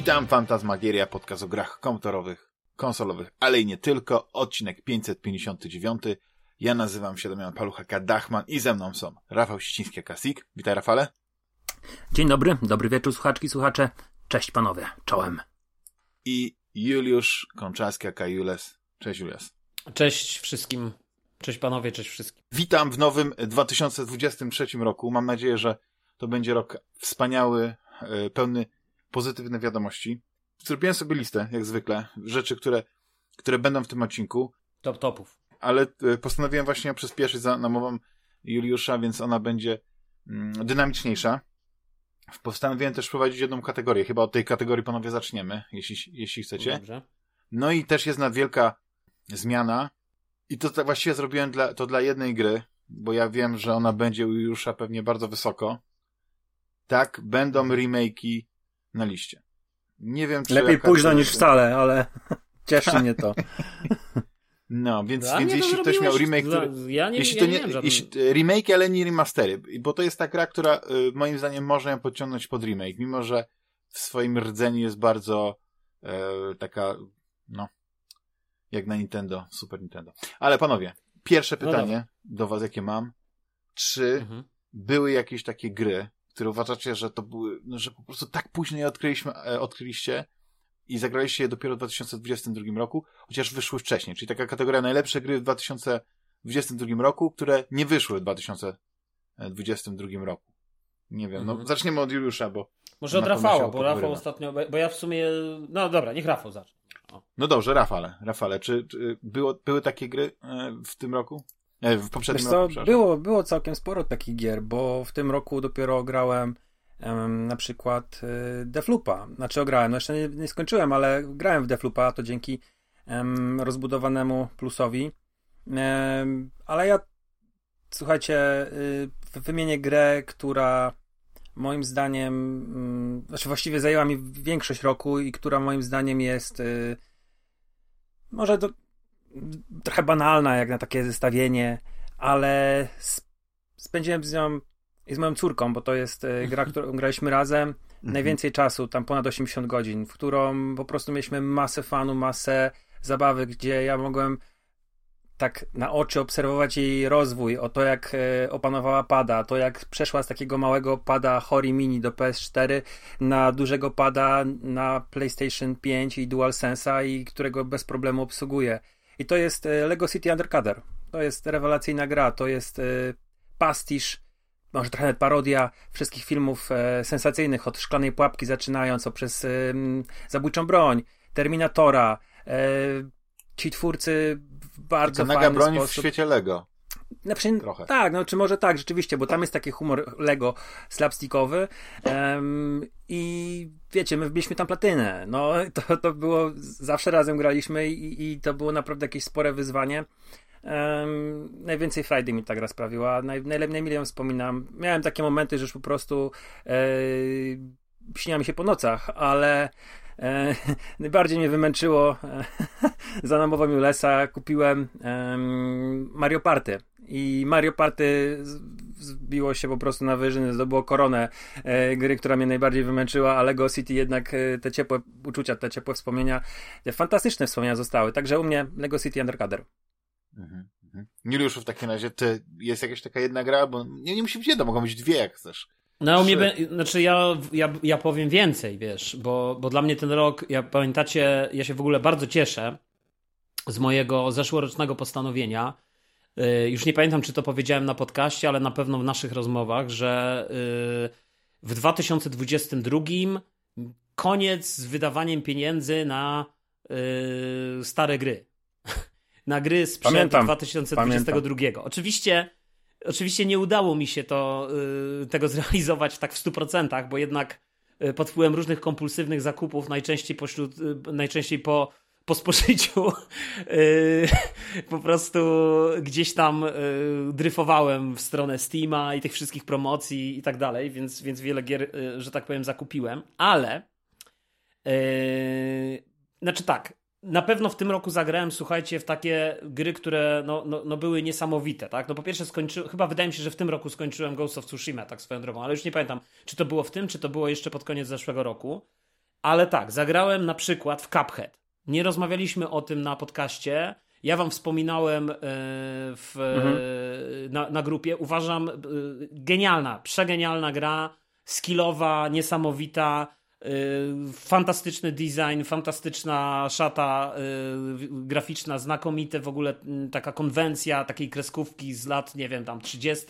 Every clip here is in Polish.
Witam, Fantasmagieria, podcast o grach komputerowych, konsolowych, ale i nie tylko, odcinek 559. Ja nazywam się Damian Paluchaka Dachman i ze mną są Rafał Ściński Kasik. Witaj Rafale. Dzień dobry, dobry wieczór słuchaczki, słuchacze. Cześć panowie, czołem. I Juliusz Konczarski aka Jules. Cześć Julius. Cześć wszystkim. Cześć panowie, cześć wszystkim. Witam w nowym 2023 roku. Mam nadzieję, że to będzie rok wspaniały, e, pełny pozytywnych wiadomości. Zrobiłem sobie listę, jak zwykle, rzeczy, które, które będą w tym odcinku. Top topów. Ale e, postanowiłem właśnie przyspieszyć za namową Juliusza, więc ona będzie mm, dynamiczniejsza. Postanowiłem też wprowadzić jedną kategorię. Chyba od tej kategorii panowie zaczniemy, jeśli, jeśli chcecie. Dobrze. No i też jest na wielka zmiana. I to tak właściwie zrobiłem dla, to dla jednej gry, bo ja wiem, że ona będzie u Juliusza pewnie bardzo wysoko. Tak, będą remake'i na liście. Nie wiem, czy... Lepiej późno niż wcale, ale cieszy mnie to. No, więc, Dla więc to jeśli ktoś miał remake, dla- który, Ja nie, jeśli ja to nie, nie, jeśli, remake, ale nie remastery, bo to jest ta gra, która y, moim zdaniem można ją podciągnąć pod remake, mimo że w swoim rdzeniu jest bardzo e, taka, no, jak na Nintendo, Super Nintendo. Ale panowie, pierwsze No pytanie do was, jakie mam. Czy Mhm. były jakieś takie gry, które uważacie, że to były, no, że po prostu tak późno je odkryliśmy, e, odkryliście i zagraliście je dopiero w 2022 roku, chociaż wyszły wcześniej. Czyli taka kategoria najlepsze gry w 2022 roku, które nie wyszły w 2022 roku. Nie wiem, no Mhm. zaczniemy od Juliusza, bo Może od Rafała, bo Rafał ostatnio, bo ja w sumie, no dobra, niech Rafał zacznie. no dobrze, Rafale, Rafale, czy, czy było, były takie gry e, w tym roku? E, w Wiesz poprzednim co, roku, było, było całkiem sporo takich gier, bo w tym roku dopiero grałem em, na przykład y, Defloopa. Znaczy ograłem, no jeszcze nie, nie skończyłem, ale grałem w Defloopa, to dzięki em, rozbudowanemu plusowi. Ale ja, słuchajcie, y, wymienię grę, która moim zdaniem, mm, znaczy właściwie zajęła mi większość roku i która moim zdaniem jest y, może do, trochę banalna jak na takie zestawienie, ale sp- spędziłem z nią i z moją córką, bo to jest y, gra, którą graliśmy razem, Mhm. najwięcej czasu, tam ponad 80 godzin, w którą po prostu mieliśmy masę fanu, masę zabawy, gdzie ja mogłem tak na oczy obserwować jej rozwój, o to jak e, opanowała pada, to jak przeszła z takiego małego pada Hori Mini do PS4 na dużego pada na PlayStation 5 i DualSense'a i którego bez problemu obsługuje. I to jest e, Lego City Undercover. To jest rewelacyjna gra, to jest e, pastisz, może trochę nawet parodia wszystkich filmów e, sensacyjnych, od Szklanej Pułapki zaczynając, przez Zabójczą Broń, Terminatora, ci twórcy w bardzo Taka naga fajny broń w sposób... świecie Lego. Znaczy, Trochę. Tak, no czy może tak, rzeczywiście, bo tam jest taki humor Lego slapstickowy em, i wiecie, my wbiliśmy tam platynę. No to, to było, zawsze razem graliśmy i, i to było naprawdę jakieś spore wyzwanie. Em, najwięcej Friday mi ta gra sprawiła, naj, najlepiej najmilej ją wspominam. Miałem takie momenty, że już po prostu e, śniła mi się po nocach, ale e, najbardziej mnie wymęczyło e, za namową Julesa kupiłem em, Mario Party i Mario Party zbiło się po prostu na wyżyny, zdobyło koronę e, gry, która mnie najbardziej wymęczyła, a Lego City jednak e, te ciepłe uczucia, te ciepłe wspomnienia, te fantastyczne wspomnienia zostały, także u mnie Lego City Undercover. Mhm, mhm. Juliuszu, w takim razie, ty, jest jakaś taka jedna gra, bo nie, nie musi być jedna, mogą być dwie, jak chcesz. No, mnie, be, znaczy ja, ja, ja powiem więcej, wiesz, bo, bo dla mnie ten rok, ja pamiętacie, ja się w ogóle bardzo cieszę z mojego zeszłorocznego postanowienia. Y, Już nie pamiętam, czy to powiedziałem na podcaście, ale na pewno w naszych rozmowach, że y, w 2022 koniec z wydawaniem pieniędzy na y, stare gry. Na gry sprzed Pamiętam. 2022. Oczywiście, oczywiście nie udało mi się to, y, tego zrealizować tak w 100%, bo jednak y, pod wpływem różnych kompulsywnych zakupów, najczęściej pośród, y, najczęściej po, po spożyciu, po prostu gdzieś tam dryfowałem w stronę Steama i tych wszystkich promocji i tak dalej, więc, więc wiele gier, że tak powiem, zakupiłem, ale znaczy tak, na pewno w tym roku zagrałem, słuchajcie, w takie gry, które no, no, no były niesamowite, tak? No po pierwsze skończyłem, chyba wydaje mi się, że w tym roku skończyłem Ghost of Tsushima, tak swoją drogą, ale już nie pamiętam, czy to było w tym, czy to było jeszcze pod koniec zeszłego roku. Ale tak, zagrałem na przykład w Cuphead. Nie rozmawialiśmy o tym na podcaście. Ja wam wspominałem e, w, mhm. na, na grupie. Uważam e, genialna, przegenialna gra, skillowa, niesamowita, fantastyczny design, fantastyczna szata graficzna, znakomite w ogóle taka konwencja takiej kreskówki z lat, nie wiem, tam 30.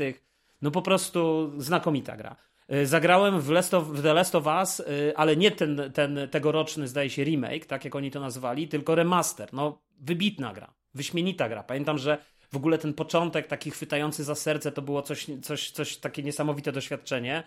No po prostu znakomita gra. Y, zagrałem w, Last of, w The Last of Us, y, ale nie ten, ten tegoroczny, zdaje się, remake, tak jak oni to nazwali, tylko remaster. No, wybitna gra, wyśmienita gra. Pamiętam, że w ogóle ten początek taki chwytający za serce to było coś, coś, coś takie niesamowite doświadczenie.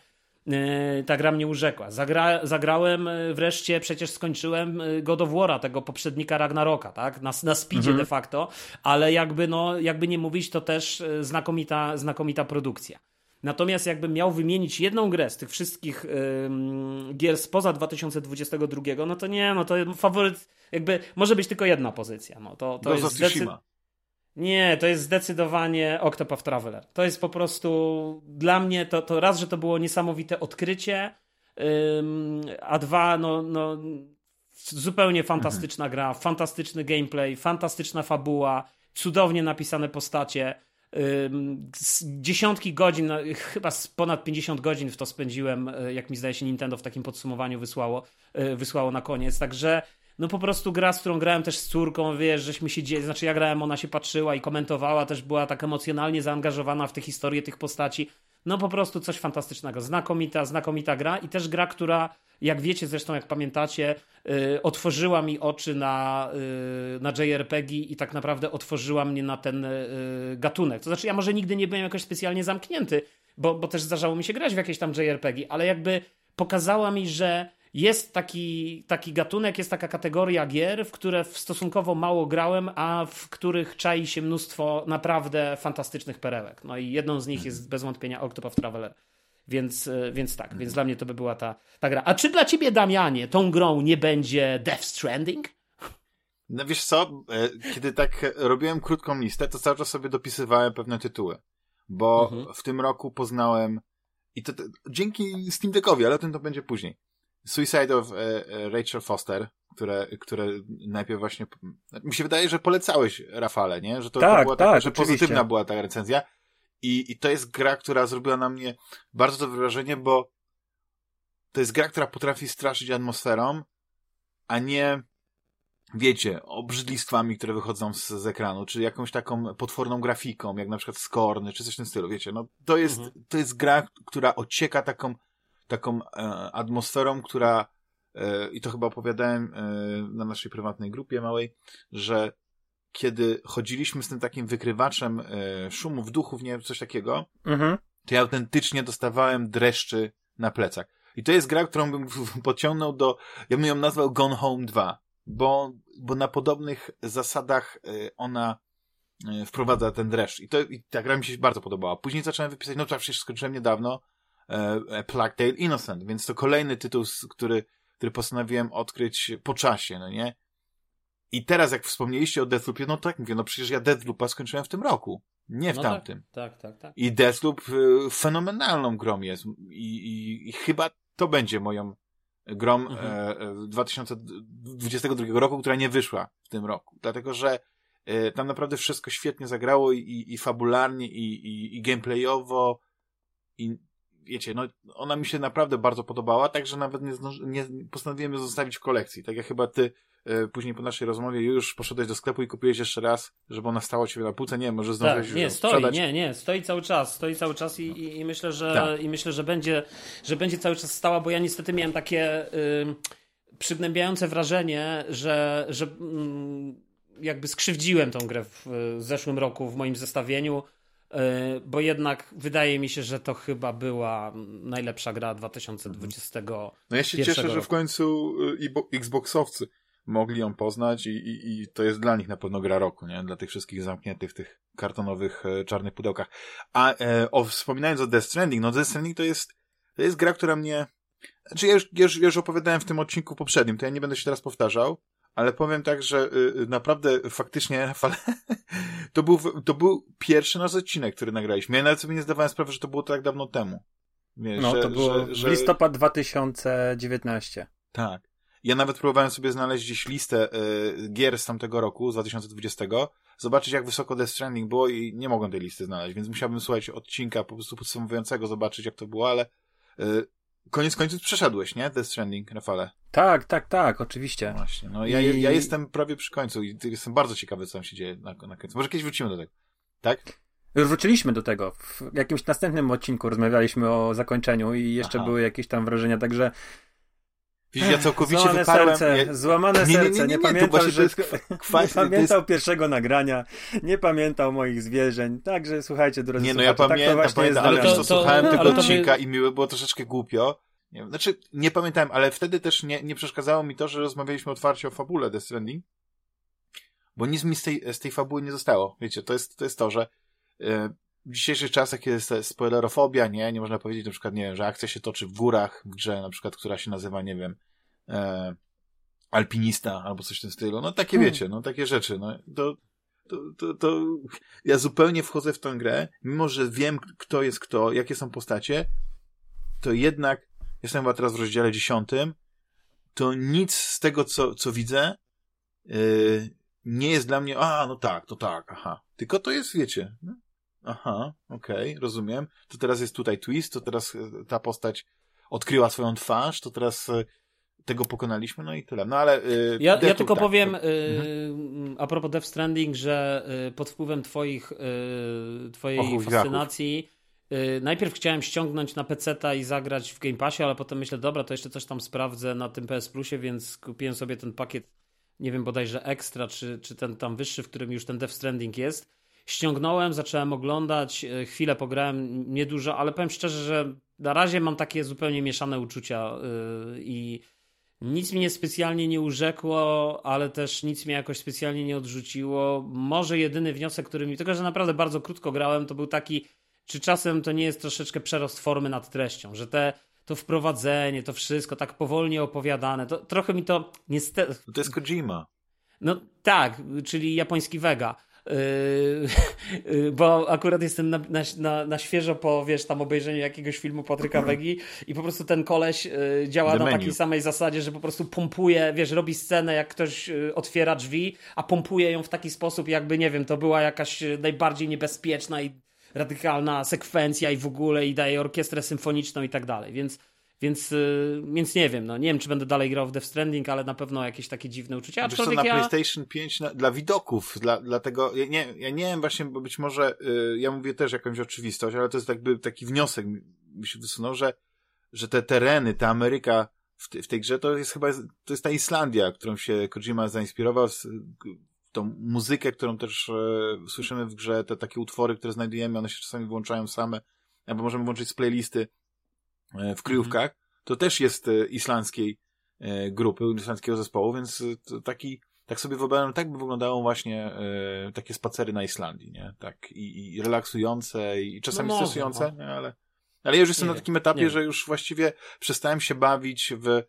Y, ta gra mnie urzekła. Zagra, zagrałem wreszcie, przecież skończyłem God of War'a, tego poprzednika Ragnaroka, tak? Na, na speedzie mhm. de facto, ale jakby, no, jakby nie mówić, to też znakomita, znakomita produkcja. Natomiast jakbym miał wymienić jedną grę z tych wszystkich yy, gier spoza 2022, no to nie, no to faworyt, jakby może być tylko jedna pozycja. No to, to jest zdecy... Nie, to jest zdecydowanie Octopath Traveler. To jest po prostu dla mnie to, to raz, że to było niesamowite odkrycie, yy, a dwa, no, no zupełnie fantastyczna mhm. gra, fantastyczny gameplay, fantastyczna fabuła, cudownie napisane postacie dziesiątki godzin, no, chyba ponad 50 godzin w to spędziłem, e, jak mi zdaje się Nintendo w takim podsumowaniu wysłało, e, wysłało na koniec. Także no po prostu gra, z którą grałem też z córką, wiesz, żeśmy się dzieje, znaczy ja grałem, ona się patrzyła i komentowała, też była tak emocjonalnie zaangażowana w tę historię tych postaci. No po prostu coś fantastycznego. Znakomita, znakomita gra i też gra, która jak wiecie zresztą, jak pamiętacie, yy, otworzyła mi oczy na, yy, na JRPG i tak naprawdę otworzyła mnie na ten yy, gatunek. To znaczy, ja może nigdy nie byłem jakoś specjalnie zamknięty, bo, bo też zdarzało mi się grać w jakieś tam JRPG, ale jakby pokazała mi, że jest taki, taki gatunek, jest taka kategoria gier, w które w stosunkowo mało grałem, a w których czai się mnóstwo naprawdę fantastycznych perełek. No i jedną z nich jest bez wątpienia Octopath Traveler. Więc, e, więc tak, więc dla mnie to by była ta, ta gra. A czy dla ciebie, Damianie, tą grą nie będzie Death Stranding? No wiesz co, e, kiedy tak robiłem krótką listę, to cały czas sobie dopisywałem pewne tytuły. Bo mhm. w tym roku poznałem i to, to dzięki Steam Deckowi, ale o tym to będzie później. Suicide of e, Rachel Foster, które, które najpierw właśnie mi się wydaje, że polecałeś Rafale, nie? Że to, tak, to była taka, tak, że oczywiście. pozytywna była ta recenzja. I, I to jest gra, która zrobiła na mnie bardzo dobre wrażenie, bo to jest gra, która potrafi straszyć atmosferą, a nie wiecie, obrzydlistwami, które wychodzą z, z ekranu, czy jakąś taką potworną grafiką, jak na przykład Skorny, czy coś w tym stylu, wiecie, no to jest, mhm. to jest gra, która ocieka taką, taką e, atmosferą, która e, i to chyba opowiadałem e, na naszej prywatnej grupie małej, że kiedy chodziliśmy z tym takim wykrywaczem szumów, duchów, nie coś takiego, mhm. to ja autentycznie dostawałem dreszczy na plecach. I to jest gra, którą bym pociągnął do, ja bym ją nazwał Gone Home 2, bo, bo na podobnych zasadach ona wprowadza ten dreszcz. I, to, I ta gra mi się bardzo podobała. Później zacząłem wypisać, no to przecież skończyłem niedawno e, Plague Tale Innocent, więc to kolejny tytuł, który, który postanowiłem odkryć po czasie, no nie? I teraz, jak wspomnieliście o Deathloopie, no tak mówię, no przecież ja Deathloopa skończyłem w tym roku, nie w no tak, tamtym. Tak, tak, tak, tak. I Deathloop y, fenomenalną grą jest. I, i, I, chyba to będzie moją grą mhm. e, 2022 e, roku, która nie wyszła w tym roku. Dlatego, że e, tam naprawdę wszystko świetnie zagrało i, i fabularnie, i, i, i gameplayowo, i wiecie, no ona mi się naprawdę bardzo podobała, także nawet nie, nie postanowiłem ją zostawić w kolekcji. Tak jak chyba ty E, później po naszej rozmowie już poszedłeś do sklepu i kupiłeś jeszcze raz, żeby ona stała ciebie na półce. Nie, może zdążyłeś tak, Nie, stoi, sprzedać. nie, nie, stoi cały czas, stoi cały czas i, i, i myślę, że tak. i myślę, że będzie, że będzie cały czas stała, bo ja niestety miałem takie y, przygnębiające wrażenie, że, że y, jakby skrzywdziłem tą grę w, w zeszłym roku w moim zestawieniu bo jednak wydaje mi się, że to chyba była najlepsza gra 2020. No ja się cieszę, roku. że w końcu y, Xboxowcy mogli ją poznać i, i, i to jest dla nich na pewno gra roku, nie? Dla tych wszystkich zamkniętych w tych kartonowych, e, czarnych pudełkach. A e, o, wspominając o Death Stranding, no Death Stranding to jest, to jest gra, która mnie... Znaczy ja już, już, już opowiadałem w tym odcinku poprzednim, to ja nie będę się teraz powtarzał, ale powiem tak, że y, y naprawdę faktycznie to, był, to był pierwszy nasz odcinek, który nagraliśmy. Ja nawet sobie nie zdawałem sprawy, że to było tak dawno temu. Wiesz, no, że, to było że, że... listopad 2019. Tak. Ja nawet próbowałem sobie znaleźć gdzieś listę y, gier z tamtego roku, z 2020, zobaczyć jak wysoko Death Stranding było i nie mogłem tej listy znaleźć, więc musiałbym słuchać odcinka po prostu podsumowującego, zobaczyć jak to było, ale y, koniec końców przeszedłeś, nie? Death Stranding, Rafale. Tak, tak, tak, oczywiście. Właśnie, no ja, I... ja jestem prawie przy końcu i jestem bardzo ciekawy, co tam się dzieje na, na końcu. Może kiedyś wrócimy do tego, tak? Już wróciliśmy do tego. W jakimś następnym odcinku rozmawialiśmy o zakończeniu i jeszcze Aha. były jakieś tam wrażenia, także ja całkowicie złamane wyparłem... Serce, ja... Złamane nie, serce, nie, nie, nie, nie pamiętał, że... nie pamiętał jest... pierwszego nagrania, nie pamiętał moich zwierzeń, także słuchajcie, drodzy Nie, no ja pamiętam, tak pamiętam ale to, to, słuchałem tego odcinka i miły było troszeczkę głupio. Nie, znaczy, nie pamiętałem, ale wtedy też nie, nie przeszkadzało mi to, że rozmawialiśmy otwarcie o fabule Death Stranding, bo nic mi z tej, z tej fabuły nie zostało. Wiecie, to jest to, jest to że yy, w dzisiejszych czasach, kiedy jest spoilerofobia, nie, nie można powiedzieć na przykład, nie wiem, że akcja się toczy w górach, w grze na przykład, która się nazywa, nie wiem, e, alpinista albo coś w tym stylu. No takie hmm. wiecie, no takie rzeczy, no to, to, to, to ja zupełnie wchodzę w tę grę, mimo że wiem, kto jest kto, jakie są postacie, to jednak jestem chyba teraz w rozdziale dziesiątym, to nic z tego, co, co widzę, yy, nie jest dla mnie, a, no tak, to tak, aha. Tylko to jest, wiecie, no, aha, okej, okay, rozumiem. To teraz jest tutaj twist, to teraz e, ta postać odkryła swoją twarz, to teraz e, tego pokonaliśmy, no i tyle. No ale. Yy, ja, ja tylko tak, powiem yy, a propos Death Stranding, że yy, pod wpływem twoich, twojej Ochów fascynacji. Najpierw chciałem ściągnąć na PC-ta i zagrać w Game Passie, ale potem myślę, dobra, to jeszcze coś tam sprawdzę na tym PS Plusie, więc kupiłem sobie ten pakiet, nie wiem, bodajże ekstra, czy, czy ten tam wyższy, w którym już ten Death Stranding jest. Ściągnąłem, zacząłem oglądać, y, chwilę pograłem, niedużo, ale powiem szczerze, że na razie mam takie zupełnie mieszane uczucia yy, i nic mnie specjalnie nie urzekło, ale też nic mnie jakoś specjalnie nie odrzuciło. Może jedyny wniosek, który mi. Tylko, że naprawdę bardzo krótko grałem, to był taki, czy czasem to nie jest troszeczkę przerost formy nad treścią, że te. To wprowadzenie, to wszystko tak powolnie opowiadane, to trochę mi to niestety. To jest Kojima. No tak, czyli japoński Vega. Yy, bo akurat jestem na, na, na, świeżo po, wiesz, tam obejrzeniu jakiegoś filmu Patryka Wegi i po prostu ten koleś yy, działa The na menu. takiej samej zasadzie, że po prostu pompuje, wiesz, robi scenę, jak ktoś yy, otwiera drzwi, a pompuje ją w taki sposób, jakby, nie wiem, to była jakaś najbardziej niebezpieczna i radykalna sekwencja i w ogóle i daje orkiestrę symfoniczną i tak dalej, więc więc, y, więc nie wiem, no nie wiem, czy będę dalej grał w Death Stranding, ale na pewno jakieś takie dziwne uczucia. Aczkolwiek co, na ja... PlayStation 5 na, dla widoków, dla, dla tego, ja nie, ja nie wiem właśnie, bo być może, y, ja mówię też jakąś oczywistość, ale to jest jakby taki wniosek mi się wysunął, że, że te tereny, ta Ameryka w, te, w tej grze to jest chyba, to jest ta Islandia, którą się Kojima zainspirował, z, tą muzykę, którą też e, słyszymy w grze, te takie utwory, które znajdujemy, one się czasami włączają same, albo możemy włączyć z playlisty w kryjówkach, to też jest e, islandzkiej e, grupy, islandzkiego zespołu, więc taki, tak sobie wyobrażam, tak by wyglądało właśnie e, takie spacery na Islandii, nie? Tak, i, i relaksujące, i czasami no stresujące, no. ale, ale ja już jestem nie, na takim etapie, nie. że już właściwie przestałem się bawić w, e,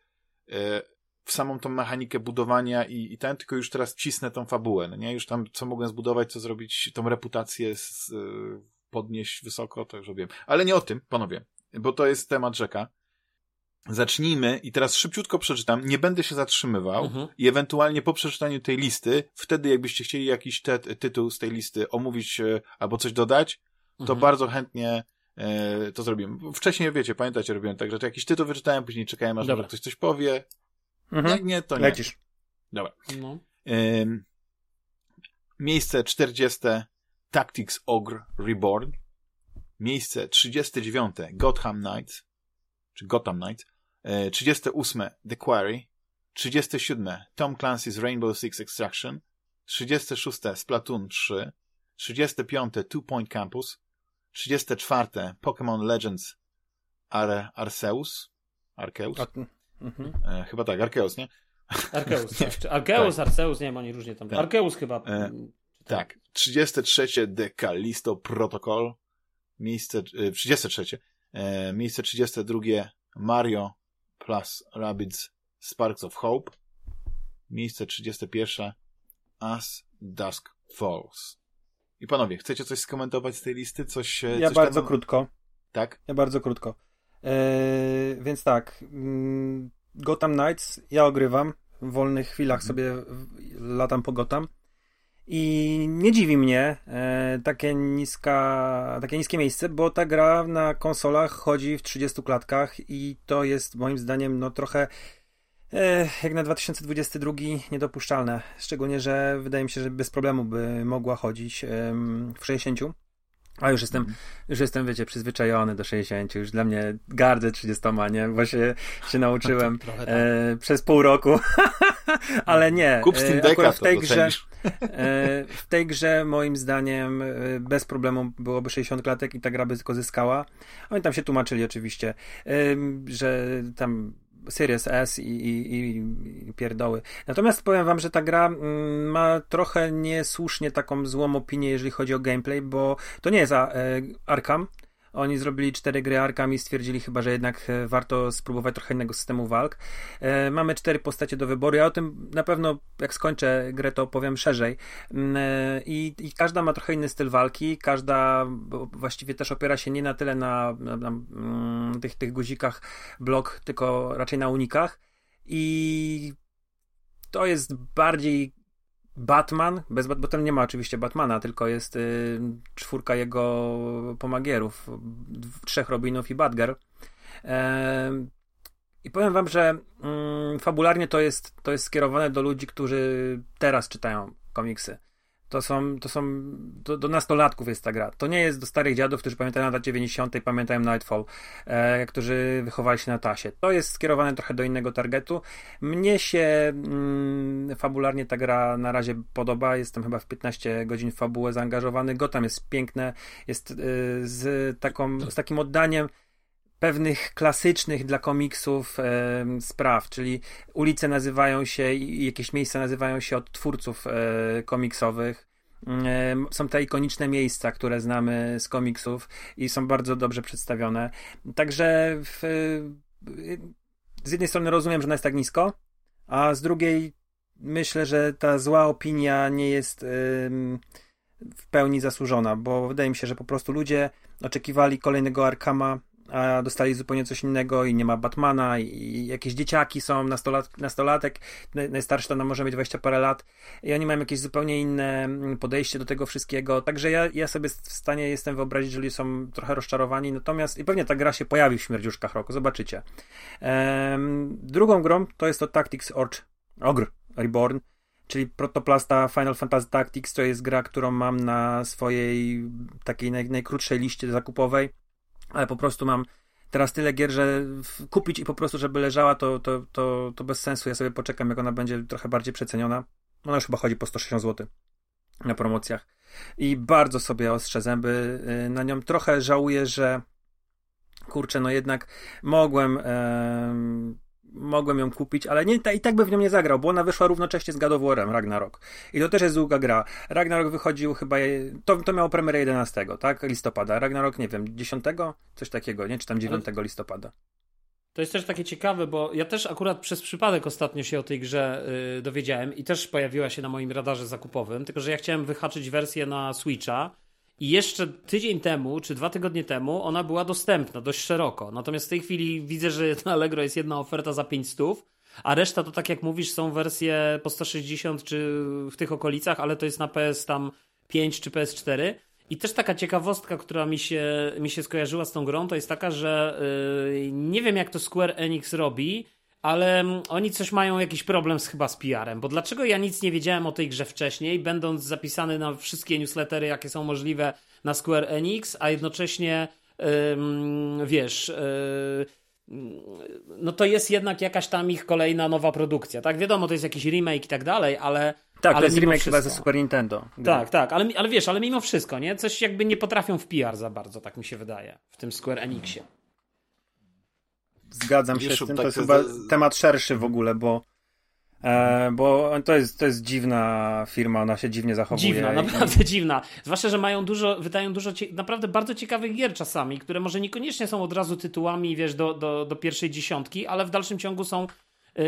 w samą tą mechanikę budowania i, i ten, tylko już teraz cisnę tą fabułę, no nie? Już tam, co mogłem zbudować, co zrobić, tą reputację z, podnieść wysoko, to już robiłem. Ale nie o tym, panowie bo to jest temat rzeka. Zacznijmy i teraz szybciutko przeczytam, nie będę się zatrzymywał mhm. i ewentualnie po przeczytaniu tej listy, wtedy jakbyście chcieli jakiś te, tytuł z tej listy omówić e, albo coś dodać, to mhm. bardzo chętnie e, to zrobimy. Wcześniej, wiecie, pamiętacie, robiłem tak, że jakiś tytuł wyczytałem, później czekałem, aż ktoś coś powie. Mhm. Jak nie, to nie. Lecisz. Dobra. No. E, miejsce 40. Tactics Ogre Reborn. Miejsce 39 Gotham Knights, czy Gotham Knights, 38 e, The Quarry, 37 Tom Clancy's Rainbow Six Extraction, 36 Splatoon 3, 35 Two Point Campus, 34 Pokémon Legends Ar Arceus, Arceus? mhm. e, chyba tak, Arceus, nie? Arceus, nie. Arceus, tak. Arceus, nie wiem, oni różnie tam. Tak. Arceus chyba. E, tak. 33 The Callisto Protocol, miejsce 33, e, e, miejsce 32 Mario plus Rabbids Sparks of Hope, miejsce 31 As Dusk Falls. I panowie, chcecie coś skomentować z tej listy? Coś, e, ja coś bardzo tam... krótko. Tak? Ja bardzo krótko. Eee, więc tak. Mm, Gotham Knights ja ogrywam, w wolnych chwilach sobie latam po Gotham. I nie dziwi mnie e, takie, niska, takie niskie miejsce, bo ta gra na konsolach chodzi w 30 klatkach i to jest moim zdaniem no trochę e, jak na 2022 niedopuszczalne. Szczególnie, że wydaje mi się, że bez problemu by mogła chodzić e, w 60. A już jestem, mm. już jestem, wiecie, przyzwyczajony do 60, już dla mnie gardzę 30, nie? Właśnie się nauczyłem tak, e, przez pół roku. Ale nie. Kup e, Decka, w tej grze, e, w tej grze moim zdaniem e, bez problemu byłoby 60 klatek i ta gra by tylko zyskała. Oni tam się tłumaczyli oczywiście, że tam Series S i, i, i, pierdoły. Natomiast powiem wam, że ta gra mm, ma trochę niesłusznie taką złą opinię, jeżeli chodzi o gameplay, bo to nie jest e, Arkham, oni zrobili cztery gry Arkham i stwierdzili chyba, że jednak e, warto spróbować trochę innego systemu walk. E, mamy cztery postacie do wyboru. Ja o tym na pewno, jak skończę grę, to opowiem szerzej. Mm, e, I, I, każda ma trochę inny styl walki. Każda właściwie też opiera się nie na tyle na, na, na mm, tych, tych guzikach blok, tylko raczej na unikach. I to jest bardziej Batman, bez, bo tam nie ma oczywiście Batmana, tylko jest y, czwórka jego pomagierów, trzech Robinów i Batgirl. E, I powiem wam, że mm, fabularnie to jest, to jest skierowane do ludzi, którzy teraz czytają komiksy. To są, to są do, do, nastolatków jest ta gra. To nie jest do starych dziadów, którzy pamiętają lat 90., pamiętają Nightfall, e, którzy wychowali się na tasie. To jest skierowane trochę do innego targetu. Mnie się mm, fabularnie ta gra na razie podoba. Jestem chyba w 15 godzin w fabułę zaangażowany. Gotham jest piękne, jest y, z, taką, z takim oddaniem pewnych klasycznych dla komiksów e, spraw, czyli ulice nazywają się i jakieś miejsca nazywają się od twórców e, komiksowych. E, są te ikoniczne miejsca, które znamy z komiksów i są bardzo dobrze przedstawione. Także w, z jednej strony rozumiem, że ona jest tak nisko, a z drugiej myślę, że ta zła opinia nie jest w pełni zasłużona, bo wydaje mi się, że po prostu ludzie oczekiwali kolejnego Arkama a dostali zupełnie coś innego i nie ma Batmana i jakieś dzieciaki są, nastolat, nastolatek, najstarszy to może mieć 20 parę lat i oni mają jakieś zupełnie inne mm, podejście do tego wszystkiego, także ja, ja sobie w stanie jestem wyobrazić, że są trochę rozczarowani, natomiast i pewnie ta gra się pojawi w Śmierdziuszkach Roku, zobaczycie. Ehm, drugą grą to jest to Tactics Orch, Ogre Reborn, czyli protoplasta Final Fantasy Tactics, to jest gra, którą mam na swojej takiej naj, najkrótszej liście zakupowej ale po prostu mam teraz tyle gier, że kupić i po prostu, żeby leżała, to, to, to, to bez sensu. Ja sobie poczekam, jak ona będzie trochę bardziej przeceniona. Ona już chyba chodzi po 160 zł na promocjach. I bardzo sobie ostrzę zęby y, na nią. Trochę żałuję, że kurczę, no jednak mogłem mogłem ją kupić, ale nie, i tak by w nią nie zagrał, bo ona wyszła równocześnie z God of War'em Ragnarok. I to też jest długa gra. Ragnarok wychodził chyba, to, to miało premierę 11, tak? Listopada. Ragnarok, nie wiem, 10? Coś takiego, nie? Czy tam 9 ale... listopada. To jest też takie ciekawe, bo ja też akurat przez przypadek ostatnio się o tej grze yy, dowiedziałem i też pojawiła się na moim radarze zakupowym, tylko że ja chciałem wyhaczyć wersję na Switcha i jeszcze tydzień temu, czy dwa tygodnie temu, ona była dostępna dość szeroko. Natomiast w tej chwili widzę, że na Allegro jest jedna oferta za 500, a reszta to tak jak mówisz, są wersje po 160 czy w tych okolicach, ale to jest na PS tam 5 czy PS4. I też taka ciekawostka, która mi się, mi się skojarzyła z tą grą, to jest taka, że yy, nie wiem jak to Square Enix robi, ale mm, oni coś mają jakiś problem z, chyba z PR-em, bo dlaczego ja nic nie wiedziałem o tej grze wcześniej, będąc zapisany na wszystkie newslettery, jakie są możliwe na Square Enix, a jednocześnie wiesz, yy, no to jest jednak jakaś tam ich kolejna nowa produkcja, tak? Wiadomo, to jest jakiś remake i tak dalej, ale... Tak, ale to jest remake wszystko, chyba ze Super Nintendo. Tak, tak, ale, ale wiesz, ale mimo wszystko, nie? Coś jakby nie potrafią w PR za bardzo, tak mi się wydaje, w tym Square Enixie. Zgadzam się z tym. To tak jest chyba temat szerszy w ogóle, bo e, bo to jest, to jest dziwna firma, ona się dziwnie zachowuje. Dziwna, i... naprawdę dziwna. Zwłaszcza, że mają dużo, wydają dużo naprawdę bardzo ciekawych gier czasami, które może niekoniecznie są od razu tytułami, wiesz, do, do, do pierwszej dziesiątki, ale w dalszym ciągu są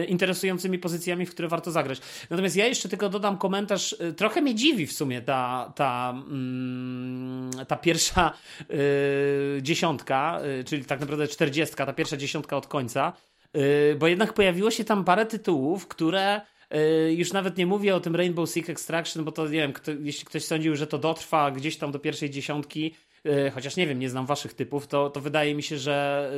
interesującymi pozycjami, w które warto zagrać. Natomiast ja jeszcze tylko dodam komentarz. E, trochę mnie dziwi w sumie ta, ta, mm, ta pierwsza yy, dziesiątka, czyli tak naprawdę czterdziestka, ta pierwsza dziesiątka od końca. Bo jednak pojawiło się tam parę tytułów, które już nawet nie mówię o tym Rainbow Six Extraction, bo to nie wiem, kto, jeśli ktoś sądził, że to dotrwa gdzieś tam do pierwszej dziesiątki, chociaż nie wiem, nie znam waszych typów, to, to wydaje mi się, że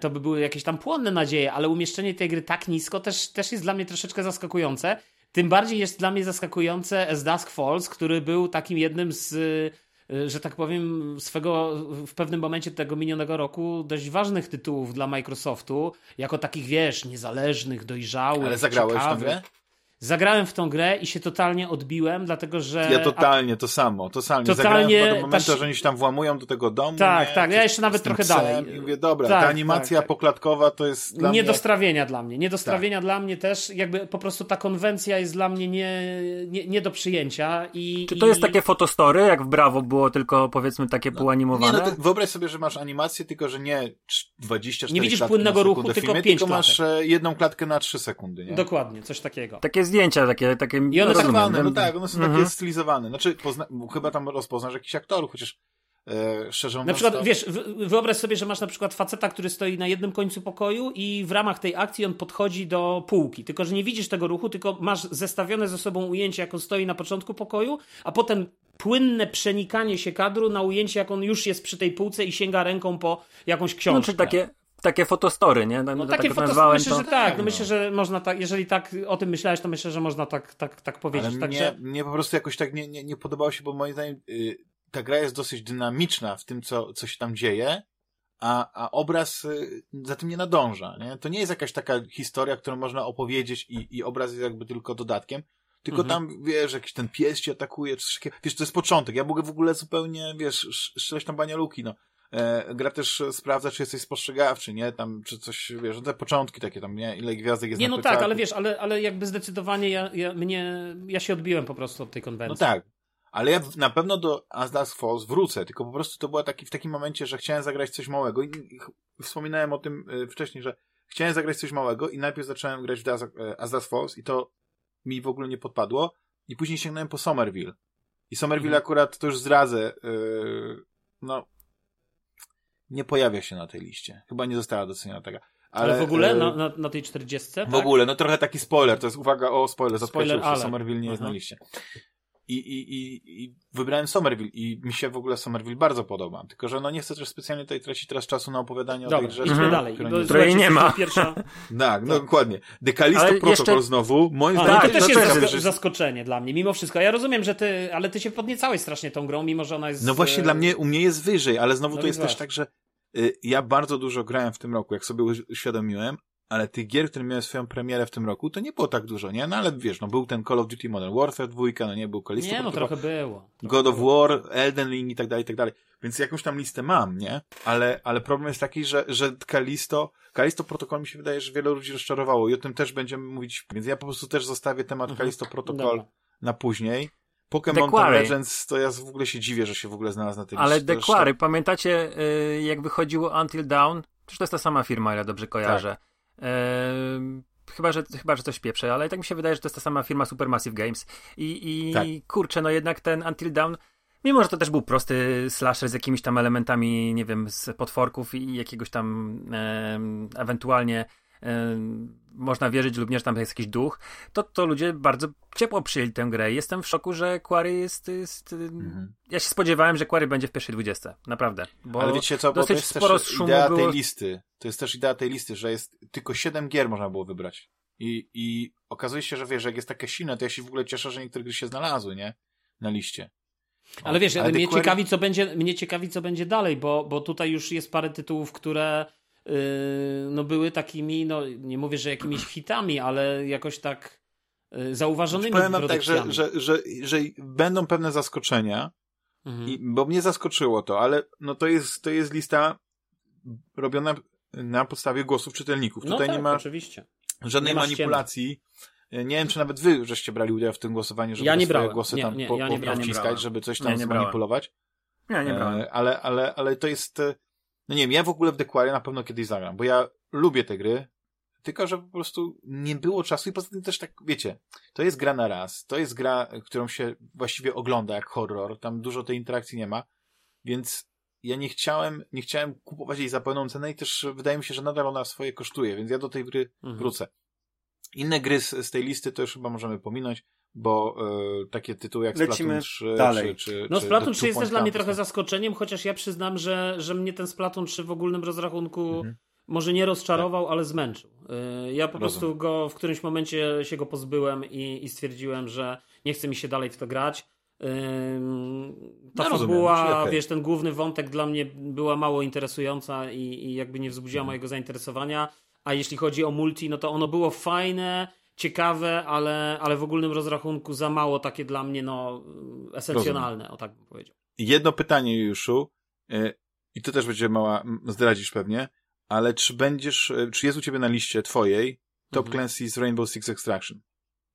to by były jakieś tam płonne nadzieje, ale umieszczenie tej gry tak nisko też, też jest dla mnie troszeczkę zaskakujące. Tym bardziej jest dla mnie zaskakujące As Dusk Falls, który był takim jednym z Y, że tak powiem, swego w pewnym momencie tego minionego roku dość ważnych tytułów dla Microsoftu, jako takich, wiesz, niezależnych, dojrzałych. Ale zagrałeś ciekawych. w grę? Zagrałem w tą grę i się totalnie odbiłem, dlatego że. Ja totalnie to samo, totalnie. Totalnie Zagrałem do momentu, ta- że oni się tam włamują do tego domu. Tak, nie? tak, ja jeszcze nawet trochę psem dalej. I mówię, dobra, Tak, ta animacja tak, tak. poklatkowa to jest dla nie mnie... do strawienia dla mnie. Nie do Tak. strawienia dla mnie też, jakby po prostu ta konwencja jest dla mnie nie, nie, nie do przyjęcia. I, Czy to i... jest takie fotostory, jak w Brawo było tylko powiedzmy takie Nie, półanimowane? no to wyobraź sobie, że masz animację, tylko że nie trz- 24 Nie widzisz płynnego ruchu, tylko filmie, pięć tylko masz klatek. e, jedną klatkę na 3 sekundy, nie? Dokładnie, coś takiego. Takie zdjęcia, takie, takie I one tak rozumiem. Stylizowane, no tak, one są Mhm. takie stylizowane. Znaczy, pozna... chyba tam rozpoznasz jakichś aktorów, chociaż e, szczerze Na mówiąc... przykład, to... wiesz, wy- wyobraź sobie, że masz na przykład faceta, który stoi na jednym końcu pokoju i w ramach tej akcji on podchodzi do półki. Tylko, że nie widzisz tego ruchu, tylko masz zestawione ze sobą ujęcie, jak on stoi na początku pokoju, a potem płynne przenikanie się kadru na ujęcie, jak on już jest przy tej półce i sięga ręką po jakąś No, książkę. czy takie, takie fotostory, nie? No to takie tak foto, nazwałem myślę, to. że tak. No no. myślę, że można tak, jeżeli tak o tym myślałeś, to myślę, że można tak, tak, tak powiedzieć. Ale Także mnie, mnie po prostu jakoś tak nie, nie, nie podobało się, bo moim zdaniem y, ta gra jest dosyć dynamiczna w tym, co, co się tam dzieje, a, a obraz y, za tym nie nadąża. Nie? To nie jest jakaś taka historia, którą można opowiedzieć i, i obraz jest jakby tylko dodatkiem, tylko Mhm. tam, wiesz, jakiś ten pies cię atakuje, czy coś takiego. Wiesz, to jest początek. Ja mogę w ogóle zupełnie, wiesz, sz- strzelać tam banialuki, no. E, gra też e, sprawdza, czy jesteś spostrzegawczy, nie? Tam, czy coś, wiesz, no te początki takie tam, nie? Ile gwiazdek jest Nie, na no tak, ale wiesz, ale, ale jakby zdecydowanie ja, ja, mnie, ja się odbiłem po prostu od tej konwencji. No tak. Ale ja na pewno do As Dusk Falls wrócę, tylko po prostu to było taki, w takim momencie, że chciałem zagrać coś małego i, i wspominałem o tym y, wcześniej, że chciałem zagrać coś małego i najpierw zacząłem grać w Das, y, As Dusk Falls i to mi w ogóle nie podpadło i później sięgnąłem po Somerville. I Somerville Mhm. akurat, to już zdradzę, y, no nie pojawia się na tej liście. Chyba nie została doceniona taka. Ale, Ale, w ogóle y, na, na, na tej 40? w tak? ogóle, no trochę taki spoiler, to jest uwaga o spoiler, zaskoczył Spoiler się, alert. Somerville nie jest Aha. na liście. I, i, i, I wybrałem Somerville i mi się w ogóle Somerville bardzo podoba, tylko że no nie chcę też specjalnie tutaj tracić teraz czasu na opowiadanie o Dobra, tej grze. idźmy Mhm. dalej. Bo, nie- nie ma. Pierwsza... Tak, no dokładnie. The Callisto Ale Protocol jeszcze- znowu, moim zdaniem... to Tak, też jest zasko- zaskoczenie dla mnie, mimo wszystko. Ja rozumiem, że ty, ale ty się podniecałeś strasznie tą grą, mimo że ona jest... No właśnie e, dla mnie, u mnie jest wyżej, ale znowu No to jest więc też właśnie. tak, że y, ja bardzo dużo grałem w tym roku, jak sobie uś- uświadomiłem, ale tych gier, które miały swoją premierę w tym roku, to nie było tak dużo, nie? No ale wiesz, no był ten Call of Duty Modern Warfare 2, no nie, był Callisto Nie, no trochę było. God of. War, Elden Ring i tak dalej, i tak dalej. Więc jakąś tam listę mam, nie? Ale, ale problem jest taki, że, że Kalisto, Kalisto Protocol mi się wydaje, że wiele ludzi rozczarowało i o tym też będziemy mówić. Więc ja po prostu też zostawię temat Mhm. Kalisto Protocol na później. Pokémon. Legends, to ja w ogóle się dziwię, że się w ogóle znalazł na tej Ale liście. Już Quarry, pamiętacie y, jak wychodziło Until Dawn? Przecież to jest ta sama firma, ile dobrze kojarzę. Ehm, Chyba że, chyba, że coś pieprzę, ale tak mi się wydaje, że to jest ta sama firma Supermassive Games. I, i Tak. kurczę, no jednak ten Until Dawn, mimo że to też był prosty slasher z jakimiś tam elementami, nie wiem, z potworków i jakiegoś tam em, ewentualnie em, można wierzyć lub nie, że tam jest jakiś duch, to, to ludzie bardzo ciepło przyjęli tę grę. Jestem w szoku, że Quarry jest... jest Mhm. Ja się spodziewałem, że Quarry będzie w pierwszej 20. Naprawdę. Bo Ale wiecie co, bo to dosyć jest sporo też szumu idea było... tej listy. To jest też idea tej listy, że jest tylko 7 gier można było wybrać. I, i okazuje się, że wiesz, że jak jest takie silne, to ja się w ogóle cieszę, że niektóre gry się znalazły, nie? Na liście. O, Ale wiesz, ale mnie, ciekawi, co będzie, mnie ciekawi, co będzie dalej, bo, bo tutaj już jest parę tytułów, które yy, no były takimi, no nie mówię, że jakimiś hitami, ale jakoś tak yy, zauważonymi Powiem wam tak, że, że, że, że będą pewne zaskoczenia, Mhm. i, bo mnie zaskoczyło to, ale no to jest, to jest lista robiona na podstawie głosów czytelników. no Tutaj tak, nie ma oczywiście. żadnej nie ma manipulacji. Nie wiem, czy nawet wy żeście brali udział w tym głosowaniu, żeby Ja te nie brałem. głosy Nie, tam nie, po, ja nie brałem. wciskać, żeby coś Nie, tam nie brałem. zmanipulować. Nie, nie brałem. E, ale, ale, ale to jest. e, No nie wiem, ja w ogóle w Dequarie na pewno kiedyś zagram, bo ja lubię te gry, tylko że po prostu nie było czasu i poza tym też tak, wiecie, to jest gra na raz, to jest gra, którą się właściwie ogląda jak horror, tam dużo tej interakcji nie ma, więc ja nie chciałem, nie chciałem kupować jej za pełną cenę i też wydaje mi się, że nadal ona swoje kosztuje, więc ja do tej gry Mhm. wrócę. Inne gry z, z tej listy to już chyba możemy pominąć, bo e, takie tytuły jak Lecimy Splatoon 3 dalej. czy, czy No Splatoon The 3 jest też dla mnie trochę zaskoczeniem, chociaż ja przyznam, że, że mnie ten Splatoon 3 w ogólnym rozrachunku Mhm. może nie rozczarował, ale zmęczył. Yy, Ja po Rozumiem. prostu go w którymś momencie się go pozbyłem i, i stwierdziłem, że nie chce mi się dalej w to grać. Ta No, rozumiem, fabuła, wiesz, ten główny wątek dla mnie była mało interesująca i, i jakby nie wzbudziła Mhm. mojego zainteresowania. A jeśli chodzi o multi, no to ono było fajne, ciekawe, ale, ale w ogólnym rozrachunku za mało takie dla mnie, no, esencjonalne, o tak bym powiedział. Jedno pytanie, Juszu, e, i to też będzie mała, zdradzisz pewnie, ale czy będziesz, e, czy jest u ciebie na liście twojej Top Mhm. Clancy's Rainbow Six Extraction?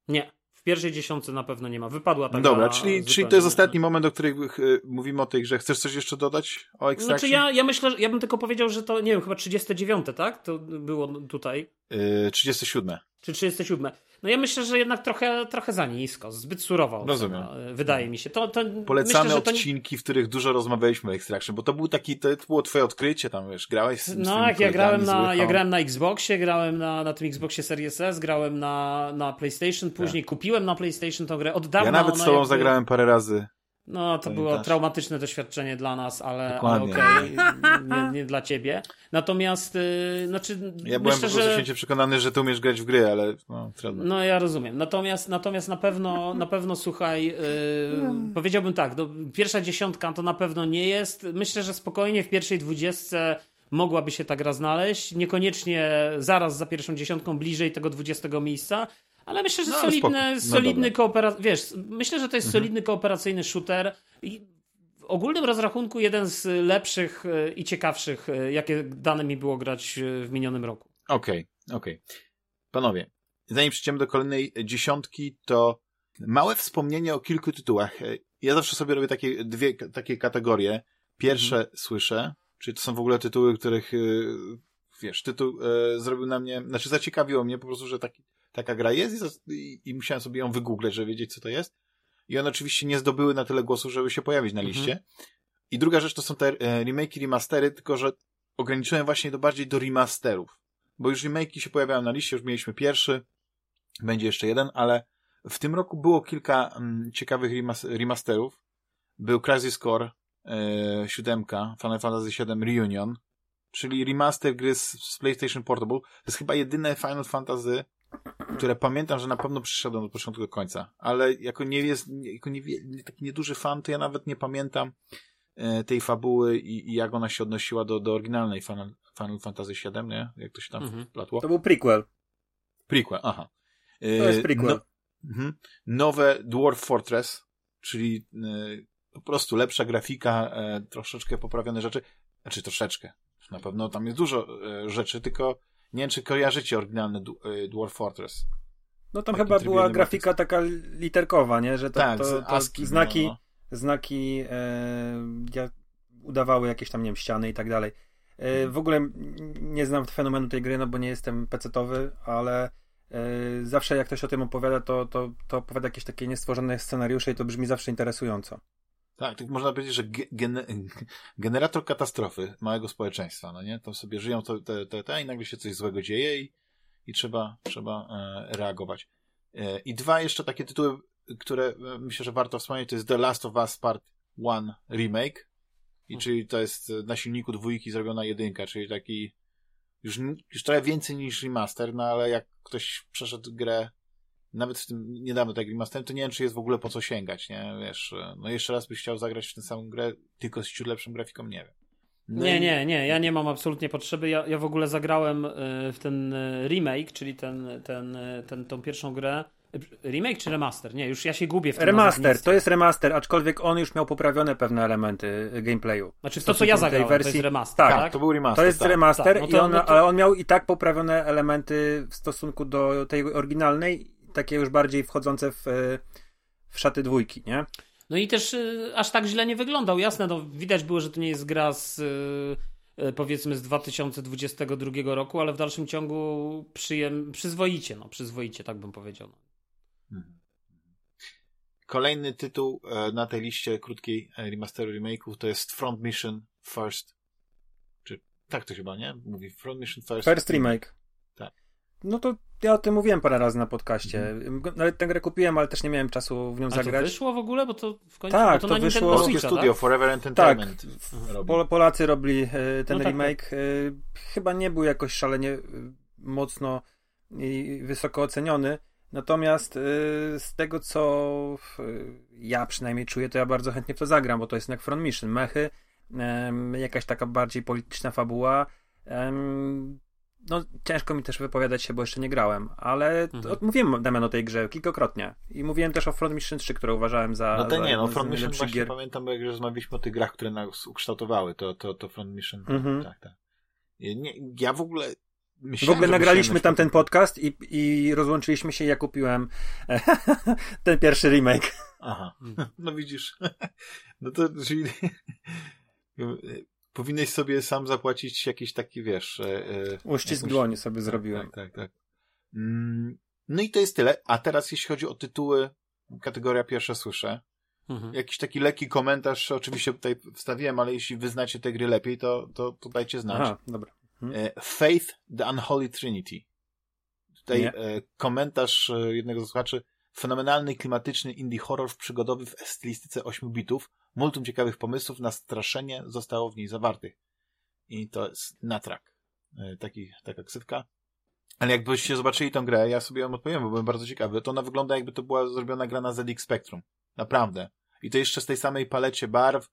Nie. W pierwszej dziesiątce na pewno nie ma. Wypadła ta Dobra, czyli, czyli to jest ostatni moment, o którym e, mówimy o tej grze. Chcesz coś jeszcze dodać o Extraction? Znaczy ja, ja myślę, że ja bym tylko powiedział, że to, nie wiem, chyba 39, tak? To było tutaj. E, 37. Czy 37. No ja myślę, że jednak trochę, trochę za nisko, zbyt surowa ocena, Rozumiem. e, Wydaje mi się. To, to Polecamy myślę, to odcinki, w których dużo rozmawialiśmy o Extraction, bo to był taki, to było twoje odkrycie, tam wiesz, grałeś z, No, jak ja grałem, na, ja grałem na Xboxie, grałem na, na tym Xboxie Series S, grałem na, na PlayStation, później kupiłem na PlayStation tą grę. Od dawna Tak. Ja nawet z tobą jakby- zagrałem parę razy. No, to było Pamiętasz? traumatyczne doświadczenie dla nas, ale, ale okej, nie, nie dla ciebie. Natomiast, yy, znaczy, Ja byłem myślę, po prostu że... przekonany, że ty umiesz grać w gry, ale no, trudno. No ja rozumiem. Natomiast, natomiast na pewno, na pewno słuchaj, yy, powiedziałbym tak, no, pierwsza dziesiątka to na pewno nie jest. Myślę, że spokojnie w pierwszej dwudziestce mogłaby się ta gra znaleźć. Niekoniecznie zaraz za pierwszą dziesiątką, bliżej tego dwudziestego miejsca. Ale myślę, że No, solidny. No solidny kooperacyjny, wiesz, myślę, że to jest Mhm. solidny kooperacyjny shooter. I w ogólnym rozrachunku jeden z lepszych yy, i ciekawszych, yy, jakie dane mi było grać yy, w minionym roku. Okej, okej. Panowie, zanim przejdziemy do kolejnej dziesiątki, to małe wspomnienie o kilku tytułach. E, Ja zawsze sobie robię takie dwie takie kategorie. Pierwsze Mhm. słyszę, czyli to są w ogóle tytuły, których e, wiesz, tytuł e, zrobił na mnie, znaczy zaciekawiło mnie po prostu, że taki, taka gra jest i, i, musiałem sobie ją wygoogleć, żeby wiedzieć, co to jest. I one oczywiście nie zdobyły na tyle głosu, żeby się pojawić na Mhm. liście. I druga rzecz to są te e, remake i remastery, tylko że ograniczyłem właśnie do bardziej do remasterów. Bo już remake'i się pojawiają na liście, już mieliśmy pierwszy, będzie jeszcze jeden, ale w tym roku było kilka mm, ciekawych remas remasterów. Był Crisis Core e, 7, Final Fantasy 7 Reunion, czyli remaster gry z, z PlayStation Portable. To jest chyba jedyne Final Fantasy, które pamiętam, że na pewno przyszedłem od początku do końca, ale jako nie jest, jako nie, taki nieduży fan, to ja nawet nie pamiętam e, tej fabuły i, i jak ona się odnosiła do, do oryginalnej Final, Final Fantasy VII, nie? Jak to się tam Mhm. wplatło. To był prequel. Prequel, aha. To jest prequel. No, mhm. Nowe Dwarf Fortress, czyli e, po prostu lepsza grafika, e, troszeczkę poprawione rzeczy. Znaczy troszeczkę. Na pewno tam jest dużo e, rzeczy, tylko nie wiem, czy kojarzycie oryginalny e, Dwarf Fortress. No tam chyba była grafika taka literkowa, nie? Że to, tak, to, to ASCII. znaki, No, znaki e, udawały jakieś tam, nie wiem, ściany i tak dalej. E, w ogóle nie znam fenomenu tej gry, no bo nie jestem pecetowy, ale e, zawsze jak ktoś o tym opowiada, to, to, to opowiada jakieś takie niestworzone scenariusze i to brzmi zawsze interesująco. Tak, tak można powiedzieć, że ge- gene, generator katastrofy małego społeczeństwa, no nie? Tam sobie żyją to, te, te, te i nagle się coś złego dzieje i, i trzeba, trzeba e, reagować. E, I dwa jeszcze takie tytuły, które e, myślę, że warto wspomnieć, to jest The Last of Us Part 1 Remake i czyli to jest na silniku dwójki zrobiona jedynka, czyli taki już, już trochę więcej niż remaster, no ale jak ktoś przeszedł grę nawet w tym niedawno tak remasterem, to nie wiem, czy jest w ogóle po co sięgać, nie? Wiesz, e, no jeszcze raz byś chciał zagrać w tę samą grę, tylko z ciut lepszą grafiką, nie wiem. No Nie, i- nie, nie, ja nie mam absolutnie potrzeby. Ja, ja w ogóle zagrałem y, w ten y, remake, czyli ten, ten, ten, tą pierwszą grę. Remake czy remaster? Nie, już ja się gubię w tym Remaster, to jest remaster, aczkolwiek on już miał poprawione pewne elementy e, gameplayu. Znaczy w to, co ja zagrałem, to wersji- jest remaster, tak, tak? Tak, to był remaster. To jest tak. remaster, tak, no to- i on, no to- ale on miał i tak poprawione elementy w stosunku do tej oryginalnej, takie już bardziej wchodzące w, e, w szaty dwójki, nie? No i też y, aż tak źle nie wyglądał. Jasne, no widać było, że to nie jest gra z y, y, powiedzmy z 2022 roku, ale w dalszym ciągu przyjem, przyzwoicie, no przyzwoicie, tak bym powiedział. Mhm. Kolejny tytuł na tej liście krótkiej remasteru remake'ów to jest Front Mission First. Czy tak to chyba, nie? Mówi Front Mission First. First Remake. Tak. No to ja o tym mówiłem parę razy na podcaście. Mm. Nawet tę grę kupiłem, ale też nie miałem czasu w nią A zagrać. to wyszło w ogóle? Bo to w końcu Tak, bo to na wyszło- Nintendo Switcha, studio tak? Forever Entertainment. Tak. Pol- Polacy robili e, ten No tak, remake. E, chyba nie był jakoś szalenie e, mocno i wysoko oceniony. Natomiast z tego, co ja przynajmniej czuję, to ja bardzo chętnie w to zagram, bo to jest jednak Front Mission. Mechy, jakaś taka bardziej polityczna fabuła. No, ciężko mi też wypowiadać się, bo jeszcze nie grałem, ale Mhm. mówiłem Damian o tej grze kilkakrotnie. I mówiłem też o Front Mission 3, które uważałem za. No to za nie, no Front Mission właśnie gier. pamiętam, bo jak rozmawialiśmy o tych grach, które nas ukształtowały, to, to, to Front Mission, Mhm. tak, tak. Nie, ja w ogóle W myślałem, ogóle że nagraliśmy myślałem, tam ten podcast i, i rozłączyliśmy się i ja kupiłem ten pierwszy remake. Aha, Mhm. no widzisz. No to, czyli powinieneś sobie sam zapłacić jakiś taki, wiesz... e, e, Uścisk jakąś- dłoni sobie zrobiłem. Tak, tak, tak. Mm, No i to jest tyle. A teraz jeśli chodzi o tytuły, kategoria pierwsza słyszę. Mhm. Jakiś taki lekki komentarz, oczywiście tutaj wstawiłem, ale jeśli wy znacie te gry lepiej, to, to, to dajcie znać. Aha, dobra. E, Faith, the Unholy Trinity. Tutaj e, komentarz e, jednego z słuchaczy. Fenomenalny, klimatyczny indie horror przygodowy w stylistyce 8 bitów. Multum ciekawych pomysłów na straszenie zostało w niej zawartych. I to jest natrak. E, taki, taka ksywka. Ale jakbyście zobaczyli tę grę, ja sobie ją odpowiem, bo byłem bardzo ciekawy, to ona wygląda jakby to była zrobiona gra na ZX Spectrum. Naprawdę. I to jeszcze z tej samej palecie barw.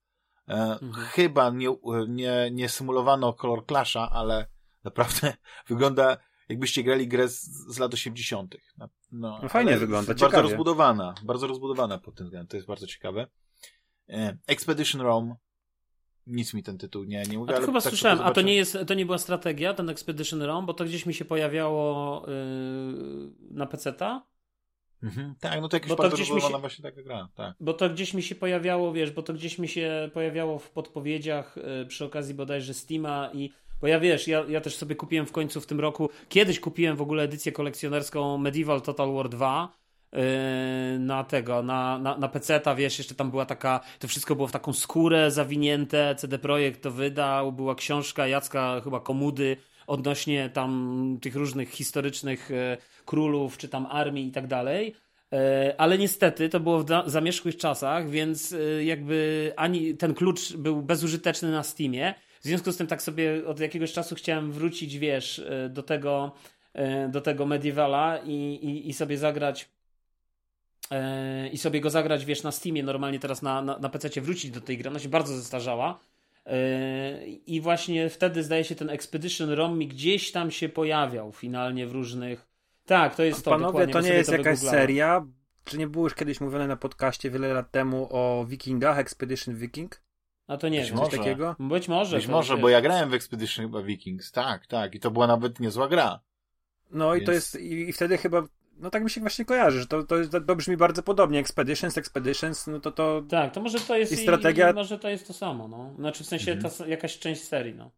E, Mhm. Chyba nie, nie, nie symulowano kolor Clasha, ale naprawdę wygląda jakbyście grali grę z, z lat 80. No, no, No fajnie wygląda, Bardzo ciekawie. rozbudowana. Bardzo rozbudowana pod tym względem. To jest bardzo ciekawe. E, Expedition Rome. Nic mi ten tytuł nie, nie mówi, A to ale chyba tak słyszałem, sobie a to nie, jest, to nie była strategia, ten Expedition Rome, bo to gdzieś mi się pojawiało yy, na PC-ta, Mhm. Tak, no to to bardzo gdzieś mi rozbudowana się- właśnie taka gra. Tak. bo to gdzieś mi się pojawiało, wiesz, bo to gdzieś mi się pojawiało w podpowiedziach yy, przy okazji bodajże Steama i bo ja wiesz, ja, ja też sobie kupiłem w końcu w tym roku, kiedyś kupiłem w ogóle edycję kolekcjonerską Medieval Total War 2 yy, na tego, na, na, na PC-ta, wiesz, jeszcze tam była taka, to wszystko było w taką skórę zawinięte, CD Projekt to wydał, była książka Jacka chyba Komudy odnośnie tam tych różnych historycznych e, królów, czy tam armii i tak dalej. E, Ale niestety to było w zamierzchłych czasach, więc e, jakby ani ten klucz był bezużyteczny na Steamie. W związku z tym tak sobie od jakiegoś czasu chciałem wrócić, wiesz, e, do tego, e, do tego Medievala i, i, i sobie zagrać e, i sobie go zagrać, wiesz, na Steamie, normalnie teraz na, na, na PC wrócić do tej gry. Ona się bardzo zestarzała. I właśnie wtedy zdaje się ten Expedition Rom mi gdzieś tam się pojawiał finalnie w różnych. Tak, to jest to. Panowie, dokładnie, to nie jest to jakaś wygooglałem. seria? Czy nie było już kiedyś mówione na podcaście wiele lat temu o Wikingach, Expedition Viking? A to nie Być wiem. może. Coś takiego? Być może. Być może, bo ja grałem w Expedition chyba Vikings. Tak, tak. I to była nawet niezła gra. No i to Więc- jest, i, i wtedy chyba, no tak mi się właśnie kojarzy, że to, to, jest, to brzmi bardzo podobnie. Expeditions, Expeditions, no to to... Tak, to może to jest I strategia- I, może to jest to samo, no. Znaczy w sensie Mhm. ta, jakaś część serii, no.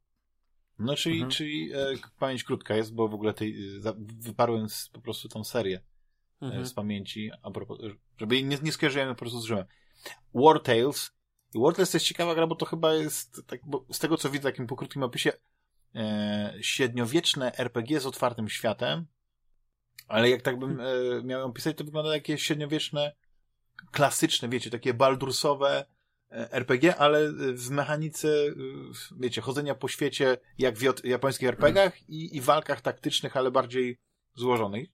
No, czyli, Mhm. czyli e, pamięć krótka jest, bo w ogóle tej, e, za, wyparłem z, po prostu tą serię e, Mhm. z pamięci, a propos, e, żeby nie, nie skojarzyłem po prostu z Rzymem. War Tales. I War Tales to jest ciekawa gra, bo to chyba jest, tak, bo z tego co widzę w takim po krótkim opisie, e, średniowieczne RPG z otwartym światem, ale jak tak bym e, miał ją pisać, to wygląda jak jakieś średniowieczne, klasyczne, wiecie, takie baldursowe e, RPG, ale w mechanice, wiecie, chodzenia po świecie, jak w japońskich RPGach i, i walkach taktycznych, ale bardziej złożonych.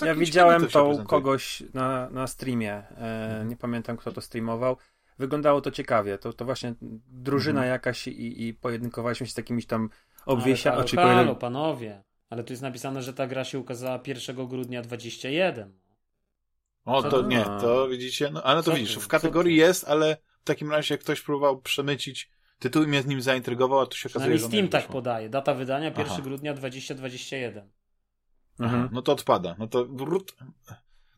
Że Ja widziałem to u kogoś na, na streamie, e, nie pamiętam kto to streamował. Wyglądało to ciekawie, to, to właśnie drużyna Mhm. jakaś i, i pojedynkowaliśmy się z jakimiś tam obwiesia... Ale czy halo, panowie. Ale tu jest napisane, że ta gra się ukazała 1 grudnia 21. O, to to? nie, to widzicie, no ale to Co widzisz, ty, w kategorii jest, ale w takim razie jak ktoś próbował przemycić tytuł i mnie z nim zaintrygował, a tu się okazuje, że Steam tak podaje. Data wydania 1 Aha. grudnia 2021. Aha, Mhm. no to odpada, no to brut.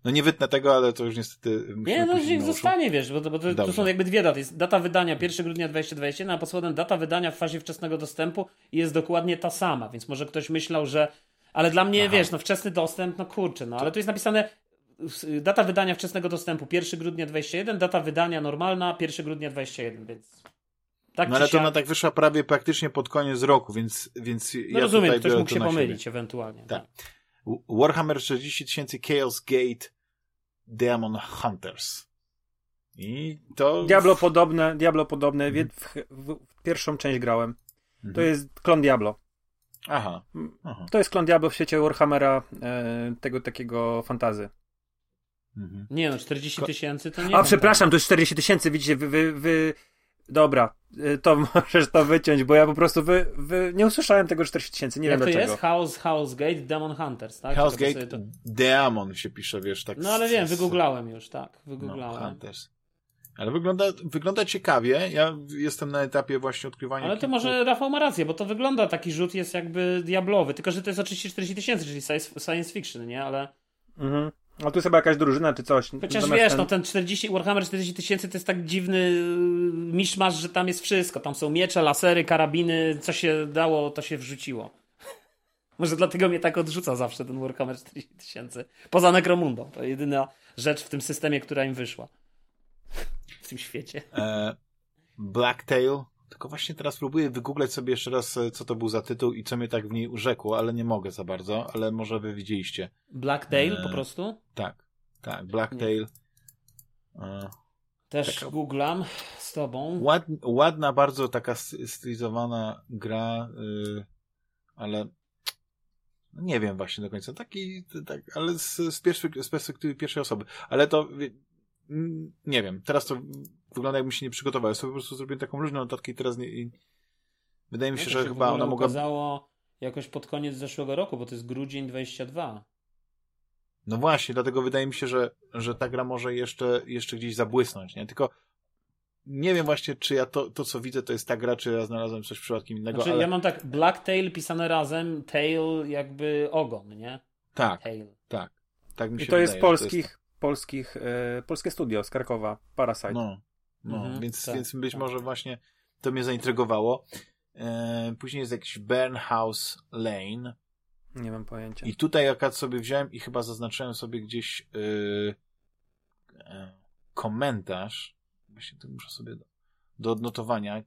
No nie wytnę tego, ale to już niestety Nie, no niech zostanie, wiesz, bo, to, bo to, to są jakby dwie daty. Jest data wydania 1 grudnia 2021, a pod spodem data wydania w fazie wczesnego dostępu jest dokładnie ta sama, więc może ktoś myślał, że... Ale dla mnie, Aha. wiesz, no wczesny dostęp, no kurczę, no ale tu jest napisane data wydania wczesnego dostępu 1 grudnia 21, data wydania normalna 1 grudnia 21, więc Tak No ale to ona tak wyszła prawie praktycznie pod koniec roku, więc, więc No ja rozumiem, tutaj ktoś mógł się na siebie. pomylić ewentualnie. Tak. Warhammer 40 tysięcy Chaos Gate Demon Hunters. I to... Diablo podobne, Diablo podobne, Mhm. w, w, w pierwszą część grałem. To Mhm. jest klon Diablo. Aha. Aha. To jest klon Diablo w świecie Warhammera, e, tego takiego fantazy. Mhm. Nie no, 40 tysięcy to nie A wiem, przepraszam, to jest 40 tysięcy, widzicie, wy, wy, wy... Dobra, y, to możesz to wyciąć, bo ja po prostu wy, wy... nie usłyszałem tego 40 tysięcy, nie Jak wiem to dlaczego. jest? House, House Gate, Demon Hunters, tak? Czekaj, Gate to- Demon się pisze, wiesz, tak. No ale z- wiem, wygooglałem już, tak, No, wygooglałem. Hunters. Ale wygląda, wygląda ciekawie. Ja jestem na etapie właśnie odkrywania. Ale to kilku- może Rafał ma rację, bo to wygląda, taki rzut jest jakby diablowy, tylko że to jest oczywiście 40 tysięcy, czyli science, science fiction, nie? Ale Mhm. A tu jest chyba jakaś drużyna czy coś. chociaż Natomiast wiesz, ten- no ten 40, Warhammer 40 tysięcy to jest tak dziwny yy, miszmasz, że tam jest wszystko. Tam są miecze, lasery, karabiny, co się dało, to się wrzuciło. Może dlatego mnie tak odrzuca zawsze ten Warhammer 40 tysięcy. Poza Necromundą. To jedyna rzecz w tym systemie, która im wyszła. W tym świecie. E, Blacktail. Tylko właśnie teraz próbuję wygooglać sobie jeszcze raz, e, co to był za tytuł i co mnie tak w niej urzekło, ale nie mogę za bardzo, ale może wy widzieliście. Blacktail Eee. po prostu. Tak, tak, Blacktail. E, Też Taka- googlam z tobą. ład, ładna, bardzo taka st- stylizowana gra, y, ale nie wiem właśnie do końca. Taki, tak, ale z, z, perspektywy, z perspektywy pierwszej osoby. Ale to nie wiem. Teraz to wygląda jakbym się nie przygotował. Ja sobie po prostu zrobiłem taką luźną notatkę i teraz nie, i wydaje mi się, to że w chyba ona mogła... ukazało jakoś pod koniec zeszłego roku, bo to jest grudzień 22. No właśnie, dlatego wydaje mi się, że, że ta gra może jeszcze, jeszcze gdzieś zabłysnąć, nie? Tylko nie wiem właśnie, czy ja to, to co widzę, to jest ta gra, czy ja znalazłem coś przypadkiem innego, Znaczy, ale ja mam tak Blacktail pisane razem, tail jakby ogon, nie? tak, Tail. tak. Tak mi się I to jest wydaje, że polskich, polskich, e, polskie studio z Krakowa, Parasite. No, no Mhm, więc, tak, więc być tak. może właśnie to mnie zaintrygowało. E, później jest jakiś Bernhouse Lane Nie mam pojęcia. i tutaj akurat sobie wziąłem i chyba zaznaczyłem sobie gdzieś e, e, komentarz. Właśnie to muszę sobie do, do odnotowania.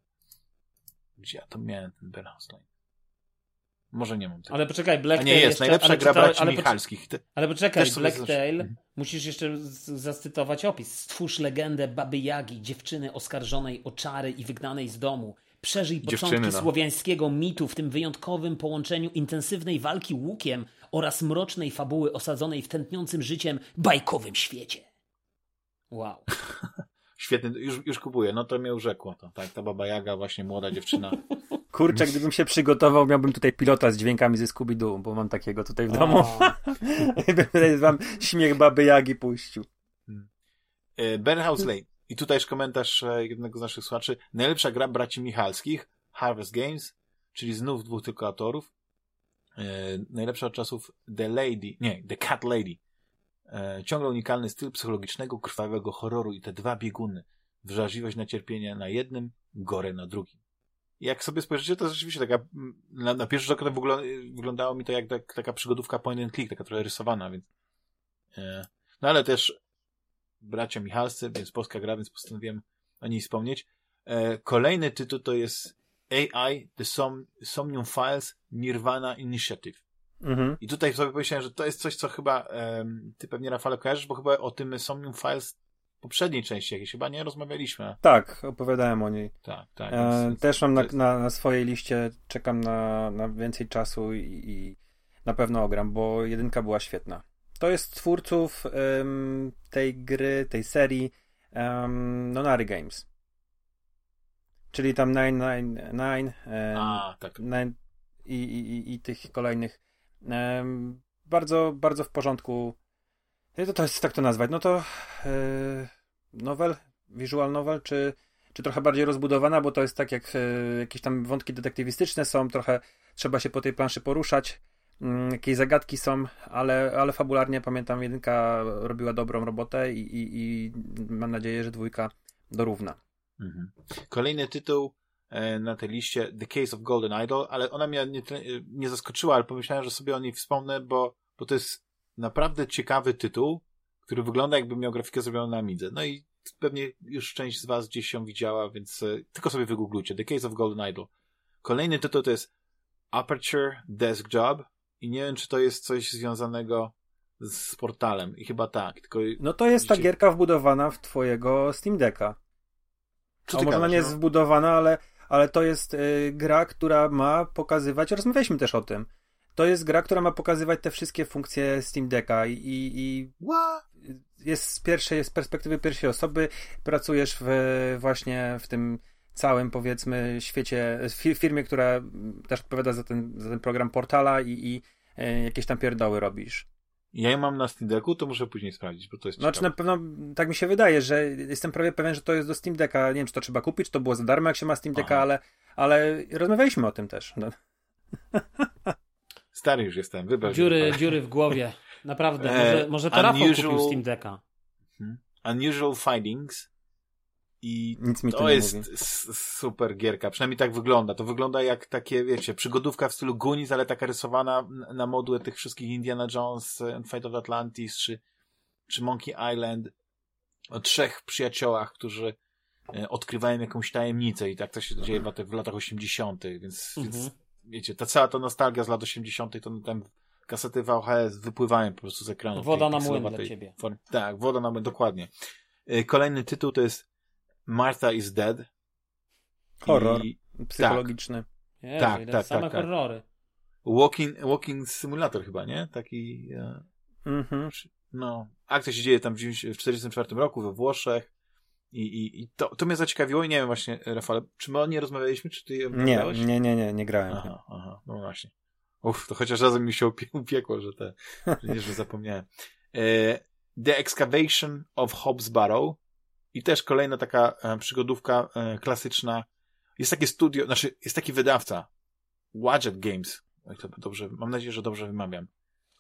Gdzie ja to miałem, ten Bernhouse Lane? Może nie mam tego. Ale poczekaj, Blacktail nie jest, jeszcze, najlepsza ale gra czytałeś- braci ale, Michalskich. Te, ale poczekaj, Blacktail, zaznaczy- musisz jeszcze zacytować opis. Stwórz legendę Baby Jagi, dziewczyny oskarżonej o czary i wygnanej z domu. Przeżyj Dziewczyny, początki no. słowiańskiego mitu w tym wyjątkowym połączeniu intensywnej walki łukiem oraz mrocznej fabuły osadzonej w tętniącym życiem bajkowym świecie. Wow. świetny, już, już kupuję, no to mnie urzekło. To, tak, ta Baba Jaga, właśnie młoda dziewczyna. Kurczę, gdybym się przygotował, miałbym tutaj pilota z dźwiękami ze Scooby-Doo, bo mam takiego tutaj w domu. Wam śmiech baby Jagi puścił. E, Bernhouse Lane. I tutaj już komentarz e, jednego z naszych słuchaczy. Najlepsza gra braci Michalskich, Harvest Games, czyli znów dwóch tylko autorów. E, najlepsza od czasów The Lady, nie, The Cat Lady. Ciągle unikalny styl psychologicznego, krwawego horroru i te dwa bieguny. Wrażliwość na cierpienie na jednym, gore na drugim. Jak sobie spojrzycie, to rzeczywiście taka, na, na pierwszy rzut oka wygl- wyglądało mi to jak tak, taka przygodówka point and click, taka trochę rysowana, więc e, no ale też bracia Michalscy, więc polska gra, więc postanowiłem o niej wspomnieć. E, kolejny tytuł to jest AI, The Som Somnium Files Nirvana Initiative. Mhm. I tutaj sobie pomyślałem, że to jest coś, co chyba ty pewnie, Rafale, kojarzysz, bo chyba o tym Somnium Files poprzedniej części jakiejś chyba nie rozmawialiśmy. Tak, opowiadałem o niej. Tak, tak. E, też mam na, na, na swojej liście, czekam na, na więcej czasu i, i na pewno ogram, bo jedynka była świetna. To jest twórców em, tej gry, tej serii um, Nonary Games. Czyli tam 999 em, A, tak. Nine- i, i, i, tych kolejnych. Bardzo, bardzo w porządku. To, to jest tak to nazwać. No to e, novel, visual novel, czy, czy trochę bardziej rozbudowana, bo to jest tak jak e, jakieś tam wątki detektywistyczne są, trochę trzeba się po tej planszy poruszać. Mm, jakieś zagadki są, ale, ale fabularnie pamiętam, jedynka robiła dobrą robotę i, i, i mam nadzieję, że dwójka dorówna. Mhm. Kolejny tytuł e, na tej liście The Case of Golden Idol, ale ona mnie nie, nie zaskoczyła, ale pomyślałem, że sobie o niej wspomnę, bo, bo to jest naprawdę ciekawy tytuł, który wygląda jakby miał grafikę zrobioną na Amidze. No i pewnie już część z was gdzieś się widziała, więc e, tylko sobie wygooglujcie. The Case of Golden Idol. Kolejny tytuł to jest Aperture Desk Job i nie wiem, czy to jest coś związanego z portalem i chyba tak. Tylko No to jest ta widzicie- gierka wbudowana w twojego Steam Decka. Co A może ona gadasz, nie jest no? wbudowana, ale, ale to jest y, gra, która ma pokazywać, rozmawialiśmy też o tym, to jest gra, która ma pokazywać te wszystkie funkcje Steam Decka i, i, jest z pierwszej, z perspektywy pierwszej osoby, pracujesz w, właśnie w tym całym, powiedzmy, świecie, fi- firmie, która mm, też odpowiada za ten, za ten program portala i, i e, jakieś tam pierdoły robisz. Ja je mam na Steam Decku, to muszę później sprawdzić, bo to jest Znaczy na ciekawe. pewno tak mi się wydaje, że jestem prawie pewien, że to jest do Steam Decka. Nie wiem, czy to trzeba kupić, czy to było za darmo, jak się ma Steam Decka, Aha. ale, ale rozmawialiśmy o tym też. No. Stary już jestem, wybacz. Dziury, dziury w głowie. Naprawdę. E, Może, może to Rafał unusual- kupił Steam Decka. Unusual Findings i Nic mi to to nie jest mówi. super gierka, przynajmniej tak wygląda. To wygląda jak takie, wiecie, przygodówka w stylu Goonies, ale taka rysowana na- modłę tych wszystkich Indiana Jones, and Fate of Atlantis, czy, czy Monkey Island, o trzech przyjaciołach, którzy e, odkrywają jakąś tajemnicę i tak to się dzieje w latach, w latach 80., więc, Mhm. więc wiecie, ta cała ta nostalgia z lat 80., to tam kasety VHS wypływają po prostu z ekranu. Woda tej na młyn dla ciebie. form- Tak, woda na młyn, dokładnie. E, Kolejny tytuł to jest Martha is Dead. Horror I psychologiczny. Jezu, Tak, tak, same tak, tak. horrory. walking, walking Simulator chyba, nie? Taki, e, Mhm. no, akcja się dzieje tam w 1944 roku we Włoszech i, i, i to, to mnie zaciekawiło i nie wiem właśnie, Rafale, czy my o nie rozmawialiśmy, czy ty je Nie, nie, nie, nie, nie grałem. Aha, aha, no właśnie. Uff, to chociaż razem mi się upie- upiekło, że te, że nie, że zapomniałem. E, The Excavation of Hobbs Barrow i też kolejna taka e, przygodówka e, klasyczna. Jest takie studio, znaczy jest taki wydawca Wadjet Games. Dobrze, mam nadzieję, że dobrze wymawiam.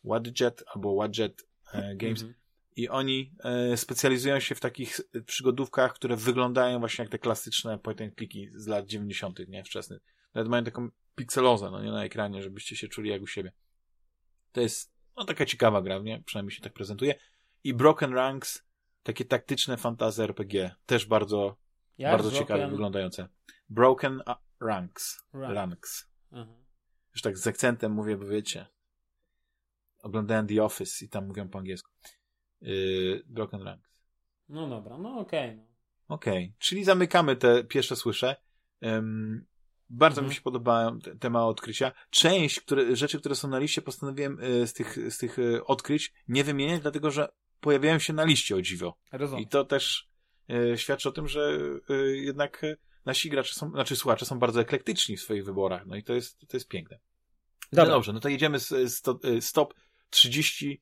Wadjet albo Wadjet e, Games. Mhm. I oni e, specjalizują się w takich przygodówkach, które wyglądają właśnie jak te klasyczne point and clicky z lat 90., nie? Wczesnych. Nawet mają taką pikselozę, no nie na ekranie, żebyście się czuli jak u siebie. To jest, no taka ciekawa gra, nie? Przynajmniej się tak prezentuje. I Broken Ranks, takie taktyczne fantasy RPG, też bardzo, Jak bardzo Broken- ciekawe wyglądające. Broken Ranks. Ranks. Ranks. Mhm. Już tak z akcentem mówię, bo wiecie. Oglądałem The Office i tam mówią po angielsku. Yy, Broken Ranks. No dobra, no okej. no. Okej, czyli zamykamy te pierwsze słysze. Ym, bardzo Mhm. mi się podobają te, te małe odkrycia. Część które, rzeczy, które są na liście, postanowiłem y, z tych, z tych y, odkryć nie wymieniać, dlatego że pojawiają się na liście o dziwo. Rozumiem. I to też y, świadczy o tym, że jednak nasi gracze są, znaczy słuchacze są bardzo eklektyczni w swoich wyborach. No i to jest, to jest piękne. No Dobra. dobrze, no to jedziemy z, z to, stop 30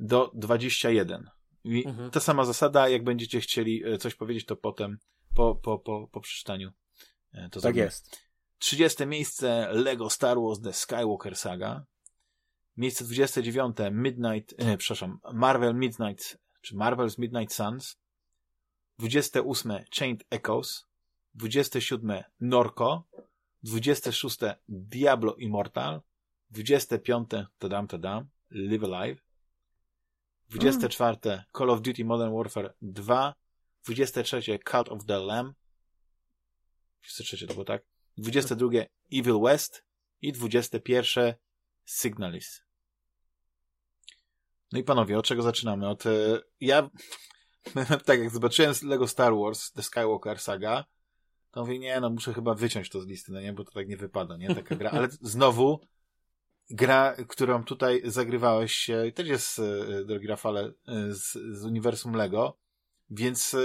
do 21. I Mhm. ta sama zasada, jak będziecie chcieli e, coś powiedzieć, to potem po, po, po, po przeczytaniu e, to Tak jest. 30 miejsce Lego Star Wars The Skywalker Saga. Miejsce 29 Midnight, e, przepraszam, Marvel Midnight, czy Marvel's Midnight Suns. 28 Chained Echoes. 27 Norco. 26 Diablo Immortal. 25 tadam tadam Live Alive. 24 Call of Duty Modern Warfare 2. 23 Cult of the Lamb. 23 to było tak. 22 Evil West i 21 Signalis. No i panowie, od czego zaczynamy? Od, e, ja, tak jak zobaczyłem Lego Star Wars, The Skywalker Saga, to mówię, nie, no muszę chyba wyciąć to z listy, no nie, bo to tak nie wypada, nie, taka gra, ale znowu gra, którą tutaj zagrywałeś, e, też jest, e, drogi Rafale, e, z, z uniwersum Lego, więc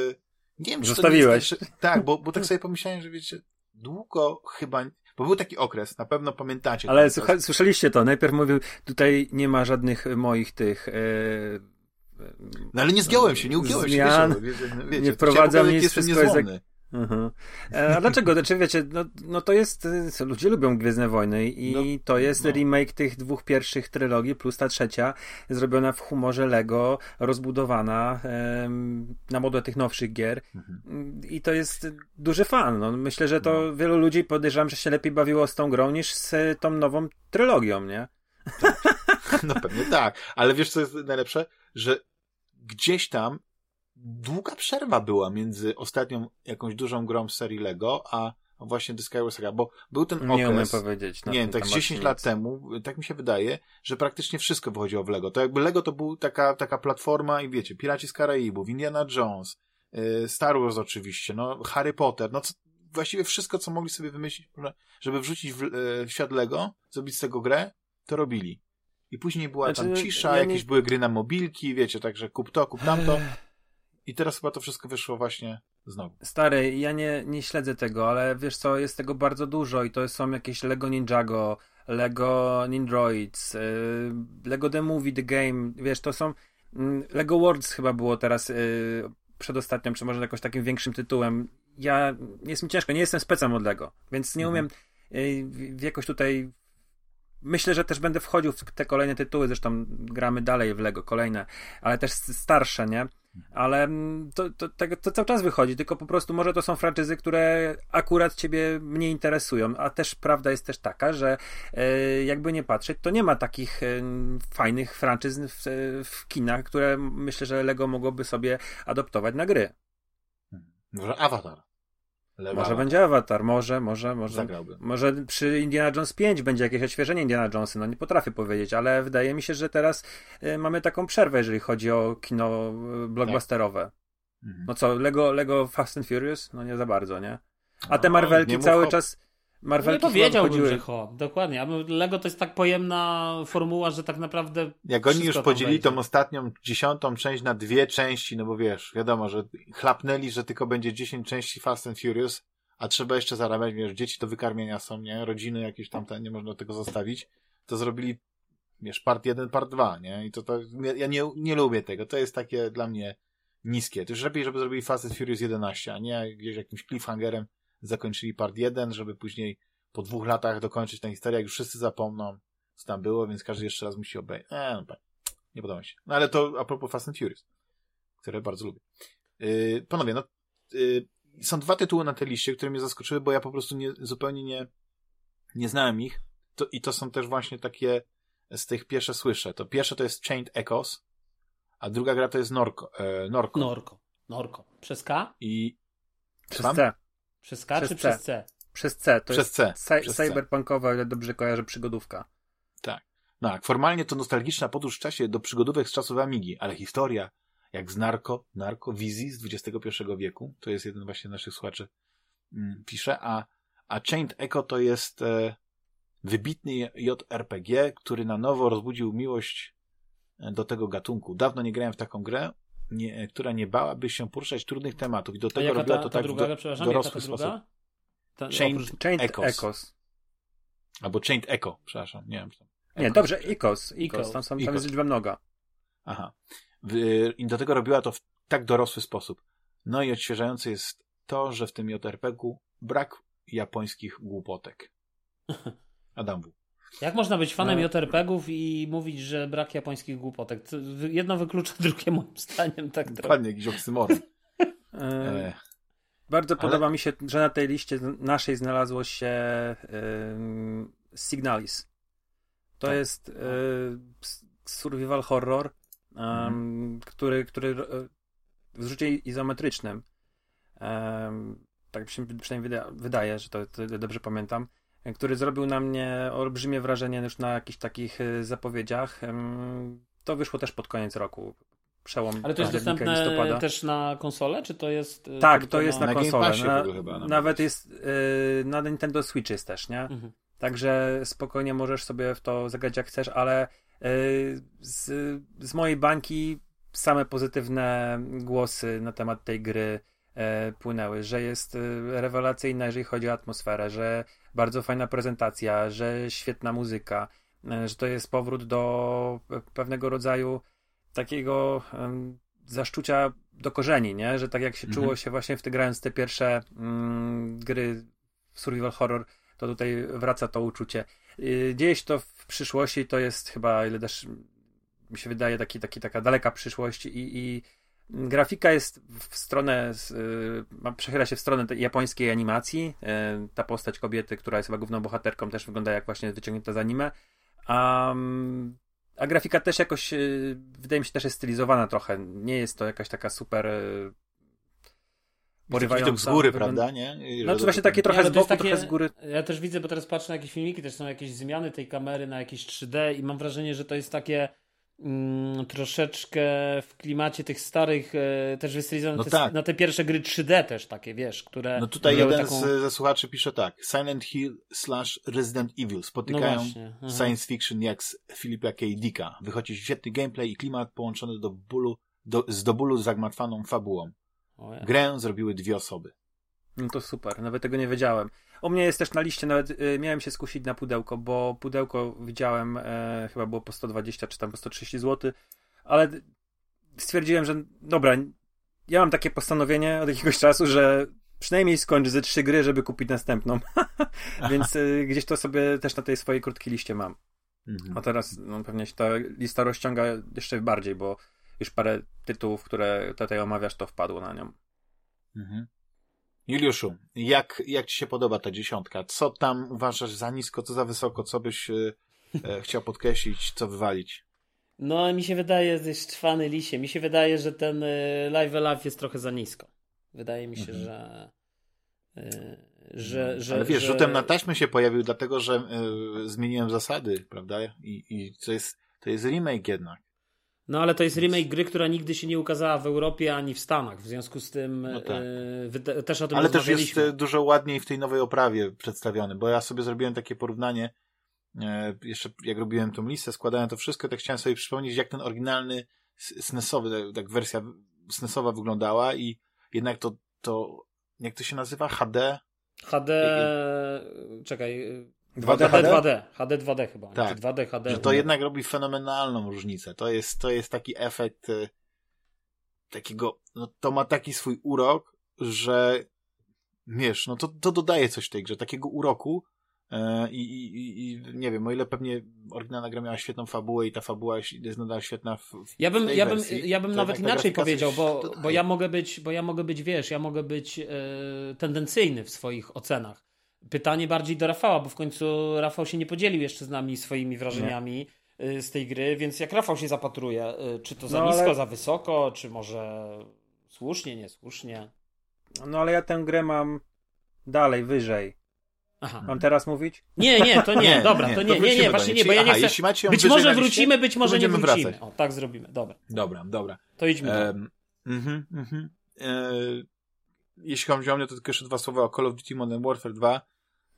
nie wiem, czy Zostawiłeś. To nie jest, tak, tak, bo, bo tak sobie pomyślałem, że wiecie, długo chyba, bo był taki okres, na pewno pamiętacie. Ale słucha, słyszeliście to, najpierw mówił, tutaj nie ma żadnych moich tych... E, No ale nie zgiąłem się, nie ugiąłem zmian, się. Wiecie, wiecie, nie wprowadzam nic, wszystko jest niezłomny. Mhm. E, A dlaczego? Znaczy, wiecie, no, no to jest, ludzie lubią Gwiezdne Wojny i No, to jest no. remake tych dwóch pierwszych trylogii, plus ta trzecia, zrobiona w humorze Lego, rozbudowana em, na modłę tych nowszych gier Mhm. i to jest duży fan. No, myślę, że to No. wielu ludzi podejrzewam, że się lepiej bawiło z tą grą niż z tą nową trylogią, nie? No pewnie tak, ale wiesz co jest najlepsze? Że gdzieś tam długa przerwa była między ostatnią jakąś dużą grą z serii Lego, a właśnie The Skyward Saga, bo był ten okres... Nie umiem powiedzieć. Nie wiem, tak 10 lat nic. temu, tak mi się wydaje, że praktycznie wszystko wychodziło w Lego. To jakby Lego to był taka, taka platforma i wiecie, Piraci z Karaibów, Indiana Jones, yy, Star Wars oczywiście, no Harry Potter, no co, właściwie wszystko, co mogli sobie wymyślić, żeby wrzucić w, yy, w świat Lego, zrobić z tego grę, to robili. I później była znaczy, tam cisza, ja nie... jakieś były gry na mobilki, wiecie, także kup to, kup tamto. I teraz chyba to wszystko wyszło właśnie znowu. Stary, ja nie, nie śledzę tego, ale wiesz co, jest tego bardzo dużo i to są jakieś Lego Ninjago, Lego Nindroids, yy, Lego The Movie, The Game, wiesz, to są yy, Lego Worlds chyba było teraz yy, przedostatnią, czy może jakimś takim większym tytułem. Ja, jest mi ciężko, nie jestem specem od Lego, więc nie mhm. umiem yy, jakoś tutaj Myślę, że też będę wchodził w te kolejne tytuły, zresztą gramy dalej w Lego, kolejne, ale też starsze, nie? Ale mm, to, to, to, to, cały czas wychodzi, tylko po prostu może to są franczyzy, które akurat ciebie mniej interesują, a też prawda jest też taka, że e, jakby nie patrzeć, to nie ma takich e, fajnych franczyz w, w kinach, które myślę, że Lego mogłoby sobie adoptować na gry. Może Avatar. Lewa. Może będzie Avatar, może, może, może. Zagrałby. Może przy Indiana Jones 5 będzie jakieś odświeżenie Indiana Jonesa, no nie potrafię powiedzieć, ale wydaje mi się, że teraz y, mamy taką przerwę, jeżeli chodzi o kino y, blockbusterowe. Tak. No co, Lego, Lego Fast and Furious? No nie za bardzo, nie? A te no, Marvelki cały czas Marvelki nie powiedziałbym, że ho, dokładnie. A Lego to jest tak pojemna formuła, że tak naprawdę. Jak oni już podzielili tą ostatnią dziesiątą część na dwie części, no bo wiesz, wiadomo, że chlapnęli, że tylko będzie 10 części Fast and Furious, a trzeba jeszcze zarabiać, wiesz, dzieci do wykarmienia są, nie? Rodziny jakieś tam, nie można tego zostawić. To zrobili, wiesz, part 1, part 2, nie? I to, to ja nie, nie lubię tego. To jest takie dla mnie niskie. To już lepiej, żeby zrobili Fast and Furious 11, a nie gdzieś jakimś cliffhangerem zakończyli part 1, żeby później po dwóch latach dokończyć tę historię, jak już wszyscy zapomną, co tam było, więc każdy jeszcze raz musi obejrzeć. Eee, no, nie podoba mi się. No ale to a propos Fast and Furious, które bardzo lubię. Yy, panowie, no yy, są dwa tytuły na tej liście, które mnie zaskoczyły, bo ja po prostu nie, zupełnie nie, nie znałem ich. To, I to są też właśnie takie z tych pierwsze słyszę. To pierwsze to jest Chained Echoes, a druga gra to jest Norco. E, Norco. Norco. Norco. Przez K? I... Przez C. Przez K przez czy C. przez C? Przez C. To przez C. Cy przez cyberpunkowa, o ile dobrze kojarzę, przygodówka. Tak. No tak, formalnie to nostalgiczna podróż w czasie do przygodówek z czasów Amigi, ale historia, jak z Narko, Narko, wizji z XXI wieku, to jest jeden właśnie z naszych słuchaczy mm, pisze, a, a Chained Echo to jest e, wybitny JRPG, który na nowo rozbudził miłość e, do tego gatunku. Dawno nie grałem w taką grę, nie, która nie bałaby się poruszać trudnych tematów i do tego robiła ta, to ta tak druga, w dorosły sposób. Ta, Chained, Chained Echoes. Echoes. Albo Chained Echo, przepraszam, nie wiem. Nie, dobrze, Ecos. Ecos. Tam, są, tam jest liczba mnoga. Aha. I do tego robiła to w tak dorosły sposób. No i odświeżające jest to, że w tym JRPG-u brak japońskich głupotek. Adam W. Jak można być fanem no. JRPG-ów i mówić, że brak japońskich głupotek? Jedno wyklucza drugie moim zdaniem. Tak Dokładnie, jakiś oksymoron. e, bardzo Ale... podoba mi się, że na tej liście naszej znalazło się Signalis. To tak. jest survival horror, mhm. który, który e, w rzucie izometrycznym tak mi się przynajmniej wydaje, wydaje że to, to dobrze pamiętam, który zrobił na mnie olbrzymie wrażenie już na jakichś takich e, zapowiedziach. To wyszło też pod koniec roku. Przełom Ale to jest dostępne listopada. też na konsolę, czy to jest. E, tak, to jest na, na konsolę. Na, chyba, nawet jest yy, na Nintendo Switch jest też, nie? Mhm. Także spokojnie możesz sobie w to zagrać jak chcesz, ale yy, z, z mojej bańki same pozytywne głosy na temat tej gry płynęły, że jest rewelacyjna, jeżeli chodzi o atmosferę, że bardzo fajna prezentacja, że świetna muzyka, e, że to jest powrót do pewnego rodzaju takiego zaszczucia do korzeni, nie? Że tak jak się mhm. czuło się właśnie w te grając te pierwsze mm, gry survival horror, to tutaj wraca to uczucie. Dzieje się to w przyszłości, to jest chyba, ile też mi się wydaje, taki, taki, taka daleka przyszłość i, i grafika jest w stronę, yy, przechyla się w stronę tej japońskiej animacji. Yy, ta postać kobiety, która jest chyba główną bohaterką, też wygląda jak właśnie wyciągnięta z anime. Um, A grafika też jakoś, y, wydaje mi się, też jest stylizowana trochę. Nie jest to jakaś taka super y, porywająca. Widok z góry, prawda, nie? No to właśnie takie trochę z boku, takie, trochę z góry. Ja też widzę, bo teraz patrzę na jakieś filmiki, też są jakieś zmiany tej kamery na jakieś 3D i mam wrażenie, że to jest takie mm, troszeczkę w klimacie tych starych, e, też wystylizowane no tak. na te pierwsze gry 3D też takie, wiesz, które... No tutaj jeden taką... z, ze słuchaczy pisze tak, Silent Hill slash Resident Evil spotykają no science fiction jak z Filipa K. Dicka. Wychodzi świetny gameplay i klimat połączony do bólu, do, z do bólu zagmatwaną fabułą. Grę zrobiły dwie osoby. No to super, nawet tego nie wiedziałem. U mnie jest też na liście, nawet y, miałem się skusić na pudełko, bo pudełko widziałem, e, chyba było po 120 czy tam po 130 zł, ale stwierdziłem, że dobra, ja mam takie postanowienie od jakiegoś czasu, że przynajmniej skończę ze trzy gry, żeby kupić następną. Więc y, gdzieś to sobie też na tej swojej krótkiej liście mam. Mhm. A teraz no, pewnie się ta lista rozciąga jeszcze bardziej, bo już parę tytułów, które tutaj omawiasz, to wpadło na nią. Mhm. Juliuszu, jak, jak ci się podoba ta dziesiątka? Co tam uważasz za nisko, co za wysoko, co byś e, e chciał podkreślić, co wywalić? No, mi się wydaje, że jest trwany lisie, mi się wydaje, że ten y, Live Alive jest trochę za nisko. Wydaje mi się, mhm. że... Y, że, no, że, Ale wiesz, że... rzutem na taśmę się pojawił, dlatego że y, zmieniłem zasady, prawda? I, i to, jest, to jest remake jednak. No ale to jest remake gry, która nigdy się nie ukazała w Europie ani w Stanach. W związku z tym no tak. yy, też o tym Ale też jest e, dużo ładniej w tej nowej oprawie przedstawiony, bo ja sobie zrobiłem takie porównanie e, jeszcze jak robiłem tą listę, składałem to wszystko, tak chciałem sobie przypomnieć, jak ten oryginalny SNESowy, tak, tak wersja SNESowa wyglądała i jednak to, to jak to się nazywa? HD? HD, czekaj, 2D, HD, 2D, HD 2D chyba. Tak. 2D, HD. Że to jednak robi fenomenalną różnicę. To jest, to jest taki efekt y, takiego, no to ma taki swój urok, że wiesz, no to, to dodaje coś tej grze, takiego uroku e, i, i, i nie wiem, o ile pewnie oryginalna gra miała świetną fabułę i ta fabuła jest nadal świetna w, w ja bym, ja bym, ja bym nawet inaczej powiedział, bo, bo ja mogę być, bo ja mogę być, wiesz, ja mogę być e, tendencyjny w swoich ocenach pytanie bardziej do Rafała, bo w końcu Rafał się nie podzielił jeszcze z nami swoimi wrażeniami nie. Y, z tej gry, więc jak Rafał się zapatruje, y, czy to za no, nisko, ale... za wysoko, czy może słusznie, niesłusznie? No ale ja tę grę mam dalej, wyżej. Aha. Mam teraz mówić? Nie, nie, to nie, dobra, to nie, nie, nie, właśnie nie, bo ja nie chcę. Jeśli macie ją być może wrócimy, być może nie wrócimy. Wracać. O, tak zrobimy, dobra. Dobra, dobra. To idźmy. Um, mhm, mhm. E, jeśli chodzi o mnie, to tylko jeszcze dwa słowa o Call of Duty Modern Warfare 2.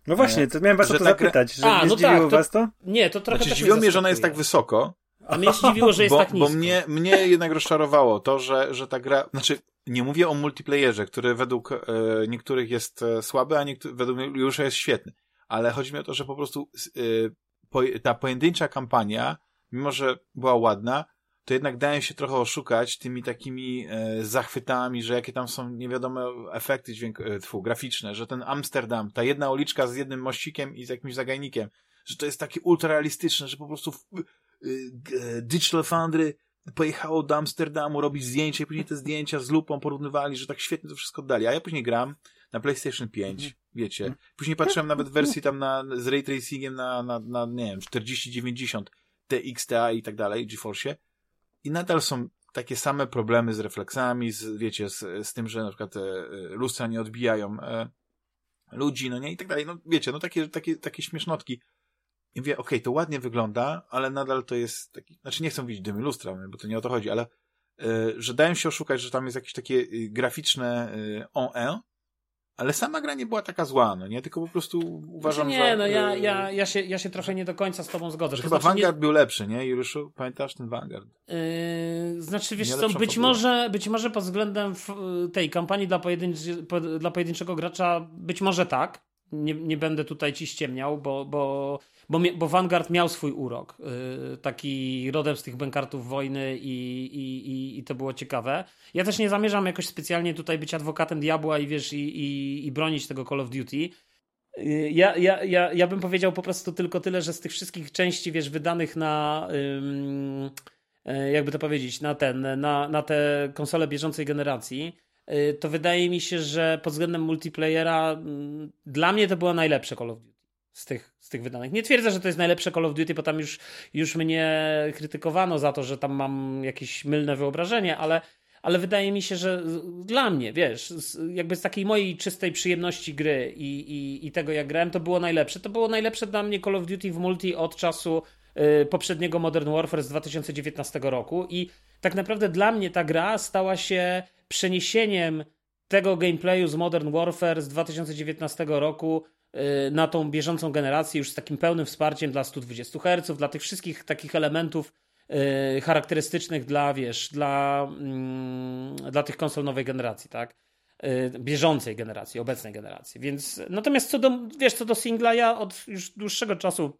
No właśnie, to miałem was o to zapytać, że A, nie no zdziwiło tak, to... was to? Nie, to trochę znaczy, zdziwiło mnie, że ona jest tak wysoko. A mnie zdziwiło, że jest bo, tak nisko. Bo mnie, mnie jednak rozczarowało to, że, że ta gra, znaczy nie mówię o multiplayerze, który według e, niektórych jest e, słaby, a niektórych, według mnie już jest świetny. Ale chodzi mi o to, że po prostu e, po, ta pojedyncza kampania, mimo że była ładna, to jednak dają się trochę oszukać tymi takimi e, zachwytami, że jakie tam są niewiadome efekty dźwięk, e, tfu, graficzne, że ten Amsterdam, ta jedna uliczka z jednym mościkiem i z jakimś zagajnikiem, że to jest takie ultrarealistyczne, że po prostu w, e, e, Digital Foundry pojechało do Amsterdamu robić zdjęcia i później te zdjęcia z lupą porównywali, że tak świetnie to wszystko dali. A ja później gram na PlayStation 5, mhm. wiecie. Później patrzyłem nawet wersji tam na, z ray tracingiem na, na, na nie wiem, 4090 TXTA i tak dalej, GeForce i nadal są takie same problemy z refleksami, z, wiecie, z, z tym, że na przykład e, e, lustra nie odbijają e, ludzi, no nie, i tak dalej, no wiecie, no takie, takie, takie śmiesznotki. I mówię, okej, okay, to ładnie wygląda, ale nadal to jest taki, znaczy nie chcę widzieć dymy lustra, bo to nie o to chodzi, ale e, że dają się oszukać, że tam jest jakieś takie y, graficzne y, on ale sama gra nie była taka zła, no nie? Tylko po prostu uważam, znaczy nie, że... Nie, no ja, ja, ja, się, ja się trochę nie do końca z tobą zgodzę. chyba znaczy Vanguard nie... był lepszy, nie? Juliuszu, pamiętasz ten Vanguard? Yy, znaczy, wiesz co, być może, być może pod względem tej kampanii dla, pojedynczy, dla pojedynczego gracza, być może tak. Nie, nie będę tutaj ci ściemniał, bo, bo bo, bo Vanguard miał swój urok, yy, taki rodem z tych bankartów wojny i, i, i, i, to było ciekawe. Ja też nie zamierzam jakoś specjalnie tutaj być adwokatem diabła i wiesz, i, i, i bronić tego Call of Duty. Yy, ja, ja, ja, ja bym powiedział po prostu tylko tyle, że z tych wszystkich części, wiesz, wydanych na, yy, jakby to powiedzieć, na ten, na, na te konsole bieżącej generacji, to wydaje mi się, że pod względem multiplayera, mm, dla mnie to było najlepsze Call of Duty z tych, z tych wydanych. Nie twierdzę, że to jest najlepsze Call of Duty, bo tam już, już mnie krytykowano za to, że tam mam jakieś mylne wyobrażenie, ale, ale wydaje mi się, że dla mnie, wiesz, jakby z takiej mojej czystej przyjemności gry i, i, i tego, jak grałem, to było najlepsze. To było najlepsze dla mnie Call of Duty w multi od czasu y, poprzedniego Modern Warfare z 2019 roku i tak naprawdę dla mnie ta gra stała się przeniesieniem tego gameplayu z Modern Warfare z 2019 roku y, na tą bieżącą generację już z takim pełnym wsparciem dla 120 Hz, dla tych wszystkich takich elementów y, charakterystycznych dla, wiesz, dla, mm, dla tych konsol nowej generacji, tak? Y, bieżącej generacji, obecnej generacji. Więc natomiast co do, wiesz, co do singla, ja od już dłuższego czasu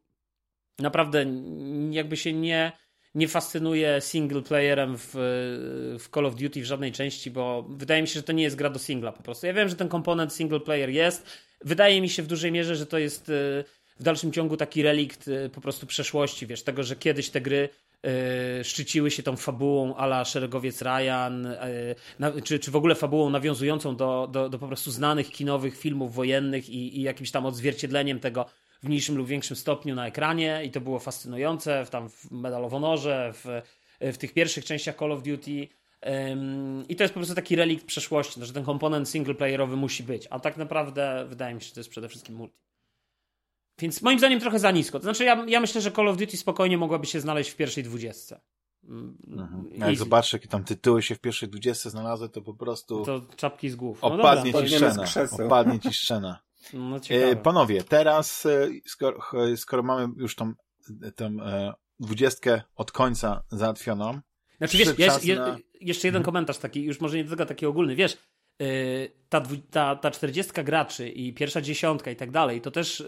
naprawdę jakby się nie nie fascynuje single playerem w, w Call of Duty w żadnej części, bo wydaje mi się, że to nie jest gra do singla po prostu. Ja wiem, że ten komponent single player jest. Wydaje mi się w dużej mierze, że to jest y, w dalszym ciągu taki relikt y, po prostu przeszłości, wiesz, tego, że kiedyś te gry y, szczyciły się tą fabułą ala Szeregowiec Ryan, czy, czy w ogóle fabułą nawiązującą do, do, do po prostu znanych kinowych filmów wojennych i, i jakimś tam odzwierciedleniem tego w mniejszym lub większym stopniu na ekranie i to było fascynujące, w, tam w Medal of Honorze, w, w tych pierwszych częściach Call of Duty. I to jest po prostu taki relikt przeszłości, że ten komponent singleplayerowy musi być, a tak naprawdę wydaje mi się, że to jest przede wszystkim multi. Więc moim zdaniem trochę za nisko. To znaczy, ja, ja myślę, że Call of Duty spokojnie mogłaby się znaleźć w pierwszej dwudziestce. Mm, mhm. Jak zobaczysz, jakie tam tytuły się w pierwszej dwudziestce znalazły, to po prostu. To czapki z głów. No opadnie ci szczena. Opadnie ci szczena. No, e, panowie, teraz e, skoro, skoro, mamy już tą, tą e, dwudziestkę od końca załatwioną. Znaczy wiesz, jest, na... jeszcze jeden mhm. komentarz taki, już może nie do tego taki ogólny, wiesz, ta, ta, ta 40 graczy i pierwsza dziesiątka i tak dalej, to też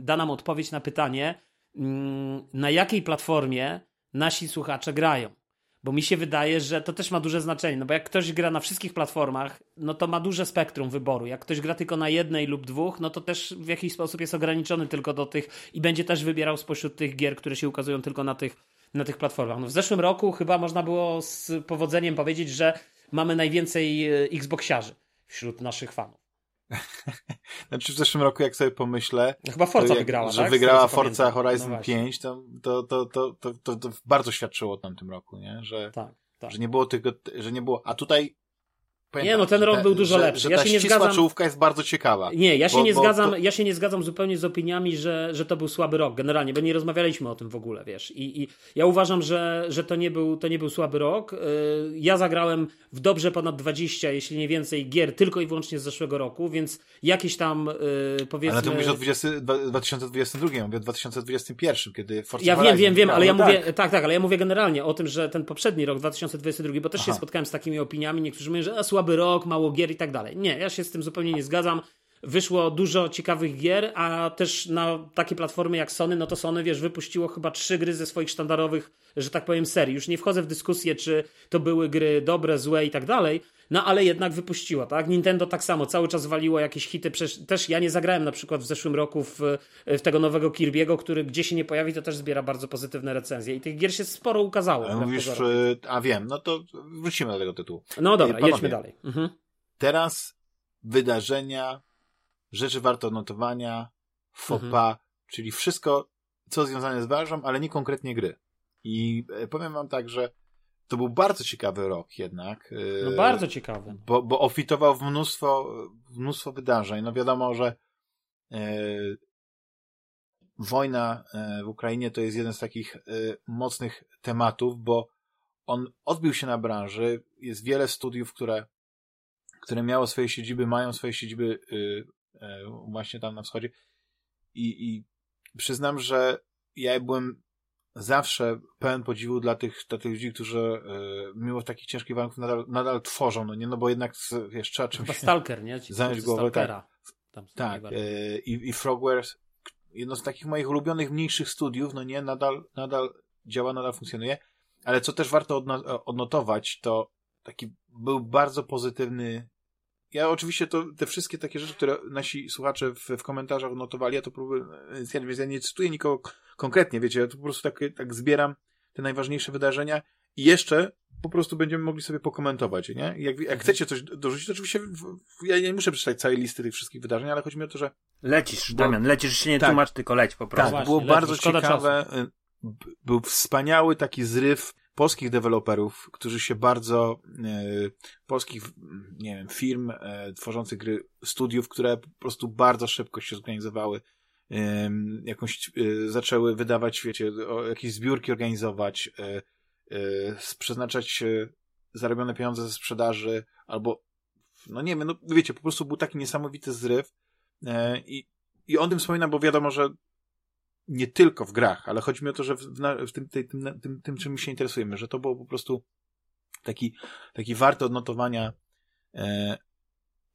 da nam odpowiedź na pytanie, mm, na jakiej platformie nasi słuchacze grają. Bo mi się wydaje, że to też ma duże znaczenie, no bo jak ktoś gra na wszystkich platformach, no to ma duże spektrum wyboru. Jak ktoś gra tylko na jednej lub dwóch, no to też w jakiś sposób jest ograniczony tylko do tych i będzie też wybierał spośród tych gier, które się ukazują tylko na tych, na tych platformach. No w zeszłym roku chyba można było z powodzeniem powiedzieć, że mamy najwięcej e, Xboxiarzy wśród naszych fanów. Znaczy w zeszłym roku, jak sobie pomyślę. No chyba Forza jak, wygrała. Że tak? wygrała Forza Horizon no 5, to, to, to, to, to, to, bardzo świadczyło o tamtym roku, nie? Że, tak, tak. że nie było tego, że nie było. A tutaj Pamiętam, nie, no ten rok był dużo że, lepszy. Że ja się nie zgadzam. czołówka jest bardzo ciekawa. Nie, ja się bo, nie zgadzam, to... ja się nie zgadzam zupełnie z opiniami, że, że to był słaby rok generalnie, bo nie rozmawialiśmy o tym w ogóle, wiesz. I, i ja uważam, że, że to, nie był, to nie był słaby rok. Y, ja zagrałem w dobrze ponad 20, jeśli nie więcej, gier tylko i wyłącznie z zeszłego roku, więc jakieś tam y, powiedzmy. Ale ty mówisz o 20, 2022, ja mówię o 2021, kiedy Forza Ja wiem, wiem, wiem, ale ja no mówię, tak. tak, tak, ale ja mówię generalnie o tym, że ten poprzedni rok, 2022, bo też Aha. się spotkałem z takimi opiniami, niektórzy mówią, że a, słaby rok, mało gier i tak dalej. Nie, ja się z tym zupełnie nie zgadzam. Wyszło dużo ciekawych gier, a też na takie platformy jak Sony, no to Sony, wiesz, wypuściło chyba trzy gry ze swoich sztandarowych, że tak powiem, serii. Już nie wchodzę w dyskusję, czy to były gry dobre, złe i tak dalej, no ale jednak wypuściła, tak? Nintendo tak samo, cały czas waliło jakieś hity. Przecież też ja nie zagrałem na przykład w zeszłym roku w, w tego nowego Kirby'ego, który gdzie się nie pojawi, to też zbiera bardzo pozytywne recenzje. I tych gier się sporo ukazało. A, mówisz, a wiem, no to wrócimy do tego tytułu. No dobra, Panowie, jedźmy dalej. Mhm. Teraz wydarzenia, rzeczy warte odnotowania, FOPA, mhm. czyli wszystko, co związane z branżą, ale nie konkretnie gry. I e, powiem wam tak, że to był bardzo ciekawy rok jednak. E, no bardzo ciekawy. Bo, bo ofitował w mnóstwo, mnóstwo wydarzeń. No wiadomo, że e, wojna e, w Ukrainie to jest jeden z takich e, mocnych tematów, bo on odbił się na branży. Jest wiele studiów, które które miało swoje siedziby, mają swoje siedziby yy, właśnie tam na wschodzie. I, I przyznam, że ja byłem zawsze pełen podziwu dla tych, dla tych ludzi, którzy yy, mimo takich ciężkich warunków nadal, nadal tworzą, no nie, no bo jednak wiesz, trzeba czymś... Chyba Stalker, nie? Ci zająć głowę, tak. tak, yy, i, i Frogware, jedno z takich moich ulubionych mniejszych studiów, no nie, nadal, nadal działa, nadal funkcjonuje, ale co też warto odnotować, to taki był bardzo pozytywny. Ja oczywiście to, te wszystkie takie rzeczy, które nasi słuchacze w, w komentarzach notowali, ja to próbuję, więc ja nie cytuję nikogo konkretnie, wiecie, ja to po prostu tak, tak zbieram te najważniejsze wydarzenia i jeszcze po prostu będziemy mogli sobie pokomentować, nie? Jak, jak mhm. chcecie coś dorzucić, to oczywiście w, ja nie muszę przeczytać całej listy tych wszystkich wydarzeń, ale chodzi mi o to, że... Lecisz, bo... Damian, lecisz się nie tak, tłumacz, tylko leć po prostu. Tak, było bardzo ciekawe. Czasu. Był wspaniały taki zryw polskich deweloperów, którzy się bardzo, e, polskich, nie wiem, firm e, tworzących gry, studiów, które po prostu bardzo szybko się zorganizowały, e, jakąś, zaczęły wydawać, wiecie, o, jakieś zbiórki organizować, przeznaczać zarobione pieniądze ze sprzedaży, albo, no nie wiem, no wiecie, po prostu był taki niesamowity zryw i, i on tym wspomina, bo wiadomo, że nie tylko w grach, ale chodzi mi o to, że w, w tym, tym, tym, tym, tym, czym się interesujemy, że to było po prostu taki, taki warty odnotowania e,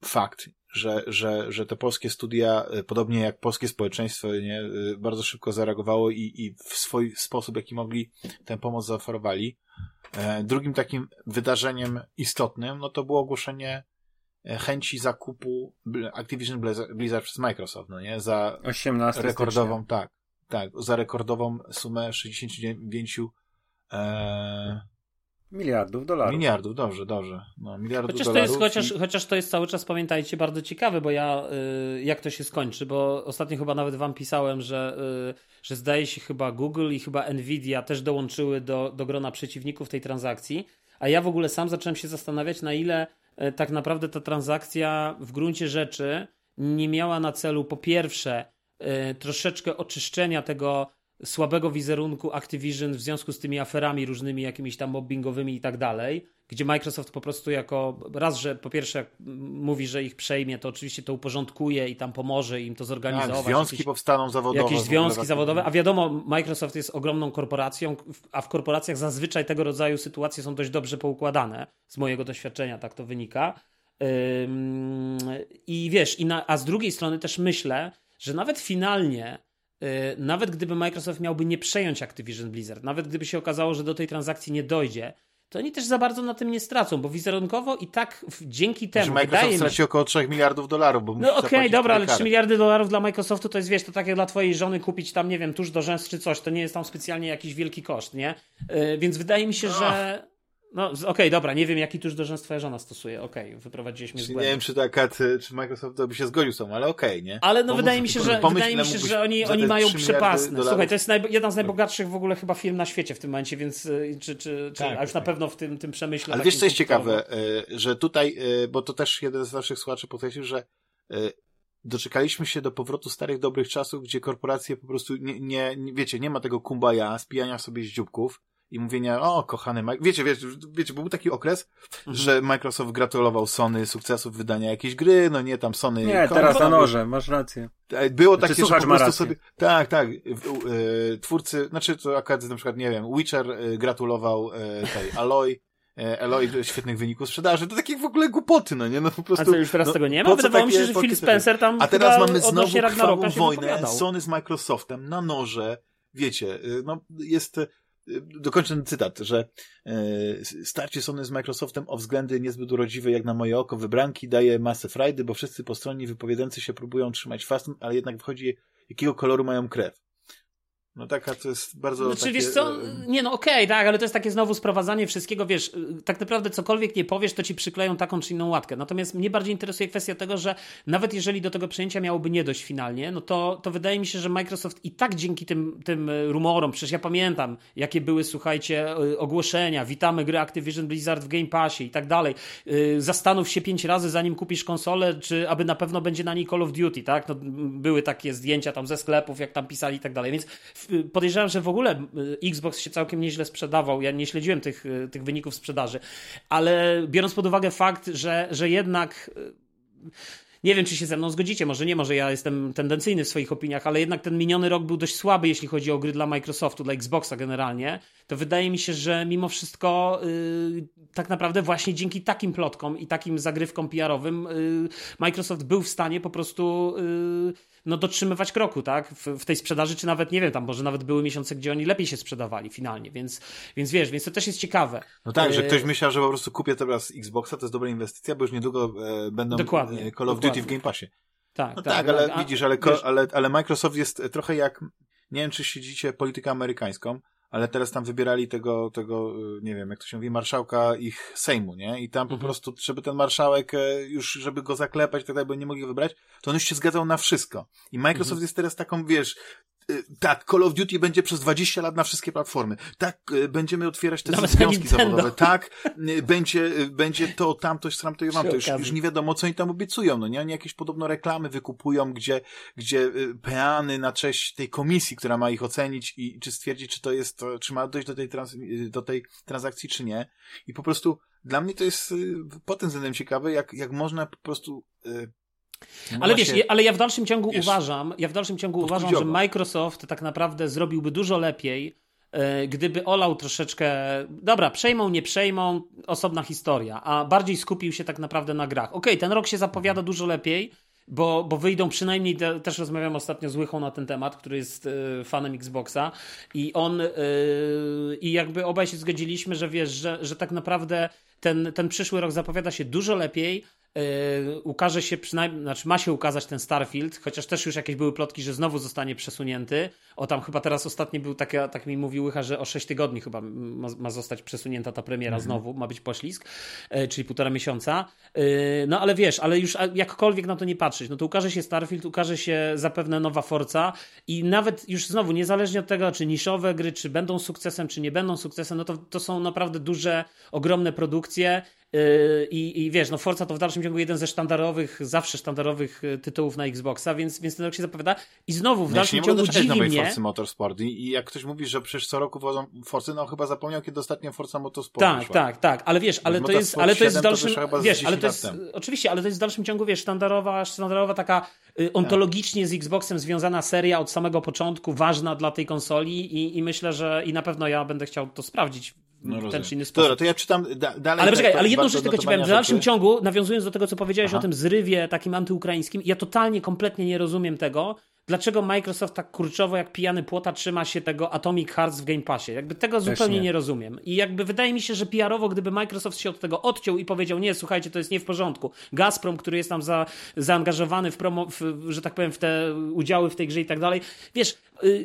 fakt, że, że, że te polskie studia, e, podobnie jak polskie społeczeństwo, nie, e, bardzo szybko zareagowało i, i w swój sposób, jaki mogli, tę pomoc zaoferowali. E, drugim takim wydarzeniem istotnym, no to było ogłoszenie e, chęci zakupu Activision Blizzard przez Microsoft, no nie? Za 18 rekordową, stycznia. tak, tak, za rekordową sumę 69 e... miliardów dolarów. Miliardów, dobrze, dobrze. No, miliardów chociaż dolarów. To jest, chociaż, i... chociaż to jest cały czas, pamiętajcie, bardzo ciekawe, bo ja, y, jak to się skończy, bo ostatnio chyba nawet wam pisałem, że, y, że zdaje się chyba Google i chyba Nvidia też dołączyły do, do grona przeciwników tej transakcji, a ja w ogóle sam zacząłem się zastanawiać, na ile y, tak naprawdę ta transakcja w gruncie rzeczy nie miała na celu po pierwsze troszeczkę oczyszczenia tego słabego wizerunku Activision w związku z tymi aferami różnymi, jakimiś tam mobbingowymi i tak dalej, gdzie Microsoft po prostu jako raz, że po pierwsze mówi, że ich przejmie, to oczywiście to uporządkuje i tam pomoże im to zorganizować. Tak, związki jakieś, powstaną zawodowe. Jakieś związki zawodowe, a wiadomo, Microsoft jest ogromną korporacją, a w korporacjach zazwyczaj tego rodzaju sytuacje są dość dobrze poukładane. Z mojego doświadczenia tak to wynika. I wiesz, i na, a z drugiej strony też myślę, że nawet finalnie, yy, nawet gdyby Microsoft miałby nie przejąć Activision Blizzard, nawet gdyby się okazało, że do tej transakcji nie dojdzie, to oni też za bardzo na tym nie stracą, bo wizerunkowo i tak dzięki temu. Że Microsoft straci około 3 miliardów dolarów, bo No okej, okay, dobra, ale 3 miliardy dolarów dla Microsoftu to jest wiesz, to tak jak dla twojej żony kupić tam, nie wiem, tuż do rzęs czy coś, to nie jest tam specjalnie jakiś wielki koszt, nie? Yy, więc wydaje mi się, że. No, okej, okay, dobra, nie wiem, jaki tuż do twoja żona stosuje. Okej, okay, wyprowadziliśmy z Nie wiem, czy ta czy Microsoft by się zgodził z tą, ale okej, okay, nie? Ale no, wydaje mi się, że, wydaje mi się, że oni, oni mają przepasne. Słuchaj, to jest naj, jedna z najbogatszych w ogóle chyba firm na świecie w tym momencie, więc y, czy, czy, czy tak, a już tak. na pewno w tym, tym przemyśle. Ale wiesz, co jest ciekawe, y, że tutaj, y, bo to też jeden z naszych słuchaczy podkreślił, że doczekaliśmy się do powrotu starych, dobrych czasów, gdzie korporacje po prostu nie, nie wiecie, nie ma tego kumbaya, spijania sobie z dzióbków, i mówienia, o, kochany Mike. Wiecie, wiecie, wiecie, był taki okres, mhm. że Microsoft gratulował Sony sukcesów wydania jakiejś gry, no nie, tam Sony... Nie, teraz na noże, masz rację. Było znaczy, takie, że po prostu sobie... Tak, tak. E, twórcy, znaczy to akurat na przykład, nie wiem, Witcher e, gratulował e, tej Aloy, Eloy świetnych wyników sprzedaży, to takie w ogóle głupoty, no nie? No po prostu. A co, już teraz no, tego nie ma? Wydawało mi się, że Phil Spencer tam A teraz mamy znowu krwawą wojnę Sony z Microsoftem na noże, wiecie, no jest dokończę cytat, że e, starcie Sony z Microsoftem o względy niezbyt urodziwe jak na moje oko wybranki daje masę frajdy, bo wszyscy postronni wypowiadający się próbują trzymać fast, ale jednak wychodzi jakiego koloru mają krew. No taka to jest bardzo. Znaczy, takie... wiesz co? E, nie, no okej, okay, tak, ale to jest takie znowu sprowadzanie wszystkiego, wiesz, y, tak naprawdę cokolwiek nie powiesz, to ci przykleją taką czy inną łatkę. Natomiast mnie bardziej interesuje kwestia tego, że nawet jeżeli do tego przejęcia miałoby nie dojść finalnie, no to, to wydaje mi się, że Microsoft i tak dzięki tym, tym y, rumorom, przecież ja pamiętam, jakie były, słuchajcie, ogłoszenia, witamy gry Activision Blizzard w Game Passie i tak dalej. Zastanów się pięć razy, zanim kupisz konsolę, czy aby na pewno będzie na niej Call of Duty, tak? No, były takie zdjęcia tam ze sklepów, jak tam pisali i tak dalej, więc podejrzewam, że w ogóle y, Xbox się całkiem nieźle sprzedawał. Ja nie śledziłem tych, y, tych wyników sprzedaży, ale biorąc pod uwagę fakt, że, że jednak y, nie wiem, czy się ze mną zgodzicie, może nie, może ja jestem tendencyjny w swoich opiniach, ale jednak ten miniony rok był dość słaby, jeśli chodzi o gry dla Microsoftu, dla Xboxa generalnie. To wydaje mi się, że mimo wszystko yy, tak naprawdę właśnie dzięki takim plotkom i takim zagrywkom PR-owym yy, Microsoft był w stanie po prostu yy, no, dotrzymywać kroku, tak? W, w, tej sprzedaży, czy nawet, nie wiem, tam może nawet były miesiące, gdzie oni lepiej się sprzedawali finalnie, więc, więc wiesz, więc to też jest ciekawe. No tak, że e, ktoś myślał, że po prostu kupię teraz Xboxa, to jest dobra inwestycja, bo już niedługo e, będą dokładnie, e, Call of dokładnie. Duty w Game Passie. Tak, no tak, tak ale a, widzisz, ale, wiesz, ale, ale Microsoft jest trochę jak, nie wiem, czy śledzicie politykę amerykańską, ale teraz tam wybierali tego, tego, nie wiem, jak to się mówi, marszałka ich Sejmu, nie? I tam po Mhm. prostu, żeby ten marszałek e, już, żeby go zaklepać tak dalej, bo nie mogli wybrać, to on już się zgadzał na wszystko. I Microsoft Mhm. jest teraz taką, wiesz, y, tak, Call of Duty będzie przez 20 lat na wszystkie platformy. Tak, y, będziemy otwierać te Nawet na związki zawodowe. Tak, y, będzie, y, będzie to, tamto, tamto i wam. Przy To już, już nie wiadomo, co oni tam obiecują. No nie, oni jakieś podobno reklamy wykupują, gdzie, gdzie y, peany na cześć tej komisji, która ma ich ocenić i czy stwierdzić, czy to jest, czy ma dojść do tej, trans, y, do tej transakcji, czy nie. I po prostu dla mnie to jest y, pod tym względem ciekawe, jak, jak można po prostu y, Ale wiesz, ale ja w dalszym ciągu wiesz, uważam, ja w dalszym ciągu uważam, że. Microsoft tak naprawdę zrobiłby dużo lepiej, e, gdyby olał troszeczkę, dobra, przejmą, nie przejmą, osobna historia, a bardziej skupił się tak naprawdę na grach. Okej, ten rok się zapowiada dużo lepiej, bo, bo wyjdą przynajmniej, te, też rozmawiałem ostatnio z Łychą na ten temat, który jest e, fanem Xboxa i on e, i jakby obaj się zgodziliśmy, że wiesz, że, że tak naprawdę ten, ten przyszły rok zapowiada się dużo lepiej, ukaże się przynajmniej, znaczy ma się ukazać ten Starfield, chociaż też już jakieś były plotki, że znowu zostanie przesunięty. O tam chyba teraz ostatni był taka, tak mi mówił Łycha, że o 6 tygodni chyba ma, ma zostać przesunięta ta premiera znowu, ma być poślizg, yy, czyli półtora miesiąca. Yy, no ale wiesz, ale już jakkolwiek na to nie patrzeć, no to ukaże się Starfield, ukaże się zapewne nowa Forza i nawet już znowu, niezależnie od tego, czy niszowe gry, czy będą sukcesem, czy nie będą sukcesem, no to, to są naprawdę duże, ogromne produkcje. Yy, I, I wiesz, no Forza to w dalszym ciągu jeden ze sztandarowych, zawsze sztandarowych yy, tytułów na Xboxa, więc, więc ten rok się zapowiada. I znowu w No ja dalszym mogę ciągu dziwi nowej mnie. Forcy Motorsport I, i jak ktoś mówi, że przecież co roku wchodzą Forcy, no chyba zapomniał, kiedy ostatnio Forza Motorsport Tak, wyszła. tak, tak, ale wiesz, ale to jest, ale to jest w 7 to dalszym, z wiesz, ale 10 to jest, oczywiście, ale to jest w dalszym ciągu, wiesz, sztandarowa, sztandarowa taka y, ontologicznie z Xboxem związana seria od samego początku, ważna dla tej konsoli i, i myślę, że i na pewno ja będę chciał to sprawdzić No ten rozumiem. czy inny sposób. Dobra, to ja czytam da, dalej. Ale tak, poczekaj, ale jedną rzecz tylko ci powiem. W dalszym rzeczy. ciągu, nawiązując do tego, co powiedziałeś Aha. o tym zrywie takim antyukraińskim, ja totalnie, kompletnie nie rozumiem tego, dlaczego Microsoft tak kurczowo jak pijany płota trzyma się tego Atomic Hearts w Game Passie. Jakby tego zupełnie nie. nie. rozumiem. I jakby wydaje mi się, że PR-owo, gdyby Microsoft się od tego odciął i powiedział, nie, słuchajcie, to jest nie w porządku. Gazprom, który jest tam za, zaangażowany w promo, w, że tak powiem, w te udziały w tej grze i tak dalej. Wiesz,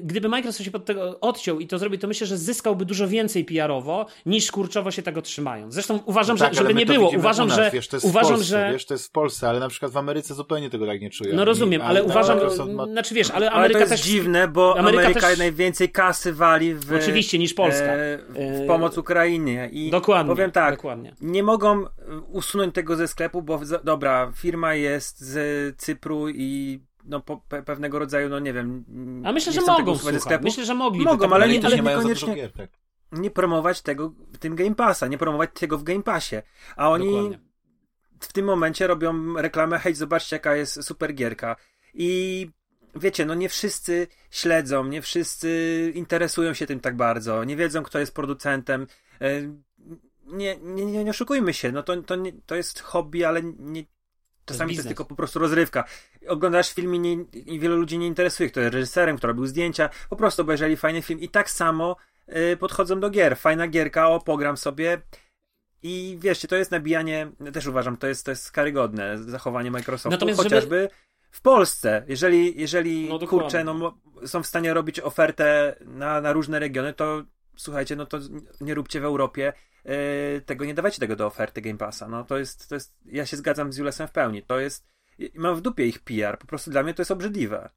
gdyby Microsoft się od tego odciął i to zrobił, to myślę, że zyskałby dużo więcej PR-owo, niż kurczowo się tego trzymają. Zresztą uważam, Tak, że, ale żeby nie było, uważam, nas, że wiesz, to jest w uważam, Polsce, że Wiesz, to jest w Polsce, ale na przykład w Ameryce zupełnie tego tak nie czują. no rozumiem, I- ale a- uważam, ma- znaczy wiesz, ale Ale Ameryka to jest też... dziwne, bo Ameryka Ameryka, też- najwięcej kasy wali w, Oczywiście, niż Polska. e, w pomoc Ukrainie. I Dokładnie, powiem tak, dokładnie. nie mogą e, usunąć tego ze sklepu, bo dobra, firma jest z Cypru i no po, pe, pewnego rodzaju, no nie wiem. A myślę, nie że mogą, sklepu. Myślę, że mogli. Mogą, ale nie- ale nie mają za niekoniecznie- dużo gier, tak. nie promować tego w tym Game Passa, nie promować tego w Game Passie. A oni Dokładnie. w tym momencie robią reklamę, hej, zobaczcie jaka jest super gierka. I wiecie, no nie wszyscy śledzą, nie wszyscy interesują się tym tak bardzo, nie wiedzą kto jest producentem. E, Nie, nie, nie, nie oszukujmy się, no to, to, nie, to jest hobby, ale nie, czasami to jest tylko po prostu rozrywka. Oglądasz film i, nie, i wielu ludzi nie interesuje, kto jest reżyserem, kto robił zdjęcia, po prostu obejrzeli fajny film i tak samo y, podchodzą do gier. Fajna gierka, o, pogram sobie. I wieszcie, to jest nabijanie, też uważam, to jest, to jest karygodne zachowanie Microsoftu, Natomiast żeby- chociażby w Polsce. Jeżeli, jeżeli No kurczę, no, są w stanie robić ofertę na, na różne regiony, to słuchajcie, no to nie róbcie w Europie tego, nie dawajcie tego do oferty Game Passa. No to jest, to jest, ja się zgadzam z Julesem w pełni. To jest, mam w dupie ich PR, po prostu dla mnie to jest obrzydliwe.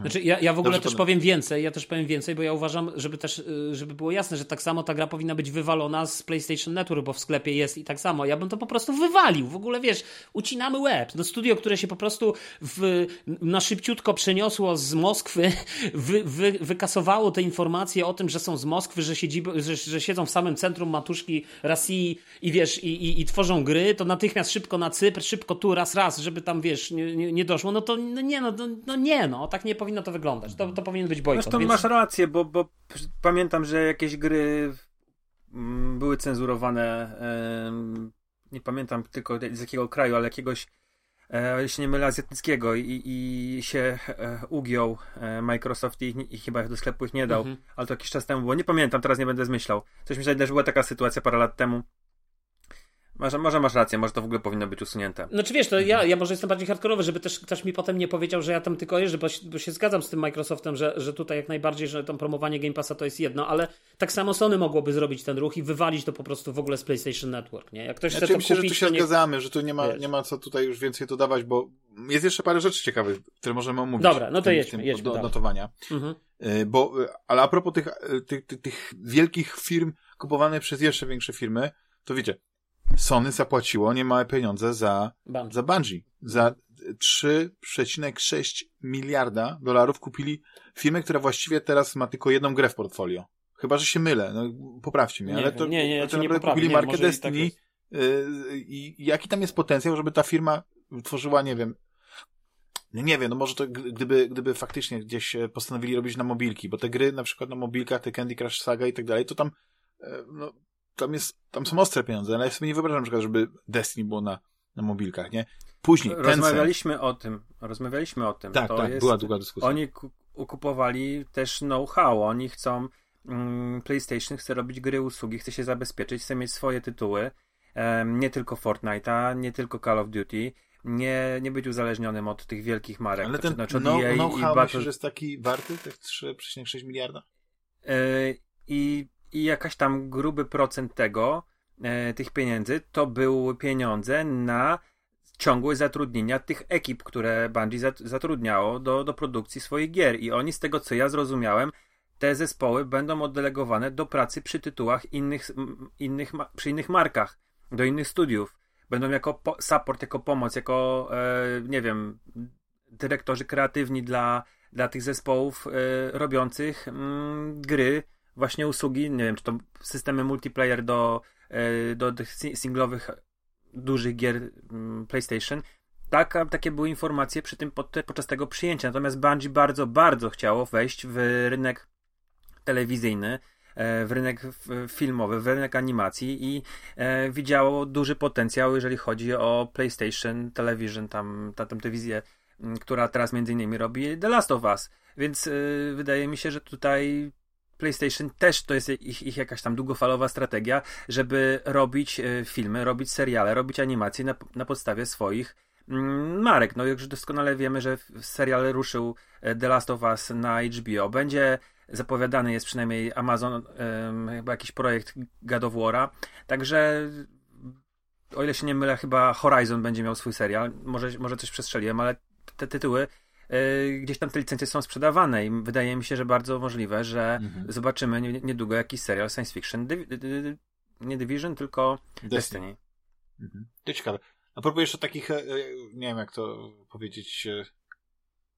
Znaczy, ja, ja w ogóle Dobrze, też powiem więcej, ja też powiem więcej, bo ja uważam, żeby też, y, żeby było jasne, że tak samo ta gra powinna być wywalona z PlayStation Network, bo w sklepie jest i tak samo. Ja bym to po prostu wywalił. W ogóle, wiesz, ucinamy łeb. No studio, które się po prostu w, na szybciutko przeniosło z Moskwy, wy, wy, wykasowało te informacje o tym, że są z Moskwy, że, siedzi, że, że siedzą w samym centrum matuszki Rosji i wiesz, i, i, i tworzą gry, to natychmiast szybko na Cypr, szybko tu, raz, raz, żeby tam, wiesz, nie, nie, nie doszło. No to no nie, no, no, no nie, no, tak nie powinno to wyglądać. To, to powinien być bojkot. Zresztą więc... masz rację, bo, bo pamiętam, że jakieś gry były cenzurowane. nie pamiętam tylko z jakiego kraju, ale jakiegoś, e, jeśli nie mylę, azjatyckiego i, i się e, ugiął e, Microsoft i, i chyba do sklepu ich nie dał, Mhm. ale to jakiś czas temu było. Nie pamiętam, teraz nie będę zmyślał. Coś wydaje, że była taka sytuacja parę lat temu. Może, może masz rację, może to w ogóle powinno być usunięte. Znaczy wiesz, to ja, ja może jestem bardziej hardkorowy, żeby też ktoś mi potem nie powiedział, że ja tam tylko jeżdżę, bo, bo się zgadzam z tym Microsoftem, że, że tutaj jak najbardziej, że tam promowanie Game Passa to jest jedno, ale tak samo Sony mogłoby zrobić ten ruch i wywalić to po prostu w ogóle z PlayStation Network, nie? Jak ktoś znaczy, chce to myślę, kupić, że tu się nie... zgadzamy, że tu nie ma, nie ma co tutaj już więcej dodawać, bo jest jeszcze parę rzeczy ciekawych, które możemy omówić. Dobra, no to tym, jedźmy, tym jedźmy, do, notowania. Mhm. Bo, ale a propos tych, tych, tych, tych wielkich firm kupowanych przez jeszcze większe firmy, to wiecie, Sony zapłaciło niemałe pieniądze za Bungie. za Bungie. Za 3,6 miliarda dolarów kupili firmę, która właściwie teraz ma tylko jedną grę w portfolio. Chyba, że się mylę, no, poprawcie mnie, Nie ale to, nie, nie, ja to nie poprawię, kupili nie, markę może i tak Destiny yy, i jaki tam jest potencjał, żeby ta firma tworzyła, nie wiem, no nie wiem, no może to gdyby, gdyby faktycznie gdzieś postanowili robić na mobilki, bo te gry na przykład na mobilkach, te Candy Crush Saga i tak dalej, to tam e, no, tam jest, tam są ostre pieniądze, ale ja sobie nie wyobrażam na przykład, żeby Destiny było na, na mobilkach, nie? Później, Tencent, Rozmawialiśmy o tym, rozmawialiśmy o tym. tak, to tak, jest, była długa dyskusja. Oni ku- ukupowali też know-how, oni chcą, mm, PlayStation chce robić gry, usługi, chce się zabezpieczyć, chce mieć swoje tytuły, nie tylko Fortnite'a, nie tylko Call of Duty, nie, nie być uzależnionym od tych wielkich marek. ale ten znaczy EA i know-how Battle... myślisz, że jest taki warty, tych 3,6 miliarda? E, i, I jakaś tam gruby procent tego, e, tych pieniędzy, to były pieniądze na ciągłość zatrudnienia tych ekip, które Bungie zat- zatrudniało do, do produkcji swoich gier. I oni, z tego co ja zrozumiałem, te zespoły będą oddelegowane do pracy przy tytułach innych, innych przy innych markach, do innych studiów. Będą jako po- support, jako pomoc, jako, e, nie wiem, dyrektorzy kreatywni dla, dla tych zespołów e, robiących mm, gry, właśnie usługi, nie wiem, czy to systemy multiplayer do, e, do tych si- singlowych dużych gier mm, PlayStation. Taka, takie były informacje przy tym, pod, podczas tego przyjęcia. Natomiast Bungie bardzo, bardzo chciało wejść w rynek telewizyjny, e, w rynek filmowy, w rynek animacji i e, widziało duży potencjał, jeżeli chodzi o PlayStation Television, tam, ta, tam telewizję, m, która teraz między innymi robi The Last of Us. Więc wydaje mi się, że tutaj PlayStation też to jest ich, ich jakaś tam długofalowa strategia, żeby robić y, filmy, robić seriale, robić animacje na, na podstawie swoich mm, marek. No już doskonale wiemy, że serial ruszył e, The Last of Us na HBO. Będzie zapowiadany jest przynajmniej Amazon, chyba jakiś projekt God of War'a. Także o ile się nie mylę, chyba Horizon będzie miał swój serial. Może, może coś przestrzeliłem, ale te tytuły e, gdzieś tam te licencje są sprzedawane i wydaje mi się, że bardzo możliwe, że Mhm. zobaczymy nie- niedługo jakiś serial science fiction. Div- dy- dy- nie Division, tylko Destiny. Mhm. To ciekawe. A propos jeszcze takich, e, e, nie wiem jak to powiedzieć e,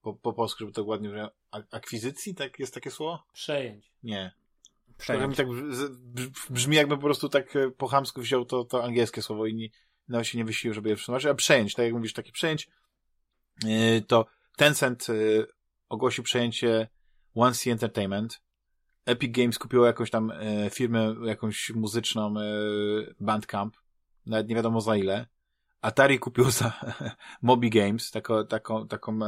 po, po polsku, żeby to ładnie brzmiało, ak- akwizycji, tak jest takie słowo? Przejęć. Nie. Przejęć. tak brzmi, jakby po prostu tak po chamsku wziął to, to angielskie słowo i nie, nawet się nie wysił, żeby je przetłumaczyć, a przejąć, tak jak mówisz, takie przejęć, to Tencent e, ogłosił przejęcie One C Entertainment. Epic Games kupiło jakąś tam e, firmę, jakąś muzyczną e, Bandcamp, nawet nie wiadomo za ile. Atari kupił za Mobi Games, taką, taką, taką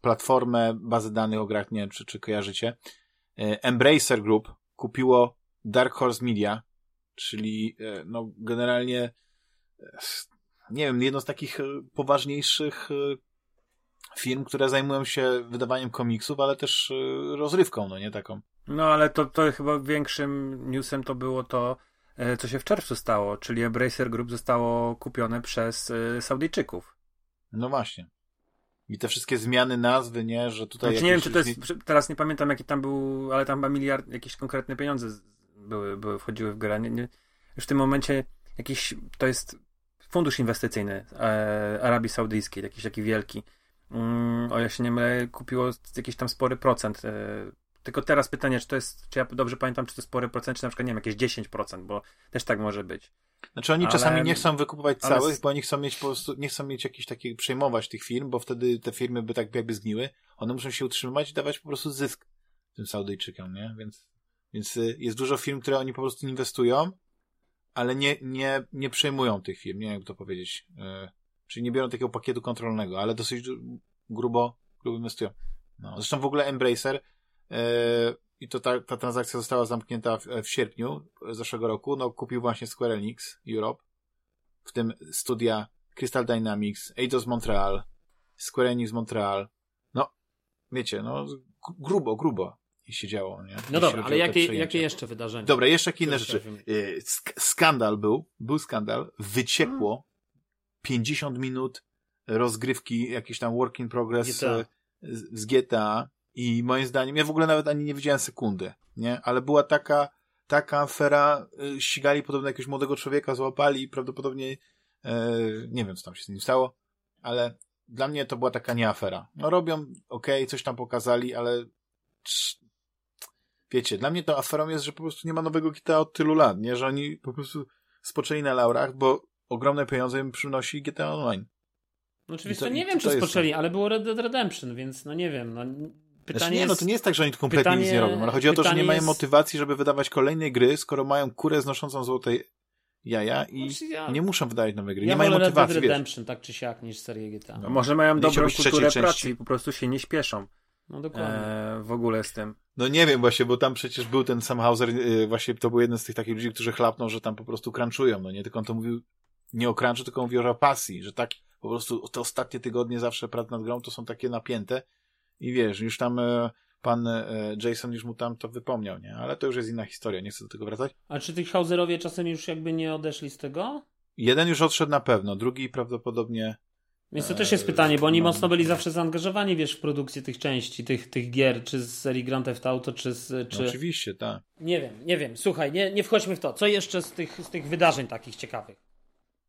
platformę bazy danych o grach, nie wiem, czy, czy kojarzycie. Embracer Group kupiło Dark Horse Media, czyli e, no generalnie e, nie wiem, jedno z takich e, poważniejszych firm, które zajmują się wydawaniem komiksów, ale też e, rozrywką, no nie taką. No ale to, to chyba większym newsem to było to, e, co się w czerwcu stało, czyli Embracer Group zostało kupione przez e, Saudyjczyków. No właśnie. I te wszystkie zmiany nazwy, nie, że tutaj. Znaczy, nie wiem, czy to jest, teraz nie pamiętam jaki tam był, ale tam chyba miliard, jakieś konkretne pieniądze były, były wchodziły w grę. Nie, nie, już w tym momencie jakiś, to jest fundusz inwestycyjny e, Arabii Saudyjskiej, jakiś taki wielki. Mm, o ile się nie mylę, kupiło jakiś tam spory procent. E, tylko teraz pytanie, czy to jest, czy ja dobrze pamiętam, czy to spory procent, czy na przykład, nie wiem, jakieś 10%, bo też tak może być. Znaczy oni Ale- czasami nie chcą wykupować całych, s- bo oni chcą mieć po prostu, nie chcą mieć jakichś takich, przejmować tych firm, bo wtedy te firmy by tak jakby zgniły. One muszą się utrzymywać i dawać po prostu zysk tym Saudyjczykom, nie? Więc, więc y, jest dużo firm, które oni po prostu inwestują, ale nie, nie, nie przejmują tych firm, nie wiem jak to powiedzieć. Czyli nie biorą takiego pakietu kontrolnego, ale dosyć grubo, grubo inwestują. No. Zresztą w ogóle Embracer y, i to ta, ta transakcja została zamknięta w, w sierpniu zeszłego roku, no kupił właśnie Square Enix Europe, w tym studia Crystal Dynamics, Eidos Montreal, Square Enix Montreal. No, wiecie, no grubo, grubo się działo, nie? No dobra, ale jakie, jakie jeszcze wydarzenia? Dobra, jeszcze inne rzeczy. Y, sk skandal był, był skandal, wyciekło. 50 minut rozgrywki, jakiś tam work in progress GTA. z GTA i moim zdaniem, ja w ogóle nawet ani nie widziałem sekundy, nie? Ale była taka, taka afera, y, ścigali podobno jakiegoś młodego człowieka, złapali i prawdopodobnie, e, nie wiem, co tam się z nim stało, ale dla mnie to była taka nieafera. No robią, okej, okay, coś tam pokazali, ale wiecie, dla mnie to aferą jest, że po prostu nie ma nowego GTA od tylu lat, nie? Że oni po prostu spoczęli na laurach, bo ogromne pieniądze im przynosi GTA Online. No oczywiście to, nie wiem, czy spoczęli, ale było Red Dead Redemption, więc no nie wiem, no Pytanie znaczy nie, jest, no to nie jest tak, że oni kompletnie pytanie, nic nie robią, ale chodzi o to, że nie mają jest... motywacji, żeby wydawać kolejne gry, skoro mają kurę znoszącą złote jaja i znaczy ja... nie muszą wydawać nowe gry. Ja nie mają motywacji. Red Dead Redemption, tak czy siak, niż serię GTA. No, może mają dobrą kulturę pracy i po prostu się nie śpieszą. No dokładnie. E, w ogóle z tym. No nie wiem właśnie, bo tam przecież był ten Sam Hauser, y, właśnie to był jeden z tych takich ludzi, którzy chlapną, że tam po prostu crunchują, no nie? Tylko on to mówił nie o crunchu, tylko mówił o pasji, że tak po prostu te ostatnie tygodnie zawsze prac nad grą to są takie napięte i wiesz, już tam e, pan e, Jason już mu tam to wypomniał, nie? Ale to już jest inna historia, nie chcę do tego wracać. A czy tych Hauserowie czasem już jakby nie odeszli z tego? Jeden już odszedł na pewno, drugi prawdopodobnie więc to też jest pytanie, bo oni mocno byli zawsze zaangażowani, wiesz, w produkcję tych części, tych, tych gier, czy z serii Grand Theft Auto, czy z... Czy... No oczywiście, tak. Nie wiem, nie wiem. Słuchaj, nie, nie wchodźmy w to. Co jeszcze z tych, z tych wydarzeń takich ciekawych?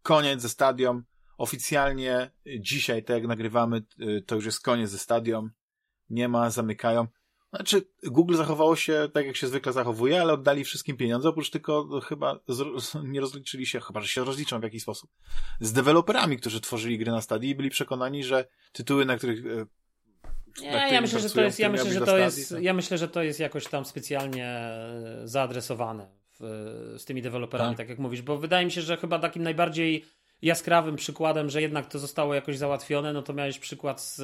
Koniec ze stadium. Oficjalnie dzisiaj, tak jak nagrywamy, y, to już jest koniec ze stadium. Nie ma, zamykają. Znaczy, Google zachowało się tak, jak się zwykle zachowuje, ale oddali wszystkim pieniądze, oprócz tylko chyba nie rozliczyli się, chyba, że się rozliczą w jakiś sposób, z deweloperami, którzy tworzyli gry na stadii i byli przekonani, że tytuły, na których e, nie, ja myślę, że to jest, ja myślę, że to jest, ja myślę, że to jest jakoś tam specjalnie e, zaadresowane z tymi deweloperami, tak. tak jak mówisz, bo wydaje mi się, że chyba takim najbardziej jaskrawym przykładem, że jednak to zostało jakoś załatwione, no to miałeś przykład z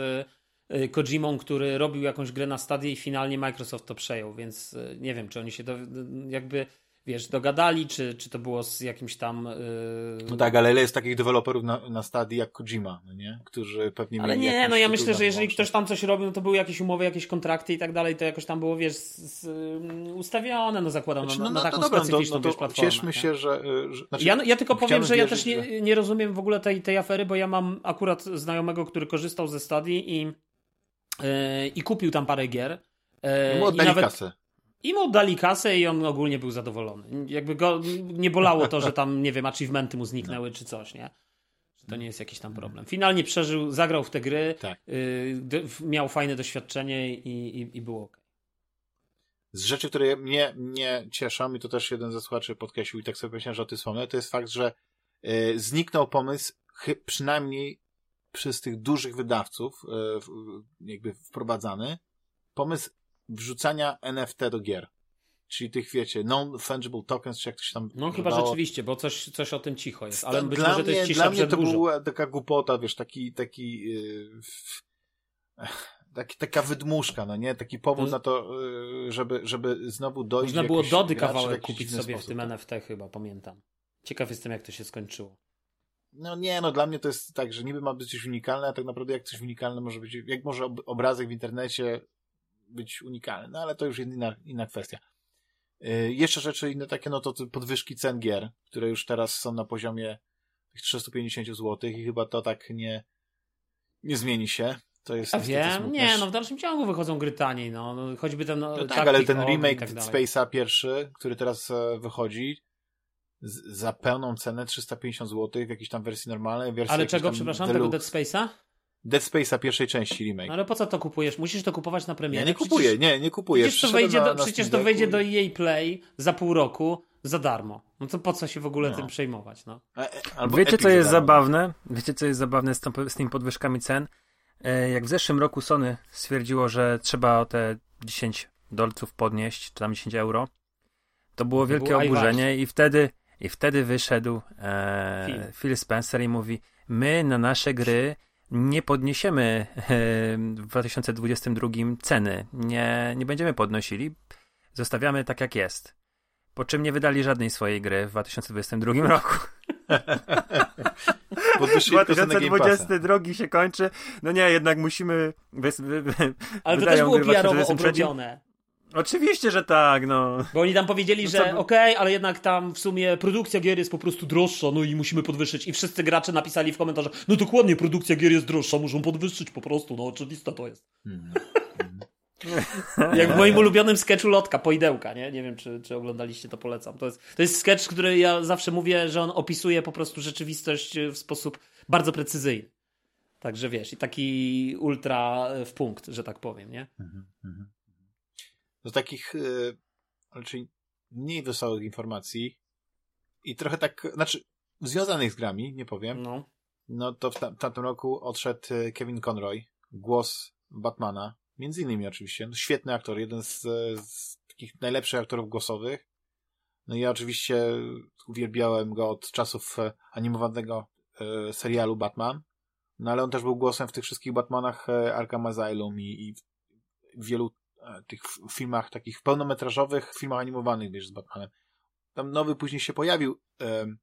Y, Kojimą, który robił jakąś grę na stadie i finalnie Microsoft to przejął, więc y, nie wiem, czy oni się do, jakby wiesz, dogadali, czy, czy to było z jakimś tam... Yy... No tak, ale ile jest takich deweloperów na, na stadii jak Kojima, no nie? Którzy pewnie Ale nie, no ja myślę, że jeżeli ktoś tam coś robił, no to były jakieś umowy, jakieś kontrakty i tak dalej, to jakoś tam było, wiesz, z, z, ustawione, no zakładam, znaczy, no, na, no, na taką no, specyficzną, no, to, wiesz, platformę. Cieszmy się, że... że znaczy, ja, ja tylko powiem, że ja też nie, nie rozumiem w ogóle tej, tej afery, bo ja mam akurat znajomego, który korzystał ze stadii i E, i kupił tam parę gier. Mu oddali i nawet, kasę. I mu oddali kasę i on ogólnie był zadowolony. Jakby go nie bolało to, że tam, nie wiem, achievementy mu zniknęły no. czy coś, nie? To nie jest jakiś tam problem. Finalnie przeżył, zagrał w te gry, tak. y, miał fajne doświadczenie i, i, i było ok. Z rzeczy, które mnie, mnie cieszą, i to też jeden ze słuchaczy podkreślił i tak sobie myślałem, że o tym wspomnę, to jest fakt, że y, zniknął pomysł, przynajmniej przez tych dużych wydawców e, jakby wprowadzany pomysł wrzucania NFT do gier. Czyli tych, wiecie, non-fungible tokens, czy jak to się tam No chyba rzeczywiście, bo coś, coś o tym cicho jest, ale być dla może to jest cisza Dla mnie to była taka głupota, wiesz, taki, taki, yy, taki taka wydmuszka, no nie? Taki powód to... na to, yy, żeby, żeby znowu dojść Można było Dody kawałek kupić sobie sposób. w tym NFT chyba, pamiętam. Ciekaw jestem, jak to się skończyło. No nie, no dla mnie to jest tak, że niby ma być coś unikalne, a tak naprawdę jak coś unikalne może być, jak może obrazek w internecie być unikalny, no ale to już inna, inna kwestia. Yy, jeszcze rzeczy inne takie, no to podwyżki cen gier, które już teraz są na poziomie tych 350 zł i chyba to tak nie, nie zmieni się. To jest ja wiem, nie, no w dalszym ciągu wychodzą gry taniej, no, no choćby ten... No, no tak, ale ten remake tak Space'a pierwszy, który teraz e, wychodzi, za pełną cenę 350 zł w jakiejś tam wersji normalnej. Wersji ale czego, przepraszam, deluxe. tego Dead Space'a? Dead Space'a pierwszej części remake. No ale po co to kupujesz? Musisz to kupować na premierę. Ja nie kupuję, przecież, nie, nie kupuję. Przecież to wejdzie, na, do, na przecież to wejdzie do EA Play za pół roku za darmo. No to po co się w ogóle no. tym przejmować, no? E, albo Wiecie, co jest zabawne? Wiecie, co jest zabawne z, z tymi podwyżkami cen? E, jak w zeszłym roku Sony stwierdziło, że trzeba o te 10 dolców podnieść, czy tam 10 euro, to było wielkie było oburzenie i wtedy i wtedy wyszedł e, Phil. Phil Spencer i mówi: My na nasze gry nie podniesiemy w 2022 ceny. Nie, nie będziemy podnosili. Zostawiamy tak jak jest. Po czym nie wydali żadnej swojej gry w 2022 roku. Podwyższyli tylko cenę Game 2020 drogi się kończy. No nie, jednak musimy... Wys, wy, wy, Ale to też było PR-owo 2023. obrobione. Oczywiście, że tak, no. Bo oni tam powiedzieli, No że co by- okej, ale jednak tam w sumie produkcja gier jest po prostu droższa, no i musimy podwyższyć. I wszyscy gracze napisali w komentarzach, no dokładnie, produkcja gier jest droższa, muszą podwyższyć po prostu, no oczywiste to jest. Hmm. Jak w moim ulubionym sketchu Lotka, Pojdełka, nie? Nie wiem, czy, czy oglądaliście, to polecam. To jest, to jest sketch, który ja zawsze mówię, że on opisuje po prostu rzeczywistość w sposób bardzo precyzyjny. Także wiesz, i taki ultra w punkt, że tak powiem, nie? Z takich y, raczej mniej wesołych informacji i trochę tak, znaczy związanych z grami, nie powiem, No. no to w, ta, w tamtym roku odszedł y, Kevin Conroy, głos Batmana, między innymi oczywiście, no, świetny aktor, jeden z, z takich najlepszych aktorów głosowych. No i ja oczywiście uwielbiałem go od czasów e, animowanego e, serialu Batman, no ale on też był głosem w tych wszystkich Batmanach e, Arkham Asylum i, i wielu e, tych f- filmach takich pełnometrażowych, filmach animowanych, wiesz, z Batmanem. Tam nowy później się pojawił em,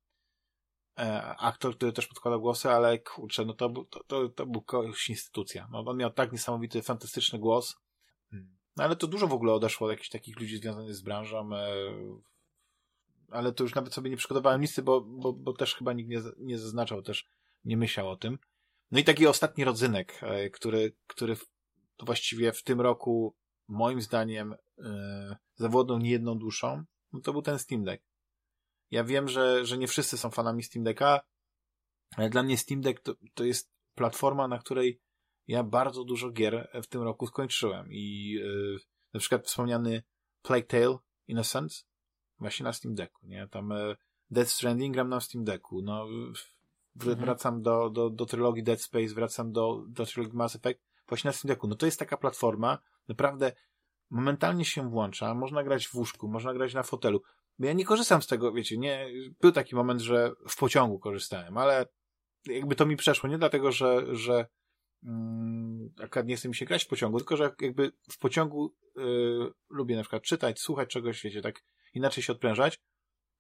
e, aktor, który też podkładał głosy, ale kurczę, no to, to, to, to był kogoś instytucja. No, on miał tak niesamowity, fantastyczny głos. No ale to dużo w ogóle odeszło od jakichś takich ludzi związanych z branżą, e, ale to już nawet sobie nie przygotowałem listy, bo, bo, bo też chyba nikt nie, nie zaznaczał, też nie myślał o tym. No i taki ostatni rodzynek, e, który, który właściwie w tym roku moim zdaniem e, zawodnął niejedną duszą, no to był ten Steam Deck. Ja wiem, że, że nie wszyscy są fanami Steam Decka, ale dla mnie Steam Deck to, to jest platforma, na której ja bardzo dużo gier w tym roku skończyłem i e, na przykład wspomniany Plague Tale Innocence właśnie na Steam Decku, nie? Tam e, Death Stranding gram na Steam Decku, no Mhm. wracam do, do, do trylogii Dead Space, wracam do, do trylogii Mass Effect właśnie na Steam Decku. No to jest taka platforma, naprawdę momentalnie się włącza, można grać w łóżku, można grać na fotelu. Ja nie korzystam z tego, wiecie, nie, był taki moment, że w pociągu korzystałem, ale jakby to mi przeszło, nie dlatego, że, że mm, akurat nie chce mi się grać w pociągu, tylko że jakby w pociągu y, lubię na przykład czytać, słuchać czegoś, wiecie, tak inaczej się odprężać.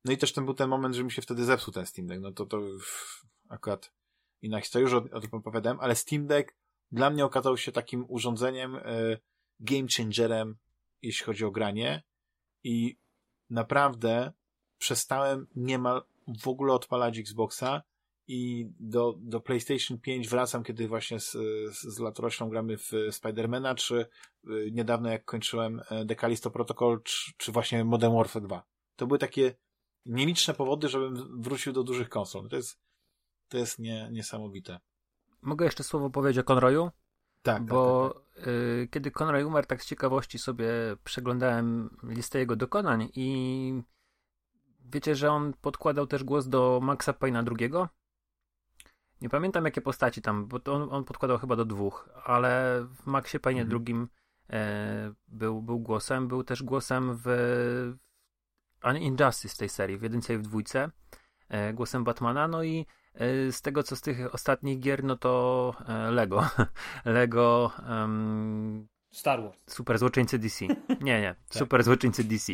No i też ten był ten moment, że mi się wtedy zepsuł ten Steam Deck, no to to f- akurat inna historia, już o, o tym opowiadałem, ale Steam Deck dla mnie okazał się takim urządzeniem, y, game changerem, jeśli chodzi o granie i naprawdę przestałem niemal w ogóle odpalać Xboxa i do, do PlayStation 5 wracam, kiedy właśnie z, z, latoroślą gramy w Spidermana, czy y, niedawno jak kończyłem The Callisto Protocol, czy, czy właśnie Modern Warfare 2. To były takie nieliczne powody, żebym wrócił do dużych konsol. To jest, to jest nie, niesamowite. Mogę jeszcze słowo powiedzieć o Conroyu? Tak, bo y, kiedy Conroy umarł, tak z ciekawości sobie przeglądałem listę jego dokonań i wiecie, że on podkładał też głos do Maxa Payne'a drugiego? Nie pamiętam jakie postaci tam, bo on, on podkładał chyba do dwóch, ale w Maxie Payne'ie Mhm. drugim e, był, był głosem, był też głosem w w Injustice tej serii, w jedynce i w dwójce, e, głosem Batmana, no i z tego co z tych ostatnich gier, no to e, Lego. Lego em, Star Wars. Super Złoczyńcy DC. Nie, nie, Super Złoczyńcy DC.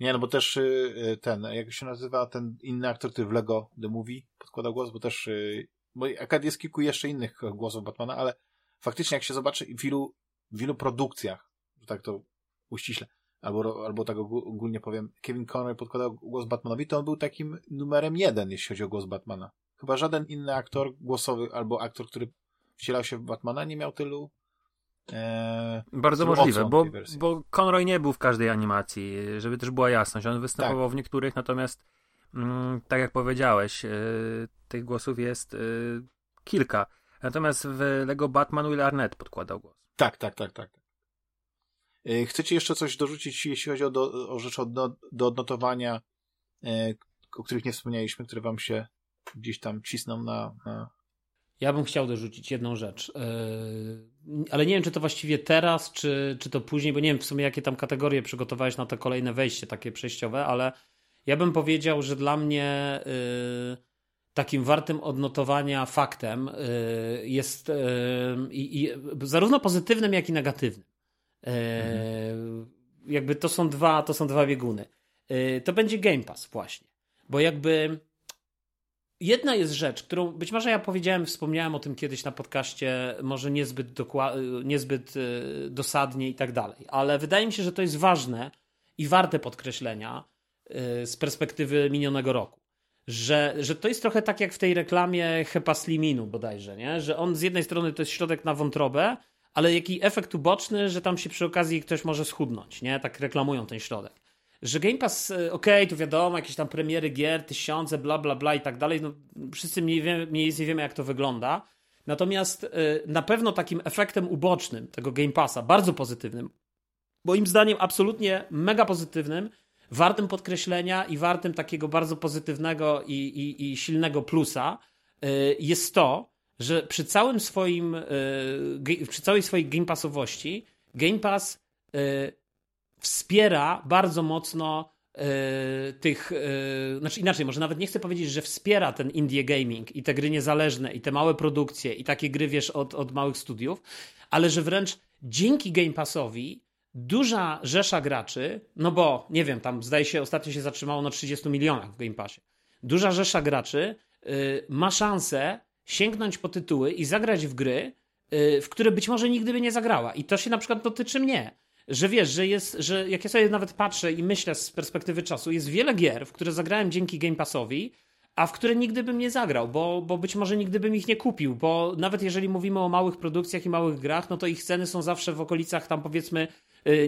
Nie, no bo też y, y, ten, jak się nazywa ten inny aktor, który w Lego The Movie podkładał głos, bo też, y, bo akad jest kilku jeszcze innych głosów Batmana, ale faktycznie jak się zobaczy w wielu, w wielu produkcjach, że tak to uściśle, albo, albo tak ogó- ogólnie powiem, Kevin Conroy podkładał głos Batmanowi, to on był takim numerem jeden, jeśli chodzi o głos Batmana. Chyba żaden inny aktor głosowy, albo aktor, który wcielał się w Batmana, nie miał tylu e, Bardzo możliwe, bo, bo Conroy nie był w każdej animacji, żeby też była jasność. On występował Tak. w niektórych, natomiast mm, tak jak powiedziałeś, y, tych głosów jest y, kilka. Natomiast w Lego Batman Will Arnett podkładał głos. Tak, tak, tak, tak. E, Chcecie jeszcze coś dorzucić, jeśli chodzi o, do, o rzeczy do, do odnotowania, e, o których nie wspomnieliśmy, które wam się gdzieś tam cisną na... na... Ja bym chciał dorzucić jedną rzecz, yy, ale nie wiem, czy to właściwie teraz, czy, czy to później, bo nie wiem w sumie, jakie tam kategorie przygotowałeś na to kolejne wejście, takie przejściowe, ale ja bym powiedział, że dla mnie yy, takim wartym odnotowania faktem yy, jest i, i zarówno pozytywnym, jak i negatywnym. Yy, Jakby to są dwa, to są dwa bieguny. To będzie Game Pass właśnie, bo jakby jedna jest rzecz, którą być może ja powiedziałem, wspomniałem o tym kiedyś na podcaście, może niezbyt, niezbyt yy, dosadnie i tak dalej, ale wydaje mi się, że to jest ważne i warte podkreślenia yy, z perspektywy minionego roku. Że, że to jest trochę tak jak w tej reklamie Hepasliminu bodajże, nie? że on z jednej strony to jest środek na wątrobę, ale jaki efekt uboczny, że tam się przy okazji ktoś może schudnąć, nie? Tak reklamują ten środek. Że Game Pass, e, okej, okay, tu wiadomo, jakieś tam premiery gier, tysiące, bla, bla, bla i tak dalej, no wszyscy mniej, wie, mniej więcej wiemy, jak to wygląda. Natomiast e, na pewno takim efektem ubocznym tego Game Passa, bardzo pozytywnym, moim zdaniem absolutnie mega pozytywnym, wartym podkreślenia i wartym takiego bardzo pozytywnego i, i, i silnego plusa, e, jest to, że przy całym swoim, przy całej swojej Game Passowości, Game Pass wspiera bardzo mocno yy, tych, znaczy inaczej, może nawet nie chcę powiedzieć, że wspiera ten indie gaming i te gry niezależne i te małe produkcje i takie gry, wiesz, od, od małych studiów, ale że wręcz dzięki Game Passowi duża rzesza graczy, no bo nie wiem, tam zdaje się ostatnio się zatrzymało na 30 milionach w Game Passie. Duża rzesza graczy ma szansę sięgnąć po tytuły i zagrać w gry, y, w które być może nigdy by nie zagrała. I to się na przykład dotyczy mnie. Że wiesz, że jest, że jak ja sobie nawet patrzę i myślę z perspektywy czasu, jest wiele gier, w które zagrałem dzięki Game Passowi, a w które nigdy bym nie zagrał, bo, bo być może nigdy bym ich nie kupił, bo nawet jeżeli mówimy o małych produkcjach i małych grach, no to ich ceny są zawsze w okolicach tam powiedzmy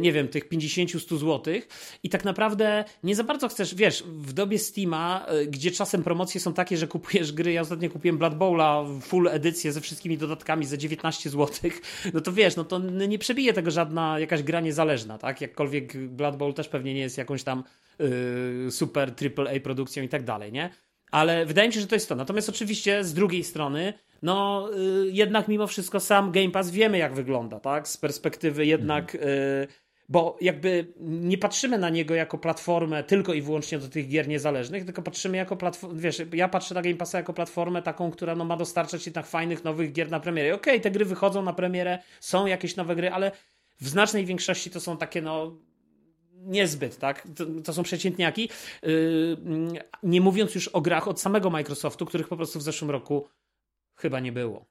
nie wiem, tych 50-100 złotych i tak naprawdę nie za bardzo chcesz, wiesz, w dobie Steama, y, gdzie czasem promocje są takie, że kupujesz gry, ja ostatnio kupiłem Blood Bowla full edycję ze wszystkimi dodatkami za 19 złotych, no to wiesz, no to nie przebije tego żadna jakaś gra niezależna, tak? Jakkolwiek Blood Bowl też pewnie nie jest jakąś tam yy, super AAA produkcją i tak dalej, nie? Ale wydaje mi się, że to jest to. Natomiast oczywiście z drugiej strony, no y, jednak mimo wszystko sam Game Pass wiemy jak wygląda, tak? Z perspektywy jednak, mhm. y, bo jakby nie patrzymy na niego jako platformę tylko i wyłącznie do tych gier niezależnych, tylko patrzymy jako platformę, wiesz, ja patrzę na Game Passa jako platformę taką, która no, ma dostarczać jednak fajnych nowych gier na premierę. Okej, okay, te gry wychodzą na premierę, są jakieś nowe gry, ale w znacznej większości to są takie no niezbyt, tak? To, to, są przeciętniaki. Yy, nie mówiąc już o grach od samego Microsoftu, których po prostu w zeszłym roku chyba nie było.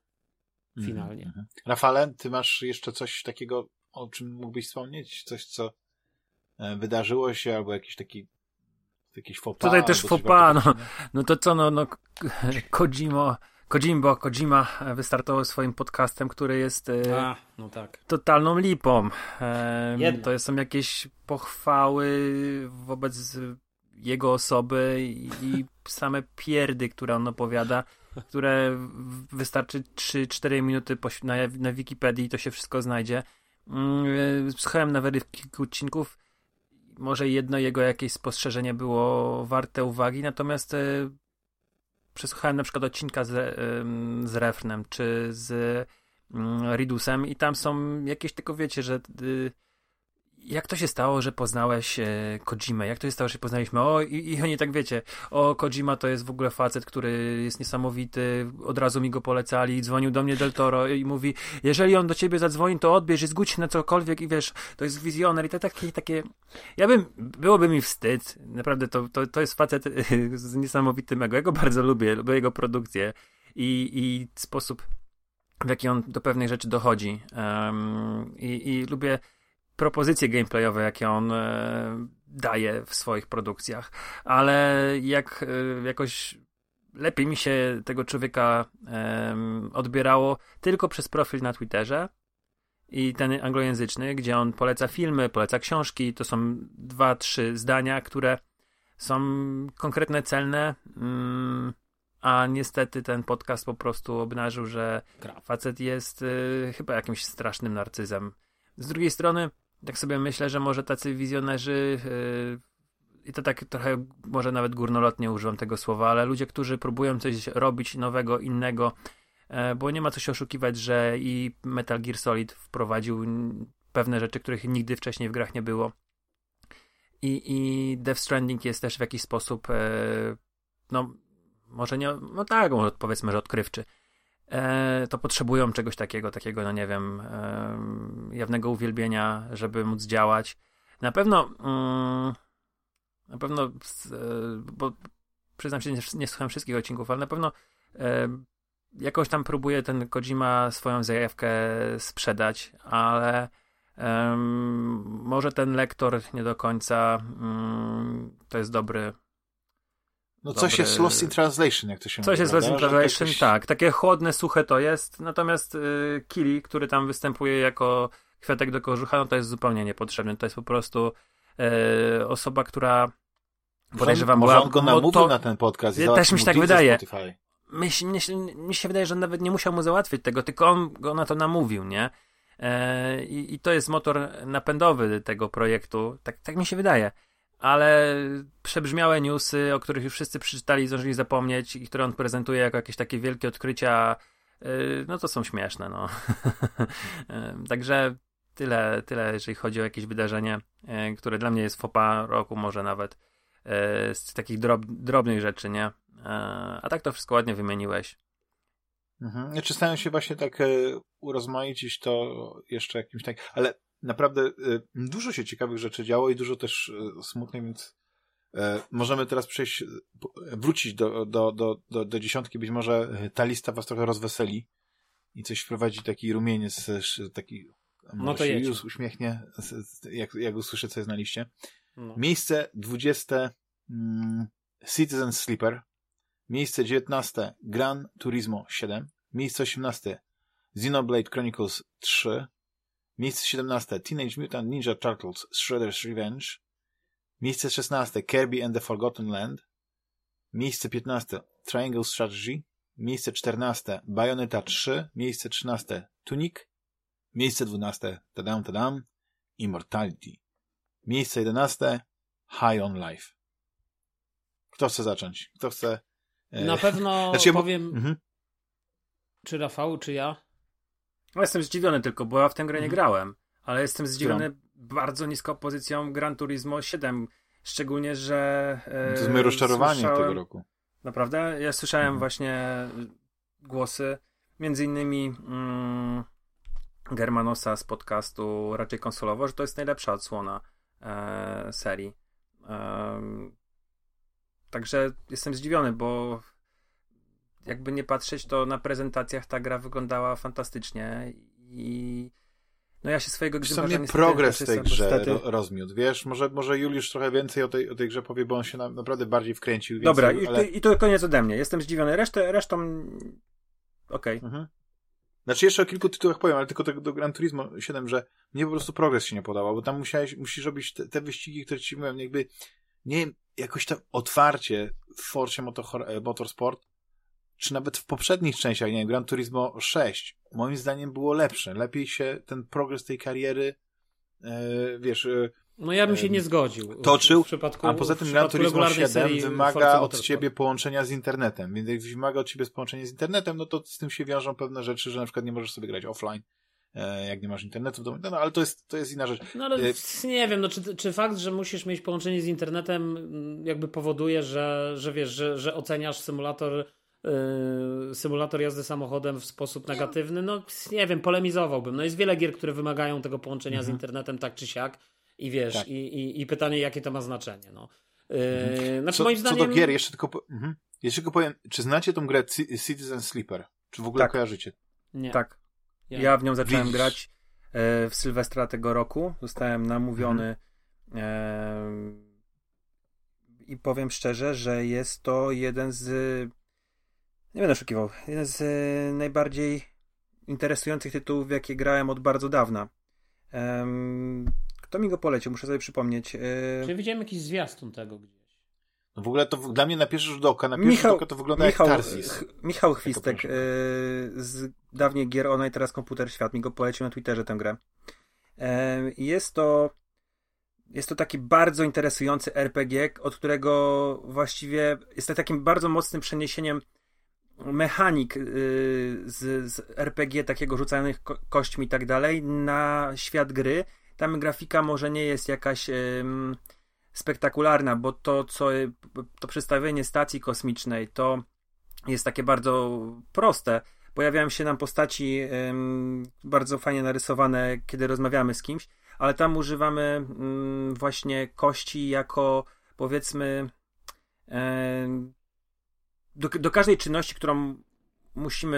Mhm, finalnie. -hmm. Rafale, ty masz jeszcze coś takiego, o czym mógłbyś wspomnieć? Coś, co e, wydarzyło się, albo jakiś taki jakiś faux pas, Tutaj też faux pas, no, no to co, no, no Kojimo Kojimbo, Kojima wystartował swoim podcastem, który jest e, A, no tak. totalną lipą. E, to są jakieś pochwały wobec jego osoby i, same pierdy, które on opowiada, które wystarczy 3-4 minuty na, na Wikipedii i to się wszystko znajdzie. Mm, słuchałem nawet kilku odcinków. Może jedno jego jakieś spostrzeżenie było warte uwagi, natomiast e, przesłuchałem na przykład odcinka z, z Refnem, czy z mm, Ridusem i tam są jakieś tylko, wiecie, że y, jak to się stało, że poznałeś e, Kojimę? Jak to się stało, że poznaliśmy? O, i, i oni tak wiecie, o, Kojima to jest w ogóle facet, który jest niesamowity, od razu mi go polecali, dzwonił do mnie Del Toro i mówi, jeżeli on do ciebie zadzwoni, to odbierz i zgódź na cokolwiek i wiesz, to jest wizjoner i to takie, takie, ja bym, byłoby mi wstyd, naprawdę to, to, to jest facet z niesamowitym ego, ja go bardzo lubię, lubię jego produkcję i, i sposób, w jaki on do pewnej rzeczy dochodzi um, i, i lubię propozycje gameplayowe, jakie on e, daje w swoich produkcjach, ale jak e, jakoś lepiej mi się tego człowieka e, odbierało tylko przez profil na Twitterze i ten anglojęzyczny, gdzie on poleca filmy, poleca książki, to są dwa, trzy zdania, które są konkretne, celne, mm, a niestety ten podcast po prostu obnażył, że facet jest chyba jakimś strasznym narcyzem. Z drugiej strony, tak sobie myślę, że może tacy wizjonerzy yy, i to tak trochę może nawet górnolotnie używam tego słowa, ale ludzie, którzy próbują coś robić nowego, innego, yy, bo nie ma co się oszukiwać, że i Metal Gear Solid wprowadził pewne rzeczy, których nigdy wcześniej w grach nie było. I, i Death Stranding jest też w jakiś sposób, yy, no, może nie, no tak, powiedzmy, że odkrywczy e, to potrzebują czegoś takiego, takiego, no nie wiem, e, jawnego uwielbienia, żeby móc działać. Na pewno, mm, na pewno, e, bo przyznam się, nie, słuchałem wszystkich odcinków, ale na pewno e, jakoś tam próbuje ten Kojima swoją zajawkę sprzedać, ale może ten lektor nie do końca um, to jest dobry. No dobry... coś jest lost in translation, jak to się mówi. Coś jest lost in translation, jakieś... tak. Takie chłodne, suche to jest. Natomiast y, Kili, który tam występuje jako kwiatek do kożucha, no to jest zupełnie niepotrzebny. To jest po prostu y, osoba, która podejrzewam, może on go namówił to... na ten podcast. Ja też mi się tak wydaje. Mi, mi, mi się wydaje, że nawet nie musiał mu załatwić tego, tylko on go na to namówił, nie? E, I, I, to jest motor napędowy tego projektu, tak, tak mi się wydaje. Ale przebrzmiałe newsy, o których już wszyscy przeczytali i zdążyli zapomnieć, i które on prezentuje jako jakieś takie wielkie odkrycia, e, no to są śmieszne. No. E, także tyle, tyle, jeżeli chodzi o jakieś wydarzenie, które dla mnie jest fopa roku, może nawet z takich drob, drobnych rzeczy, nie? A tak to wszystko ładnie wymieniłeś. Mhm. Znaczy stają się właśnie tak urozmaicić to jeszcze jakimś tak, ale naprawdę e, dużo się ciekawych rzeczy działo i dużo też e, smutnych, więc e, możemy teraz przejść, wrócić do, do, do, do, do dziesiątki, być może ta lista was trochę rozweseli i coś wprowadzi taki rumieniec, taki no to się już uśmiechnie, jak, jak usłyszę, co jest na liście. No. Miejsce dwudzieste mm, Citizen Sleeper, Miejsce 19 Gran Turismo 7. Miejsce 18 Xenoblade Chronicles 3. Miejsce 17 Teenage Mutant Ninja Turtles Shredder's Revenge. Miejsce 16 Kirby and the Forgotten Land. Miejsce 15 Triangle Strategy. Miejsce 14 Bayonetta 3. Miejsce 13 Tunic. Miejsce 12 Tadam Tadam Immortality. Miejsce 11 High on Life. Kto chce zacząć? Kto chce na e, pewno znaczy, powiem, mhm. czy Rafał, czy ja? No, jestem zdziwiony tylko, bo ja w tę grę nie mhm. grałem, ale jestem zdziwiony Którą? bardzo niską pozycją Gran Turismo 7, szczególnie, że... E, to jest moje rozczarowanie tego roku. Naprawdę? Ja słyszałem mhm. właśnie głosy, między innymi mm, Germanosa z podcastu raczej konsolowo, że to jest najlepsza odsłona e, serii. E, Także jestem zdziwiony, bo jakby nie patrzeć, to na prezentacjach ta gra wyglądała fantastycznie i no ja się swojego gry mnie progres w tej grze niestety... rozmiótł, wiesz, może, może Juliusz trochę więcej o tej, o tej grze powie, bo on się na, naprawdę bardziej wkręcił. Dobra, i, ale... i to koniec ode mnie. Jestem zdziwiony. Resztę, resztą okej. Okay. Mhm. Znaczy jeszcze o kilku tytułach powiem, ale tylko do, do Gran Turismo 7, że mnie po prostu progres się nie podobał, bo tam musiałeś, musisz robić te, te wyścigi, które ci mówiłem, jakby nie jakoś tam otwarcie w Forcie e, Motorsport, czy nawet w poprzednich częściach, nie wiem, Gran Turismo 6, moim zdaniem było lepsze. Lepiej się ten progres tej kariery, e, wiesz... E, no ja bym się nie zgodził. Toczył, w przypadku, a poza tym Gran Turismo 7 wymaga od ciebie połączenia z internetem, więc jak wymaga od ciebie połączenia z internetem, no to z tym się wiążą pewne rzeczy, że na przykład nie możesz sobie grać offline E, jak nie masz internetu w domu. No, no ale to jest, to jest inna rzecz. No ale e, nie wiem, no, czy, czy fakt, że musisz mieć połączenie z internetem jakby powoduje, że, że wiesz, że, że oceniasz symulator symulator jazdy samochodem w sposób negatywny, no nie wiem, polemizowałbym. No jest wiele gier, które wymagają tego połączenia mhm. z internetem tak czy siak i wiesz, tak. i, i, i, pytanie, jakie to ma znaczenie. No. Yy, mhm. znaczy, co, moim zdaniem... co do gier, jeszcze tylko, po... mhm. jeszcze tylko powiem, czy znacie tą grę Citizen Sleeper? Czy w ogóle tak. kojarzycie? Nie. Tak. Ja, ja w nią zacząłem Widzisz. grać e, w Sylwestra tego roku. Zostałem namówiony mhm. e, i powiem szczerze, że jest to jeden z nie będę oszukiwał, jeden z e, najbardziej interesujących tytułów, w jakie grałem od bardzo dawna. E, kto mi go polecił? Muszę sobie przypomnieć. E, Czy widziałem jakiś zwiastun tego gdzieś? No w ogóle to dla mnie na pierwszy rzut oka, na pierwszy Michał, rzut oka to wygląda Michał, jak Tarzis. Michał Chwistek y, z dawniej gier Online, teraz Komputer Świat mi go polecił na Twitterze tę grę. jest to jest to taki bardzo interesujący RPG, od którego właściwie jest to takim bardzo mocnym przeniesieniem mechanik y, z, z RPG takiego rzucanych ko kośćmi i tak dalej na świat gry. Tam grafika może nie jest jakaś spektakularna, bo to, co to przedstawienie stacji kosmicznej, to jest takie bardzo proste. Pojawiają się nam postaci bardzo fajnie narysowane, kiedy rozmawiamy z kimś, ale tam używamy ym, właśnie kości jako powiedzmy do, do każdej czynności, którą musimy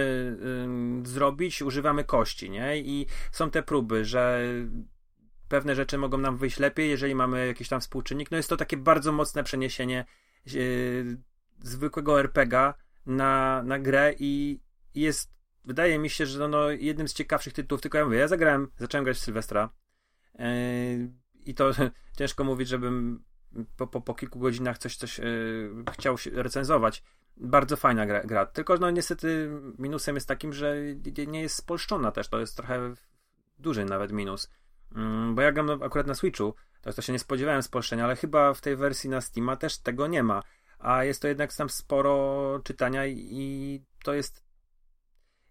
y, zrobić, używamy kości, nie? I są te próby, że pewne rzeczy mogą nam wyjść lepiej, jeżeli mamy jakiś tam współczynnik. No jest to takie bardzo mocne przeniesienie y, zwykłego RPGa na, na grę i jest, wydaje mi się, że no, no, jednym z ciekawszych tytułów, tylko ja mówię, ja zagrałem, zacząłem grać w Sylwestra yy, i to ciężko mówić, żebym po, po, po kilku godzinach coś, coś yy, chciał recenzować. Bardzo fajna gra, gra, tylko no niestety minusem jest takim, że nie jest spolszczona też, to jest trochę duży nawet minus. Yy, bo ja gram akurat na Switchu, to, to się nie spodziewałem spolszczenia, ale chyba w tej wersji na Steama też tego nie ma a jest to jednak tam sporo czytania i to jest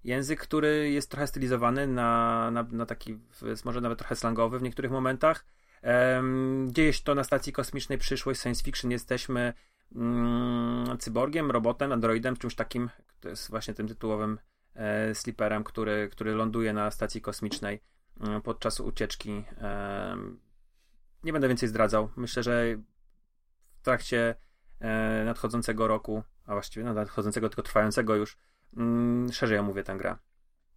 język, który jest trochę stylizowany na, na, na taki, może nawet trochę slangowy w niektórych momentach. Um, dzieje się to na stacji kosmicznej przyszłość, science fiction, jesteśmy um, cyborgiem, robotem, androidem, czymś takim, to jest właśnie tym tytułowym e, sliperem, który, który ląduje na stacji kosmicznej um, podczas ucieczki. nie będę więcej zdradzał. Myślę, że w trakcie e, nadchodzącego roku, a właściwie no, nadchodzącego, tylko trwającego już, mm, szerzej omówię tę grę.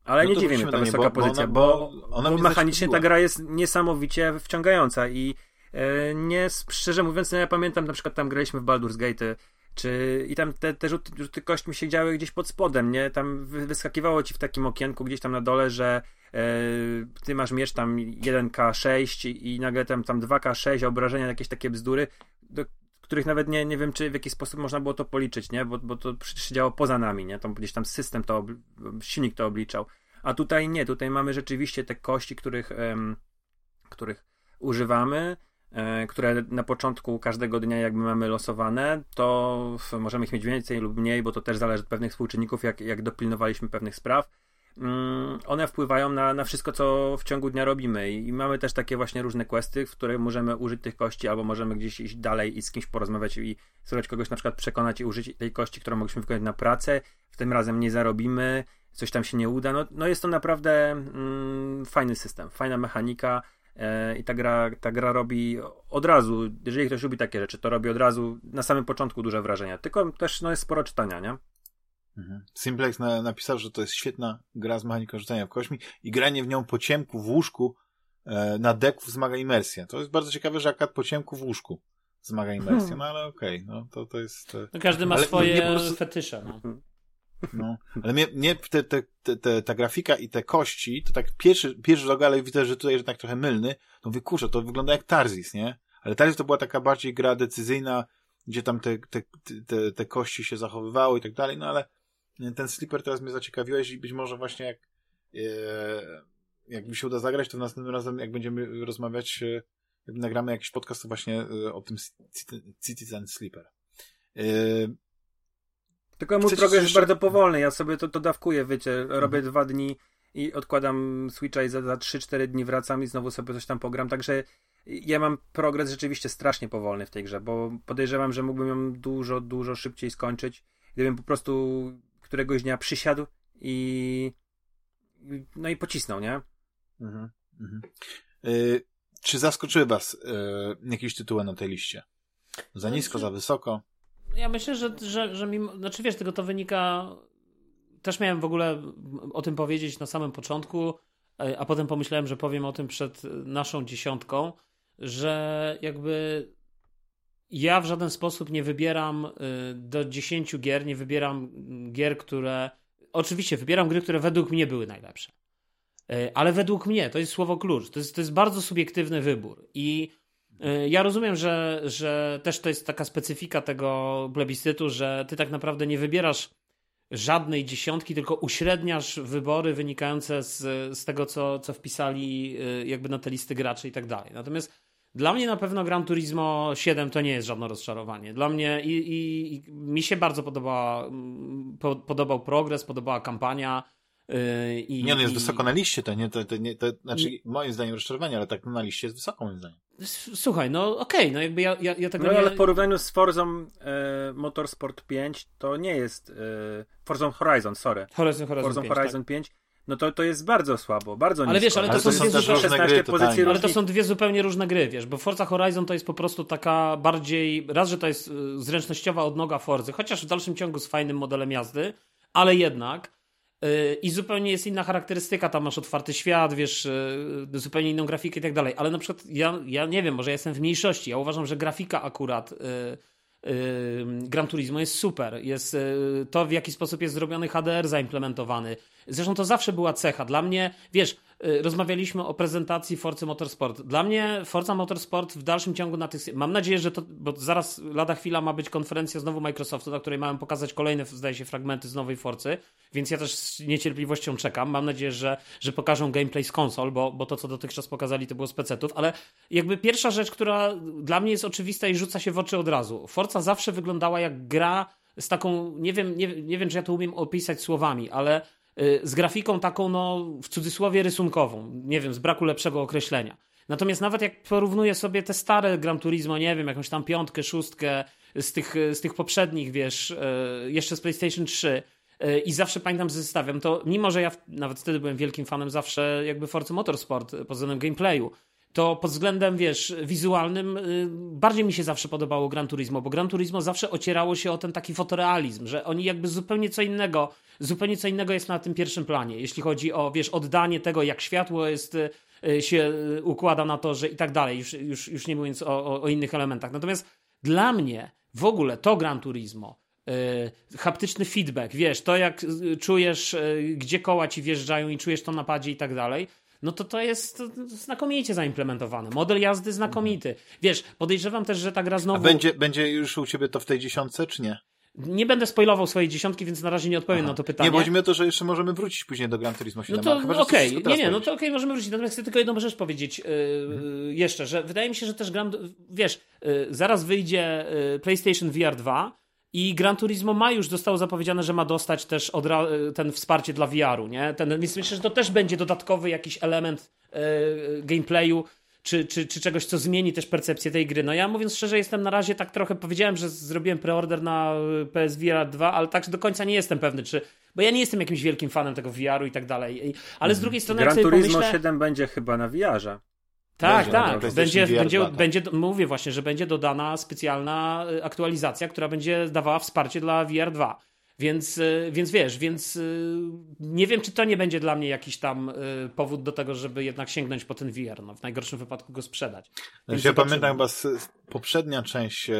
Ale no nie dziwię mnie ta wysoka nie, bo, pozycja, bo, ona, bo, bo mechanicznie ta gra jest niesamowicie wciągająca i nie, szczerze mówiąc, ja pamiętam na przykład tam graliśmy w Baldur's Gate czy i tam te, te rzuty, rzuty kośćmi się działy gdzieś pod spodem, nie? Tam wyskakiwało ci w takim okienku gdzieś tam na dole, że e, ty masz miecz tam 1K6 i, i nagle tam, tam 2K6, obrażenia, jakieś takie bzdury, do, których nawet nie, nie wiem, czy w jaki sposób można było to policzyć, nie? Bo, bo to przecież się działo poza nami, nie? To gdzieś tam system to, silnik to obliczał. A tutaj nie, tutaj mamy rzeczywiście te kości, których, um, których używamy, e, które na początku każdego dnia jakby mamy losowane, to możemy ich mieć więcej lub mniej, bo to też zależy od pewnych współczynników, jak, jak dopilnowaliśmy pewnych spraw. Mm, one wpływają na, na wszystko, co w ciągu dnia robimy. I mamy też takie właśnie różne questy, w których możemy użyć tych kości, albo możemy gdzieś iść dalej i z kimś porozmawiać i spróbować kogoś na przykład przekonać i użyć tej kości, którą mogliśmy wykonać na pracę. W tym razem nie zarobimy, coś tam się nie uda. No, no jest to naprawdę mm, fajny system, fajna mechanika. E, I ta gra, ta gra robi od razu, jeżeli ktoś lubi takie rzeczy, to robi od razu na samym początku duże wrażenie. Tylko też no, jest sporo czytania, nie? Mhm. Simplex na, napisał, że to jest świetna gra z mechaniką rzucania w kośmi i granie w nią po ciemku w łóżku e, na deku wzmaga imersję. To jest bardzo ciekawe, że akurat po ciemku w łóżku wzmaga imersję, hmm. no ale okej, okay, no to, to jest... E... No każdy ma ale swoje prostu... fetysze, no. No, ale mnie, mnie te, te, te, ta grafika i te kości, to tak pierwszy, pierwszy rok, ale widzę, że tutaj jednak trochę mylny, to mówię, kurczę, to wygląda jak Tarzis, nie? Ale Tarzis to była taka bardziej gra decyzyjna, gdzie tam te, te, te, te kości się zachowywały i tak dalej, no ale ten slipper teraz mnie zaciekawiłeś i być może właśnie jak, e, jak mi się uda zagrać, to następnym razem, jak będziemy rozmawiać, e, jak nagramy jakiś podcast, to właśnie e, o tym Citizen Sleeper. E, Tylko mój progres jest bardzo powolny, ja sobie to, to dawkuję, wiecie, robię mhm. dwa dni i odkładam Switcha i za, za 3-4 dni wracam i znowu sobie coś tam pogram, także ja mam progres rzeczywiście strasznie powolny w tej grze, bo podejrzewam, że mógłbym ją dużo, dużo szybciej skończyć, gdybym po prostu któregoś dnia przysiadł i no i pocisnął, nie? Mhm, mhm. Y, czy zaskoczyły was y, jakieś tytuły na tej liście? Za nisko, za wysoko? Ja myślę, że, że, że mimo, znaczy wiesz, tego to wynika też miałem w ogóle o tym powiedzieć na samym początku, a potem pomyślałem, że powiem o tym przed naszą dziesiątką, że jakby ja w żaden sposób nie wybieram y, do 10 gier, nie wybieram gier, które. Oczywiście wybieram gry, które według mnie były najlepsze. Y, ale według mnie to jest słowo klucz. To jest, to jest bardzo subiektywny wybór. I ja rozumiem, że, że też to jest taka specyfika tego plebiscytu, że ty tak naprawdę nie wybierasz żadnej dziesiątki, tylko uśredniasz wybory wynikające z, z tego, co, co wpisali jakby na te listy graczy i tak dalej. Natomiast dla mnie na pewno Gran Turismo 7 to nie jest żadne rozczarowanie. Dla mnie i, i, i mi się bardzo podobała, mm, po, podobał progres, podobała kampania. Yy, i, nie, on jest i... wysoko na liście, to nie, to, to, nie, to znaczy moim zdaniem rozczarowanie, ale tak na liście jest wysoko moim zdaniem. Słuchaj, no okej, okay, no jakby ja, ja, ja tego no, nie... ale w porównaniu z Forzą e, Motorsport 5 to nie jest e, Forza Horizon, sorry. Horizon, Horizon Forza 5, Horizon tak. 5 no to, to jest bardzo słabo, bardzo Ale nisko. wiesz, ale to Ale są to są dwie zupełnie- różne 16 gry pozycji. Ale to są dwie zupełnie różne gry, wiesz, bo Forza Horizon to jest po prostu taka bardziej, raz, że to jest y, zręcznościowa odnoga Forzy, chociaż w dalszym ciągu z fajnym modelem jazdy, ale jednak y, i zupełnie jest inna charakterystyka, tam masz otwarty świat, wiesz, y, zupełnie inną grafikę i tak dalej, ale na przykład ja, ja nie wiem, może jestem w mniejszości, ja uważam, że grafika akurat y, y, Gran Turismo jest super, jest to w jaki sposób jest zrobiony HDR zaimplementowany, zresztą to zawsze była cecha, dla mnie, wiesz, rozmawialiśmy o prezentacji Forcy Motorsport. Dla mnie Forza Motorsport w dalszym ciągu na tych. Mam nadzieję, że to. Bo zaraz lada chwila ma być konferencja znowu Microsoftu, na której mają pokazać kolejne, zdaje się, fragmenty z nowej Forcy. Więc ja też z niecierpliwością czekam. Mam nadzieję, że, że pokażą gameplay z konsol, bo, bo to, co dotychczas pokazali, to było z PC-ów. Ale jakby pierwsza rzecz, która dla mnie jest oczywista i rzuca się w oczy od razu. Forza zawsze wyglądała jak gra z taką. Nie wiem, nie, nie wiem, czy ja to umiem opisać słowami, ale y, z grafiką taką, no, w cudzysłowie rysunkową. Nie wiem, z braku lepszego określenia. Natomiast nawet jak porównuję sobie te stare Gran Turismo, nie wiem, jakąś tam piątkę, szóstkę z tych, z tych poprzednich, wiesz, y, jeszcze z PlayStation 3 y, i zawsze pamiętam, zestawiam, to mimo, że ja nawet wtedy byłem wielkim fanem zawsze jakby Forza Motorsport y, pod względem gameplayu, to pod względem, wiesz, wizualnym y, bardziej mi się zawsze podobało Gran Turismo, bo Gran Turismo zawsze ocierało się o ten taki fotorealizm, że oni jakby zupełnie co innego, zupełnie co innego jest na tym pierwszym planie, jeśli chodzi o, wiesz, oddanie tego, jak światło jest, y, y, się y, układa na to, że i tak dalej, już, już, już nie mówiąc o, o, o innych elementach. Natomiast dla mnie w ogóle to Gran Turismo, y, haptyczny feedback, wiesz, to jak czujesz, gdzie koła ci wjeżdżają i czujesz to na padzie i tak dalej, no to to jest znakomicie zaimplementowane. Model jazdy znakomity. Wiesz, podejrzewam też, że ta gra A znowu... będzie, będzie już u ciebie to w tej dziesiątce, czy nie? Nie będę spoilował swojej dziesiątki, więc na razie nie odpowiem na to pytanie. Nie, chodzi mi o to, że jeszcze możemy wrócić później do Gran Turismo 7. No to okej, chcesz nie, nie, no to okej, możemy wrócić. Natomiast chcę tylko jedną rzecz powiedzieć yy, jeszcze, że wydaje mi się, że też Gran, wiesz, yy, zaraz wyjdzie yy, PlayStation VR 2 i Gran Turismo ma już, zostało zapowiedziane, że ma dostać też yy, ten wsparcie dla VR-u, nie? Ten, więc myślę, że to też będzie dodatkowy jakiś element yy, gameplayu, czy, czy, czy czegoś, co zmieni też percepcję tej gry. No ja mówiąc szczerze, jestem na razie tak trochę, powiedziałem, że zrobiłem preorder na y, PSVR 2, ale tak do końca nie jestem pewny, czy, bo ja nie jestem jakimś wielkim fanem tego VR-u i tak dalej. Ale z drugiej strony, Gran Turismo pomyślę... 7 będzie chyba na VR-ze. Tak, Będzie tak. Będzie, VR będzie, 2, tak. będzie, mówię właśnie, że będzie dodana specjalna y, aktualizacja, która będzie dawała wsparcie dla VR 2. Więc, y, więc wiesz, więc y, nie wiem, czy to nie będzie dla mnie jakiś tam powód do tego, żeby jednak sięgnąć po ten VR. No, w najgorszym wypadku go sprzedać. Więc ja zobaczymy. pamiętam chyba z, z poprzednia część, e,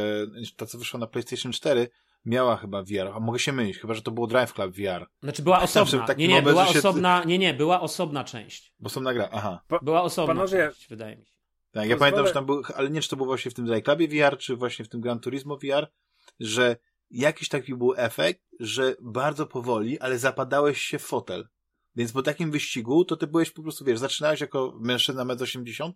ta co wyszła na PlayStation 4, miała chyba VR, a mogę się mylić, chyba że to było Drive Club VR, Znaczy była osobna. taki Nie, nie, moment, była się- osobna, nie, nie, była osobna część. bo są nagra. Aha. Była osobna Panowie- część, wydaje mi się. Tak, ja Pozwolę- pamiętam, że tam był, ale nie czy to było właśnie w tym Drive Clubie VR, czy właśnie w tym Gran Turismo VR, że jakiś taki był efekt, że bardzo powoli, ale zapadałeś się w fotel. Więc po takim wyścigu, to ty byłeś po prostu, wiesz, zaczynałeś jako mężczyzna 1,80 m,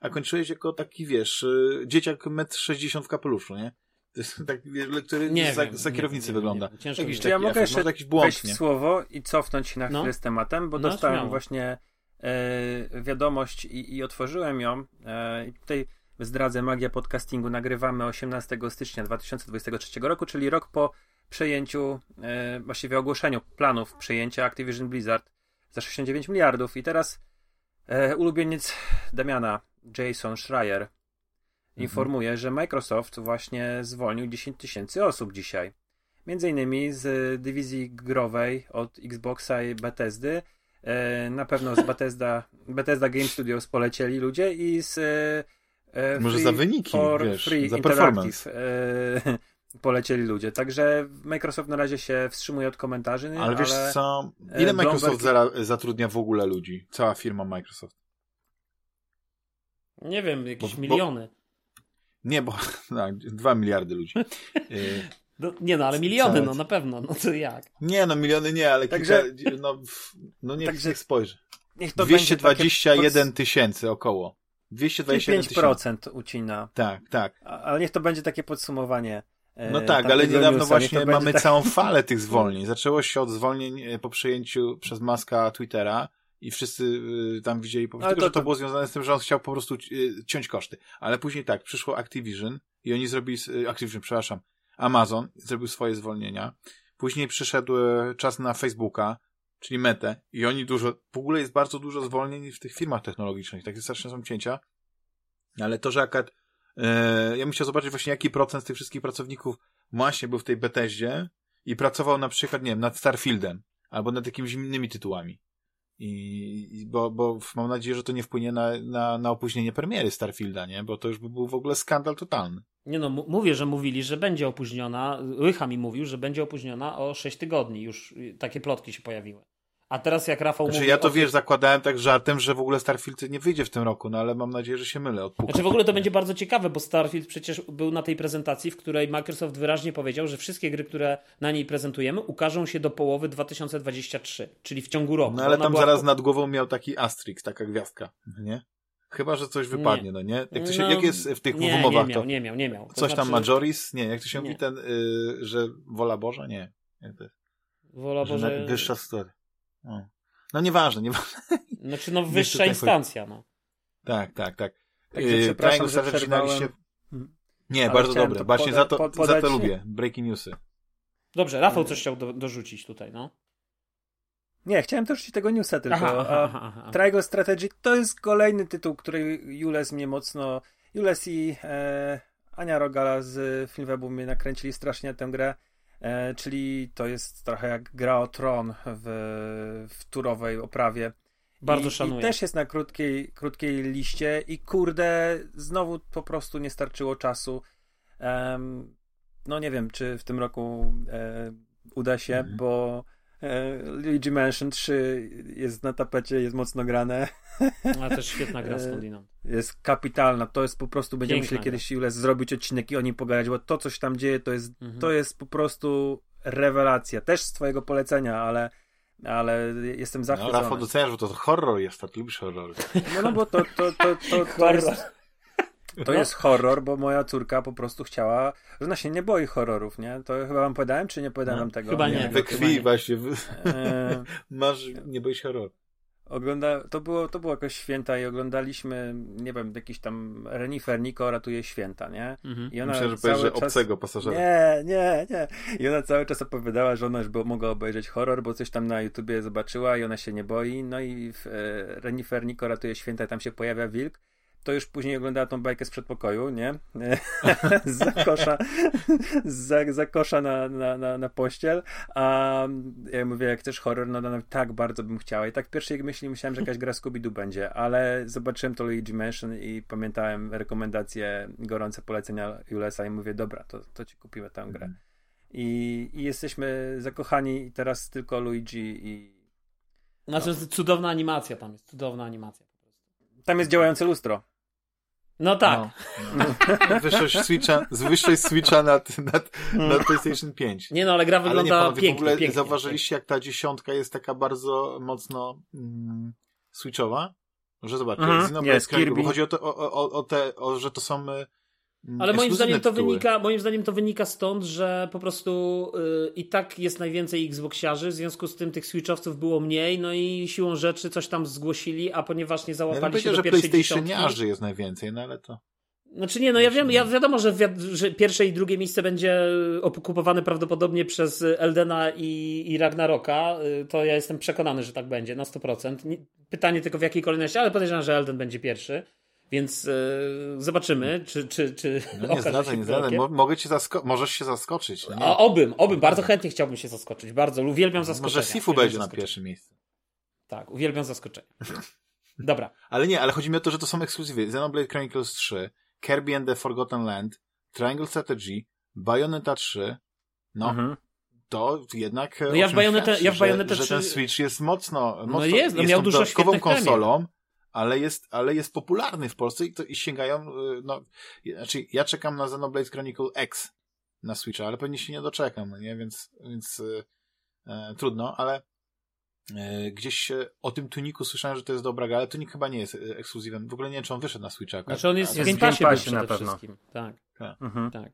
a kończyłeś jako taki, wiesz, y, dzieciak 1,60 m w kapeluszu, nie? To jest taki, wiesz, który Nie za, wiem, za nie kierownicy wiem, wygląda. nie. Ciężko jakiś taki ja mogę jeszcze jakiś błąd, wejść nie? w słowo i cofnąć się na No. chwilę z tematem, bo No, dostałem śmiało. właśnie e, wiadomość i, i otworzyłem ją. E, tutaj zdradzę magię podcastingu. Nagrywamy 18 stycznia 2023 roku, czyli rok po przejęciu, e, właściwie ogłoszeniu planów przejęcia Activision Blizzard za 69 miliardów. I teraz e, ulubieniec Damiana, Jason Schreier, informuje, że Microsoft właśnie zwolnił 10 tysięcy osób dzisiaj. Między innymi z dywizji growej od Xboxa i Bethesdy. E, na pewno z Bethesda, Bethesda Game Studios polecieli ludzie i z e, e, Może Free za wyniki, for wiesz, Free za Interactive e, polecieli ludzie. Także Microsoft na razie się wstrzymuje od komentarzy. Ale wiesz co, ile Microsoft Bloomberg- zatrudnia w ogóle ludzi? Cała firma Microsoft. Nie wiem, jakieś Bo- bo- miliony. Nie, bo tak, dwa miliardy ludzi. Y, No, nie no, ale miliony, Całe- no na pewno. No to jak? Nie, no miliony nie, ale Także- kilka, no, no niech, Także niech spojrzy. Niech to będzie 221 takie tysięcy około. 221 tysięcy. 5% ucina. Tak, tak. Ale niech to będzie takie podsumowanie. e, No tak, ale niedawno newsa. Właśnie mamy tak- całą falę tych zwolnień. Zaczęło się od zwolnień e, po przejęciu przez Maska Twittera i wszyscy y, tam widzieli po prostu, tylko, to- że to było związane z tym, że on chciał po prostu y, ciąć koszty. Ale później tak, przyszło Activision i oni zrobili, y, Activision, przepraszam, Amazon zrobił swoje zwolnienia. Później przyszedł e, czas na Facebooka, czyli Metę, i oni dużo, w ogóle jest bardzo dużo zwolnień w tych firmach technologicznych, takie straszne są cięcia, ale to, że akurat, e, ja bym chciał zobaczyć właśnie, jaki procent z tych wszystkich pracowników właśnie był w tej Bethesdzie i pracował na przykład, nie wiem, nad Starfieldem, albo nad jakimiś innymi tytułami. I, bo, bo mam nadzieję, że to nie wpłynie na, na, na opóźnienie premiery Starfielda, nie? Bo to już by był w ogóle skandal totalny. Nie no, mówię, że mówili, że będzie opóźniona. Rycha mi mówił, że będzie opóźniona o 6 tygodni. Już takie plotki się pojawiły. A teraz jak Rafał znaczy, mówi... ja to wiesz, zakładałem tak żartem, że w ogóle Starfield nie wyjdzie w tym roku, no ale mam nadzieję, że się mylę. Odpukam. Znaczy w ogóle to będzie bardzo ciekawe, bo Starfield przecież był na tej prezentacji, w której Microsoft wyraźnie powiedział, że wszystkie gry, które na niej prezentujemy, ukażą się do połowy 2023, czyli w ciągu roku. No ale tam była... zaraz nad głową miał taki Asterix, taka gwiazdka, nie? Chyba, że coś wypadnie, Nie. no nie? Jak, to się, No, jak jest w tych nie, umowach, nie miał, to nie miał, nie miał. To coś tam znaczy, Majoris? Nie, jak to się Nie. mówi ten, y, że wola Boża? Nie. Wola na- Wyższa story. No nieważne, nieważne. Znaczy no wyższa tutaj instancja, no. Tak, tak, tak. Także Yy, przepraszam, że przerwałem. Mhm. Nie, Ale bardzo dobre. Właśnie poda- za to, za to lubię. Breaking newsy. Dobrze, Rafał coś chciał do, dorzucić tutaj, no. Nie, chciałem też tego newsa tylko. Aha, a aha, aha, aha. Triangle Strategy to jest kolejny tytuł, który Jules mnie mocno. Jules i e, Ania Rogala z Filmwebu mnie nakręcili strasznie na tę grę. E, czyli to jest trochę jak gra o tron w, w turowej oprawie. Bardzo I, szanuję. I też jest na krótkiej, krótkiej liście i kurde, znowu po prostu nie starczyło czasu. Em, no nie wiem, czy w tym roku e, uda się, Mhm. bo Luigi Mansion 3 jest na tapecie, jest mocno grane, Ale też świetna gra E, skądinąd. jest kapitalna. To jest po prostu, będziemy Piękna musieli kiedyś Jules zrobić odcinek i o nim pogadać, bo to, co się tam dzieje, to jest, Mhm. to jest po prostu rewelacja. Też z twojego polecenia, ale, ale jestem No, zachwycony. Rafał doceniasz, że to horror jest, a ty lubisz horror. No, no bo to, to, to, to, to, jest, to jest horror, bo moja córka po prostu chciała, że ona się nie boi horrorów, nie? To chyba wam powiedziałem, czy nie powiedziałem No, tego? chyba nie. We chyba krwi nie. właśnie. E, Masz, nie boisz się horror. ogląda, to, było, to było jakoś święta i oglądaliśmy, nie wiem, jakiś tam Renifer Nico ratuje święta, nie? Mhm. I ona Myślę, że powiesz, że czas... obcego pasażera. Nie, nie, nie. I ona cały czas opowiadała, że ona już mogła obejrzeć horror, bo coś tam na YouTubie zobaczyła i ona się nie boi. No i w, e, Renifer Nico ratuje święta i tam się pojawia wilk. To już później oglądała tą bajkę z przedpokoju, nie? z kosza, za kosza na, na, na, na pościel. A ja mówię, jak chcesz horror, no, no, no tak bardzo bym chciała. I tak w pierwszej myśli myślałem, że jakaś gra Scooby-Doo będzie, ale zobaczyłem to Luigi Mansion i pamiętałem rekomendacje, gorące polecenia Julesa i mówię, dobra, to, to ci kupimy tę grę. Mhm. I, I jesteśmy zakochani teraz tylko Luigi i Znaczy cudowna animacja tam jest, cudowna animacja tam jest działające lustro. No tak. No, no. Wyższość Switcha, wyższość Switcha nad, nad, nad PlayStation 5. Nie no, ale gra Ale nie, wygląda panowie, pięknie, w ogóle pięknie. zauważyliście, jak ta dziesiątka jest taka bardzo mocno mm, switchowa? Że zobaczcie, Mhm, jest, Kirby. bo chodzi o, to, o, o, o te, o, że to są y, Ale moim zdaniem to tytuły. wynika, moim zdaniem to wynika stąd, że po prostu y, i tak jest najwięcej Xboxiarzy, w związku z tym tych Switchowców było mniej, no i siłą rzeczy coś tam zgłosili, a ponieważ nie Ja załapali się powiedział, do że pierwszej dziesiątki... Jest najwięcej, no ale to... Znaczy nie, no ja wiem, ja wiadomo, że, wi że pierwsze i drugie miejsce będzie okupowane prawdopodobnie przez Eldena i, i Ragnaroka. Y, To ja jestem przekonany, że tak będzie na 100%. Nie- Pytanie tylko w jakiej kolejności, ale podejrzewam, że Elden będzie pierwszy. Więc y, zobaczymy, czy, czy, czy No nie się nie. Mo- Mogę cię zasko- możesz się zaskoczyć. no Nie? A, obym, obym, bardzo chętnie chciałbym się zaskoczyć. Bardzo, uwielbiam zaskoczenia. Może Sifu będzie na pierwszym miejscu. Tak, uwielbiam zaskoczenia. Dobra. Ale nie, ale chodzi mi o to, że to są ekskluzywy. Xenoblade Chronicles 3, Kirby and the Forgotten Land, Triangle Strategy, Bayonetta 3. No, Mhm. to jednak. e, No ja w Bayonetta- świadczy, ja w że- Bayonetta że, 3 ten Switch jest mocno. mocno jest, no jest miał dużo świetnych konsolą, ale jest, ale jest popularny w Polsce i, to, i sięgają. e, No, znaczy, ja czekam na Xenoblade Chronicle X na Switcha, ale pewnie się nie doczekam, no nie? Więc, więc e, e, trudno, ale e, gdzieś e, o tym Tuniku słyszałem, że to jest dobra gra, ale Tunik chyba nie jest e, ekskluzywem. W ogóle nie wiem, czy on wyszedł na Switcha. Znaczy on jest w Game Passie na przede pewno. wszystkim. Tak, Mhm. tak.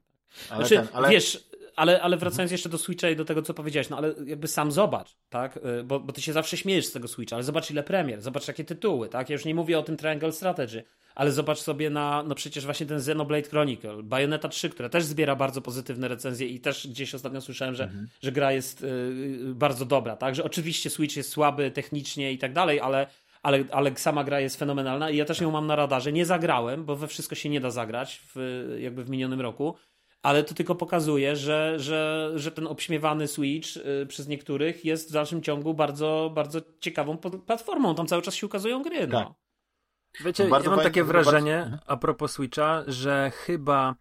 ale, Znaczy, ten, ale wiesz, ale, ale wracając jeszcze do Switcha i do tego, co powiedziałeś, no ale jakby sam zobacz, tak? Y, bo, bo ty się zawsze śmiejesz z tego Switcha, ale zobacz ile premier, zobacz jakie tytuły, tak? Ja już nie mówię o tym Triangle Strategy, ale zobacz sobie na, no przecież właśnie ten Xenoblade Chronicle, Bayonetta 3, która też zbiera bardzo pozytywne recenzje i też gdzieś ostatnio słyszałem, że, mhm. że gra jest y, bardzo dobra, tak? Że oczywiście Switch jest słaby technicznie i tak dalej, ale ale, ale sama gra jest fenomenalna i ja też ją mam na radarze. Nie zagrałem, bo we wszystko się nie da zagrać w, jakby w minionym roku, ale to tylko pokazuje, że, że, że ten obśmiewany Switch y, przez niektórych jest w dalszym ciągu bardzo, bardzo ciekawą platformą. Tam cały czas się ukazują gry. No. Tak. Wiecie, ja mam takie wrażenie bardzo... a propos Switcha, że chyba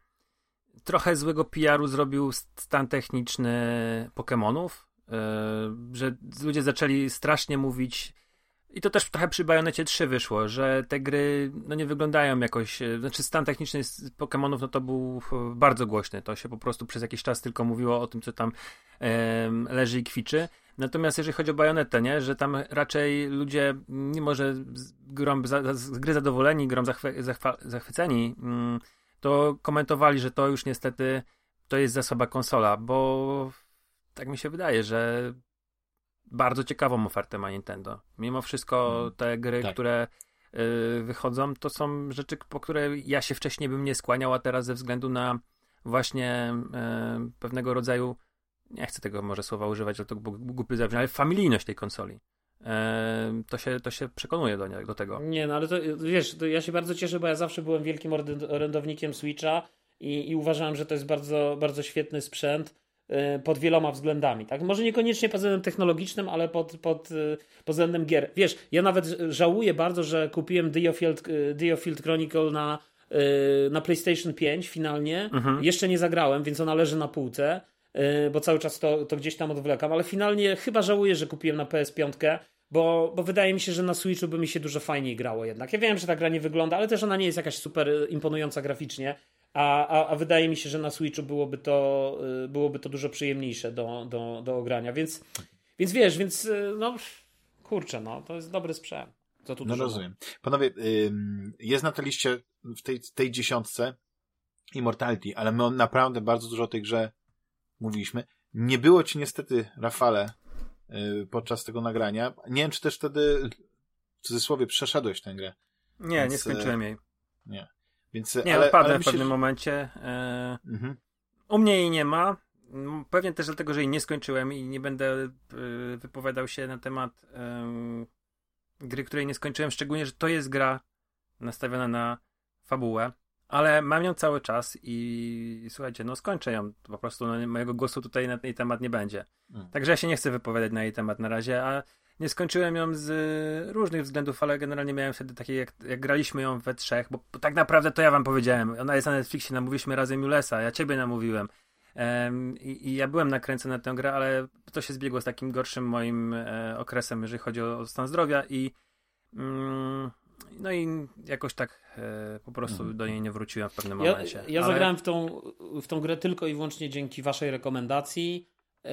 trochę złego PR-u zrobił stan techniczny Pokémonów, yy, że ludzie zaczęli strasznie mówić i to też trochę przy Bayonecie 3 wyszło, że te gry no nie wyglądają jakoś, e, znaczy stan techniczny z Pokémonów no to był bardzo głośny, to się po prostu przez jakiś czas tylko mówiło o tym, co tam e, leży i kwiczy. Natomiast jeżeli chodzi o Bajonetę, nie, że tam raczej ludzie, mimo że grą, z, z gry zadowoleni, grą zachwy, zachwa, zachwyceni, mm, to komentowali, że to już niestety to jest za słaba konsola, bo tak mi się wydaje, że bardzo ciekawą ofertę ma Nintendo. Mimo wszystko mhm. te gry, tak. które y, wychodzą, to są rzeczy, po które ja się wcześniej bym nie skłaniał, a teraz ze względu na właśnie y, pewnego rodzaju, nie chcę tego może słowa używać, ale to głupy zabrzmi, ale familijność tej konsoli. Y, to, się, to się przekonuje do, nie, do tego. Nie, no ale to wiesz, to ja się bardzo cieszę, bo ja zawsze byłem wielkim orędownikiem Switcha i, i uważałem, że to jest bardzo, bardzo świetny sprzęt pod wieloma względami. Tak? Może niekoniecznie pod względem technologicznym, ale pod, pod, y, pod względem gier. Wiesz, ja nawet żałuję bardzo, że kupiłem Diofield, y, Diofield Chronicle na, na PlayStation 5 finalnie. Mhm. Jeszcze nie zagrałem, więc ona leży na półce, bo cały czas to, to gdzieś tam odwlekam, ale finalnie chyba żałuję, że kupiłem na PS5. Bo, bo wydaje mi się, że na Switchu by mi się dużo fajniej grało jednak. Ja wiem, że ta gra nie wygląda, ale też ona nie jest jakaś super imponująca graficznie. A, a, a wydaje mi się, że na Switchu byłoby to, y, byłoby to dużo przyjemniejsze do, do, do ogrania. Więc, więc wiesz, więc y, no kurczę, no to jest dobry sprzęt. Co tu no rozumiem. Panowie, jest na tej liście w tej, tej dziesiątce Immortality, ale my naprawdę bardzo dużo o tej grze mówiliśmy. Nie było ci niestety, Rafale, y, podczas tego nagrania. Nie wiem, czy też wtedy w cudzysłowie przeszedłeś tę grę. Nie, Więc, nie skończyłem jej. Nie. Więc, nie, ale, odpadłem ale w pewnym momencie. E, mhm. U mnie jej nie ma. Pewnie też dlatego, że jej nie skończyłem i nie będę e, wypowiadał się na temat e, gry, której nie skończyłem. Szczególnie, że to jest gra nastawiona na fabułę. Ale mam ją cały czas i słuchajcie, no skończę ją. Po prostu no, mojego głosu tutaj na jej temat nie będzie. Mm. Także ja się nie chcę wypowiadać na jej temat na razie, a nie skończyłem ją z różnych względów, ale generalnie miałem wtedy takie, jak, jak graliśmy ją we trzech, bo, bo, tak naprawdę to ja wam powiedziałem. Ona jest na Netflixie, namówiliśmy razem Julesa, ja ciebie namówiłem. Um, i, i, ja byłem nakręcony na tę grę, ale to się zbiegło z takim gorszym moim e, okresem, jeżeli chodzi o, o stan zdrowia i mm, no i jakoś tak e, po prostu mm. do niej nie wróciłem w pewnym ja, momencie. Ja ale... zagrałem w tą, w tą grę tylko i wyłącznie dzięki waszej rekomendacji. Yy,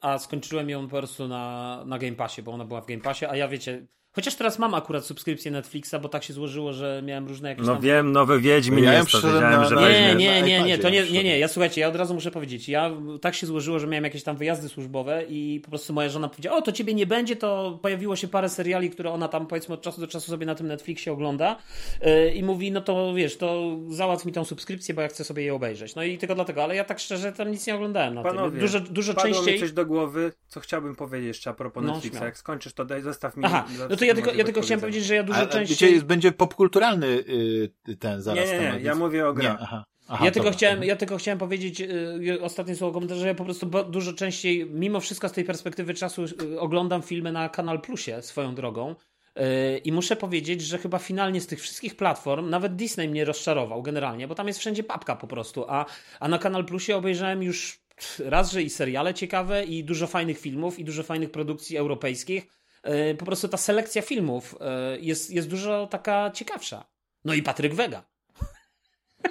a skończyłem ją po prostu na, na Game Passie, bo ona była w Game Passie, a ja wiecie, Chociaż teraz mam akurat subskrypcję Netflixa, bo tak się złożyło, że miałem różne jakieś No tam... wiem, nowe Wiedźmin ja jest to, wiedziałem, że Nie, nie, nie, nie, to nie, nie, nie, ja słuchajcie, ja od razu muszę powiedzieć, ja tak się złożyło, że miałem jakieś tam wyjazdy służbowe i po prostu moja żona powiedziała, o to ciebie nie będzie, to pojawiło się parę seriali, które ona tam powiedzmy od czasu do czasu sobie na tym Netflixie ogląda yy, i mówi, no to wiesz, to załatw mi tą subskrypcję, bo ja chcę sobie je obejrzeć. No i tylko dlatego, ale ja tak szczerze tam nic nie oglądałem na Panowie, tym. Dużo, dużo częściej... mi coś do głowy, co chciałbym powiedzieć jeszcze a propos no, Netflixa. Jak skończysz to daj, zostaw mi... Aha, no to ja tylko, ja tylko chciałem powiedzieć, że ja dużo a, częściej... Wiecie, będzie popkulturalny y, ten zaraz. Nie, nie, nie, ja mówię o grach. Aha. Aha, ja, tylko chciałem, ja tylko chciałem powiedzieć y, ostatnie słowo komentarza, że ja po prostu dużo częściej, mimo wszystko z tej perspektywy czasu y, oglądam filmy na Kanal Plusie swoją drogą. Y, I muszę powiedzieć, że chyba finalnie z tych wszystkich platform nawet Disney mnie rozczarował generalnie, bo tam jest wszędzie papka po prostu. A, a na Kanal Plusie obejrzałem już raz, że i seriale ciekawe, i dużo fajnych filmów, i dużo fajnych produkcji europejskich. E, po prostu ta selekcja filmów e, jest, jest dużo taka ciekawsza. No i Patryk Wega.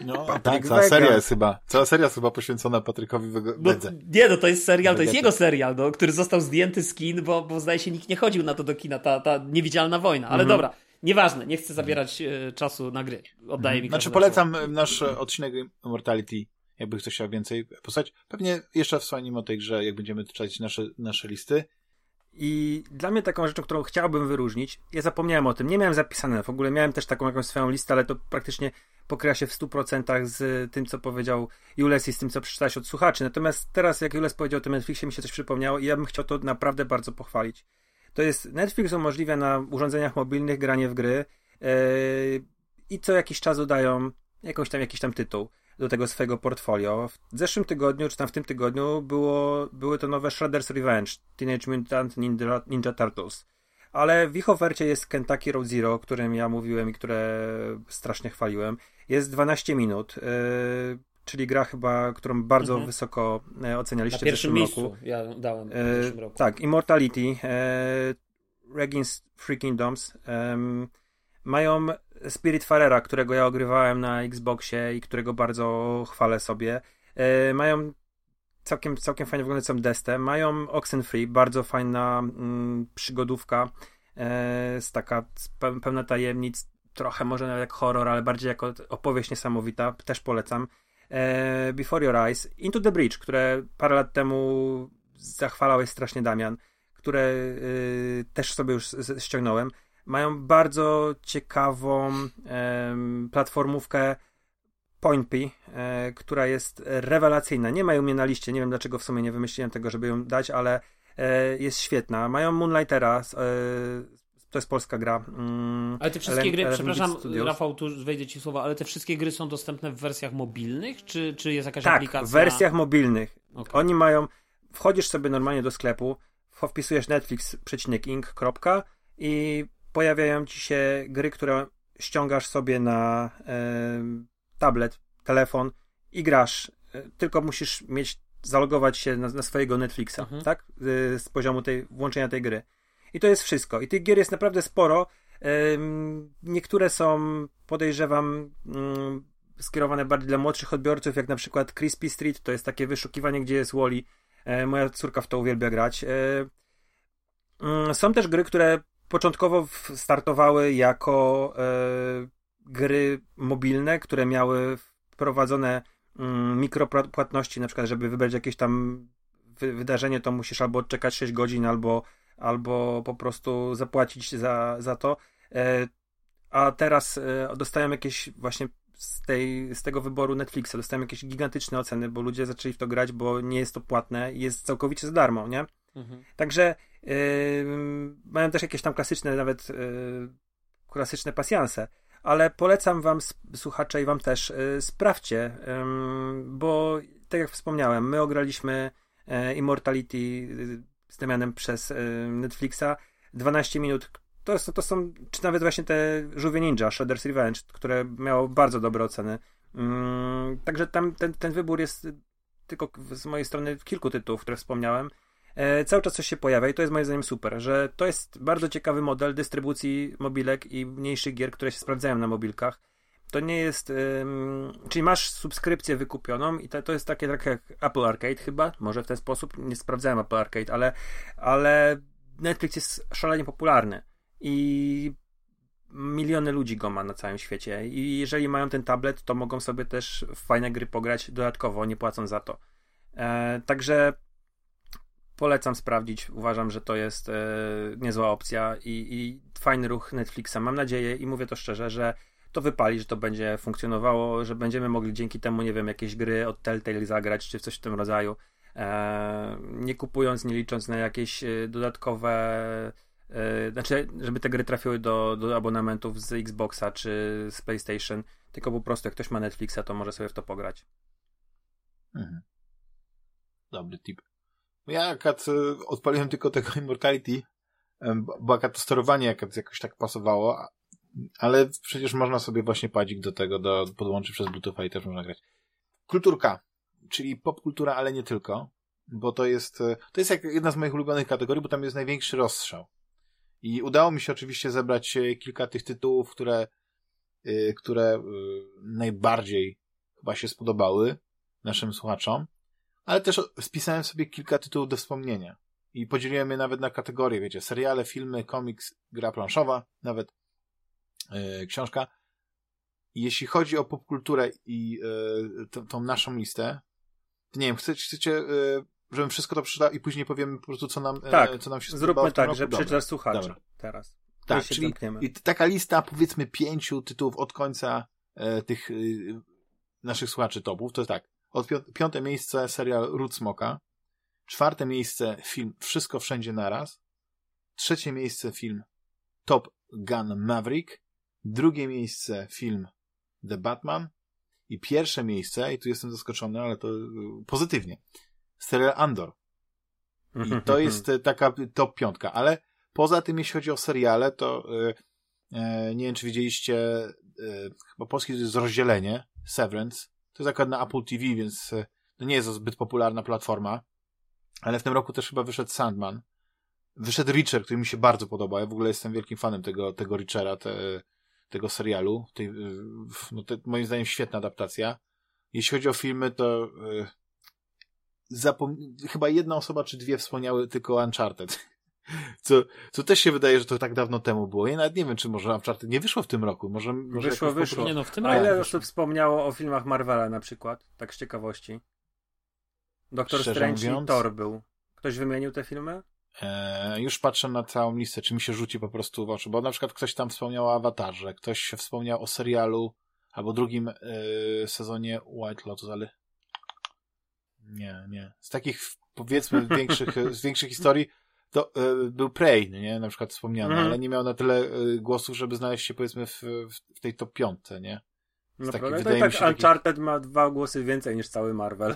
No, tak, cała seria jest chyba, cała seria jest chyba poświęcona Patrykowi Wedze. No, nie, no to jest serial, to jest jego serial, no, który został zdjęty z kin, bo, bo zdaje się nikt nie chodził na to do kina, ta, ta niewidzialna wojna, ale mhm. dobra. Nieważne, nie chcę zabierać e, czasu na gry. Oddaję mhm. mi Znaczy polecam nasz odcinek Immortality jakby ktoś chciał więcej postać. Pewnie jeszcze wspomnimy o tej grze, jak będziemy czytać nasze, nasze listy. I dla mnie taką rzeczą, którą chciałbym wyróżnić, ja zapomniałem o tym, nie miałem zapisane, w ogóle miałem też taką jakąś swoją listę, ale to praktycznie pokrywa się w 100% z tym, co powiedział Jules i z tym, co przeczytałeś od słuchaczy. Natomiast teraz, jak Jules powiedział o tym Netflixie, mi się coś przypomniało i ja bym chciał to naprawdę bardzo pochwalić. To jest, Netflix umożliwia na urządzeniach mobilnych granie w gry yy, i co jakiś czas dodają jakąś tam, jakiś tam tytuł do tego swojego portfolio. W zeszłym tygodniu, czy tam w tym tygodniu, było, były to nowe Shredder's Revenge, Teenage Mutant Ninja, Ninja Turtles. Ale w ich ofercie jest Kentucky Road Zero, o którym ja mówiłem i które strasznie chwaliłem. Jest 12 minut, yy, czyli gra chyba, którą bardzo mhm. wysoko e, ocenialiście Na w zeszłym miejscu roku. ja dałem w yy, zeszłym roku. Tak, Immortality, yy, Regin's Free Kingdoms. Mają Spirit Farera, którego ja ogrywałem na Xboxie i którego bardzo chwalę sobie. E, mają całkiem, całkiem fajnie wyglądającą destę. Mają Oxenfree, bardzo fajna mm, przygodówka. E, z taka pełna tajemnic, trochę może nawet jak horror, ale bardziej jako opowieść niesamowita. Też polecam. E, Before Your Eyes. Into the Bridge, które parę lat temu zachwalałeś strasznie Damian, które y, też sobie już ściągnąłem mają bardzo ciekawą platformówkę PointP, e, która jest rewelacyjna. Nie mają mnie na liście, nie wiem dlaczego w sumie nie wymyśliłem tego, żeby ją dać, ale e, jest świetna. Mają Moonlightera, e, to jest polska gra. Mm, ale te wszystkie gry, przepraszam Rafał, tu wejdę ci słowa, ale te wszystkie gry są dostępne w wersjach mobilnych, czy, czy jest jakaś tak, aplikacja? Tak, w wersjach mobilnych. Okay. Oni mają, wchodzisz sobie normalnie do sklepu, wpisujesz netflix przecinek inc. i pojawiają ci się gry, które ściągasz sobie na e, tablet, telefon i grasz. E, tylko musisz mieć, zalogować się na, na swojego Netflixa, mhm. tak? E, z poziomu tej, włączenia tej gry. I to jest wszystko. I tych gier jest naprawdę sporo. Niektóre są, podejrzewam, mm, skierowane bardziej dla młodszych odbiorców, jak na przykład Crispy Street, to jest takie wyszukiwanie, gdzie jest Wally. Moja córka w to uwielbia grać. Mm, są też gry, które początkowo startowały jako e, gry mobilne, które miały wprowadzone mm, mikropłatności, na przykład, żeby wybrać jakieś tam wy wydarzenie, to musisz albo odczekać 6 godzin, albo, albo po prostu zapłacić za, za to. E, a teraz e, dostają jakieś właśnie z, tej, z tego wyboru Netflixa, dostają jakieś gigantyczne oceny, bo ludzie zaczęli w to grać, bo nie jest to płatne i jest całkowicie za darmo, nie? Mhm. Także mają też jakieś tam klasyczne, nawet yy, klasyczne pasjanse. Ale polecam wam, słuchacze, i wam też, yy, sprawdźcie, bo tak jak wspomniałem, my ograliśmy e, Immortality y, z Damianem przez y, Netflixa. 12 minut. To, jest, to są, czy nawet właśnie te Żółwie Ninja, Shredder's Revenge, które miało bardzo dobre oceny. Także tam ten, ten wybór jest tylko z mojej strony kilku tytułów, które wspomniałem cały czas coś się pojawia i to jest moim zdaniem super, że to jest bardzo ciekawy model dystrybucji mobilek i mniejszych gier, które się sprawdzają na mobilkach. To nie jest. Czyli masz subskrypcję wykupioną i to, to jest takie trochę jak Apple Arcade chyba, może w ten sposób. Nie sprawdzałem Apple Arcade, ale, ale Netflix jest szalenie popularny i miliony ludzi go ma na całym świecie. I jeżeli mają ten tablet, to mogą sobie też fajne gry pograć dodatkowo, nie płacą za to. E, także polecam sprawdzić. Uważam, że to jest e, niezła opcja i, i fajny ruch Netflixa. Mam nadzieję i mówię to szczerze, że to wypali, że to będzie funkcjonowało, że będziemy mogli dzięki temu, nie wiem, jakieś gry od Telltale zagrać, czy coś w tym rodzaju. E, nie kupując, nie licząc na jakieś e, dodatkowe. E, znaczy, żeby te gry trafiły do, do abonamentów z Xboxa czy z PlayStation, tylko po prostu jak ktoś ma Netflixa, to może sobie w to pograć. Mhm. Dobry tip. Ja akurat y, odpaliłem tylko tego Immortality, bo akurat to sterowanie akurat jakoś tak pasowało, ale przecież można sobie właśnie padzik do tego, do, podłączyć przez Bluetooth i też można grać. Kulturka, czyli popkultura, ale nie tylko, bo to jest, y, to jest jak jedna z moich ulubionych kategorii, bo tam jest największy rozstrzał. I udało mi się oczywiście zebrać y, kilka tych tytułów, które, które najbardziej chyba się spodobały naszym słuchaczom ale też spisałem sobie kilka tytułów do wspomnienia. I podzieliłem je nawet na kategorie, wiecie, seriale, filmy, komiks, gra planszowa, nawet yy, książka. jeśli chodzi o popkulturę i e, tą, tą naszą listę, to nie wiem, chcecie, chcecie e, żebym wszystko to przeczytał i później powiemy po prostu, co nam, Tak, co nam się Zróbmy w tak, roku? że przeczytasz słuchaczy Dobra. teraz. Tak, czyli zamkniemy. i taka lista powiedzmy pięciu tytułów od końca tych naszych słuchaczy topów, to jest tak, od pią- piąte miejsce serial Ród Smoka, czwarte miejsce film Wszystko Wszędzie Naraz, trzecie miejsce film Top Gun Maverick, drugie miejsce film The Batman i pierwsze miejsce, i tu jestem zaskoczony, ale to e, pozytywnie, serial Andor. I to jest e, taka top piątka, ale poza tym, jeśli chodzi o seriale, to e, nie wiem, czy widzieliście, chyba polski to jest rozdzielenie, Severance. To jest akurat na Apple TV, więc e, to nie jest to zbyt popularna platforma, ale w tym roku też chyba wyszedł Sandman. Wyszedł Reacher, który mi się bardzo podoba. Ja w ogóle jestem wielkim fanem tego, tego Reachera, te, tego serialu. Tej, e, no to, moim zdaniem świetna adaptacja. Jeśli chodzi o filmy, to zapom... chyba jedna osoba czy dwie wspomniały tylko Uncharted. Co, co też się wydaje, że to tak dawno temu było. Ja nawet nie wiem, czy może Uncharted nie wyszło w tym roku. Może, może Wyszło, wyszło. Nie no, w tym A ile wyszło. osób wspomniało o filmach Marvela na przykład? Tak z ciekawości. Doktor Szczerze Strange mówiąc- i Thor był. Ktoś wymienił te filmy? E, już patrzę na całą listę, czy mi się rzuci po prostu w oczy, bo na przykład ktoś tam wspomniał o Awatarze, ktoś się wspomniał o serialu albo drugim e, sezonie White Lotus, ale nie, nie. Z takich powiedzmy większych, z większych historii to e, był Prey, nie? Na przykład wspomniany, Mhm. ale nie miał na tyle e, głosów, żeby znaleźć się powiedzmy w, w, tej top piątce, nie? No taki- prawda? To wydaje i mi tak się taki- Uncharted ma dwa głosy więcej niż cały Marvel.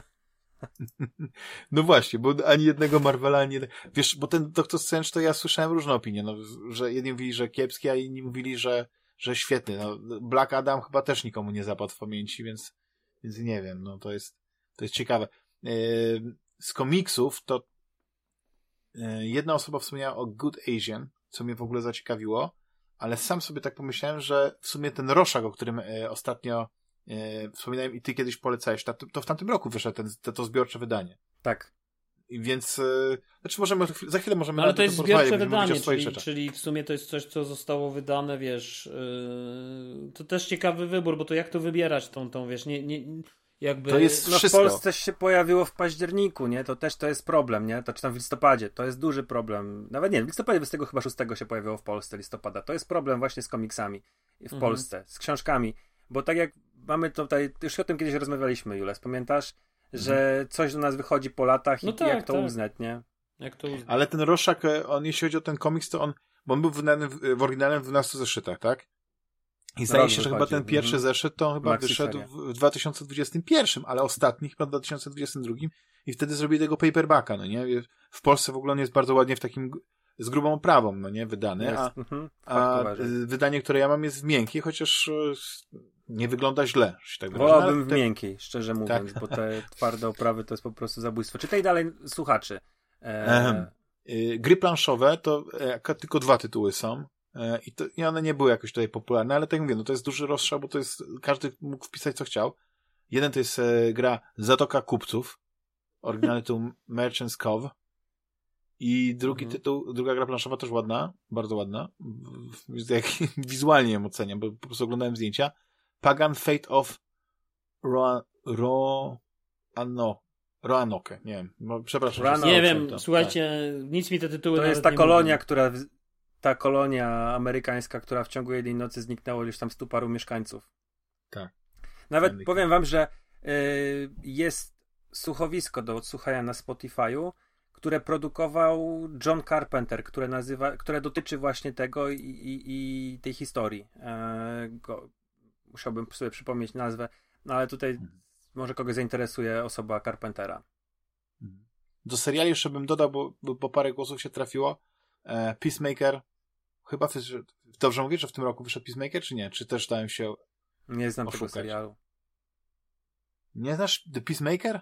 No właśnie, bo ani jednego Marvela, ani jednego... Wiesz, bo ten Doctor Strange to ja słyszałem różne opinie, no, że jedni mówili, że kiepski, a inni mówili, że, że świetny. No, Black Adam chyba też nikomu nie zapadł w pamięci, więc, więc nie wiem, no to jest, to jest ciekawe. Yy, z komiksów to jedna osoba wspomniała o Good Asian, co mnie w ogóle zaciekawiło, ale sam sobie tak pomyślałem, że w sumie ten Roszak, o którym yy, ostatnio yy, wspominałem i ty kiedyś polecałeś, to, w tamtym roku wyszedł ten, to, to zbiorcze wydanie. Tak. Więc, znaczy możemy, za chwilę możemy No, ale to jest zbiorcze wydanie, czyli, czyli w sumie to jest coś, co zostało wydane, wiesz, yy, to też ciekawy wybór, bo to jak to wybierać tą, tą wiesz, nie, nie, jakby... To jest- No Wszystko. w Polsce się pojawiło w październiku, nie? To też to jest problem, nie? To czy tam w listopadzie, to jest duży problem. Nawet nie, w listopadzie 26 się pojawiło w Polsce listopada. To jest problem właśnie z komiksami w Mhm. Polsce, z książkami. Bo tak jak mamy tutaj, już o tym kiedyś rozmawialiśmy, Jules, pamiętasz? Że coś do nas wychodzi po latach i No i tak, jak to tak. uznać, nie? Jak to uznać? Ale ten Roszak, e, on jeśli chodzi o ten komiks, to on, bo on był wydany w, w oryginalnym w 12 zeszytach, tak? I zdaje się, że chyba ten pierwszy mhm. zeszyt to chyba Maxi wyszedł w, w 2021, ale ostatni chyba w 2022 i wtedy zrobili tego paperbacka, no nie? W Polsce w ogóle on jest bardzo ładnie w takim, z grubą oprawą, no nie? Wydany, Jest, a, mhm, a y, wydanie, które ja mam jest w miękkiej, chociaż e, nie wygląda źle, że tak. Wolałbym Ale w te- miękkiej, szczerze mówiąc, bo te twarde oprawy to jest po prostu zabójstwo. Czytaj dalej słuchaczy. E. Y, Gry planszowe to e, tylko dwa tytuły są. E, I, to, I one nie były jakoś tutaj popularne, ale tak jak mówię, no to jest duży rozstrzał, bo to jest, każdy mógł wpisać co chciał. Jeden to jest e, gra Zatoka Kupców, oryginalny tytuł Merchant's Cove i drugi Mhm. tytuł, druga gra planszowa też ładna, bardzo ładna, jak wizualnie ją oceniam, bo po prostu oglądałem zdjęcia. Pagan Fate of Ro... Ro... Ano... Roanoke, nie wiem, przepraszam. Roanoke. Nie wiem, to- słuchajcie, nic mi te tytuły To jest ta kolonia, mówią. która ta kolonia amerykańska, która w ciągu jednej nocy zniknęło już tam stu paru mieszkańców. Tak. Nawet Ameryka. powiem wam, że y, jest słuchowisko do odsłuchania na Spotify'u, które produkował John Carpenter, które nazywa, które dotyczy właśnie tego i, i, i tej historii. E, go, musiałbym sobie przypomnieć nazwę, no ale tutaj Mhm. może kogoś zainteresuje osoba Carpentera. Do seriali jeszcze bym dodał, bo, bo, bo parę głosów się trafiło. E, Peacemaker. Chyba, dobrze mówię, że w tym roku wyszedł Peacemaker, czy nie? Czy też dałem się... Nie znam tego Oszukać. serialu. Nie znasz The Peacemaker?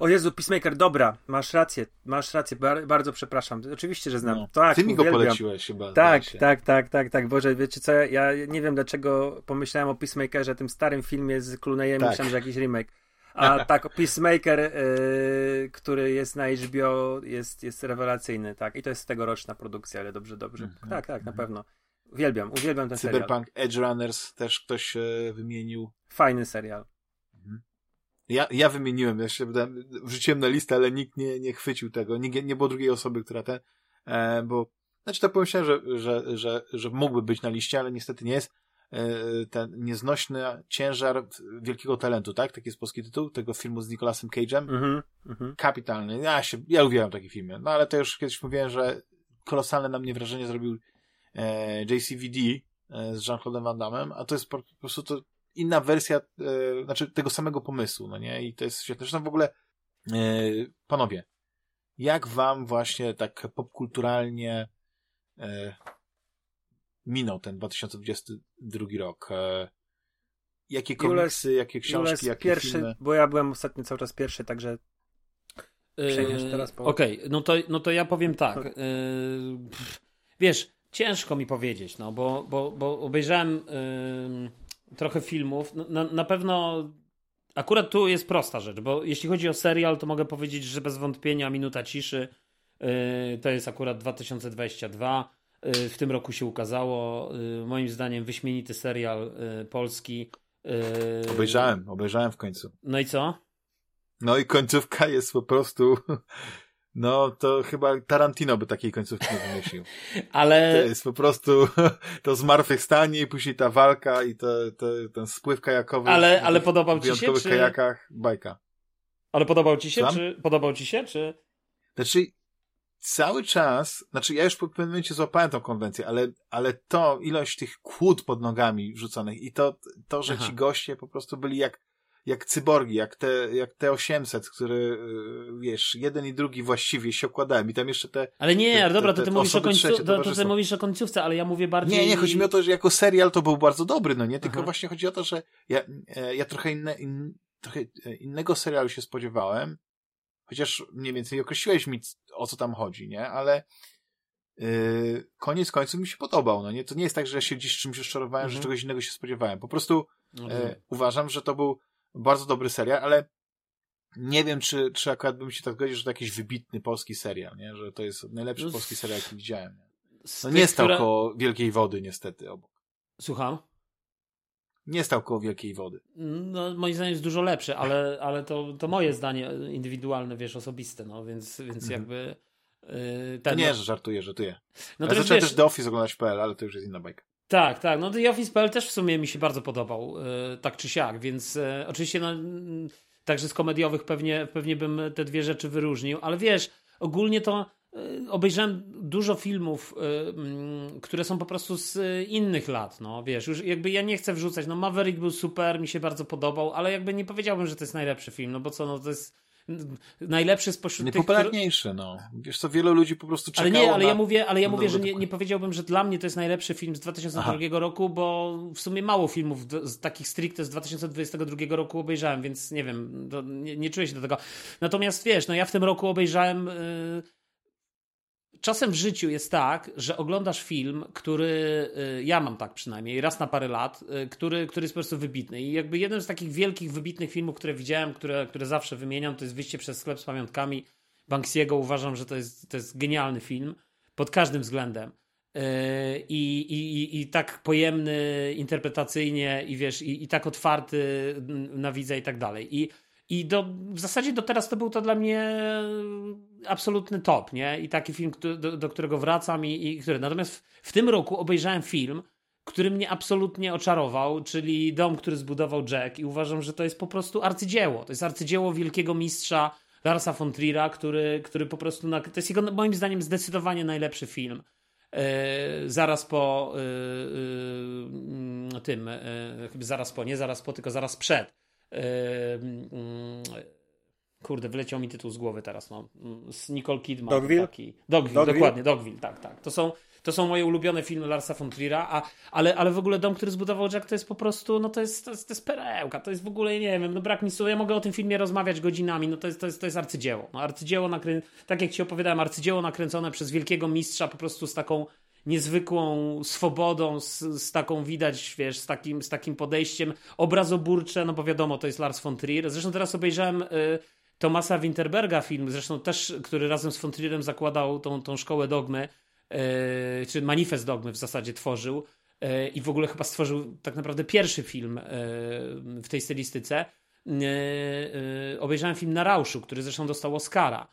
O Jezu, Peacemaker, dobra, masz rację, masz rację, bar bardzo przepraszam. Oczywiście, że znam. No. Tak, Ty mi go uwielbiam. poleciłeś chyba. Tak, tak, tak, tak, tak. Boże, wiecie co, ja nie wiem dlaczego pomyślałem o Peacemakerze, tym starym filmie z Clooneyem, Tak. myślałem, że jakiś remake. A tak, Peacemaker, yy, który jest na HBO, jest, jest rewelacyjny, tak. I to jest tegoroczna produkcja, ale dobrze, dobrze. Mhm, Tak, tak, na mhm. pewno. Uwielbiam, uwielbiam ten Cyberpunk serial. Edge Runners też ktoś e, wymienił. Fajny serial. Ja, ja wymieniłem, ja się wrzuciłem na listę, ale nikt nie, nie chwycił tego. Nie, nie było drugiej osoby, która ten, e, bo, znaczy tak pomyślałem, że, że, że, że mógłby być na liście, ale niestety nie jest. E, ten nieznośny ciężar wielkiego talentu, tak? Taki jest polski tytuł tego filmu z Nicolasem Cage'em. Mhm, mhm. Kapitalny. Ja się, ja uwielbiam takie filmy. No ale to już kiedyś mówiłem, że kolosalne na mnie wrażenie zrobił e, JCVD e, z Jean-Claude'em Van Damme, a to jest po, po prostu to inna wersja, e, znaczy tego samego pomysłu, no nie? I to jest świetne. Zresztą w ogóle, e, panowie, jak wam właśnie tak popkulturalnie e, minął ten 2022 rok? E, jakie komiksy, jakie książki, Jules jakie pierwszy, filmy? bo ja byłem ostatnio cały czas pierwszy, także Przejmiesz teraz po- Okej, no, to, no to ja powiem tak. Yy, wiesz, ciężko mi powiedzieć, no bo, bo, bo obejrzałem yy, trochę filmów. No, Na, na pewno akurat tu jest prosta rzecz, bo jeśli chodzi o serial, to mogę powiedzieć, że bez wątpienia Minuta Ciszy yy, to jest akurat 2022. Yy, w tym roku się ukazało. Yy, moim zdaniem wyśmienity serial yy, polski. Obejrzałem, obejrzałem w końcu. No i co? No i końcówka jest po prostu. No to chyba Tarantino by takiej końcówki nie wymyślił. Ale... To jest po prostu to zmartwychwstanie i później ta walka i to, to, ten spływ kajakowy. Ale- w ale podobał ci się, wyjątkowych czy- kajakach, bajka. Ale podobał ci się, Słucham? czy podobał ci się, czy Znaczy, cały czas, znaczy ja już po pewnym momencie złapałem tą konwencję, ale, ale to, ilość tych kłód pod nogami wrzuconych i to, to że Aha. ci goście po prostu byli jak, jak cyborgi, jak te, jak te 800, które, y, wiesz, jeden i drugi właściwie się okładają i tam jeszcze te, Ale nie, Te- dobra, te- to ty te mówisz o końcu, to, to ty mówisz o końcówce, ale ja mówię bardziej... Nie, nie, chodzi mi o to, że jako serial to był bardzo dobry, no nie? Tylko Aha. właśnie chodzi o to, że ja, e, ja trochę, inne, in, trochę e, innego serialu się spodziewałem, chociaż mniej więcej określiłeś mi, o co tam chodzi, nie? Ale yy, koniec końców mi się podobał, no nie? To nie jest tak, że ja się gdzieś czymś rozczarowałem, że Mhm. czegoś innego się spodziewałem. Po prostu Mhm. e, uważam, że to był bardzo dobry serial, ale nie wiem, czy, czy akurat bym się tak zgodził, że to jakiś wybitny polski serial, nie? Że to jest najlepszy No, polski serial, jaki widziałem. Nie? No nie stał koło Wielkiej Wody, niestety, obok. Słucham? Nie stał koło Wielkiej Wody. No, moim zdaniem jest dużo lepszy, ale, ale to, to moje zdanie indywidualne, wiesz, osobiste, no, więc, więc Mhm. jakby... Yy, To ten, nie, no, że żartuję, żartuję. no ja to zacząłem wiesz, też The Office oglądać PL, ale to już jest inna bajka. Tak, tak. No The Office.pl też w sumie mi się bardzo podobał, e, tak czy siak, więc e, oczywiście no, mm, także z komediowych pewnie, pewnie bym te dwie rzeczy wyróżnił, ale wiesz, ogólnie to obejrzałem dużo filmów, e, mm, które są po prostu z e, innych lat, no wiesz, już jakby ja nie chcę wrzucać, no Maverick był super, mi się bardzo podobał, ale jakby nie powiedziałbym, że to jest najlepszy film, no bo co, no to jest najlepszy spośród tych, które... Najpopularniejszy, no. Wiesz co, wielu ludzi po prostu Ale czekało nie, ale na... ja mówię, ale ja mówię, że nie, nie powiedziałbym, że dla mnie to jest najlepszy film z 2002 roku, bo w sumie mało filmów do, z takich stricte z 2022 roku obejrzałem, więc nie wiem, nie, nie czuję się do tego. Natomiast wiesz, no ja w tym roku obejrzałem. Yy... Czasem w życiu jest tak, że oglądasz film, który yy, ja mam tak przynajmniej raz na parę lat, yy, który, który jest po prostu wybitny. I jakby jeden z takich wielkich, wybitnych filmów, które widziałem, które, które zawsze wymieniam, to jest Wyjście przez sklep z pamiątkami Banksiego. Uważam, że to jest, to jest genialny film pod każdym względem. Yy, I, i, i, tak pojemny interpretacyjnie, i wiesz, i, i tak otwarty na widza i tak dalej. I, i do, w zasadzie do teraz to był to dla mnie absolutny top, nie? I taki film, do, do którego wracam i, i który. Natomiast w, w tym roku obejrzałem film, który mnie absolutnie oczarował, czyli Dom, który zbudował Jack i uważam, że to jest po prostu arcydzieło. To jest arcydzieło wielkiego mistrza Larsa von Trier'a, który, który po prostu, na, to jest jego moim zdaniem zdecydowanie najlepszy film. E, zaraz po e, e, tym, zaraz po, nie zaraz po, tylko zaraz przed. Mm, kurde, wyleciał mi tytuł z głowy teraz, no. Z Nicole Kidman. Dogville? Taki. Dogville, Dogville? dokładnie, Dogville, tak, tak. To są, to są moje ulubione filmy Larsa von Trier'a, a, ale, ale w ogóle Dom, który zbudował Jack, to jest po prostu, no to jest, to jest, to jest perełka, to jest w ogóle, nie wiem, no brak mi słów, ja mogę o tym filmie rozmawiać godzinami, no to jest, to jest, to jest arcydzieło. No, arcydzieło, nakrę... tak jak ci opowiadałem, arcydzieło nakręcone przez wielkiego mistrza, po prostu z taką niezwykłą swobodą, z, z taką widać, wiesz, z takim, z takim podejściem obrazoburcze, no bo wiadomo, to jest Lars von Trier. Zresztą teraz obejrzałem y, Tomasa Winterberga film, zresztą też, który razem z von Trierem zakładał tą, tą szkołę dogmy, e, czy manifest dogmy w zasadzie tworzył e, i w ogóle chyba stworzył tak naprawdę pierwszy film e, w tej stylistyce. Obejrzałem film na Rauszu, który zresztą dostał Oscara.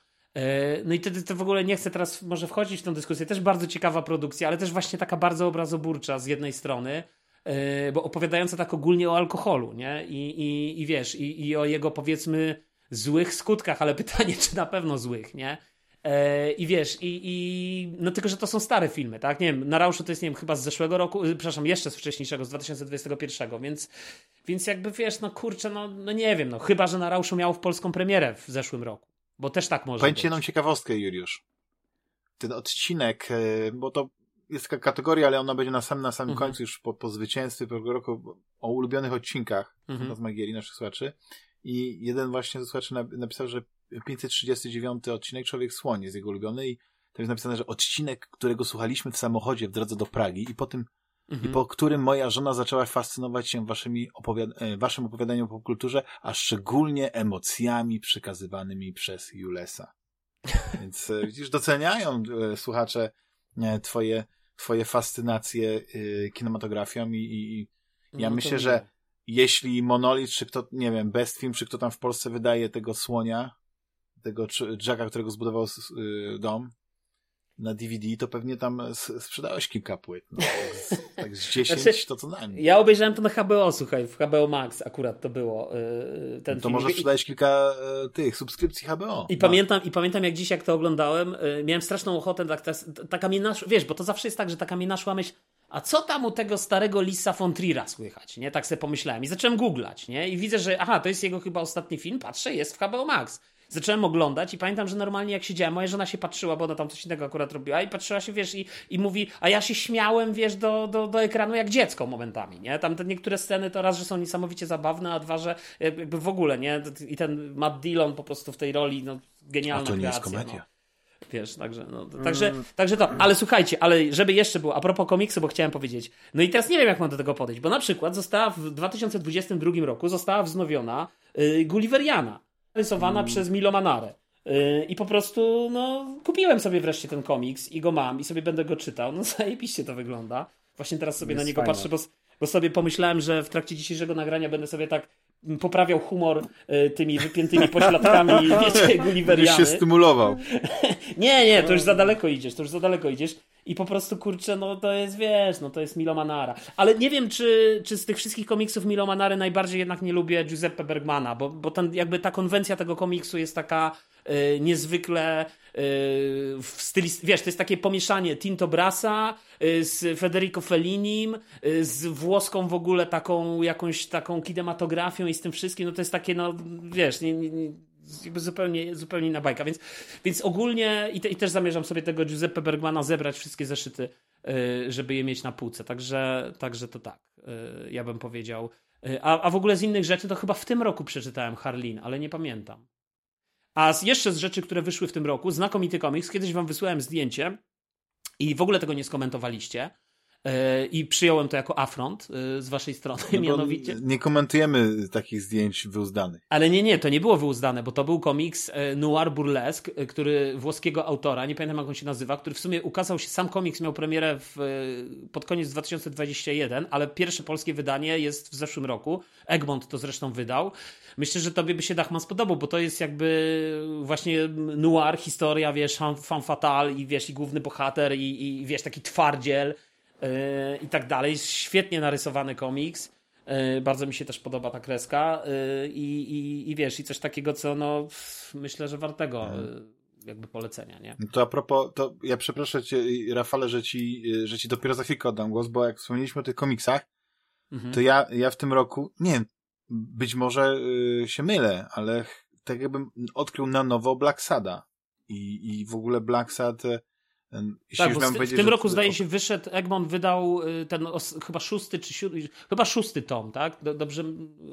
No i wtedy to w ogóle nie chcę teraz może wchodzić w tę dyskusję. Też bardzo ciekawa produkcja, ale też właśnie taka bardzo obrazoburcza z jednej strony, bo opowiadająca tak ogólnie o alkoholu, nie? I, i, i wiesz, i, i o jego powiedzmy złych skutkach, ale pytanie, czy na pewno złych, nie? E, I wiesz, i, i no tylko, że to są stare filmy, tak? Nie wiem, na Rauszu to jest, nie wiem, chyba z zeszłego roku, przepraszam, jeszcze z wcześniejszego, z 2021, więc, więc jakby wiesz, no kurczę, no, no nie wiem, no chyba, że na Rauszu miał w polską premierę w zeszłym roku, bo też tak może Powiem ci jedną ciekawostkę, Juliusz. Ten odcinek, e, bo to jest taka kategoria, ale ona będzie na samym, na samym mhm. końcu, już po, po zwycięstwie tego roku, o ulubionych odcinkach mhm. z Magieri naszych słuchaczy. I jeden właśnie ze słuchaczy napisał, że 539 odcinek Człowiek Słoń jest jego ulubiony i tam jest napisane, że odcinek, którego słuchaliśmy w samochodzie w drodze do Pragi i po tym, mhm. i po którym moja żona zaczęła fascynować się waszymi opowiad e, waszym opowiadaniem o popkulturze, a szczególnie emocjami przekazywanymi przez Julesa. Więc e, widzisz, doceniają e, słuchacze twoje, twoje fascynacje kinematografią i, i ja no myślę, że jeśli Monolith, czy kto, nie wiem, Best Film, czy kto tam w Polsce wydaje tego słonia, tego Jacka, którego zbudował y, dom na DVD, to pewnie tam sprzedałeś kilka płyt. No, tak, z, tak z 10 znaczy, to co najmniej. Ja obejrzałem to na HBO, słuchaj, w HBO Max akurat to było. Yy, ten no to film. może sprzedałeś kilka y, tych subskrypcji HBO. I, no. pamiętam, I pamiętam, jak dziś, jak to oglądałem, y, miałem straszną ochotę, tak, tak, taka mi naszła, wiesz, bo to zawsze jest tak, że taka mi naszła myśl, a co tam u tego starego Lisa von Trier'a słychać, nie? Tak sobie pomyślałem i zacząłem googlać, nie? I widzę, że aha, to jest jego chyba ostatni film, patrzę, jest w HBO Max. Zacząłem oglądać i pamiętam, że normalnie jak siedziałem, moja żona się patrzyła, bo ona tam coś innego akurat robiła i patrzyła się, wiesz, i, i mówi, a ja się śmiałem, wiesz, do, do, do ekranu jak dziecko momentami, nie? Tam te niektóre sceny to raz, że są niesamowicie zabawne, a dwa, że jakby w ogóle, nie? I ten Matt Dillon po prostu w tej roli, no, genialna a to nie kreacja, jest komedia. No. Wiesz, także, no, także, mm. także to, ale słuchajcie, ale żeby jeszcze było, a propos komiksu, bo chciałem powiedzieć, no i teraz nie wiem, jak mam do tego podejść, bo na przykład została w 2022 roku, została wznowiona yy, Gulliveriana, rysowana mm. przez Milo Manare. Yy, I po prostu, no, kupiłem sobie wreszcie ten komiks i go mam i sobie będę go czytał. No, zajebiście to wygląda. Właśnie teraz sobie na niego fajne. patrzę, bo, bo sobie pomyślałem, że w trakcie dzisiejszego nagrania będę sobie tak poprawiał humor y, tymi wypiętymi pośladkami, wiecie, Gulliveriany. się stymulował. nie, nie, to już za daleko idziesz, to już za daleko idziesz. I po prostu, kurczę, no to jest, wiesz, no to jest Milo Manara. Ale nie wiem, czy, czy z tych wszystkich komiksów Milo Manary najbardziej jednak nie lubię Giuseppe Bergmana, bo, bo ten, jakby ta konwencja tego komiksu jest taka y, niezwykle w styli, wiesz, to jest takie pomieszanie Tinto Brasa y, z Federico Fellinim, y, z włoską w ogóle taką jakąś taką kinematografią i z tym wszystkim, no to jest takie, no wiesz, nie, nie, nie zupełnie, zupełnie inna bajka, więc, więc ogólnie i, te, i też zamierzam sobie tego Giuseppe Bergmana zebrać wszystkie zeszyty, y, żeby je mieć na półce, także, także to tak, ja bym powiedział. A, a w ogóle z innych rzeczy to chyba w tym roku przeczytałem Harlin, ale nie pamiętam. A z, jeszcze z rzeczy, które wyszły w tym roku, znakomity komiks, kiedyś wam wysłałem zdjęcie i w ogóle tego nie skomentowaliście. E, I przyjąłem to jako afront e, z waszej strony, no mianowicie. Nie komentujemy takich zdjęć wyuzdanych. Ale nie, nie, to nie było wyuzdane, bo to był komiks e, Noir Burlesque, który włoskiego autora, nie pamiętam jak on się nazywa, który w sumie ukazał się, sam komiks miał premierę w, pod koniec 2021, ale pierwsze polskie wydanie jest w zeszłym roku. Egmont to zresztą wydał. Myślę, że tobie by się Dachman spodobał, bo to jest jakby właśnie noir, historia, wiesz, fan fatal i wiesz, i główny bohater i, i wiesz, taki twardziel i tak dalej. Świetnie narysowany komiks. Yy, bardzo mi się też podoba ta kreska yy, i, i wiesz, i coś takiego, co no myślę, że wartego jakby polecenia, nie? To a propos, to ja przeproszę cię, Rafale, że ci, że ci dopiero za chwilkę oddam głos, bo jak wspomnieliśmy o tych komiksach, mhm. to ja, ja w tym roku, nie być może się mylę, ale tak jakbym odkrył na nowo Black Sada. I, i w ogóle Black Sad y, tak, w, w tym roku zdaje się wyszedł, Egmont wydał y, ten os, chyba szósty czy siódmy, chyba szósty tom, tak? Dobrze,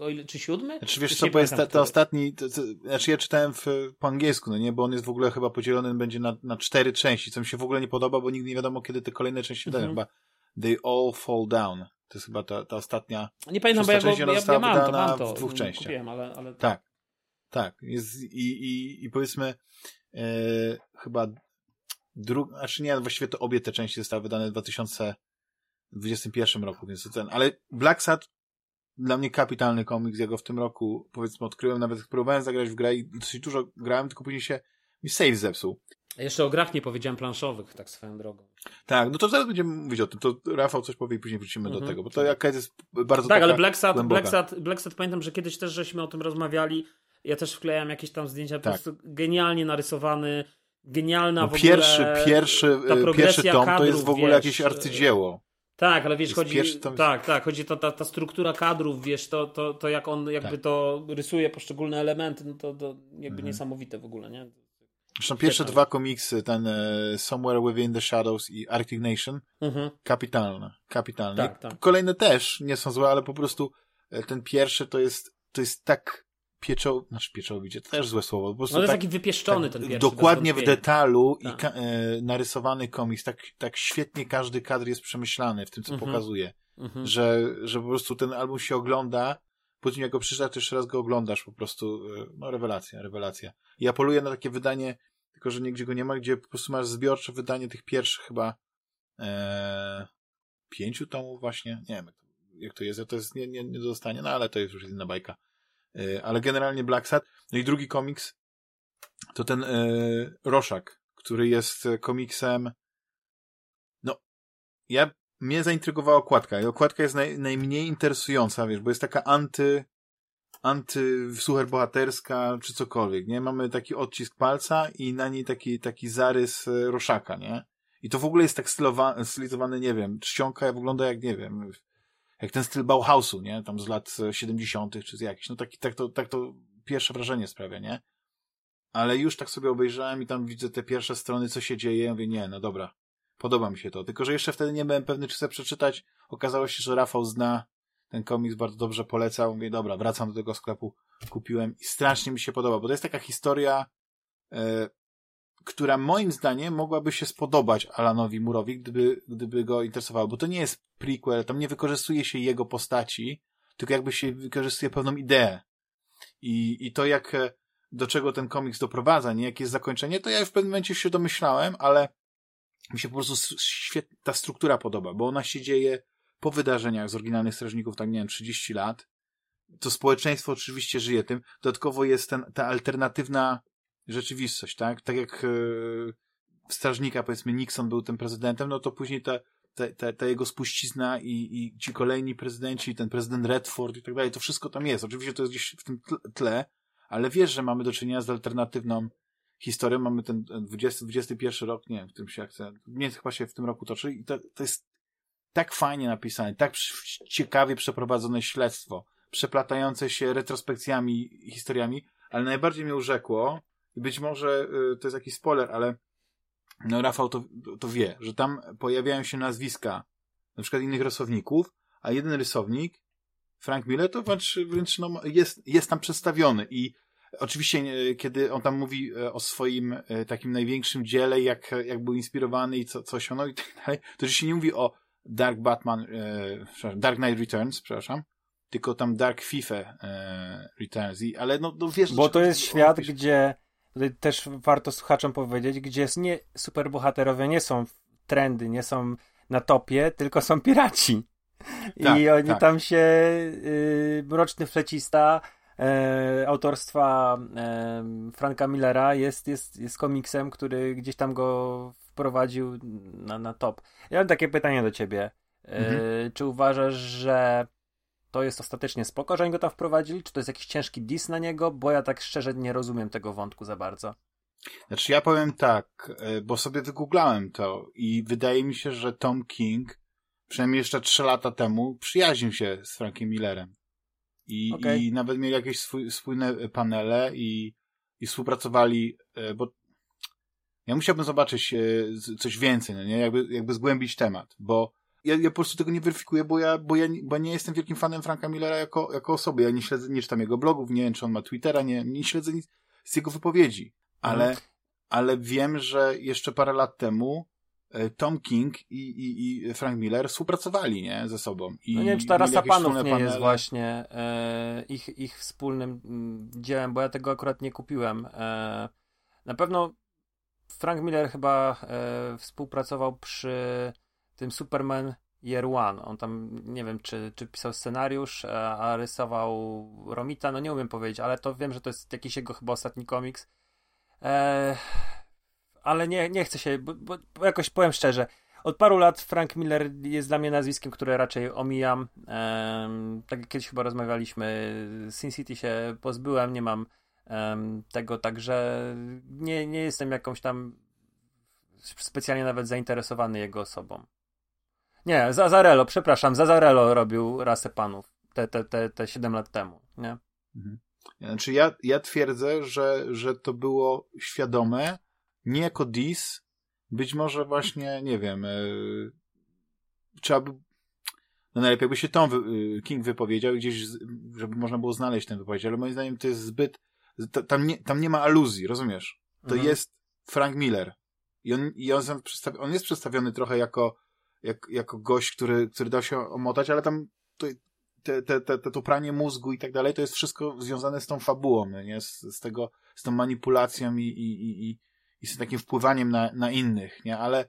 o ile, czy siódmy? Znaczy wiesz co, bo jest to ostatni, to, to, znaczy ja czytałem w, po angielsku, no nie, bo on jest w ogóle chyba podzielony będzie na, na cztery części, co mi się w ogóle nie podoba, bo nigdy nie wiadomo, kiedy te kolejne części wydają, mhm. chyba They All Fall Down. To jest chyba ta, ta ostatnia. Nie pamiętam, bo ja, go, ja, ja mam to, mam to. W dwóch częściach. Kupiłem, ale, ale... Tak. Tak. Jest, i, i, I powiedzmy, e, chyba Dru... Znaczy nie, właściwie to obie te części zostały wydane w 2021 roku, więc to ten. Ale Black Sad dla mnie kapitalny komiks, ja go w tym roku powiedzmy odkryłem, nawet próbowałem zagrać w grę i dosyć dużo grałem, tylko później się mi save zepsuł. Jeszcze o grach nie powiedziałem planszowych, tak swoją drogą. Tak, no to zaraz będziemy mówić o tym. To Rafał coś powie i później wrócimy do tego, bo to jakaś jest bardzo Tak, ale Black Sad, Black, Sad, Black Sad pamiętam, że kiedyś też żeśmy o tym rozmawiali. Ja też wklejam jakieś tam zdjęcia, tak. po prostu genialnie narysowany, genialna no, w ogóle... Pierwszy, pierwszy, pierwszy tom kadrów, to jest w ogóle wiesz, jakieś arcydzieło. Tak, ale wiesz, chodzi, tam... tak, tak, chodzi ta, ta, ta struktura kadrów, wiesz, to, to, to jak on jakby tak. to rysuje poszczególne elementy, no to, to jakby mhm. niesamowite w ogóle, nie? Zresztą pierwsze dwa komiksy, ten e, Somewhere Within the Shadows i Arctic Nation, mhm. kapitalne, kapitalne. Tak, tak. Kolejne też nie są złe, ale po prostu e, ten pierwszy to jest, to jest tak pieczoł, znaczy pieczołowicie, to też złe słowo. Po prostu no, ale tak, taki wypieszczony tak, ten pierwszy. Dokładnie w detalu tak. i e, narysowany komiks, tak, tak świetnie każdy kadr jest przemyślany w tym, co mhm. pokazuje. Mhm. Że, że po prostu ten album się ogląda, później jak go przeczytasz, to jeszcze raz go oglądasz, po prostu, e, no rewelacja, rewelacja. I apeluję na takie wydanie, tylko że nigdzie go nie ma, gdzie po prostu masz zbiorcze wydanie tych pierwszych chyba e, pięciu tomów właśnie, nie wiem jak to jest, to jest nie, nie, nie dostanie, no ale to jest już inna bajka. E, ale generalnie Black Sad. No i drugi komiks to ten e, Roszak, który jest komiksem no, ja mnie zaintrygowała okładka i okładka jest naj, najmniej interesująca, wiesz, bo jest taka anty anty superbohaterska czy cokolwiek, nie? Mamy taki odcisk palca i na niej taki, taki zarys e, roszaka, nie? I to w ogóle jest tak stylizowane, nie wiem, czcionka wygląda jak, nie wiem, jak ten styl Bauhausu, nie? Tam z lat 70. czy z jakichś. No taki, tak to, tak to pierwsze wrażenie sprawia, nie? Ale już tak sobie obejrzałem i tam widzę te pierwsze strony, co się dzieje. Ja mówię, nie, no dobra, podoba mi się to. Tylko, że jeszcze wtedy nie byłem pewny, czy chcę przeczytać. Okazało się, że Rafał zna ten komiks, bardzo dobrze polecał. Mówię, dobra, wracam do tego sklepu, kupiłem i strasznie mi się podoba, bo to jest taka historia, e, która moim zdaniem mogłaby się spodobać Alanowi Murowi, gdyby, gdyby go interesowało, bo to nie jest prequel, tam nie wykorzystuje się jego postaci, tylko jakby się wykorzystuje pewną ideę. I, i to jak, e, do czego ten komiks doprowadza, nie, jakie jest zakończenie, to ja w pewnym momencie się domyślałem, ale mi się po prostu świetna ta struktura podoba, bo ona się dzieje po wydarzeniach z oryginalnych strażników, tak nie wiem, 30 lat. To społeczeństwo oczywiście żyje tym. Dodatkowo jest ten, ta alternatywna rzeczywistość, tak? Tak jak e, strażnika, powiedzmy, Nixon był tym prezydentem, no to później ta, ta, ta, ta jego spuścizna i, i ci kolejni prezydenci, ten prezydent Redford i tak dalej, to wszystko tam jest. Oczywiście to jest gdzieś w tym tle, ale wiesz, że mamy do czynienia z alternatywną historią. Mamy ten 20, 21 rok, nie wiem, w tym się chce, nie chyba się w tym roku toczy i to, to jest tak fajnie napisane, tak ciekawie przeprowadzone śledztwo, przeplatające się retrospekcjami historiami, ale najbardziej mnie urzekło, być może y, to jest jakiś spoiler, ale no Rafał to, to wie, że tam pojawiają się nazwiska na przykład innych rysowników, a jeden rysownik, Frank Miller, to wręcz, wręcz no, jest, jest tam przedstawiony. I oczywiście y, kiedy on tam mówi y, o swoim takim największym dziele, jak, jak był inspirowany i co, co osiągnął i tak dalej, to że się nie mówi o Dark Batman, e, Dark Knight Returns, przepraszam, tylko tam Dark FIFA e, Returns, I, ale no, no wiesz... Bo to jest świat, gdzie tutaj też warto słuchaczom powiedzieć, gdzie nie superbohaterowie nie są trendy, nie są na topie, tylko są piraci. I tak, oni tak. tam się y, Mroczny Flecista e, autorstwa e, Franka Millera jest, jest, jest komiksem, który gdzieś tam go wprowadził na, na top. Ja mam takie pytanie do ciebie. E, mhm. Czy uważasz, że to jest ostatecznie spoko, że oni go tam wprowadzili? Czy to jest jakiś ciężki dis na niego? Bo ja tak szczerze nie rozumiem tego wątku za bardzo. Znaczy ja powiem tak, e, bo sobie wygooglałem to i wydaje mi się, że Tom King przynajmniej jeszcze trzy lata temu przyjaźnił się z Frankiem Millerem. I, okay. i nawet mieli jakieś swój, spójne panele i, i współpracowali, e, bo ja musiałbym zobaczyć coś więcej, no nie? Jakby, jakby zgłębić temat, bo ja, ja po prostu tego nie weryfikuję, bo ja, bo ja bo nie jestem wielkim fanem Franka Millera jako, jako osoby. Ja nie śledzę, nie czytam jego blogów, nie wiem, czy on ma Twittera, nie, nie śledzę nic z jego wypowiedzi. Ale, mhm. ale wiem, że jeszcze parę lat temu e, Tom King i, i, i Frank Miller współpracowali, nie, ze sobą. I no nie wiem, czy ta rasa panów nie panele. jest właśnie e, ich, ich wspólnym mm, dziełem, bo ja tego akurat nie kupiłem. E, na pewno Frank Miller chyba e, współpracował przy tym Superman Year One. On tam, nie wiem, czy, czy pisał scenariusz, a, a rysował Romita, no nie umiem powiedzieć, ale to wiem, że to jest jakiś jego chyba ostatni komiks. E, ale nie, nie chcę się, bo, bo, jakoś powiem szczerze, od paru lat Frank Miller jest dla mnie nazwiskiem, które raczej omijam. E, tak jak kiedyś chyba rozmawialiśmy, Sin City się pozbyłem, nie mam tego, także nie, nie jestem jakąś tam specjalnie nawet zainteresowany jego osobą. Nie, Zazarello, przepraszam, Zazarello robił rasę panów te, te, te, te 7 lat temu, nie? Mhm. Znaczy ja, ja twierdzę, że, że to było świadome, nie jako dis, być może właśnie, nie wiem, yy, trzeba by, no najlepiej by się Tom wy, King wypowiedział gdzieś, żeby można było znaleźć tę wypowiedź, ale moim zdaniem to jest zbyt tam nie, tam nie ma aluzji, rozumiesz? To mhm. jest Frank Miller. I on, i on, on jest przedstawiony trochę jako, jak, jako gość, który, który dał się omotać, ale tam to, te, te, te, to pranie mózgu i tak dalej, to jest wszystko związane z tą fabułą, no nie? Z, z tego, z tą manipulacją i, i, i, i z takim wpływaniem na, na innych, nie? Ale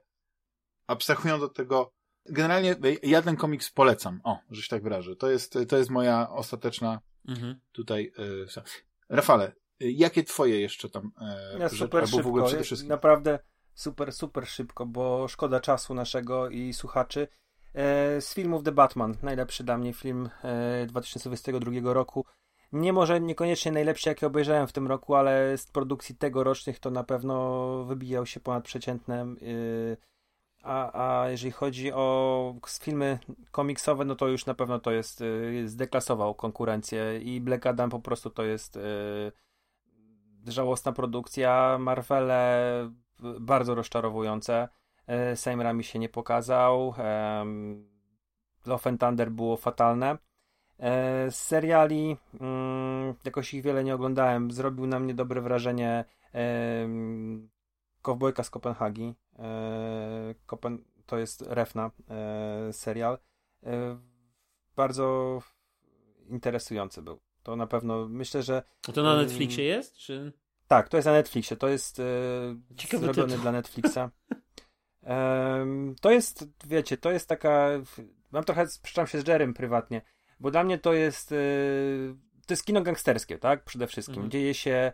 abstrahując od tego, generalnie ja ten komiks polecam. O, że się tak wyrażę. To jest, to jest moja ostateczna mhm. tutaj. Y, Rafale, jakie twoje jeszcze tam e, ja super szybko, w ogóle przede wszystkim? Naprawdę super, super szybko, bo szkoda czasu naszego i słuchaczy. E, z filmów The Batman, najlepszy dla mnie film e, 2022 roku. Nie może niekoniecznie najlepszy, jaki obejrzałem w tym roku, ale z produkcji tegorocznych to na pewno wybijał się ponad przeciętnem. E, a, a jeżeli chodzi o filmy komiksowe, no to już na pewno to jest, e, zdeklasował konkurencję i Black Adam po prostu to jest e, żałosna produkcja, Marvele bardzo rozczarowujące. E, Sam Raimi się nie pokazał. Love and Thunder było fatalne. Z seriali mm, jakoś ich wiele nie oglądałem. Zrobił na mnie dobre wrażenie Kowbojka z Kopenhagi. Kopen to jest Refna serial. Bardzo interesujący był. To na pewno myślę, że. A to na Netflixie jest? Czy... Tak, to jest na Netflixie. To jest e, zrobione tytuł. dla Netflixa. to jest, wiecie, to jest taka. Mam trochę, sprzeczam się z Jerem prywatnie, bo dla mnie to jest. E, to jest kino gangsterskie, tak? Przede wszystkim. Mhm. Dzieje się e,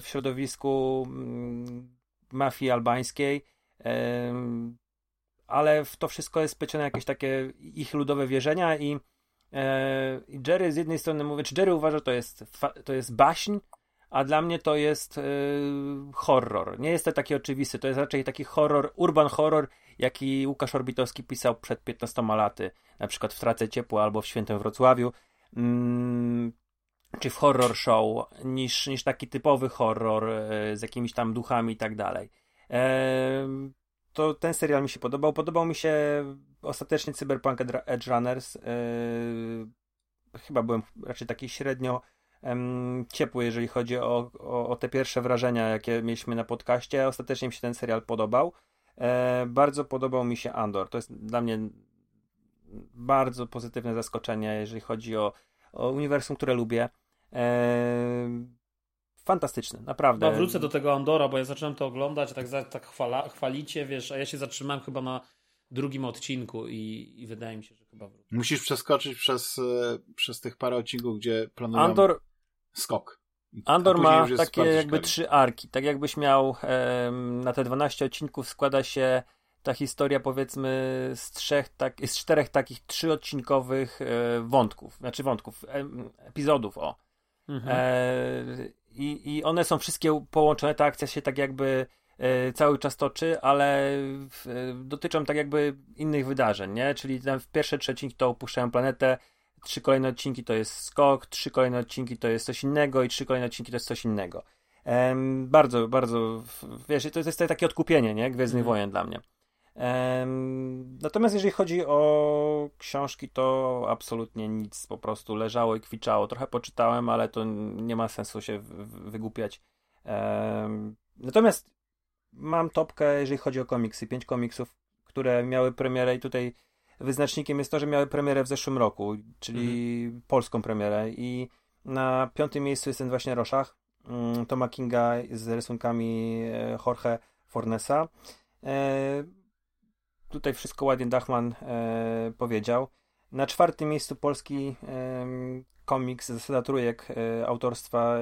w środowisku mm, mafii albańskiej ale w to wszystko jest plecione jakieś takie ich ludowe wierzenia i E, I Jerry z jednej strony mówi, czy Jerry uważa, że to jest, to jest baśń, a dla mnie to jest e, horror. Nie jest to taki oczywisty, to jest raczej taki horror, urban horror, jaki Łukasz Orbitowski pisał przed 15 laty, na przykład w Trace Ciepła albo w Świętym Wrocławiu, mm, czy w horror show, niż, niż taki typowy horror e, z jakimiś tam duchami i tak dalej to ten serial mi się podobał. Podobał mi się ostatecznie Cyberpunk Edge Runners. Yy, chyba byłem raczej taki średnio ciepły, jeżeli chodzi o, o, o, te pierwsze wrażenia, jakie mieliśmy na podcaście. Ostatecznie mi się ten serial podobał. Yy, bardzo podobał mi się Andor. To jest dla mnie bardzo pozytywne zaskoczenie, jeżeli chodzi o, o uniwersum, które lubię. Fantastyczny, naprawdę. No, wrócę do tego Andora, bo ja zacząłem to oglądać, tak, tak chwala, chwalicie, wiesz, a ja się zatrzymałem chyba na drugim odcinku i, i wydaje mi się, że chyba wrócę. Musisz przeskoczyć przez, e, przez tych parę odcinków, gdzie planują Andor, skok. Andor ma takie jakby trzy arki, tak jakbyś miał na te 12 odcinków składa się ta historia powiedzmy z trzech, tak, z czterech takich trzyodcinkowych e, wątków, znaczy wątków, epizodów, o. Mhm. E, i, i one są wszystkie połączone, ta akcja się tak jakby e, cały czas toczy, ale w, e, dotyczą tak jakby innych wydarzeń, nie? Czyli tam w pierwsze trzy odcinki to opuszczają planetę, trzy kolejne odcinki to jest skok, trzy kolejne odcinki to jest coś innego i trzy kolejne odcinki to jest coś innego. bardzo, bardzo, wiesz, to jest takie odkupienie, nie? Gwiezdnych mm. Wojen dla mnie. Natomiast jeżeli chodzi o książki, to absolutnie nic, po prostu leżało i kwiczało. Trochę poczytałem, ale to nie ma sensu się wygłupiać. Natomiast mam topkę, jeżeli chodzi o komiksy. Pięć komiksów, które miały premierę i tutaj wyznacznikiem jest to, że miały premierę w zeszłym roku, czyli mhm. polską premierę i na piątym miejscu jest ten właśnie Roszach mm, Toma Kinga z rysunkami e, Jorge Fornesa. E, tutaj wszystko ładnie Dachman e, powiedział. Na czwartym miejscu polski e, komiks Zasada Trójek autorstwa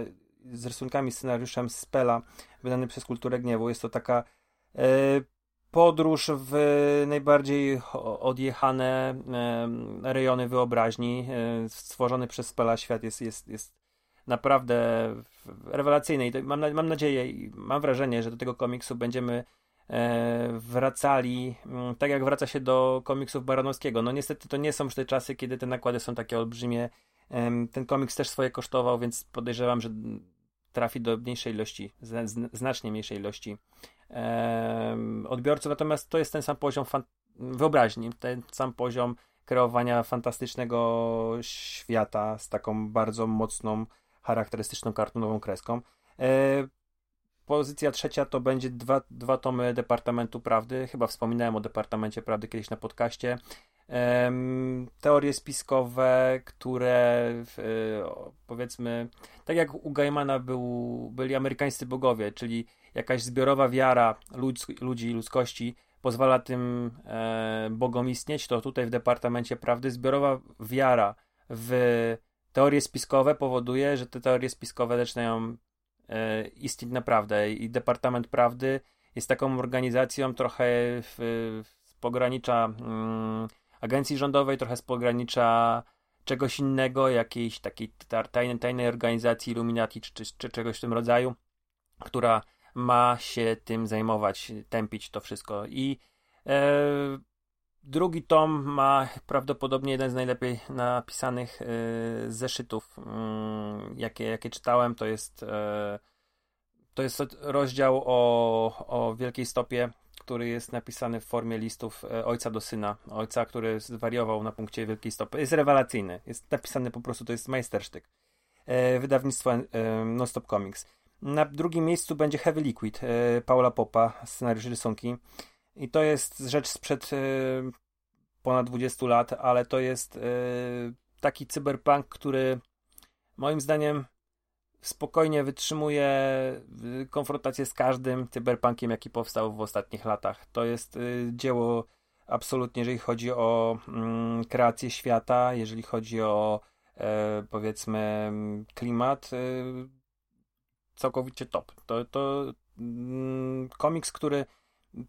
z rysunkami, scenariuszem Spela, wydany przez Kulturę Gniewu. Jest to taka podróż w najbardziej odjechane rejony wyobraźni. E, stworzony przez Spela świat jest, jest, jest naprawdę rewelacyjny i mam, mam nadzieję mam wrażenie, że do tego komiksu będziemy e, wracali, mm, tak jak wraca się do komiksów Baranowskiego. No niestety to nie są już te czasy, kiedy te nakłady są takie olbrzymie. Ten komiks też swoje kosztował, więc podejrzewam, że trafi do mniejszej ilości, znacznie mniejszej ilości odbiorców. Natomiast to jest ten sam poziom wyobraźni, ten sam poziom kreowania fantastycznego świata z taką bardzo mocną charakterystyczną kartunową kreską. E, pozycja trzecia to będzie dwa, dwa tomy Departamentu Prawdy. Chyba wspominałem o Departamencie Prawdy kiedyś na podcaście. Teorie spiskowe, które e, powiedzmy, tak jak u Gaimana był, byli amerykańscy bogowie, czyli jakaś zbiorowa wiara ludz, ludzi, ludzkości pozwala tym e, bogom istnieć, to tutaj w Departamencie Prawdy zbiorowa wiara w teorie spiskowe powoduje, że te teorie spiskowe zaczynają e, istnieć naprawdę. I Departament Prawdy jest taką organizacją trochę w, z pogranicza mm, agencji rządowej, trochę z pogranicza czegoś innego, jakiejś takiej tajnej, tajnej organizacji Illuminati czy, czy, czy czegoś w tym rodzaju, która ma się tym zajmować, tępić to wszystko i e, Drugi tom ma prawdopodobnie jeden z najlepiej napisanych y, zeszytów, y, jakie, jakie czytałem. To jest, y, to jest rozdział o, o wielkiej stopie, który jest napisany w formie listów ojca do syna. Ojca, który zwariował na punkcie wielkiej stopy. Jest rewelacyjny. Jest napisany po prostu, to jest majstersztyk. Wydawnictwo Stop Comics. Na drugim miejscu będzie Heavy Liquid Paula Popa, scenariusz rysunki. I to jest rzecz sprzed y, ponad 20 lat, ale to jest y, taki cyberpunk, który moim zdaniem spokojnie wytrzymuje konfrontację z każdym cyberpunkiem, jaki powstał w ostatnich latach. To jest dzieło absolutnie, jeżeli chodzi o mm, kreację świata, jeżeli chodzi o e, powiedzmy klimat, całkowicie top. To, to mm, komiks, który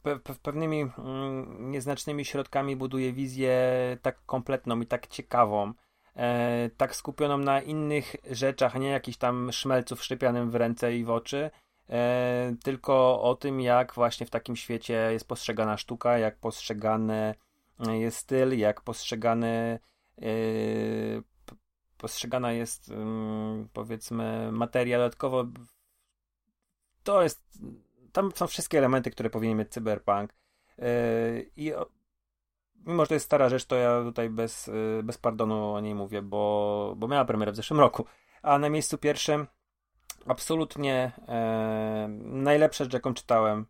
pe pewnymi mm, nieznacznymi środkami buduje wizję tak kompletną i tak ciekawą, e, tak skupioną na innych rzeczach, nie jakiś tam szmelcu wszczepianym w ręce i w oczy, e, tylko o tym, jak właśnie w takim świecie jest postrzegana sztuka, jak postrzegany jest styl, jak postrzegany e, postrzegana jest mm, powiedzmy materia dodatkowo to jest tam są wszystkie elementy, które powinien mieć cyberpunk. Yy, I mimo, że to jest stara rzecz, to ja tutaj bez, yy, bez pardonu o niej mówię, bo, bo miała premierę w zeszłym roku. A na miejscu pierwszym absolutnie e, najlepsza rzecz, jaką czytałem.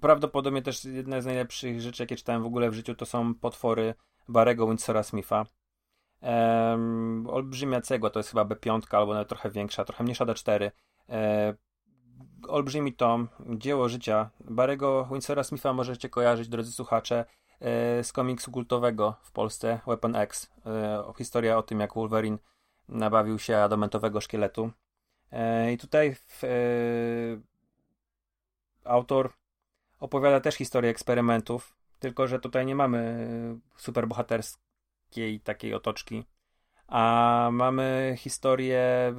Prawdopodobnie też jedna z najlepszych rzeczy, jakie czytałem w ogóle w życiu, to są potwory Barego Windsora Smitha. E, olbrzymia cegła, to jest chyba B5 albo nawet trochę większa, trochę mniejsza D4. E, olbrzymi tom, dzieło życia. Barego Windsora Smitha możecie kojarzyć, drodzy słuchacze, e, z komiksu kultowego w Polsce, Weapon X. E, historia o tym, jak Wolverine nabawił się adamentowego szkieletu. E, I tutaj autor opowiada też historię eksperymentów, tylko że tutaj nie mamy superbohaterskiej takiej otoczki, a mamy historię,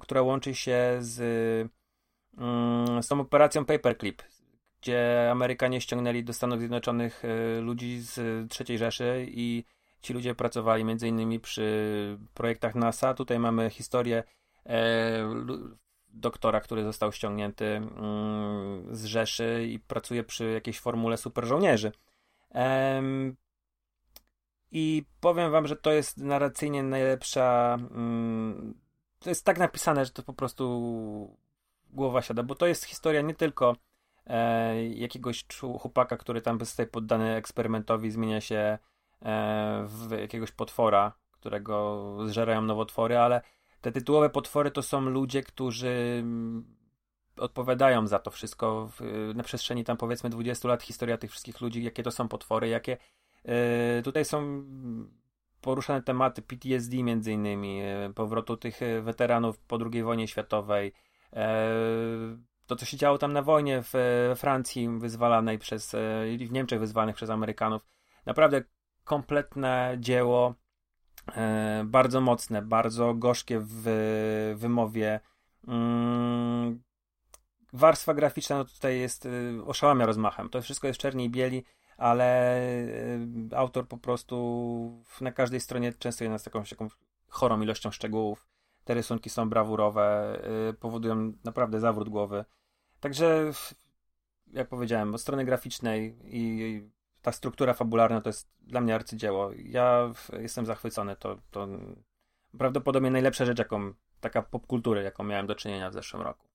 która łączy się z z tą operacją Paperclip, gdzie Amerykanie ściągnęli do Stanów Zjednoczonych e, ludzi z III Rzeszy i ci ludzie pracowali innymi przy projektach NASA. Tutaj mamy historię e, doktora, który został ściągnięty mm, z Rzeszy i pracuje przy jakiejś formule super żołnierzy. I powiem wam, że to jest narracyjnie najlepsza. Mm, to jest tak napisane, że to po prostu głowa siada, bo to jest historia nie tylko e, jakiegoś chłopaka, który tam zostaje poddany eksperymentowi, zmienia się e, w jakiegoś potwora, którego zżerają nowotwory, ale te tytułowe potwory to są ludzie, którzy odpowiadają za to wszystko w, na przestrzeni tam powiedzmy 20 lat, historia tych wszystkich ludzi, jakie to są potwory, jakie yy, tutaj są poruszane tematy PTSD między innymi, yy, powrotu tych weteranów po II wojnie światowej, to co się działo tam na wojnie w Francji wyzwalanej przez, w Niemczech wyzwalanych przez Amerykanów. Naprawdę kompletne dzieło, bardzo mocne, bardzo gorzkie w wymowie, mm, warstwa graficzna no tutaj jest oszałamia rozmachem. To wszystko jest czerni i bieli, ale autor po prostu na każdej stronie często jest taką, taką chorą ilością szczegółów. Te rysunki są brawurowe, y, powodują naprawdę zawrót głowy. Także, jak powiedziałem, od strony graficznej i ta struktura fabularna to jest dla mnie arcydzieło. Ja jestem zachwycony. To, to prawdopodobnie najlepsza rzecz, jaką taka popkultury, jaką miałem do czynienia w zeszłym roku.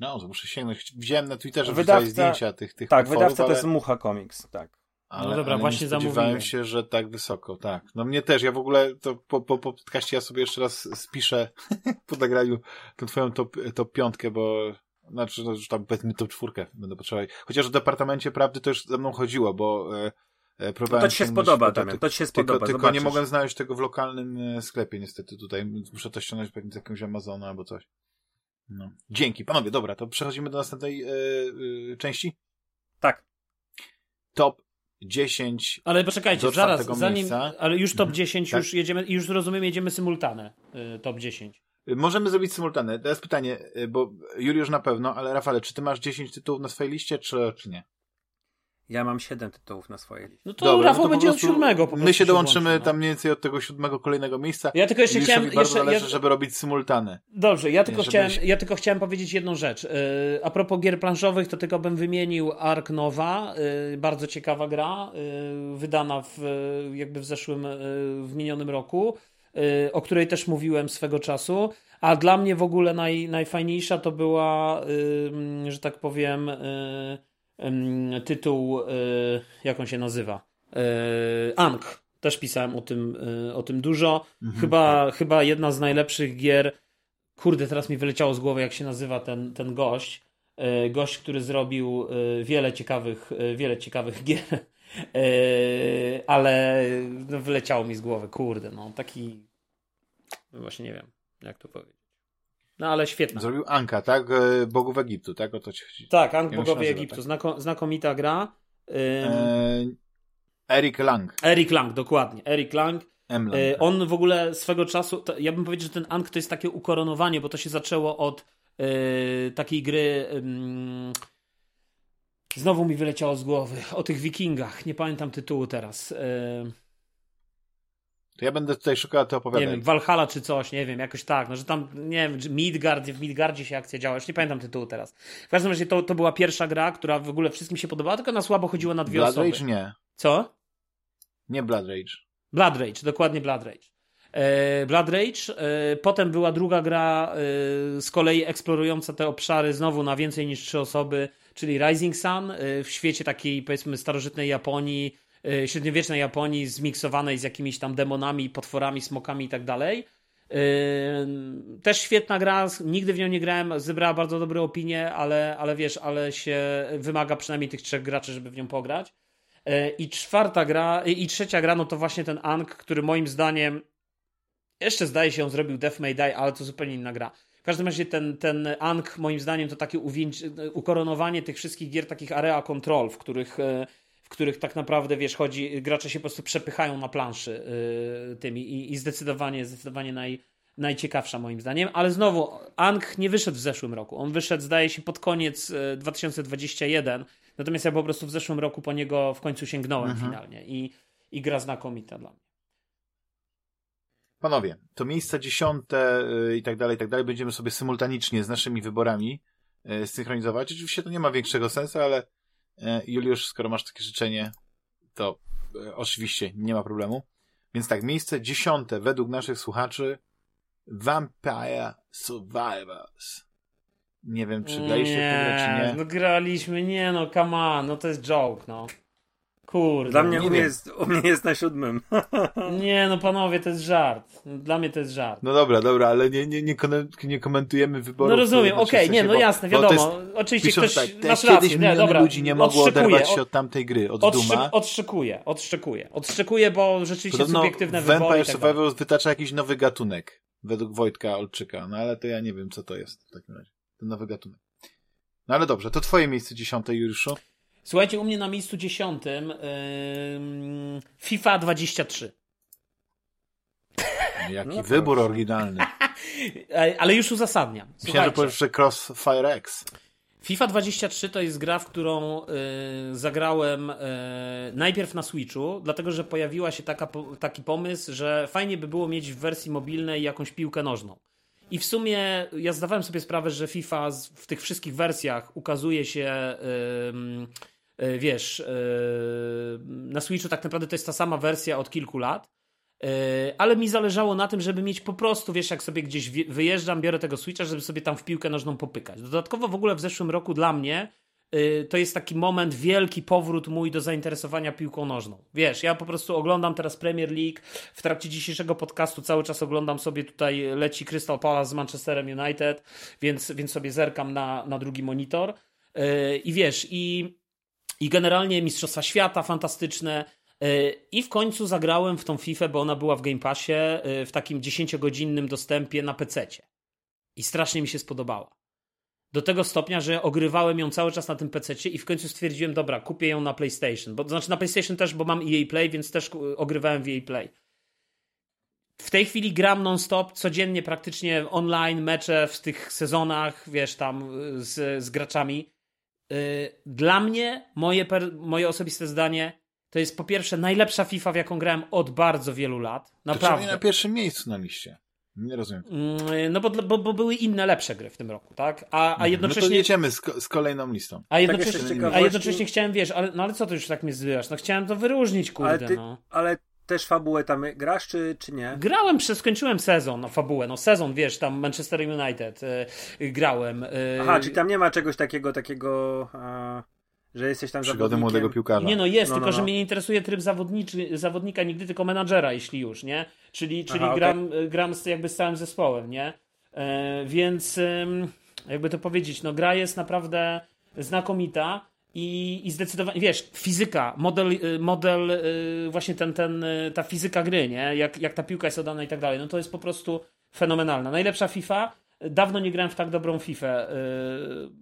No, to muszę sięgnąć. Widziałem na Twitterze, wydawca, zdjęcia tych, tych Tak, wydawca ale... to jest Mucha Comics, tak. Ale, no dobra, ale właśnie nie spodziewałem się, że tak wysoko, tak. No mnie też, ja w ogóle to po, po, po podcaście ja sobie jeszcze raz spiszę po nagraniu tą twoją top, top piątkę, bo znaczy, no już tam powiedzmy top czwórkę będę potrzebował. Chociaż w Departamencie Prawdy to już ze mną chodziło, bo e, e próbowałem... No to ci się spodoba, Damian, to ci się spodoba. Tylko, tylko nie mogłem znaleźć tego w lokalnym e, sklepie niestety tutaj. Muszę to ściągnąć pewnie z jakiegoś Amazona albo coś. No. Dzięki. Panowie, dobra, to przechodzimy do następnej yy, części? Tak. Top 10. Ale poczekajcie, zaraz, zanim, ale już top 10, mhm. tak? już jedziemy, już rozumiem, jedziemy symultane, yy, top 10. Możemy zrobić symultane. Teraz pytanie, bo Juliusz na pewno, ale Rafale, czy ty masz 10 tytułów na swojej liście, czy, czy nie? Ja mam siedem tytułów na swojej liście. No to Dobra, Rafał no to będzie od siódmego. my się dołączymy włączy, no. tam mniej więcej od tego siódmego kolejnego miejsca. Ja tylko jeszcze chciałem... bardzo jeszcze, należy, ja... żeby robić symultany. Dobrze, ja tylko, chciałem, ja tylko chciałem powiedzieć jedną rzecz. Yy, a propos gier planszowych, to tylko bym wymienił Ark Nova. Yy, bardzo ciekawa gra, yy, wydana w, jakby w zeszłym, w minionym roku, o której też mówiłem swego czasu. A dla mnie w ogóle naj, najfajniejsza to była, że tak powiem tytuł, e, jak on się nazywa? E, Ank. Też pisałem o tym, e, o tym dużo. Mhm, chyba, tak. chyba jedna z najlepszych gier. Kurde, teraz mi wyleciało z głowy, jak się nazywa ten, ten gość. Gość, który zrobił wiele ciekawych, wiele ciekawych gier. Ale no, wyleciało mi z głowy, kurde, no taki. Właśnie nie wiem, jak to powiedzieć. No ale świetna. Zrobił Anka, tak? E, Bogów Egiptu, tak? O to ci chodzi. Tak, Ank Bogowie Egiptu. Tak. Znako, znakomita gra. Ym... Erik Lang. Erik Lang, dokładnie. Erik Lang. Lang e, tak. on w ogóle swego czasu, to, ja bym powiedział, że ten Ank to jest takie ukoronowanie, bo to się zaczęło od e, takiej gry. znowu mi wyleciało z głowy. O tych Wikingach. Nie pamiętam tytułu teraz. To ja będę tutaj szukał, to opowiadaj. Nie wiem, Valhalla czy coś, nie wiem, jakoś tak. No, że tam, nie wiem, Midgard, w Midgardzie się akcja działa, już nie pamiętam tytułu teraz. W każdym razie to, to była pierwsza gra, która w ogóle wszystkim się podobała, tylko na słabo chodziła na dwie Blood osoby. Rage nie. Co? Nie Blood Rage. Blood Rage, dokładnie Blood Rage. E, Blood Rage. E, potem była druga gra, e, z kolei eksplorująca te obszary znowu na więcej niż trzy osoby, czyli Rising Sun w świecie takiej powiedzmy starożytnej Japonii, średniowiecznej Japonii zmiksowanej z jakimiś tam demonami, potworami, smokami i tak dalej. E, też świetna gra, nigdy w nią nie grałem, zebrała bardzo dobre opinie, ale, ale wiesz, ale się wymaga przynajmniej tych trzech graczy, żeby w nią pograć. E, I czwarta gra, i trzecia gra, no to właśnie ten Ank, który moim zdaniem jeszcze zdaje się on zrobił Death May Die, ale to zupełnie inna gra. W każdym razie ten, ten Ank moim zdaniem to takie ukoronowanie tych wszystkich gier, takich area control, w których w których tak naprawdę, wiesz, chodzi, gracze się po prostu przepychają na planszy yy, tymi i, i, zdecydowanie, zdecydowanie naj, najciekawsza moim zdaniem, ale znowu, Ang nie wyszedł w zeszłym roku, on wyszedł zdaje się pod koniec 2021, y, natomiast ja po prostu w zeszłym roku po niego w końcu sięgnąłem mhm. finalnie i, i gra znakomita dla mnie. Panowie, to miejsca dziesiąte yy, i tak dalej, i tak dalej będziemy sobie symultanicznie z naszymi wyborami yy, synchronizować. Oczywiście to nie ma większego sensu, ale Juliusz, skoro masz takie życzenie, to e, oczywiście nie ma problemu. Więc tak, miejsce dziesiąte według naszych słuchaczy Vampire Survivors. Nie wiem, czy graliście w czy nie. No graliśmy, nie no, come on, no to jest joke, no. Kurde. Dla mnie nie u mnie, jest, u mnie jest na siódmym. Nie, no panowie, to jest żart. Dla mnie to jest żart. No dobra, dobra, ale nie, nie, nie, nie komentujemy wyborów. No rozumiem, okej, w sensie, nie, no jasne, wiadomo. jest- Oczywiście piszą ktoś, tak, masz kiedyś rację, nie, dobra. ludzi nie mogło odszczekuję, oderwać się od- tamtej gry, od Odszczy- Duma. Odszczekuję, odszczekuję. Odszczekuję, bo rzeczywiście Podobno subiektywne wybory Vampire i tak. Survivor wytacza jakiś nowy gatunek, według Wojtka Olczyka, no ale to ja nie wiem, co to jest w takim razie, ten nowy gatunek. No ale dobrze, to twoje miejsce dziesiąte, Juliuszu. Słuchajcie, u mnie na miejscu dziesiątym ym, FIFA 23. Jaki No wybór proszę. oryginalny. Ale już uzasadniam. Myślałem, że powiesz, że Crossfire X. FIFA 23 to jest gra, w którą y, zagrałem y, najpierw na Switchu, dlatego że pojawiła się taka, taki pomysł, że fajnie by było mieć w wersji mobilnej jakąś piłkę nożną. I w sumie ja zdawałem sobie sprawę, że FIFA w tych wszystkich wersjach ukazuje się, y, wiesz, y, na Switchu tak naprawdę to jest ta sama wersja od kilku lat. Yy, ale mi zależało na tym, żeby mieć po prostu, wiesz, jak sobie gdzieś wyjeżdżam, biorę tego Switcha, żeby sobie tam w piłkę nożną popykać. Dodatkowo w ogóle w zeszłym roku dla mnie to jest taki moment, wielki powrót mój do zainteresowania piłką nożną. Wiesz, ja po prostu oglądam teraz Premier League, w trakcie dzisiejszego podcastu cały czas oglądam sobie tutaj, leci Crystal Palace z Manchesterem United, więc, więc sobie zerkam na, na drugi monitor i wiesz, i, i generalnie Mistrzostwa Świata fantastyczne, Yy, I w końcu zagrałem w tą FIFA, bo ona była w Game Passie yy, w takim 10-godzinnym dostępie na PC. I strasznie mi się spodobała. Do tego stopnia, że ogrywałem ją cały czas na tym PC i w końcu stwierdziłem, dobra, kupię ją na PlayStation. Bo, to znaczy na PlayStation też, bo mam EA Play, więc też yy, ogrywałem w EA Play. W tej chwili gram non-stop, codziennie praktycznie online, mecze w tych sezonach, wiesz, tam z, z graczami. Yy, Dla mnie, moje, moje osobiste zdanie, to jest po pierwsze najlepsza FIFA, w jaką grałem od bardzo wielu lat. To Naprawdę. na pierwszym miejscu na liście? Nie rozumiem. Mm, No bo, bo, bo były inne lepsze gry w tym roku, tak? A, a No to jednocześnie. jedziemy z, ko- z kolejną listą. a, jednocześnie jeszcze z a jednocześnie chciałem, wiesz, ale, no ale co ty już tak mnie zwyjasz? No chciałem to wyróżnić, kurde, Ale, ty, no. ale też fabułę tam grasz, czy, czy nie? Grałem, przez, skończyłem sezon, no fabułę, no sezon, wiesz, tam Manchester United y, grałem. y, Aha, czyli tam nie ma czegoś takiego, takiego, a, że jesteś tam Przygody zawodnikiem. młodego piłkarza. Nie no, jest, No, no, tylko że no. mnie nie interesuje tryb zawodniczy, zawodnika nigdy, tylko menadżera, jeśli już, nie? Czyli, czyli Aha, gram, gram z, jakby z całym zespołem, nie? E, więc ym, jakby to powiedzieć, no gra jest naprawdę znakomita i, i zdecydowanie, wiesz, fizyka, model, y, model y, właśnie ten, ten, y, ta fizyka gry, nie? Jak, jak ta piłka jest oddana i tak dalej, no to jest po prostu fenomenalna. Najlepsza FIFA, Dawno nie grałem w tak dobrą FIFA.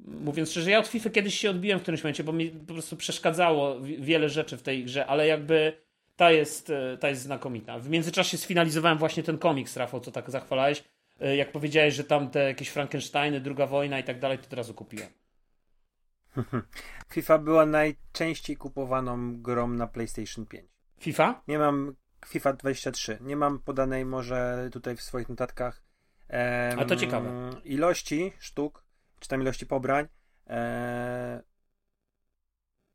Mówiąc szczerze, ja od FIFA kiedyś się odbiłem w którymś momencie, bo mi po prostu przeszkadzało wi- wiele rzeczy w tej grze, ale jakby ta jest, ta jest znakomita. W międzyczasie sfinalizowałem właśnie ten komiks, Rafał, co tak zachwalałeś. Jak powiedziałeś, że tam te jakieś Frankensteiny, druga wojna i tak dalej, to od razu kupiłem. FIFA była najczęściej kupowaną grą na PlayStation 5. FIFA? Nie mam FIFA 23. Nie mam podanej może tutaj w swoich notatkach em, A to ciekawe. ilości sztuk, czy tam ilości pobrań. E,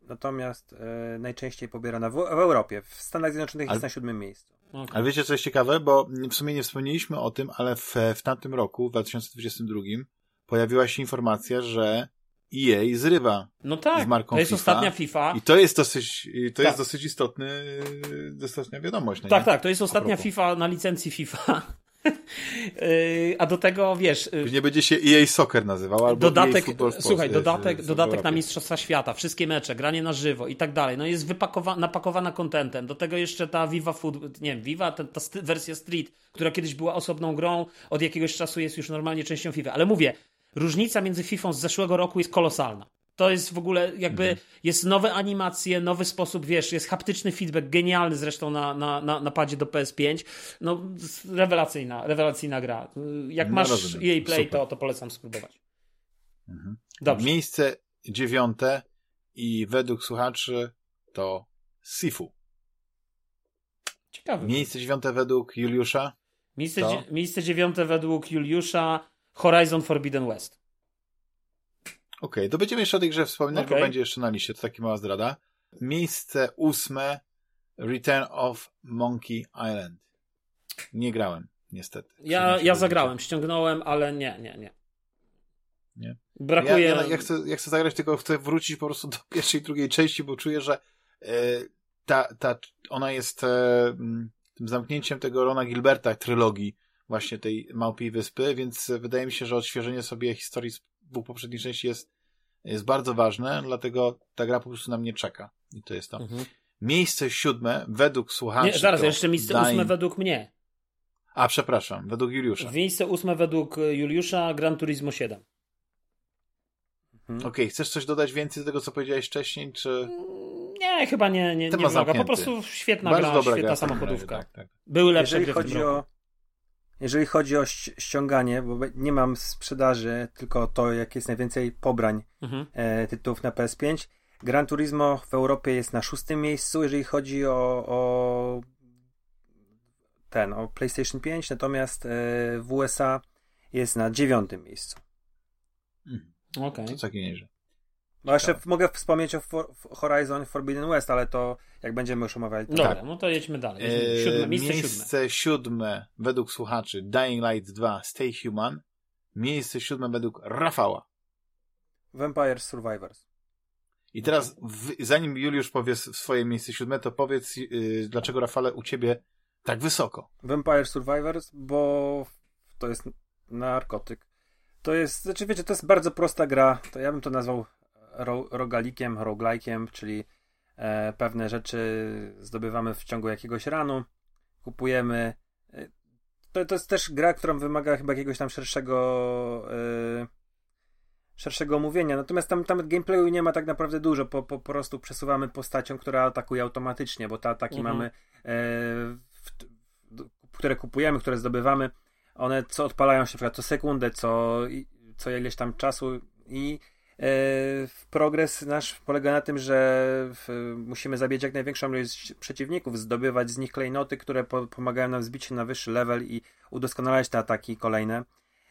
natomiast e, najczęściej pobierana w, w Europie. W Stanach Zjednoczonych Ale- jest na siódmym miejscu. Okay. Ale wiecie, co jest ciekawe? Bo w sumie nie wspomnieliśmy o tym, ale w, w tamtym roku, w 2022, pojawiła się informacja, że EA zrywa. No z tak, marką to jest FIFA. ostatnia FIFA. I to jest dosyć, to Tak. jest dosyć istotny, istotna wiadomość. no Tak, nie? tak, to jest ostatnia. FIFA na licencji FIFA. A do tego, wiesz, yy, Nie będzie się EA Soccer nazywał, albo dodatek, EA Football słuchaj, Polsce, dodatek, w dodatek na. Mistrzostwa Świata, wszystkie mecze, granie na żywo i tak dalej. No jest wypakowa- napakowana kontentem. Do tego jeszcze ta Viva Food, nie wiem, Viva, ta, ta st- wersja Street, która kiedyś była osobną grą, od jakiegoś czasu jest już normalnie częścią FIFA. Ale mówię, różnica między FIFA z zeszłego roku jest kolosalna. To jest w ogóle jakby, Mhm. jest nowe animacje, nowy sposób, wiesz, jest haptyczny feedback, genialny zresztą na, na, na, na padzie do PS5. No, rewelacyjna, rewelacyjna gra. Jak No, masz rozumiem. EA Play, Super. to, to polecam spróbować. Mhm. Dobrze. Miejsce dziewiąte i według słuchaczy to Sifu. Ciekawe. Miejsce dziewiąte według Juliusza. Miejsce dziewiąte według Juliusza Horizon Forbidden West. Okej, to będziemy jeszcze o tej grze wspominać, Okej. bo będzie jeszcze na liście, to taki mała zdrada. Miejsce ósme Return of Monkey Island. Nie grałem, niestety. Ja, ja zagrałem, ściągnąłem, ale nie, nie, nie. Nie? Brakuje. Ja, ja, ja, chcę, ja chcę zagrać, tylko chcę wrócić po prostu do pierwszej i drugiej części, bo czuję, że e, ta, ta, ona jest e, tym zamknięciem tego Rona Gilberta trylogii właśnie tej Małpiej Wyspy, więc wydaje mi się, że odświeżenie sobie historii z dwóch poprzednich części jest, jest bardzo ważne, dlatego ta gra po prostu na mnie czeka. I to jest to. Mhm. Miejsce siódme, według słuchaczy. Nie, zaraz, jeszcze miejsce Dying- ósme według mnie. A, przepraszam, według Juliusza. Miejsce ósme według e, Juliusza Gran Turismo 7. Mhm. Okej, chcesz coś dodać więcej do tego, co powiedziałeś wcześniej, czy... Nie, chyba nie, nie, nie Temat wymaga. Po prostu świetna Bardzo gra, dobra świetna gra samochodówka. razie, tak, tak. Były lepsze Jeżeli gry w tym chodzi roku. o jeżeli chodzi o ści- ściąganie, bo nie mam sprzedaży, tylko to, jak jest najwięcej pobrań Mhm. e, tytułów na PS5. Gran Turismo w Europie jest na szóstym miejscu, jeżeli chodzi o, o ten, o PlayStation 5, natomiast e, w USA jest na dziewiątym miejscu. Mhm. Okej. To całkiem nieźle. No jeszcze w- mogę wspomnieć o For, Horizon Forbidden West, ale to jak będziemy już omawiali. To Dobra, Tak. no to jedźmy dalej. Eee, Siódme, miejsce, siódme. miejsce siódme według słuchaczy Dying Light 2 Stay Human. Miejsce siódme według Rafała. Vampire Survivors. I teraz, w, zanim Juliusz powie swoje miejsce siódme, to powiedz, yy, dlaczego Rafale u ciebie tak wysoko. Vampire Survivors, bo to jest narkotyk. To jest, znaczy wiecie, to jest bardzo prosta gra. To ja bym to nazwał ro, rogalikiem, roguelike'iem, czyli e, pewne rzeczy zdobywamy w ciągu jakiegoś ranu, kupujemy. E, To, to jest też gra, która wymaga chyba jakiegoś tam szerszego e, szerszego omówienia. Natomiast tam, tam gameplayu nie ma tak naprawdę dużo. Po, po, po prostu przesuwamy postacią, która atakuje automatycznie, bo te ataki Mhm. mamy e, w, w, które kupujemy, które zdobywamy, one co odpalają się na przykład co sekundę, co, co ileś tam czasu i progres nasz polega na tym, że musimy zabijać jak największą ilość przeciwników, zdobywać z nich klejnoty, które po, pomagają nam wzbić się na wyższy level i udoskonalać te ataki kolejne.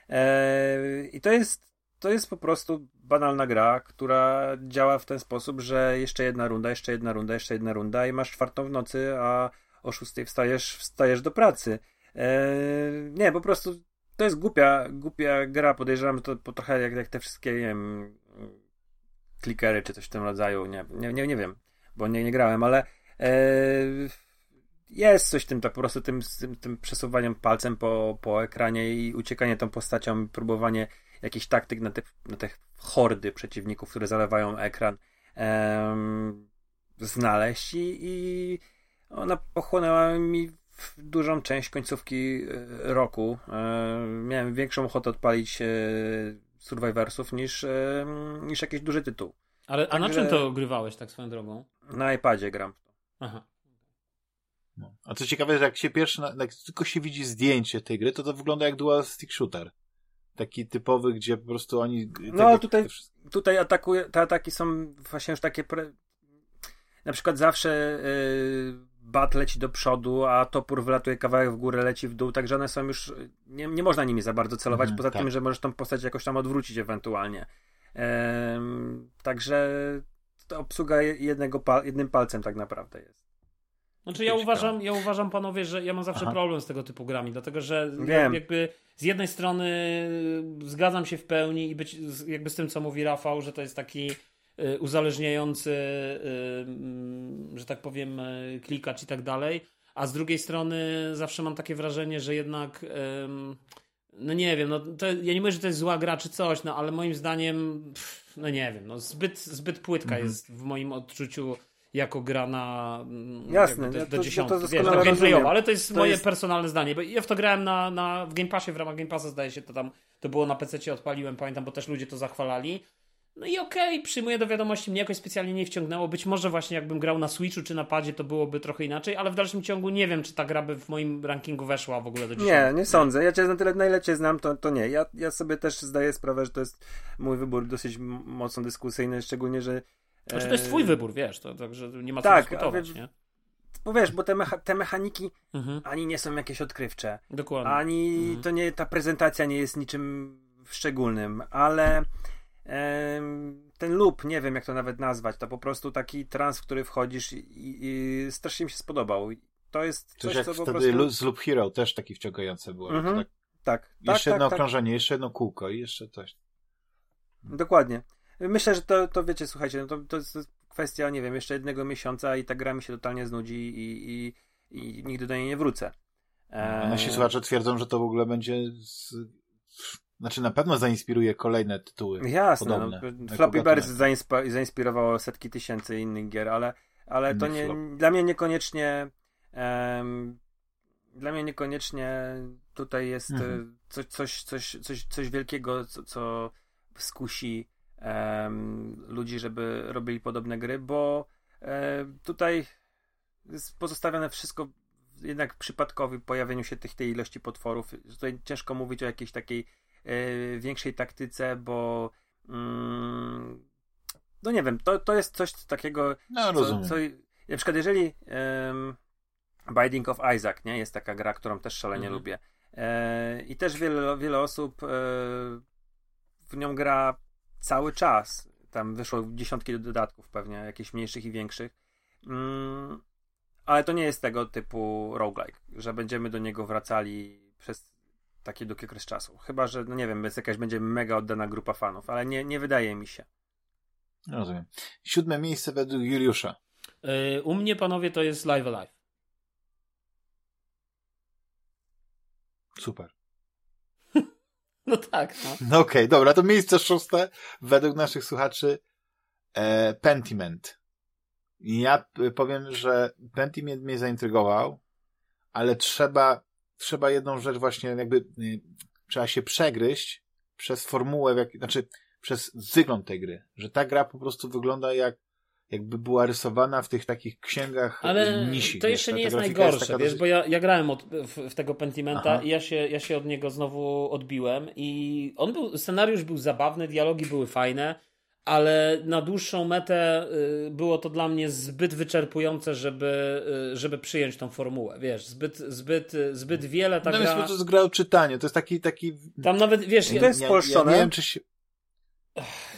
E, I to jest to jest po prostu banalna gra, która działa w ten sposób, że jeszcze jedna runda, jeszcze jedna runda, jeszcze jedna runda i masz czwartą w nocy, a o szóstej wstajesz, wstajesz do pracy. Eee, nie, po prostu to jest głupia, głupia gra. Podejrzewam, że to po trochę jak, jak te wszystkie, nie wiem, klikery czy coś w tym rodzaju. Nie, nie, nie, nie wiem, bo nie, nie grałem, ale eee, jest coś tym, tak po prostu tym, tym, tym przesuwaniem palcem po, po ekranie i uciekanie tą postacią, próbowanie jakichś taktyk na te, na te hordy przeciwników, które zalewają ekran, znaleźć i, i ona pochłonęła mi dużą część końcówki e, roku. E, miałem większą ochotę odpalić e, Survivorsów niż, e, niż jakiś duży tytuł. Ale a na Także- czym to ogrywałeś tak swoją drogą? Na iPadzie gram. Aha. No. A co ciekawe, że jak się pierwszy, na- jak tylko się widzi zdjęcie tej gry, to to wygląda jak dual stick shooter. Taki typowy, gdzie po prostu oni... No, tak jak tutaj- te wszystkie- tutaj atakuje, te ataki są właśnie już takie. Pre... Na przykład zawsze yy, bat leci do przodu, a topór wylatuje kawałek w górę, leci w dół, także one są już. Nie, nie można nimi za bardzo celować, Mhm, poza tak. tym, że możesz tą postać jakoś tam odwrócić ewentualnie. Em, także to obsługa jednego pal- jednym palcem tak naprawdę jest. Znaczy ja uważam, ja uważam panowie, że ja mam zawsze Aha. problem z tego typu grami, dlatego że Wiem. jakby z jednej strony zgadzam się w pełni i być z- jakby z tym, co mówi Rafał, że to jest taki uzależniający, y, mm, że tak powiem, y, klikacz i tak dalej, a z drugiej strony zawsze mam takie wrażenie, że jednak no nie wiem, no to, ja nie mówię, że to jest zła gra czy coś, no ale moim zdaniem pff, no nie wiem, no zbyt, zbyt płytka Mhm. jest w moim odczuciu jako gra na mm, Jasne, ja do, to- do ja dziesiątki, to wiesz, ale to jest To moje jest- personalne zdanie, bo ja w to grałem na, na, w Game Passie, w ramach Game Passa zdaje się to tam, to było na PC, odpaliłem, pamiętam, bo też ludzie to zachwalali. No i okej, przyjmuję do wiadomości, mnie jakoś specjalnie nie wciągnęło. Być może właśnie jakbym grał na Switchu czy na padzie, to byłoby trochę inaczej, ale w dalszym ciągu nie wiem, czy ta gra by w moim rankingu weszła w ogóle do Nie, dziesiątki. nie sądzę. Ja cię na tyle, na ile cię znam, to, to nie. Ja, ja sobie też zdaję sprawę, że to jest mój wybór dosyć mocno dyskusyjny, szczególnie, że. Znaczy to jest e, twój wybór, wiesz, to, także nie ma co Tak, dyskutować, wy- nie? Bo wiesz, bo te, mecha te mechaniki Mhm, ani nie są jakieś odkrywcze, dokładnie. ani Mhm. to nie, ta prezentacja nie jest niczym szczególnym, ale ten loop, nie wiem jak to nawet nazwać, to po prostu taki trans, w który wchodzisz i, i strasznie mi się spodobał. To jest Coś coś, co po wtedy prostu... Z Loop Hero też taki wciągające było. Mhm. Tak, Tak, tak, jeszcze jedno tak, tak. okrążenie, jeszcze jedno kółko i jeszcze coś. Dokładnie. Myślę, że to, to wiecie, słuchajcie, no to, to jest kwestia, nie wiem, jeszcze jednego miesiąca i ta gra mi się totalnie znudzi i, i, i nigdy do niej nie wrócę. Eee... Nasi słuchacze twierdzą, że to w ogóle będzie z... Znaczy na pewno zainspiruje kolejne tytuły. Jasne. No, Floppy Birds zainsp- zainspirowało setki tysięcy innych gier, ale, ale to nie, dla mnie niekoniecznie um, dla mnie niekoniecznie tutaj jest mhm. coś, coś, coś, coś, coś wielkiego, co, co skusi um, ludzi, żeby robili podobne gry, bo um, tutaj jest pozostawione wszystko jednak przypadkowi pojawieniu się tych, tej ilości potworów. Tutaj ciężko mówić o jakiejś takiej e, większej taktyce, bo mm, no nie wiem, to, to jest coś takiego, no, co, co, na przykład jeżeli um, Binding of Isaac, nie? Jest taka gra, którą też szalenie mhm. lubię. E, I też wiele, wiele osób e, w nią gra cały czas. Tam wyszło dziesiątki dodatków pewnie, jakichś mniejszych i większych. Mm, ale to nie jest tego typu roguelike, że będziemy do niego wracali przez taki długi okres czasu. Chyba, że, no nie wiem, jest jakaś będzie mega oddana grupa fanów, ale nie, nie wydaje mi się. Rozumiem. Siódme miejsce według Juliusza. Yy, u mnie, panowie, to jest Live Alive. Super. No tak. No, no okej, okay, dobra, to miejsce szóste według naszych słuchaczy e, Pentiment. Ja powiem, że Pentiment mnie zaintrygował, ale trzeba, trzeba jedną rzecz właśnie jakby y, trzeba się przegryźć przez formułę, jak, znaczy przez wygląd tej gry, że ta gra po prostu wygląda jak jakby była rysowana w tych takich księgach Ale to jeszcze nie jest najgorsze, jest wiesz, bo ja, ja grałem od, w, w, tego Pentimenta i ja się, ja się od niego znowu odbiłem i on był, scenariusz był zabawny, dialogi były fajne, ale na dłuższą metę y, było to dla mnie zbyt wyczerpujące, żeby, y, żeby przyjąć tą formułę, wiesz, zbyt, zbyt, zbyt wiele ta no, gra... No to jest gra o czytaniu, to jest taki... taki... Tam nawet, wiesz... To jest spolszczone. Ja, ja nie wiem, czy się...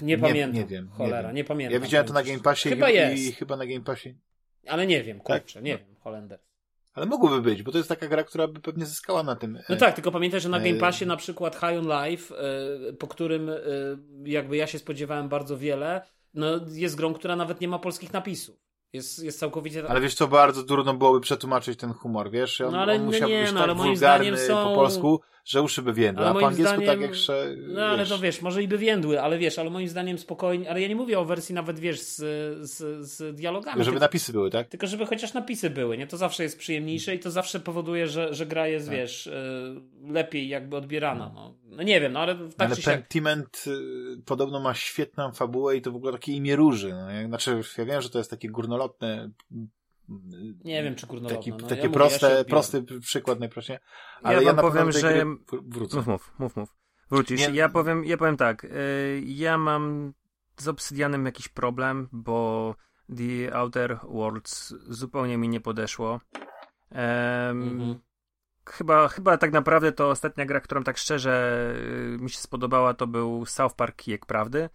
Nie, pamiętam. Nie wiem. Cholera, nie, nie pamiętam. Ja widziałem to na Game Passie chyba i, jest. i chyba na Game Passie. Ale nie wiem, tak? kurczę, tak? nie no. wiem, Holender. Ale mogłoby być, bo to jest taka gra, która by pewnie zyskała na tym. No tak, tylko pamiętaj, że na Game Passie na przykład High on Life, e, po którym e, jakby ja się spodziewałem bardzo wiele, no jest grą, która nawet nie ma polskich napisów. Jest, jest całkowicie... Ale wiesz co, bardzo trudno byłoby przetłumaczyć ten humor, wiesz? On, no ale on musiał nie, być no, tak ale moim zdaniem są... po polsku, że uszy by więdły, a po angielsku zdaniem... tak jak sze... No ale to wiesz, może i by więdły, ale wiesz, ale moim zdaniem spokojnie, ale ja nie mówię o wersji nawet, wiesz, z, z, z dialogami. Tylko żeby tylko, napisy były, tak? Tylko żeby chociaż napisy były, nie? To zawsze jest przyjemniejsze i to zawsze powoduje, że, że gra jest, tak. wiesz, y, lepiej jakby odbierana, no. no. nie wiem, no ale tak Ale Pentiment y, podobno ma świetną fabułę i to w ogóle takie imię róży, no. Znaczy, ja wiem, że to jest takie górnolotne nie wiem, czy górnolotne. Taki, no, taki ja prosty, mówię, ja prosty przykład najprościej. Ale ja, ja wam powiem, że... Wrócę. Mów, mów, mów, mów. Wrócisz. Nie... Ja, powiem, ja powiem tak. Y, ja mam z Obsydianem jakiś problem, bo The Outer Worlds zupełnie mi nie podeszło. Um, mhm. Chyba, chyba tak naprawdę to ostatnia gra, którą tak szczerze y, mi się spodobała, to był South Park Kijek Prawdy.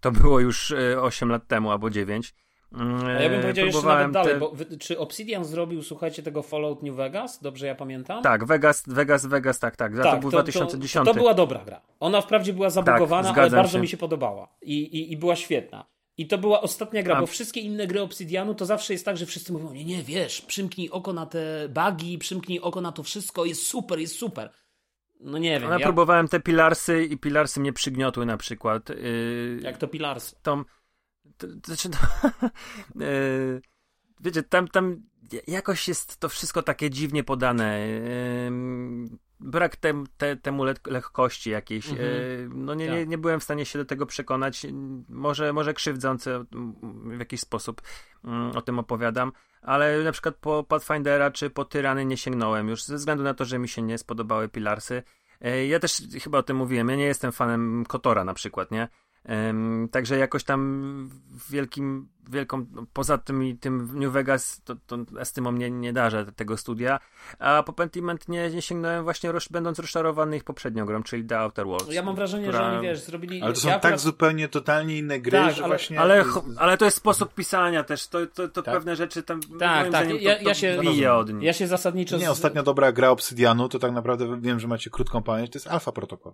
To było już 8 y, lat temu albo 9. A ja bym powiedział jeszcze nawet dalej, te... bo czy Obsidian zrobił, słuchajcie, tego Fallout New Vegas? Dobrze ja pamiętam? Tak, Vegas, Vegas, Vegas, tak, tak. tak to był to, 2010. To, to, była dobra gra. Ona wprawdzie była zabugowana, tak, ale bardzo się. mi się podobała. I, i, I była świetna. I to była ostatnia gra, A. bo wszystkie inne gry Obsidianu to zawsze jest tak, że wszyscy mówią, nie, nie, wiesz, przymknij oko na te bugi, przymknij oko na to wszystko, jest super, jest super. No nie wiem. Ja, ja... próbowałem te pilarsy i pilarsy mnie przygniotły na przykład. Yy... Jak to pilarsy? Tą to, to, znaczy, to, e, wiecie, tam, tam jakoś jest to wszystko takie dziwnie podane. Brak tem, te, temu le lekkości jakiejś. Mhm. E, no nie, nie, tak. nie byłem w stanie się do tego przekonać. Może, może krzywdzące w jakiś sposób mm, o tym opowiadam, ale na przykład po Pathfindera czy po Tyrany nie sięgnąłem już ze względu na to, że mi się nie spodobały Pilarsy. E, ja też chyba o tym mówiłem, ja nie jestem fanem Kotora na przykład, nie? Także jakoś tam wielkim, wielką, poza tym i tym New Vegas, to, to Estymą nie, nie darzę tego studia, a po Pentiment nie, nie sięgnąłem właśnie roz, będąc rozczarowany ich poprzednią grą, czyli The Outer Worlds. Ja mam wrażenie, która... że oni, wiesz, zrobili... Ale to są ja tak zupełnie totalnie inne gry, tak, że ale, właśnie... Ale, ale to jest sposób pisania też, to, to, to tak? pewne rzeczy tam... Tak, tak, zdaniem, ja, to, to ja, się, bije od nich. Ja się zasadniczo... Nie, ostatnia dobra gra Obsydianu, to tak naprawdę wiem, że macie krótką pamięć, to jest Alpha Protocol.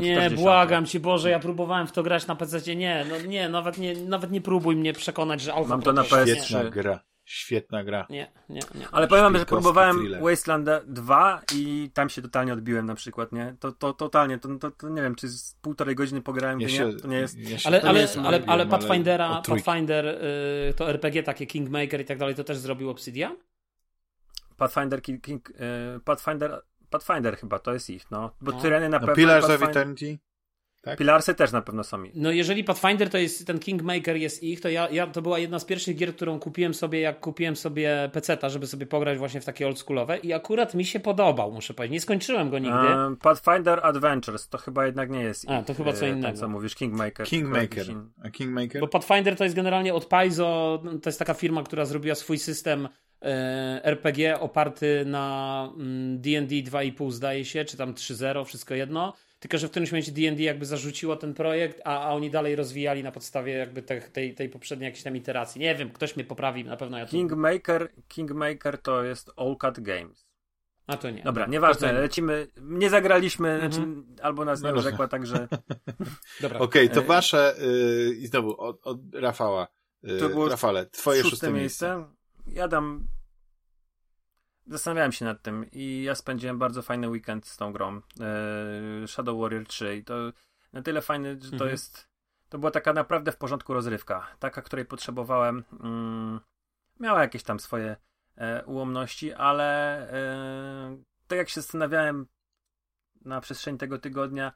Nie, błagam ci Boże, ja próbowałem w to grać na PC. Nie, no nie, nawet nie, nawet nie próbuj mnie przekonać, że Alpha Mam to na PS3. Świetna gra. Świetna gra. Nie, nie, nie. Ale powiem wam, że próbowałem thriller. Wasteland 2 i tam się totalnie odbiłem na przykład, nie? To, to totalnie, to, to, to nie wiem, czy z półtorej godziny pograłem, ja to, nie, to nie jest... Ja ale, ale, jest ale, ale Pathfindera, Pathfinder, y, to RPG takie Kingmaker i tak dalej, to też zrobił Obsidian? Pathfinder, King, King, y, Pathfinder, Pathfinder chyba, to jest ich, no. Bo no. Tyreny na no, pewno... Pillars of Eternity? Tak? Pilarsy też na pewno są. No jeżeli Pathfinder to jest ten Kingmaker jest ich, to ja, ja to była jedna z pierwszych gier, którą kupiłem sobie, jak kupiłem sobie peceta, żeby sobie pograć właśnie w takie oldschoolowe i akurat mi się podobał, muszę powiedzieć. Nie skończyłem go nigdy. Um, Pathfinder Adventures to chyba jednak nie jest. A, to chyba co e, innego. Ten, co mówisz, Kingmaker. Kingmaker. A Kingmaker? Bo Pathfinder to jest generalnie od Paizo, to jest taka firma, która zrobiła swój system RPG oparty na D&D mm, 2,5 zdaje się, czy tam 3.0, wszystko jedno tylko że w którymś momencie D&D jakby zarzuciło ten projekt, a, a oni dalej rozwijali na podstawie jakby te, tej, tej poprzedniej jakiejś tam iteracji. Nie wiem, ktoś mnie poprawi, na pewno ja to... Kingmaker, Kingmaker to jest All Cut Games. A to nie. Dobra, nieważne, lecimy. Nie zagraliśmy, mhm. znaczy, albo nas nie rzekła, także. Dobra. Okej, okay, to e, wasze yy, i znowu od, od Rafała. Yy, to było Rafale, twoje szóste, szóste miejsce. miejsce. Ja dam Zastanawiałem się nad tym i ja spędziłem bardzo fajny weekend z tą grą. E, Shadow Warrior 3 i to na tyle fajny, że to mhm. jest to była taka naprawdę w porządku rozrywka, taka, której potrzebowałem mm, miała jakieś tam swoje e, ułomności, ale e, tak jak się zastanawiałem na przestrzeni tego tygodnia,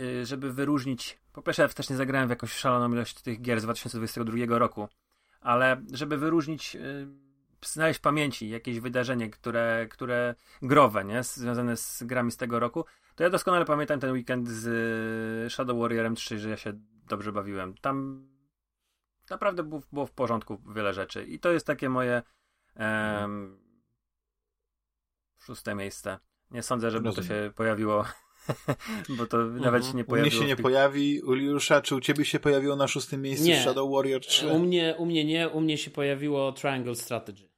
e, żeby wyróżnić, po pierwsze ja też nie zagrałem w jakąś szaloną ilość tych gier z 2022 roku, ale żeby wyróżnić e, znaleźć w pamięci jakieś wydarzenie, które, które growe, nie? Związane z grami z tego roku, to ja doskonale pamiętam ten weekend z y, Shadow Warriorem 3, że ja się dobrze bawiłem. Tam naprawdę było, w porządku wiele rzeczy. I to jest takie moje um, szóste miejsce. Nie sądzę, żeby Rozumiem. to się pojawiło bo to nawet mhm. się nie pojawiło. U mnie się nie tych... pojawi. Juliusza, czy u ciebie się pojawiło na szóstym miejscu nie. Shadow Warrior 3? U mnie, u mnie nie, u mnie się pojawiło Triangle Strategy.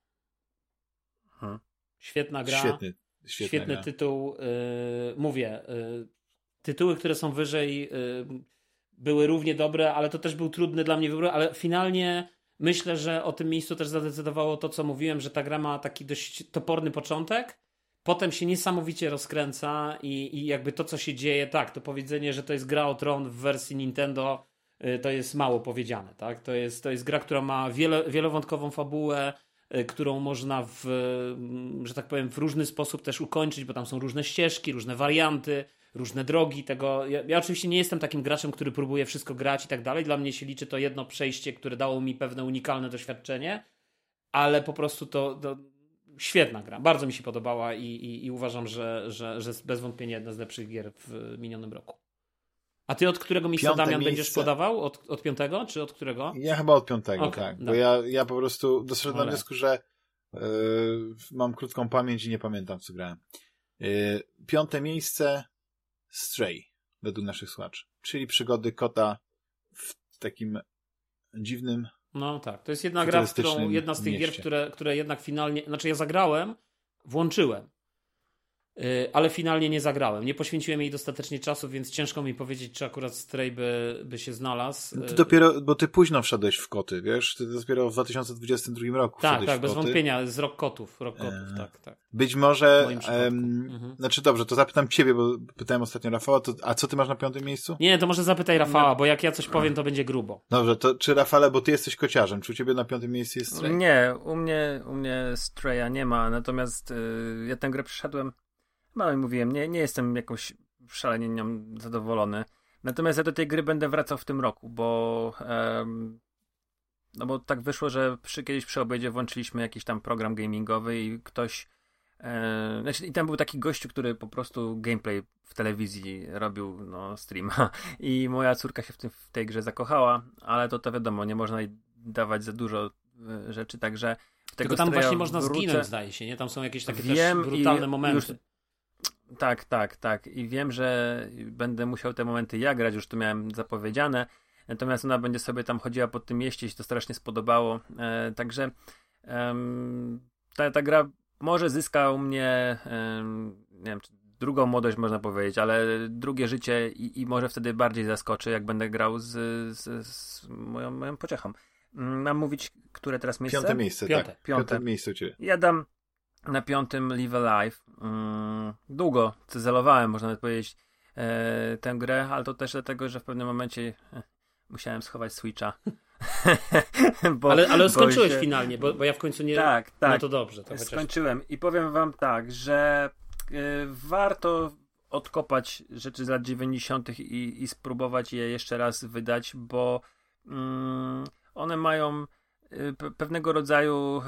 Hmm. Świetna gra. Świetny, świetny gra. tytuł. Yy, mówię, yy, tytuły, które są wyżej yy, były równie dobre, ale to też był trudny dla mnie wybór, ale finalnie myślę, że o tym miejscu też zadecydowało to, co mówiłem, że ta gra ma taki dość toporny początek, potem się niesamowicie rozkręca i, i jakby to, co się dzieje, tak, to powiedzenie, że to jest gra o tron w wersji Nintendo, to jest mało powiedziane, tak? To jest, to jest gra, która ma wiele, wielowątkową fabułę, Y, którą można w, mm, że tak powiem, w różny sposób też ukończyć, bo tam są różne ścieżki, różne warianty, różne drogi tego. Ja, ja, oczywiście nie jestem takim graczem, który próbuje wszystko grać i tak dalej. Dla mnie się liczy to jedno przejście, które dało mi pewne unikalne doświadczenie, ale po prostu to, to świetna gra. Bardzo mi się podobała i, i, i uważam, że, że, że bez wątpienia jedna z lepszych gier w minionym roku. A ty od którego miejsca Piąte Damian miejsce. będziesz podawał? Od, od piątego, czy od którego? Ja chyba od piątego, okay, tak. Bo ja, ja po prostu doszedłem do wniosku, że yy, mam krótką pamięć i nie pamiętam, co grałem. Yy, piąte miejsce Stray, według naszych słuchaczy. Czyli przygody kota w takim dziwnym no tak, to jest jedna gra, którą, jedna z tych gier, które, które jednak finalnie, znaczy ja zagrałem, włączyłem ale finalnie nie zagrałem. Nie poświęciłem jej dostatecznie czasu, więc ciężko mi powiedzieć, czy akurat Stray by, by się znalazł. Ty dopiero, bo ty późno wszedłeś w koty, wiesz? Ty dopiero w 2022 roku Tak, tak, bez koty. wątpienia, z rok kotów, rok kotów, eee, tak, tak. Być może, em, mhm. znaczy dobrze, to zapytam ciebie, bo pytałem ostatnio Rafała, to, a co ty masz na piątym miejscu? Nie, to może zapytaj Rafała, bo jak ja coś powiem, to będzie grubo. Dobrze, to czy Rafale, bo ty jesteś kociarzem, czy u ciebie na piątym miejscu jest Stray? Nie, u mnie, u mnie Straya nie ma, natomiast yy, ja tę grę przeszedłem no i mówiłem, nie, nie jestem jakąś szalenie nią zadowolony. Natomiast ja do tej gry będę wracał w tym roku, bo um, no bo tak wyszło, że przy, kiedyś przy obiedzie włączyliśmy jakiś tam program gamingowy i ktoś e, znaczy, i tam był taki gościu, który po prostu gameplay w telewizji robił no, streama i moja córka się w, tym, w tej grze zakochała, ale to to wiadomo, nie można jej dawać za dużo e, rzeczy, także tego tam właśnie można wrócę. zginąć, zdaje się, nie? Tam są jakieś takie Wiem też brutalne momenty. Już, tak, tak, tak. I wiem, że będę musiał te momenty ja grać, już to miałem zapowiedziane. Natomiast ona będzie sobie tam chodziła po tym mieście, się to strasznie spodobało. E, także ta, ta gra może zyska u mnie nie wiem, drugą młodość można powiedzieć, ale drugie życie i, i może wtedy bardziej zaskoczy, jak będę grał z, z, z moją, moją pociechą. Mm, mam mówić, które teraz miejsce? Piąte miejsce, Piąte. tak. Piąte. Piąte miejsce u ciebie. Ja dam na piątym Live Alive. Mm, długo cyzelowałem, można nawet powiedzieć, e, tę grę, ale to też dlatego, że w pewnym momencie e, musiałem schować Switcha. bo, ale, ale skończyłeś się- finalnie, bo, bo ja w końcu nie... Tak, tak. No to dobrze. To chociaż... Skończyłem i powiem wam tak, że y, warto odkopać rzeczy z lat 90. I, i spróbować je jeszcze raz wydać, bo mm, one mają y, pe- pewnego rodzaju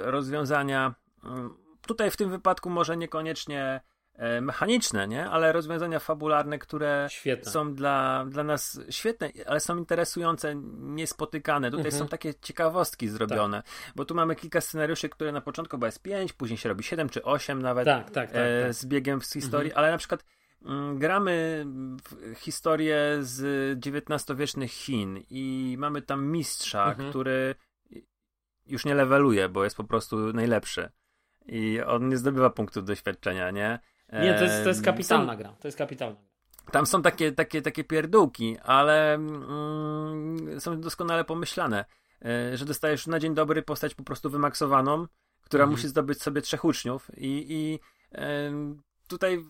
rozwiązania. Mm, tutaj w tym wypadku może niekoniecznie e, mechaniczne, nie? ale rozwiązania fabularne, które Świetne. są dla, dla nas świetne, ale są interesujące, niespotykane. Tutaj Mhm. są takie ciekawostki zrobione, bo tu mamy kilka scenariuszy, które na początku chyba jest 5, później się robi 7 czy 8 nawet Tak, tak, tak. e, tak. z biegiem z historii, Mhm. ale na przykład mm, gramy w historię z XIX-wiecznych Chin i mamy tam mistrza, Mhm. który już nie leveluje, bo jest po prostu najlepszy. I on nie zdobywa punktów doświadczenia, nie? Nie, to jest, to jest kapitalna są- gra. To jest kapitalna tam są takie, takie, takie pierdółki, ale mm, są doskonale pomyślane, e, że dostajesz na dzień dobry postać po prostu wymaksowaną, która Mhm. musi zdobyć sobie trzech uczniów i, i em, tutaj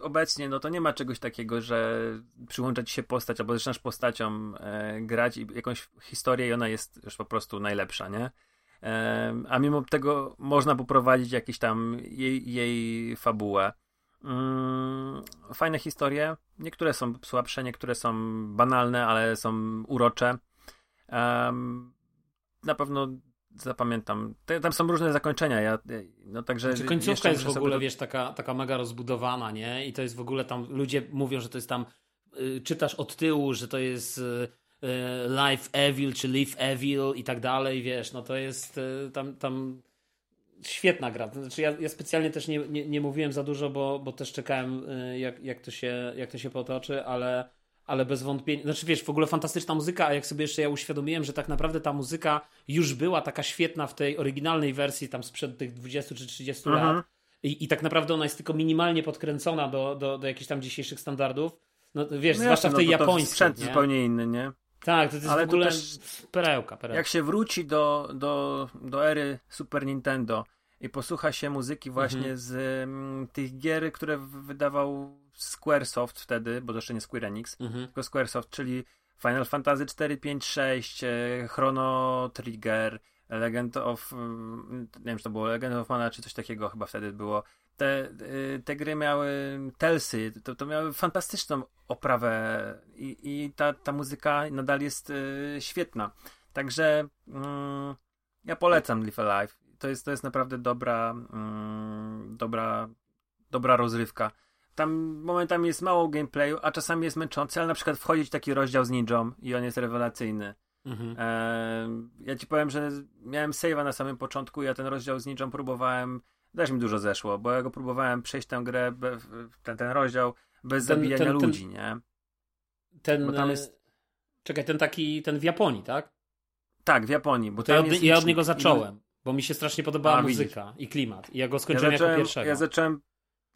obecnie no to nie ma czegoś takiego, że przyłącza ci się postać albo zaczynasz postacią e, grać i jakąś historię i ona jest już po prostu najlepsza, nie? A mimo tego można poprowadzić jakieś tam jej, jej fabułę. Mm, fajne historie. Niektóre są słabsze, niektóre są banalne, ale są urocze. Na pewno zapamiętam. Tam są różne zakończenia. Ja, no także Znaczy, końcówka jest w ogóle, wiesz, taka, taka mega rozbudowana, nie? I to jest w ogóle tam, ludzie mówią, że to jest tam, y, czytasz od tyłu, że to jest y, Life Evil, czy Live Evil i tak dalej, wiesz, no to jest y, tam, tam świetna gra. Znaczy ja, ja specjalnie też nie, nie, nie mówiłem za dużo, bo, bo też czekałem, y, jak, jak, to się, jak to się potoczy, ale, ale bez wątpienia, znaczy wiesz, w ogóle fantastyczna muzyka, a jak sobie jeszcze ja uświadomiłem, że tak naprawdę ta muzyka już była taka świetna w tej oryginalnej wersji tam sprzed tych 20 czy 30 Mhm. lat i, i tak naprawdę ona jest tylko minimalnie podkręcona do, do, do jakichś tam dzisiejszych standardów. No wiesz, No zwłaszcza jasne, w tej no, japońskiej. Sprzęt nie? zupełnie inny, nie? Tak, to jest Ale w ogóle też- perełka, perełka. Jak się wróci do, do, do ery Super Nintendo i posłucha się muzyki właśnie Mhm. z mm, tych gier, które wydawał Squaresoft wtedy, bo to jeszcze nie Square Enix, Mhm. tylko Squaresoft, czyli Final Fantasy 4, 5, 6, e, Chrono Trigger, Legend of, mm, nie wiem, czy to było Legend of Mana, czy coś takiego chyba wtedy było. Te, y, te gry miały Telsy, to, to miały fantastyczną oprawę i, i ta, ta muzyka nadal jest y, świetna. Także mm, ja polecam Live Alive. To jest, to jest naprawdę dobra, mm, dobra, dobra rozrywka. Tam momentami jest mało gameplayu, a czasami jest męczący, ale na przykład wchodzić taki rozdział z ninją i on jest rewelacyjny. Mhm. Ehm, ja ci powiem, że miałem save'a na samym początku, ja ten rozdział z ninją próbowałem, też mi dużo zeszło, bo ja go próbowałem przejść tę grę, ten, ten rozdział bez Ten- zabijania ten- ten- ludzi, nie? Ten, bo tam e, jest- Czekaj, ten taki, ten w Japonii, tak? Tak, w Japonii, bo To ja od, jest ja od niego i- zacząłem, bo mi się strasznie podobała A, widzisz. muzyka i klimat. I ja go Ja skończyłem zacząłem, jako pierwszego. ja zacząłem,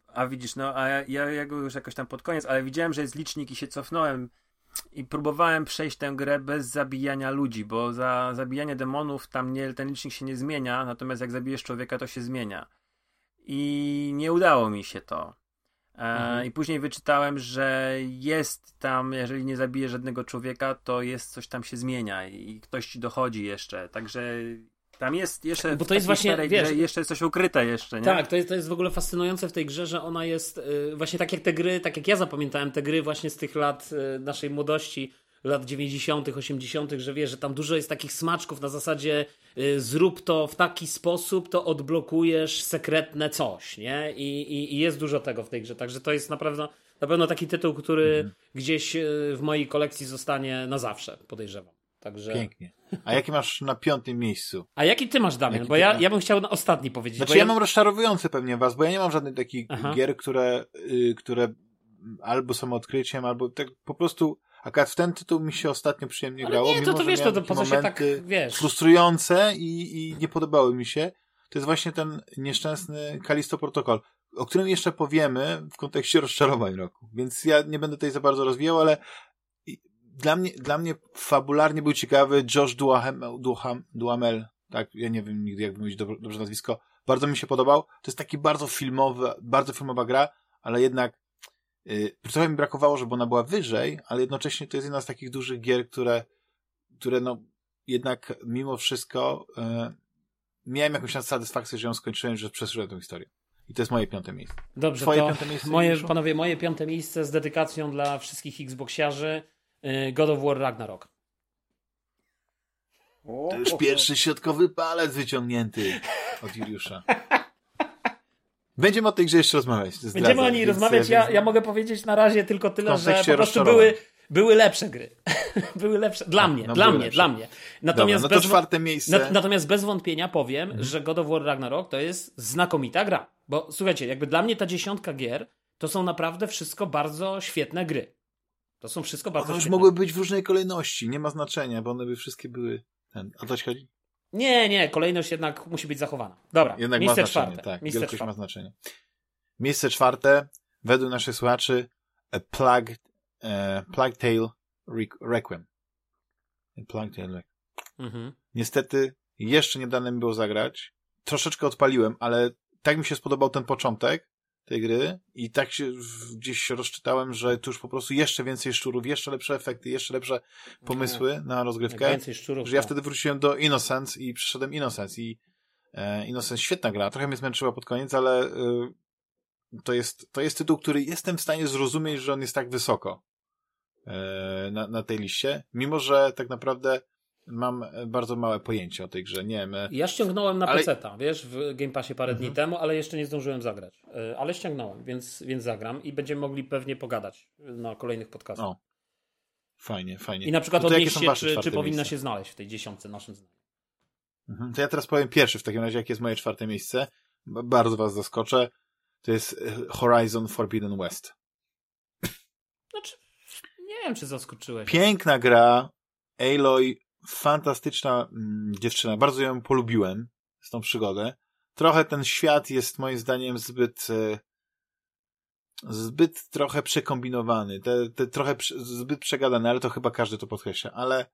a widzisz, no, a ja, ja, ja go już jakoś tam pod koniec, ale widziałem, że jest licznik i się cofnąłem i próbowałem przejść tę grę bez zabijania ludzi, bo za zabijanie demonów tam nie, ten licznik się nie zmienia, natomiast jak zabijesz człowieka, to się zmienia. I nie udało mi się to. E, Mhm. I później wyczytałem, że jest tam, jeżeli nie zabijesz żadnego człowieka, to jest coś tam się zmienia i ktoś ci dochodzi jeszcze. Także tam jest jeszcze. Bo to jest właśnie, wiesz- jeszcze jest coś ukryte jeszcze, nie? Tak, to jest, to jest w ogóle fascynujące w tej grze, że ona jest y, właśnie tak jak te gry, tak jak ja zapamiętałem te gry właśnie z tych lat y, naszej młodości, lat 90., 80., że wiesz, że tam dużo jest takich smaczków na zasadzie y, zrób to w taki sposób, to odblokujesz sekretne coś, nie? I, i, i jest dużo tego w tej grze, także to jest naprawdę na pewno taki tytuł, który gdzieś y, w mojej kolekcji zostanie na zawsze, podejrzewam. Także... Pięknie. A jakie masz na piątym miejscu? A jaki ty masz, Damian? Jaki Bo ja, ja bym chciał na ostatni powiedzieć. Znaczy bo ja mam rozczarowujące pewnie was, bo ja nie mam żadnych takich Aha. gier, które, y, które albo są odkryciem, albo tak po prostu akurat w ten tytuł mi się ostatnio przyjemnie Ale grało. nie, to, to wiesz, to, to po co się tak, wiesz... frustrujące i, i nie podobały mi się. To jest właśnie ten nieszczęsny Kalisto Protocol. o którym jeszcze powiemy w kontekście rozczarowań roku. Więc ja nie będę tutaj za bardzo rozwijał, ale dla mnie, dla mnie fabularnie był ciekawy Josh Duhamel, Duham, Duhamel, tak, ja nie wiem nigdy jak wymówić dobrze, dobrze nazwisko. Bardzo mi się podobał. To jest taki bardzo filmowy, bardzo filmowa gra, ale jednak trochę mi brakowało, żeby ona była wyżej, ale jednocześnie to jest jedna z takich dużych gier, które, które no jednak mimo wszystko yy, miałem jakąś satysfakcję, że ją skończyłem, że przeszyłem tę historię. I to jest moje piąte miejsce. Dobrze, Twoje to piąte miejsce, moje, panowie, moje piąte miejsce z dedykacją dla wszystkich Xboxiarzy y, God of War Ragnarok. to już pierwszy środkowy palec wyciągnięty od Juliusza. Będziemy o tej grze jeszcze rozmawiać. Będziemy o niej rozmawiać. Ja, ja mogę powiedzieć na razie tylko tyle, że po prostu były, były lepsze gry. były lepsze. Dla mnie, no, dla mnie, lepsze. dla mnie. Natomiast Dobra, no to czwarte miejsce. Na, natomiast bez wątpienia powiem, mhm. że God of War Ragnarok to jest znakomita gra. Bo słuchajcie, jakby dla mnie ta dziesiątka gier to są naprawdę wszystko bardzo świetne gry. To są wszystko bardzo one już mogły być w różnej kolejności, nie ma znaczenia, bo one by wszystkie były. Ten. O to chodzi? Nie, nie, kolejność jednak musi być zachowana. Dobra, jednak miejsce ma znaczenie, czwarte. Tak, miejsce wielkość czwarte. ma znaczenie. Miejsce czwarte, według naszych słuchaczy, A Plague, uh, Plague Tale Requiem. Plague Tale Requiem. Mhm. Niestety, jeszcze nie dane mi było zagrać. Troszeczkę odpaliłem, ale tak mi się spodobał ten początek tej gry i tak się gdzieś się rozczytałem, że tu już po prostu jeszcze więcej szczurów, jeszcze lepsze efekty, jeszcze lepsze pomysły na rozgrywkę. Więcej szczurów. Że ja wtedy wróciłem do Innocence i przyszedłem Innocence i e, Innocence świetna gra, trochę mnie zmęczyła pod koniec, ale e, to, jest, to jest tytuł, który jestem w stanie zrozumieć, że on jest tak wysoko e, na, na tej liście, mimo że tak naprawdę mam e, bardzo małe pojęcie o tej grze. Nie wiem. E, ja ściągnąłem na ale... PC, wiesz, w Game Passie parę mhm. dni temu, ale jeszcze nie zdążyłem zagrać. E, ale ściągnąłem, więc, więc zagram i będziemy mogli pewnie pogadać na kolejnych podcastach. O. Fajnie, fajnie. I na przykład odnieść się, czy, czy powinna miejsce? się znaleźć w tej dziesiątce naszym zdaniem. Mhm. To ja teraz powiem pierwszy w takim razie, jakie jest moje czwarte miejsce. Bardzo was zaskoczę. To jest Horizon Forbidden West. Znaczy, nie wiem, czy zaskoczyłeś. Piękna gra. Aloy fantastyczna mm, dziewczyna. Bardzo ją polubiłem z tą przygodę. Trochę ten świat jest moim zdaniem zbyt e, zbyt trochę przekombinowany, te, te trochę zbyt przegadany, ale to chyba każdy to podkreśla, ale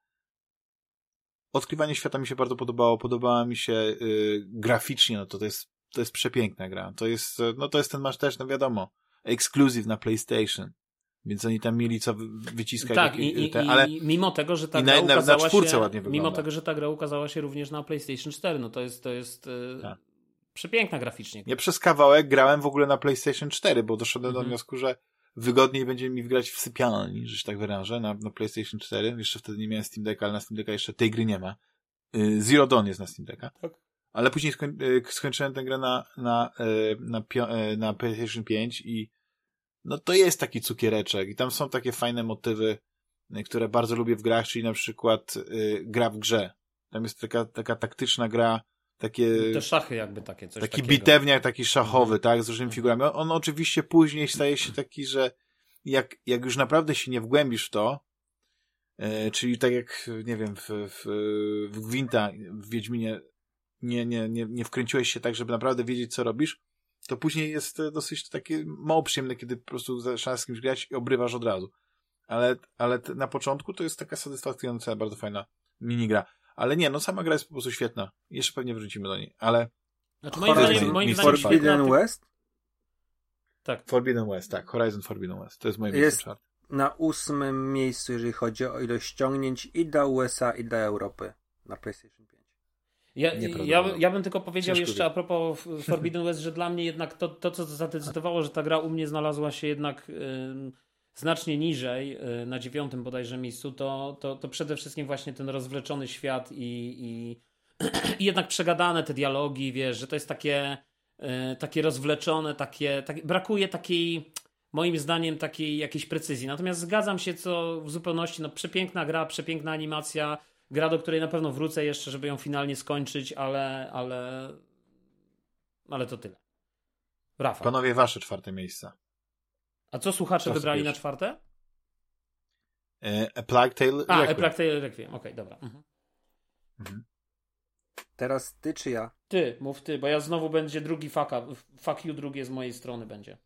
odkrywanie świata mi się bardzo podobało, podobała mi się y, graficznie, no to, to jest to jest przepiękna gra. To jest, no to jest ten masz też, no wiadomo, ekskluzyw na PlayStation. Więc oni tam mieli co wyciskać. Tak, i, te, ale i mimo tego, że ta gra na, ukazała na się, ładnie mimo tego, że ta gra ukazała się również na PlayStation 4, no to jest, to jest e, tak. przepiękna graficznie. Ja przez kawałek grałem w ogóle na PlayStation 4, bo doszedłem mhm. do wniosku, że wygodniej będzie mi wgrać w sypialni, że się tak wyrażę, na, na PlayStation 4. Jeszcze wtedy nie miałem Steam Decka, ale na Steam Decka jeszcze tej gry nie ma. Y, Zero Dawn jest na Steam Decka. Tak. Ale później skoń, y, skończyłem tę grę na, na, y, na, na, na PlayStation 5 i no to jest taki cukiereczek i tam są takie fajne motywy, y, które bardzo lubię w grach, czyli na przykład y, gra w grze. Tam jest taka, taka taktyczna gra, takie... Te szachy jakby takie, coś Taki takiego. bitewniak, taki szachowy, mhm. tak, z różnymi mhm. figurami. On, on oczywiście później staje się taki, że jak, jak już naprawdę się nie wgłębisz w to, y, czyli tak jak, nie wiem, w, w, w Gwinta, w Wiedźminie nie, nie, nie, nie wkręciłeś się tak, żeby naprawdę wiedzieć, co robisz, to później jest e, dosyć takie mało przyjemne, kiedy po prostu zaczynasz z kimś grać i obrywasz od razu. Ale, ale na początku to jest taka satysfakcjonująca, bardzo fajna minigra. Ale nie, no sama gra jest po prostu świetna. Jeszcze pewnie wrócimy do niej, ale... Znaczy moim zdaniem, moim zdaniem Forbidden West? Tak. Forbidden West, tak. Horizon Forbidden West. To jest moje miejsce jest czwarte. na ósmym miejscu, jeżeli chodzi o ilość ściągnięć i dla USA, i dla Europy na PlayStation ja, ja, ja bym tylko powiedział Ciężko jeszcze wie. a propos Forbidden West, że dla mnie jednak to, to co zadecydowało, że ta gra u mnie znalazła się jednak y, znacznie niżej, y, na dziewiątym bodajże miejscu, to, to, to przede wszystkim właśnie ten rozwleczony świat i, i, i jednak przegadane te dialogi, wiesz, że to jest takie, y, takie rozwleczone, takie, tak, brakuje takiej moim zdaniem takiej jakiejś precyzji. Natomiast zgadzam się co w zupełności, no przepiękna gra, przepiękna animacja, gra, do której na pewno wrócę jeszcze, żeby ją finalnie skończyć, ale, ale, ale to tyle. Rafał. Panowie, wasze czwarte miejsca. A co słuchacze wybrali na czwarte? E, A Plague Tale A, A Plague Tale Requiem, okej, okay, dobra. Mhm. Mhm. Teraz ty czy ja? Ty, mów ty, bo ja znowu będzie drugi fuck, fuck you drugie z mojej strony będzie.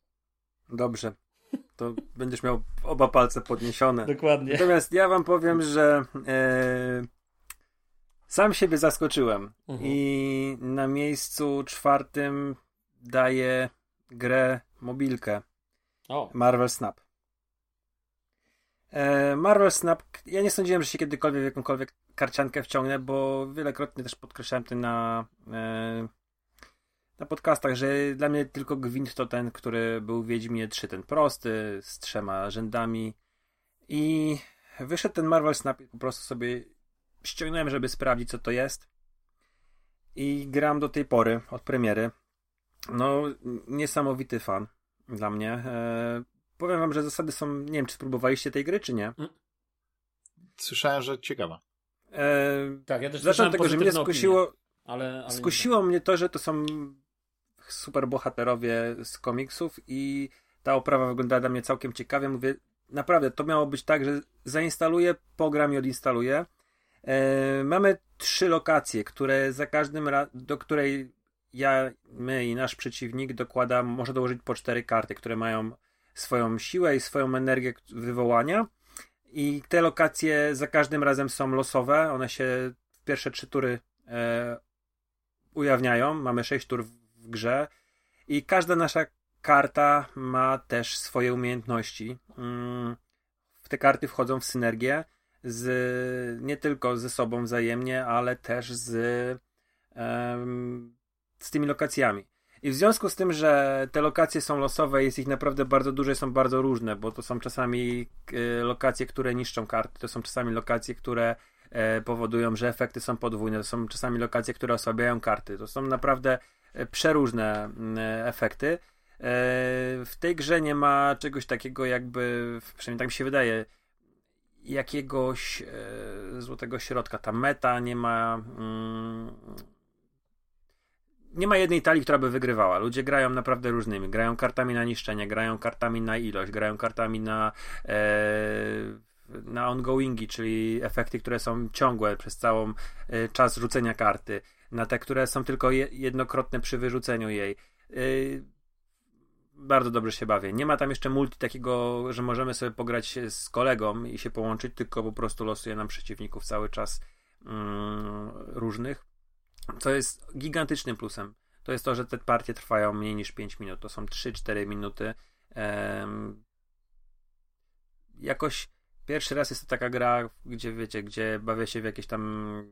Dobrze. To będziesz miał oba palce podniesione. Dokładnie. Natomiast ja wam powiem, że e, sam siebie zaskoczyłem Mhm. i na miejscu czwartym daję grę mobilkę O, Marvel Snap. E, Marvel Snap, ja nie sądziłem, że się kiedykolwiek w jakąkolwiek karciankę wciągnę, bo wielokrotnie też podkreślałem to na, e, na podcastach, że dla mnie tylko gwint to ten, który był w Wiedźminie 3, ten prosty, z trzema rzędami i wyszedł ten Marvel Snap i po prostu sobie ściągnąłem, żeby sprawdzić, co to jest i gram do tej pory, od premiery. No, niesamowity fan dla mnie. E, powiem wam, że zasady są, nie wiem, czy spróbowaliście tej gry, czy nie. Słyszałem, że ciekawa. E, tak, ja też Zacznę tego, że mnie skusiło, opinie, ale, ale skusiło mnie to, że to są super bohaterowie z komiksów i ta oprawa wyglądała dla mnie całkiem ciekawie. Mówię, naprawdę, to miało być tak, że zainstaluję, pogram i odinstaluję. E, mamy trzy lokacje, które za każdym do której ja, my i nasz przeciwnik dokłada, może dołożyć po cztery karty, które mają swoją siłę i swoją energię wywołania. I te lokacje za każdym razem są losowe. One się w pierwsze trzy tury e, ujawniają. Mamy sześć tur w, w grze. I każda nasza karta ma też swoje umiejętności. Mm, w te karty wchodzą w synergię z, nie tylko ze sobą wzajemnie, ale też z, em, z tymi lokacjami. I w związku z tym, że te lokacje są losowe, jest ich naprawdę bardzo dużo, i są bardzo różne, bo to są czasami e, lokacje, które niszczą karty, to są czasami lokacje, które e, powodują, że efekty są podwójne, to są czasami lokacje, które osłabiają karty. To są naprawdę e, przeróżne efekty. W tej grze nie ma czegoś takiego, jakby, przynajmniej tak mi się wydaje, jakiegoś e, złotego środka. Ta meta nie ma. Mm, nie ma jednej talii, która by wygrywała. Ludzie grają naprawdę różnymi. Grają kartami na niszczenie, grają kartami na ilość, grają kartami na, e, na ongoingi, czyli efekty, które są ciągłe przez całą e, czas rzucenia karty. Na te, które są tylko je, jednokrotne przy wyrzuceniu jej. Bardzo dobrze się bawię. Nie ma tam jeszcze multi takiego, że możemy sobie pograć z kolegą i się połączyć, tylko po prostu losuje nam przeciwników cały czas mm, różnych. Co jest gigantycznym plusem. To jest to, że te partie trwają mniej niż 5 minut. To są 3-4 minuty. Ehm, jakoś pierwszy raz jest to taka gra, gdzie wiecie, gdzie bawię się w jakieś tam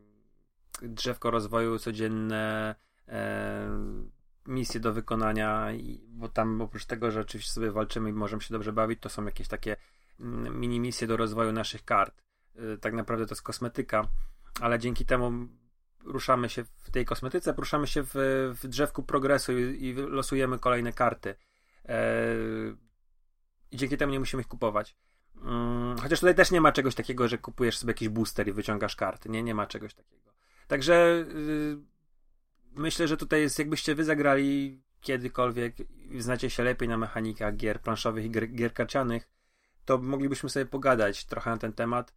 drzewko rozwoju codzienne, em, misje do wykonania, bo tam oprócz tego, że oczywiście sobie walczymy i możemy się dobrze bawić, to są jakieś takie mm, mini misje do rozwoju naszych kart. Y, Tak naprawdę to jest kosmetyka, ale dzięki temu ruszamy się w tej kosmetyce, ruszamy się w, w drzewku progresu i, i losujemy kolejne karty. E, I dzięki temu nie musimy ich kupować. Mm, chociaż tutaj też nie ma czegoś takiego, że kupujesz sobie jakiś booster i wyciągasz karty. Nie, nie ma czegoś takiego. Także y, myślę, że tutaj jest, jakbyście wy zagrali kiedykolwiek, i znacie się lepiej na mechanikach gier planszowych i gier, gier karcianych, to moglibyśmy sobie pogadać trochę na ten temat.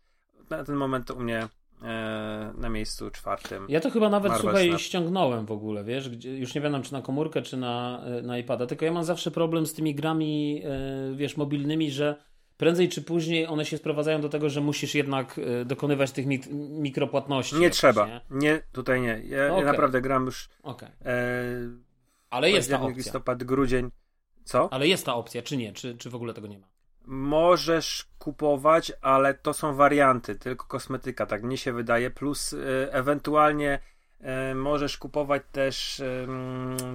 Na ten moment u mnie e, na miejscu czwartym. Ja to chyba nawet, Marvel słuchaj, Snap. ściągnąłem w ogóle, wiesz, gdzie, już nie wiem czy na komórkę, czy na, e, na iPada, tylko ja mam zawsze problem z tymi grami, e, wiesz, mobilnymi, że prędzej czy później one się sprowadzają do tego, że musisz jednak e, dokonywać tych mik mikropłatności. Nie jakichś, trzeba. Nie? Nie, tutaj nie. Ja, Okej. ja naprawdę gram już Okej. e, Ale jest ta opcja. listopad, grudzień. Co? Ale jest ta opcja, czy nie? Czy, czy w ogóle tego nie ma? Możesz kupować, ale to są warianty, tylko kosmetyka, tak mnie się wydaje. Plus e, ewentualnie e, możesz kupować też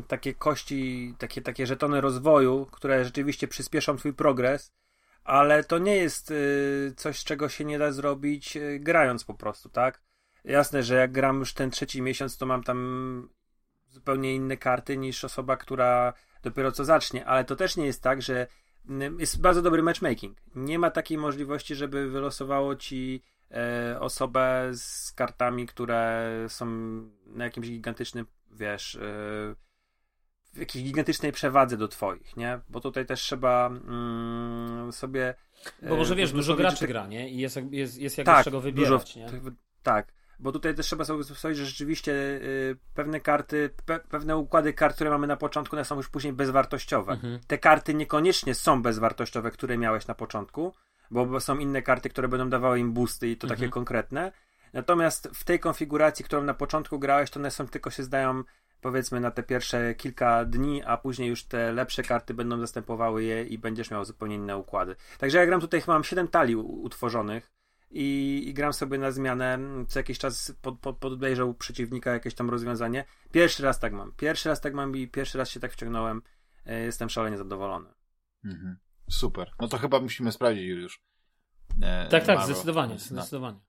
takie kości, takie, takie żetony rozwoju, które rzeczywiście przyspieszą twój progres, ale to nie jest e, coś, czego się nie da zrobić e, grając po prostu, tak? Jasne, że jak gram już ten trzeci miesiąc, to mam tam zupełnie inne karty niż osoba, która dopiero co zacznie, ale to też nie jest tak, że mm, jest bardzo dobry matchmaking. Nie ma takiej możliwości, żeby wylosowało ci e, osobę z kartami, które są na jakimś gigantycznym, wiesz, w jakiejś gigantycznej przewadze do twoich, nie? Bo tutaj też trzeba mm, sobie... Bo może e, wiesz, dużo graczy te- gra, nie? I jest, jest, jest jak tak, czego wybierać, dużo, nie? Tak. bo tutaj też trzeba sobie powiedzieć, że rzeczywiście y, pewne karty, pe, pewne układy kart, które mamy na początku, one są już później bezwartościowe. Mhm. Te karty niekoniecznie są bezwartościowe, które miałeś na początku, bo są inne karty, które będą dawały im boosty i to Mhm. takie konkretne. Natomiast w tej konfiguracji, którą na początku grałeś, to one są tylko się zdają powiedzmy na te pierwsze kilka dni, a później już te lepsze karty będą zastępowały je i będziesz miał zupełnie inne układy. Także ja gram tutaj chyba mam 7 talii utworzonych i, i gram sobie na zmianę, mm, co jakiś czas pod, pod, u przeciwnika jakieś tam rozwiązanie. Pierwszy raz tak mam. Pierwszy raz tak mam i pierwszy raz się tak wciągnąłem. E, Jestem szalenie zadowolony. Mhm. Super. No to chyba musimy sprawdzić już. E, Tak, tak, Maro. zdecydowanie, no. zdecydowanie.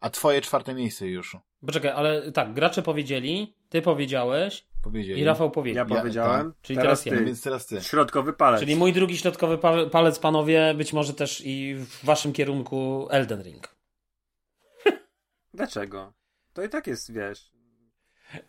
A twoje czwarte miejsce już Poczekaj, ale tak, gracze powiedzieli, ty powiedziałeś powiedzieli. i Rafał powiedział. Ja Ja- powiedziałem, Czyli teraz teraz No ty. więc teraz ty. Środkowy palec. Czyli mój drugi środkowy pa- palec, panowie, być może też i w waszym kierunku Elden Ring. Dlaczego? To i tak jest, wiesz.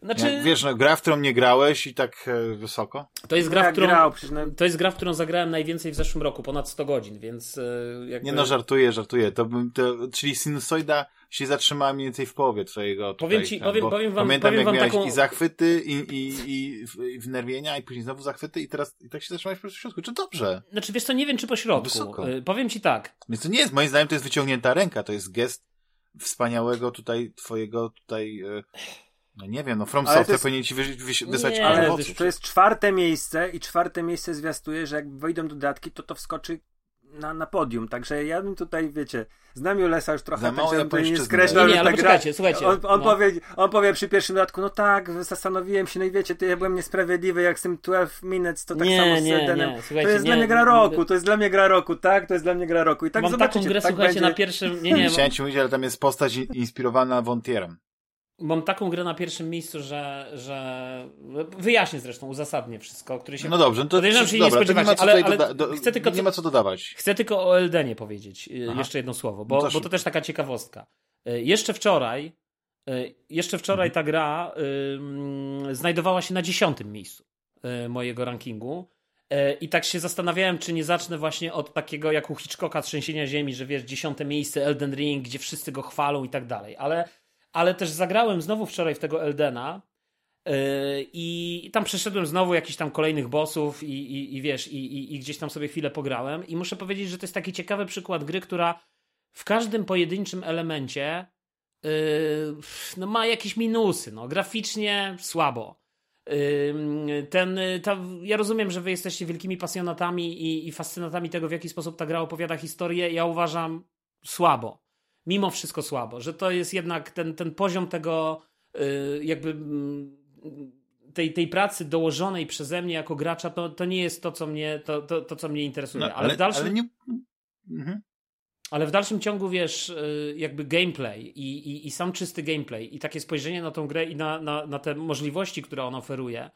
Znaczy, Jak, wiesz, no, gra, w którą nie grałeś i tak e, wysoko? to jest gra, Jak w którą... grał, przecież no, To jest gra, w którą zagrałem najwięcej w zeszłym roku, ponad 100 godzin, więc e, jakby... Nie no, żartuję, żartuję. To, bym- to, czyli sinusoida się zatrzymała mniej więcej w połowie twojego tutaj, Powiem ci- ten, powiem- powiem wam- Pamiętam, powiem jak wam miałeś taką- i zachwyty, i, i, i, w- i wnerwienia, i później znowu zachwyty, i teraz i tak się zatrzymałeś po prostu w środku. Czy dobrze? Znaczy, wiesz co, nie wiem czy po środku. Wysoko. E, Powiem ci tak, Więc to nie jest, moim zdaniem, to jest wyciągnięta ręka, to jest gest wspaniałego tutaj, twojego tutaj, e, no nie wiem, no From Ale to Software jest- powinien ci wy, wy, wysłać Nie, Ale to jest czwarte miejsce i czwarte miejsce zwiastuje, że jak wejdą dodatki, to to wskoczy na, na podium. Także ja bym tutaj, wiecie, znam Julesa już trochę, Za mało także ja bym tutaj nie skreślał, Nie, że ale ta gra... poczekajcie, słuchajcie, On, on, no. powie, on powie przy pierwszym dodatku, no tak, zastanowiłem się, no i wiecie, to ja byłem niesprawiedliwy, jak z tym 12 minutes, to tak Nie, samo z nie, nie, To jest nie, dla mnie gra nie, roku, to jest dla mnie gra roku, tak? To jest dla mnie gra roku. I tak mam zobaczycie, taką grę, tak słuchajcie, będzie... na pierwszym... Nie, nie, Chciałem ci mówić, ale tam jest postać in- inspirowana Wontierem. Mam taką grę na pierwszym miejscu, że, że wyjaśnię zresztą, uzasadnię wszystko, który się... No dobrze, no to, Podejrzewam, że się nie dobra, nie spodziewacie, co ale- ale doda- do, chcę tylko nie ma co dodawać. Chcę tylko o Eldenie powiedzieć y, Aha. jeszcze jedno słowo, No bo, to bo to też taka ciekawostka. Y, Jeszcze wczoraj, y, jeszcze wczoraj Mhm. ta gra y, znajdowała się na dziesiątym miejscu mojego rankingu. I tak się zastanawiałem, czy nie zacznę właśnie od takiego jak u Hitchcocka Trzęsienia Ziemi, że wiesz, dziesiąte miejsce Elden Ring, gdzie wszyscy go chwalą i tak dalej. Ale, ale też zagrałem znowu wczoraj w tego Eldena Yy, I tam przeszedłem znowu jakichś tam kolejnych bossów i, i, i wiesz, i, i, gdzieś tam sobie chwilę pograłem. I muszę powiedzieć, że to jest taki ciekawy przykład gry, która w każdym pojedynczym elemencie yy, no ma jakieś minusy. No, graficznie słabo. Yy, ten, y, ta, ja rozumiem, że wy jesteście wielkimi pasjonatami i, i fascynatami tego, w jaki sposób ta gra opowiada historię. Ja uważam słabo. Mimo wszystko słabo. Że to jest jednak ten, ten poziom tego yy, jakby mm, tej, tej pracy dołożonej przeze mnie jako gracza, to, to nie jest to, co mnie, to, to, to, co mnie interesuje. No, ale, w dalszym, ale nie... Mhm. ale w dalszym ciągu, wiesz, y, jakby gameplay i, i, i sam czysty gameplay i takie spojrzenie na tą grę i na, na, na te możliwości, które ona oferuje,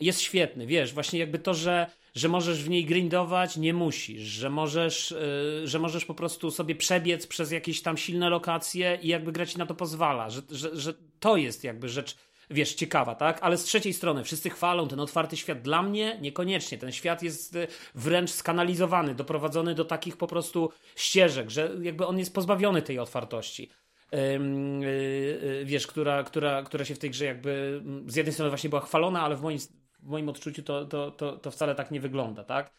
jest świetny. Wiesz, właśnie jakby to, że, że możesz w niej grindować, nie musisz, że możesz, y, że możesz po prostu sobie przebiec przez jakieś tam silne lokacje i jakby gra ci na to pozwala, że, że, że to jest jakby rzecz wiesz, ciekawa, tak? Ale z trzeciej strony wszyscy chwalą ten otwarty świat. Dla mnie niekoniecznie. Ten świat jest y, wręcz skanalizowany, doprowadzony do takich po prostu ścieżek, że jakby on jest pozbawiony tej otwartości. Y, y, wiesz, która, która, która się w tej grze jakby mm, z jednej strony właśnie była chwalona, ale w moim, w moim odczuciu to, to, to, to wcale tak nie wygląda, tak?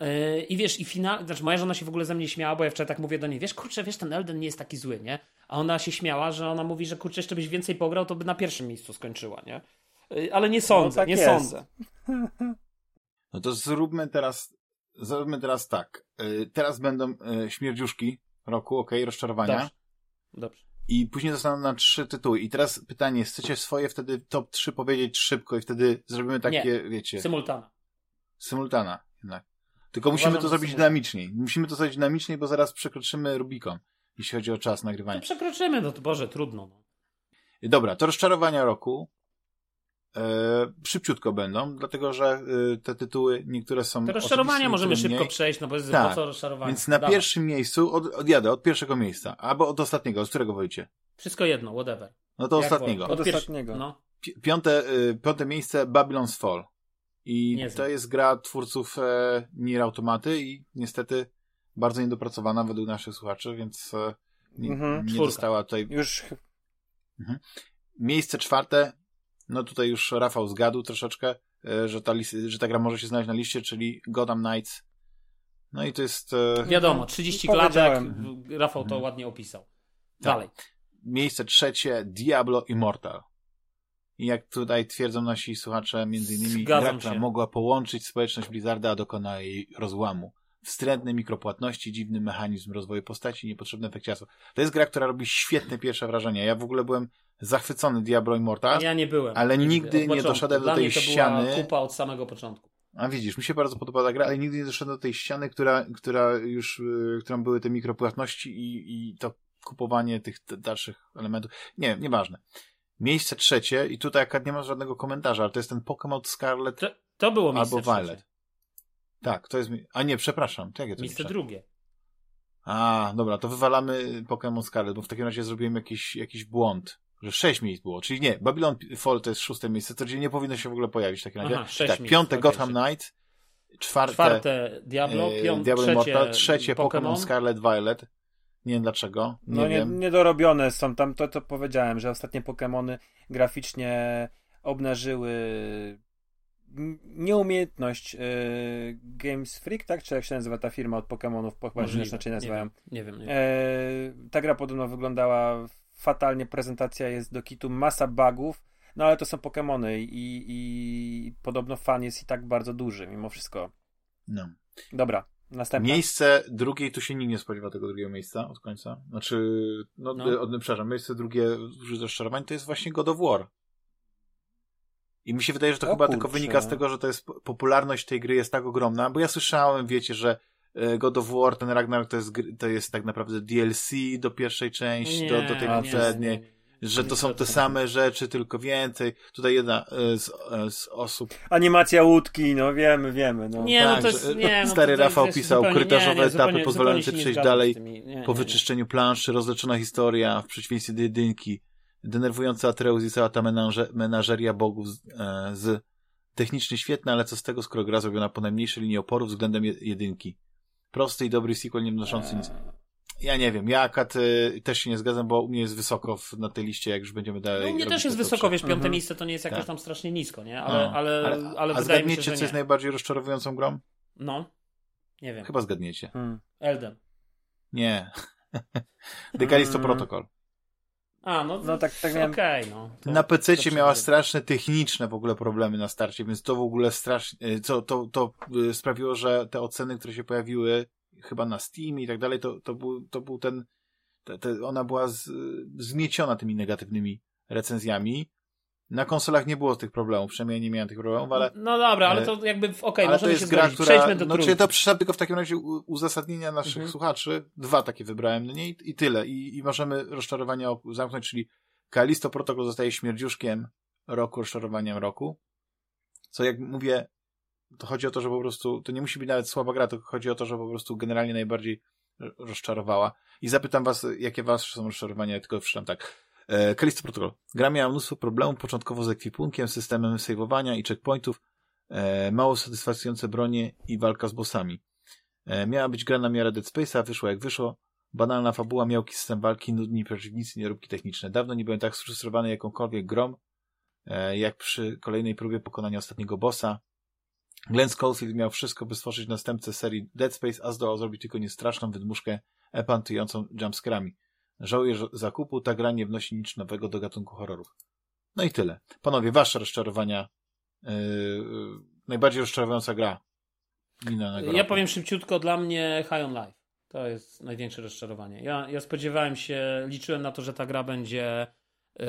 Yy, I wiesz, i final, znaczy moja żona się w ogóle ze mnie śmiała, bo ja wczoraj tak mówię do niej, wiesz, kurczę, wiesz, ten Elden nie jest taki zły, nie? A ona się śmiała, że ona mówi, że kurczę, jeszcze byś więcej pograł, to by na pierwszym miejscu skończyła, nie? Yy, Ale nie sądzę, tak nie jest. sądzę. No to zróbmy teraz, zróbmy teraz tak. Y, Teraz będą śmierdziuszki roku, okej, rozczarowania. Dobrze. Dobrze. I później zostaną na trzy tytuły. I teraz pytanie, chcecie swoje wtedy top 3 powiedzieć szybko i wtedy zrobimy takie, wiecie, Symultana. symultana jednak. Tylko musimy Uważam, to że zrobić symultana. dynamiczniej. Musimy to zrobić dynamiczniej, bo zaraz przekroczymy Rubikon, jeśli chodzi o czas To nagrywania. przekroczymy, no to Boże, trudno. No. Dobra, to rozczarowania roku. E, szybciutko będą, dlatego że e, te tytuły, niektóre są. Te rozczarowania możemy szybko mniej. przejść, no bo jest Tak, po co rozczarowania. Więc na Dawaj. pierwszym miejscu od, odjadę od pierwszego miejsca, albo od ostatniego, z którego wolicie? Wszystko jedno, whatever. No to Jak ostatniego. Od pierwszy- ostatniego. No. Pi- Piąte, y, piąte miejsce Babylon's Fall. I Nie to jest gra twórców e, Nier Automaty i niestety bardzo niedopracowana według naszych słuchaczy, więc e, nie, Mhm. nie dostała tutaj Już Miejsce czwarte, no tutaj już Rafał zgadł troszeczkę, e, że ta, że ta gra może się znaleźć na liście, czyli Gotham Knights. No i to jest e, Wiadomo, 30 klatek. Rafał to Mhm. ładnie opisał. Tak. Dalej. miejsce trzecie Diablo Immortal. I jak tutaj twierdzą nasi słuchacze, między innymi Zgadzam gra, która mogła połączyć społeczność Blizzarda, a dokonała jej rozłamu. Wstrętne mikropłatności, dziwny mechanizm rozwoju postaci, niepotrzebny efekt czasu. To jest gra, która robi świetne pierwsze wrażenie. Ja w ogóle byłem zachwycony Diablo Immortal. Ja nie byłem. Ale nigdy nie doszedłem do tej to ściany. była kupa od samego początku. A widzisz, mi się bardzo podoba ta gra, ale nigdy nie doszedłem do tej ściany, która, która już, y, którą były te mikropłatności i, i to kupowanie tych dalszych elementów. Nie, nieważne. Miejsce trzecie, i tutaj akurat nie ma żadnego komentarza, ale to jest ten Pokémon Scarlet To, to było miejsce albo Violet. trzecie. Tak, to jest. A nie, przepraszam. To jakie to Miejsce drugie. A, dobra, to wywalamy Pokémon Scarlet, bo w takim razie zrobiłem jakiś, jakiś błąd. Że sześć miejsc było, czyli nie, Babylon Fall to jest szóste miejsce, to czyli nie powinno się w ogóle pojawić w takim razie. Aha, sześć tak, miejsc, piąte Gotham sześć. Knight, czwarte, Czwarte Diablo, e, piąte, Diablo trzecie, Immortal, trzecie Pokémon. Scarlet Violet. Nie wiem dlaczego, nie no, nie, wiem. niedorobione są tam, to, to powiedziałem, że ostatnie Pokémony graficznie obnażyły nieumiejętność y, Games Freak, tak? Czy jak się nazywa ta firma od Pokémonów, po- chyba Możliwe. inaczej Nie nazywają. wiem, nie wiem. Nie wiem. E, ta gra podobno wyglądała fatalnie, prezentacja jest do kitu, masa bugów, no ale to są Pokémony i, i podobno fan jest i tak bardzo duży mimo wszystko. No. Dobra, następne. Miejsce drugiej, tu się nikt nie spodziewa tego drugiego miejsca od końca. Znaczy, no, No. Od, przepraszam, miejsce drugie duże rozczarowań to jest właśnie God of War. I mi się wydaje, że to O chyba kurczę. tylko wynika z tego, że to jest popularność tej gry jest tak ogromna, bo ja słyszałem, wiecie, że e, God of War, ten Ragnarok to jest, to jest tak naprawdę DLC do pierwszej części, do, do tej Nie, poprzedniej. nie, że to są te same rzeczy, tylko więcej. Tutaj jedna e, z, e, z osób Animacja łódki, no wiemy, wiemy. No. Nie, Tak, no to jest, że- nie, no stary Rafał jest pisał, korytarzowe nie, nie, etapy zupełnie- pozwalają zupełnie ci się nie przejść dalej tymi. Nie, po nie, nie. wyczyszczeniu planszy, rozleczona historia, w przeciwieństwie do jedynki, denerwująca Atreus i cała ta menaże, menażeria bogów z, e, z technicznie świetna, ale co z tego, skoro gra zrobiona po najmniejszej linii oporu względem je, jedynki. Prosty i dobry sequel, nie wnoszący nic. Ja nie wiem, ja akad y, też się nie zgadzam, bo u mnie jest wysoko w, na tej liście, jak już będziemy dalej. No, u mnie też jest wysoko, wiesz, piąte Mhm. miejsce to nie jest jakoś Tak. tam strasznie nisko, nie? No. Ale, ale, ale, a wydaje mi zgadniecie, się, że co jest nie. najbardziej rozczarowującą grą? No, nie wiem. Chyba zgadniecie. Hmm. Elden. Nie. The Callisto Mm. Protocol. A, no, No tak- tak miałem- Okej, no. To- na PC miała straszne techniczne w ogóle problemy na starcie, więc to w ogóle strasznie, co to, to y, sprawiło, że te oceny, które się pojawiły chyba na Steam i tak dalej, to, to, był, to był ten, te, te, ona była z, zmieciona tymi negatywnymi recenzjami. Na konsolach nie było tych problemów, przynajmniej ja nie miałem tych problemów, ale, No dobra, ale to jakby, w- okej, to możemy jest się gra, która, Przejdźmy do no czyli to przyszedł tylko w takim razie uzasadnienia naszych Mhm. słuchaczy, dwa takie wybrałem, no nie, i, i tyle, I, i możemy rozczarowania zamknąć, czyli Kalisto Protocol zostaje śmierdziuszkiem roku, rozczarowaniem roku, co jak mówię, to chodzi o to, że po prostu, to nie musi być nawet słaba gra, to chodzi o to, że po prostu generalnie najbardziej rozczarowała. I zapytam was, jakie wasze są rozczarowania, ja tylko przeczytam tak. E, Kalisto Protocol. Gra miała mnóstwo problemów, początkowo z ekwipunkiem, systemem saveowania i checkpointów, e, mało satysfakcjonujące bronie i walka z bossami. E, miała być gra na miarę Dead Space'a, wyszło jak wyszło. Banalna fabuła, miałki system walki, nudni przeciwnicy, nieróbki techniczne. Dawno nie byłem tak sfrustrowany jakąkolwiek grom, e, jak przy kolejnej próbie pokonania ostatniego bossa. Glenn Schofield miał wszystko, by stworzyć następcę serii Dead Space, a zdołał zrobić tylko niestraszną wydmuszkę epantującą jumpscarami. Żałuję zakupu, ta gra nie wnosi nic nowego do gatunku horrorów. No i tyle. Panowie, wasze rozczarowania, yy, yy, najbardziej rozczarowująca gra. Ja powiem szybciutko, dla mnie High on Life. To jest największe rozczarowanie. Ja, ja spodziewałem się, liczyłem na to, że ta gra będzie yy,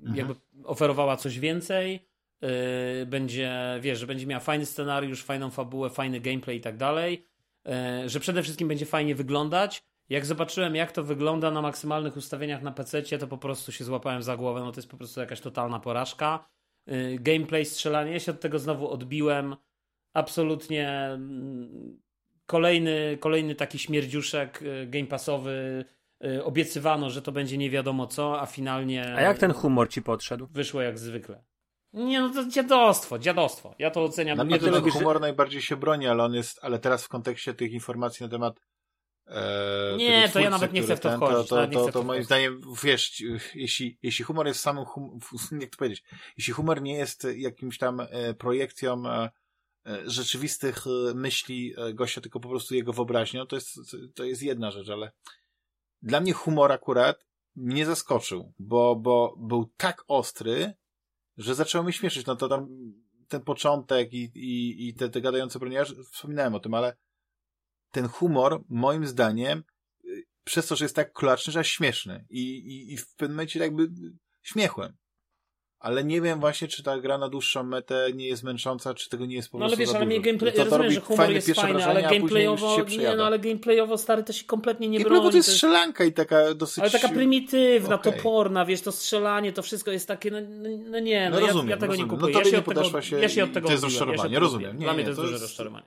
Mhm. jakby oferowała coś więcej, yy, będzie, wiesz, że będzie miała fajny scenariusz, fajną fabułę, fajny gameplay i tak dalej, yy, że przede wszystkim będzie fajnie wyglądać. Jak zobaczyłem, jak to wygląda na maksymalnych ustawieniach na PC, to po prostu się złapałem za głowę. No to jest po prostu jakaś totalna porażka. Yy, gameplay, strzelanie, ja się od tego znowu odbiłem. Absolutnie mm, kolejny, kolejny taki śmierdziuszek y, game passowy. Y, Obiecywano, że to będzie nie wiadomo co, a finalnie. A jak ten humor ci podszedł? Wyszło jak zwykle. Nie, no to dziadostwo, dziadostwo. Ja to oceniam. Na mnie ten lubisz- humor najbardziej się broni, ale on jest, ale teraz w kontekście tych informacji na temat e, Nie, to ja nawet nie chcę w to wchodzić, To, to, to, to moim zdaniem, wiesz, jeśli, jeśli humor jest samym, hum, jak to powiedzieć, jeśli humor nie jest jakimś tam e, projekcją e, rzeczywistych myśli gościa, tylko po prostu jego wyobraźnią, to jest, to jest jedna rzecz, ale dla mnie humor akurat mnie zaskoczył, bo, bo był tak ostry, że zaczęło mnie śmieszyć. No to tam ten początek i, i, i te, te gadające broni, ja już wspominałem o tym, ale ten humor, moim zdaniem, y, przez to, że jest tak kulaczny, że aż śmieszny. I, i, i w pewnym momencie jakby śmiechłem. Ale nie wiem właśnie, czy ta gra na dłuższą metę nie jest męcząca, czy tego nie jest po No ale prostu wiesz, za ale mnie gameplay, To- ja to rozumiem, że humor fajne jest fajny, wrażenie, ale gameplayowo, nie, no ale gameplayowo stary to się kompletnie nie Gameplayowo broni. jest to jest- strzelanka i taka dosyć... Ale taka prymitywna, Okej. toporna, wiesz, to strzelanie, to wszystko jest takie, no, no, no nie, no, No ja, rozumiem, ja tego rozumiem. nie No kupuję. tobie ja, się nie od tego, podeszła się ja się od tego to jest ja rozczarowanie, tego rozumiem. Nie, Dla mnie nie, to jest to duże jest- rozczarowanie.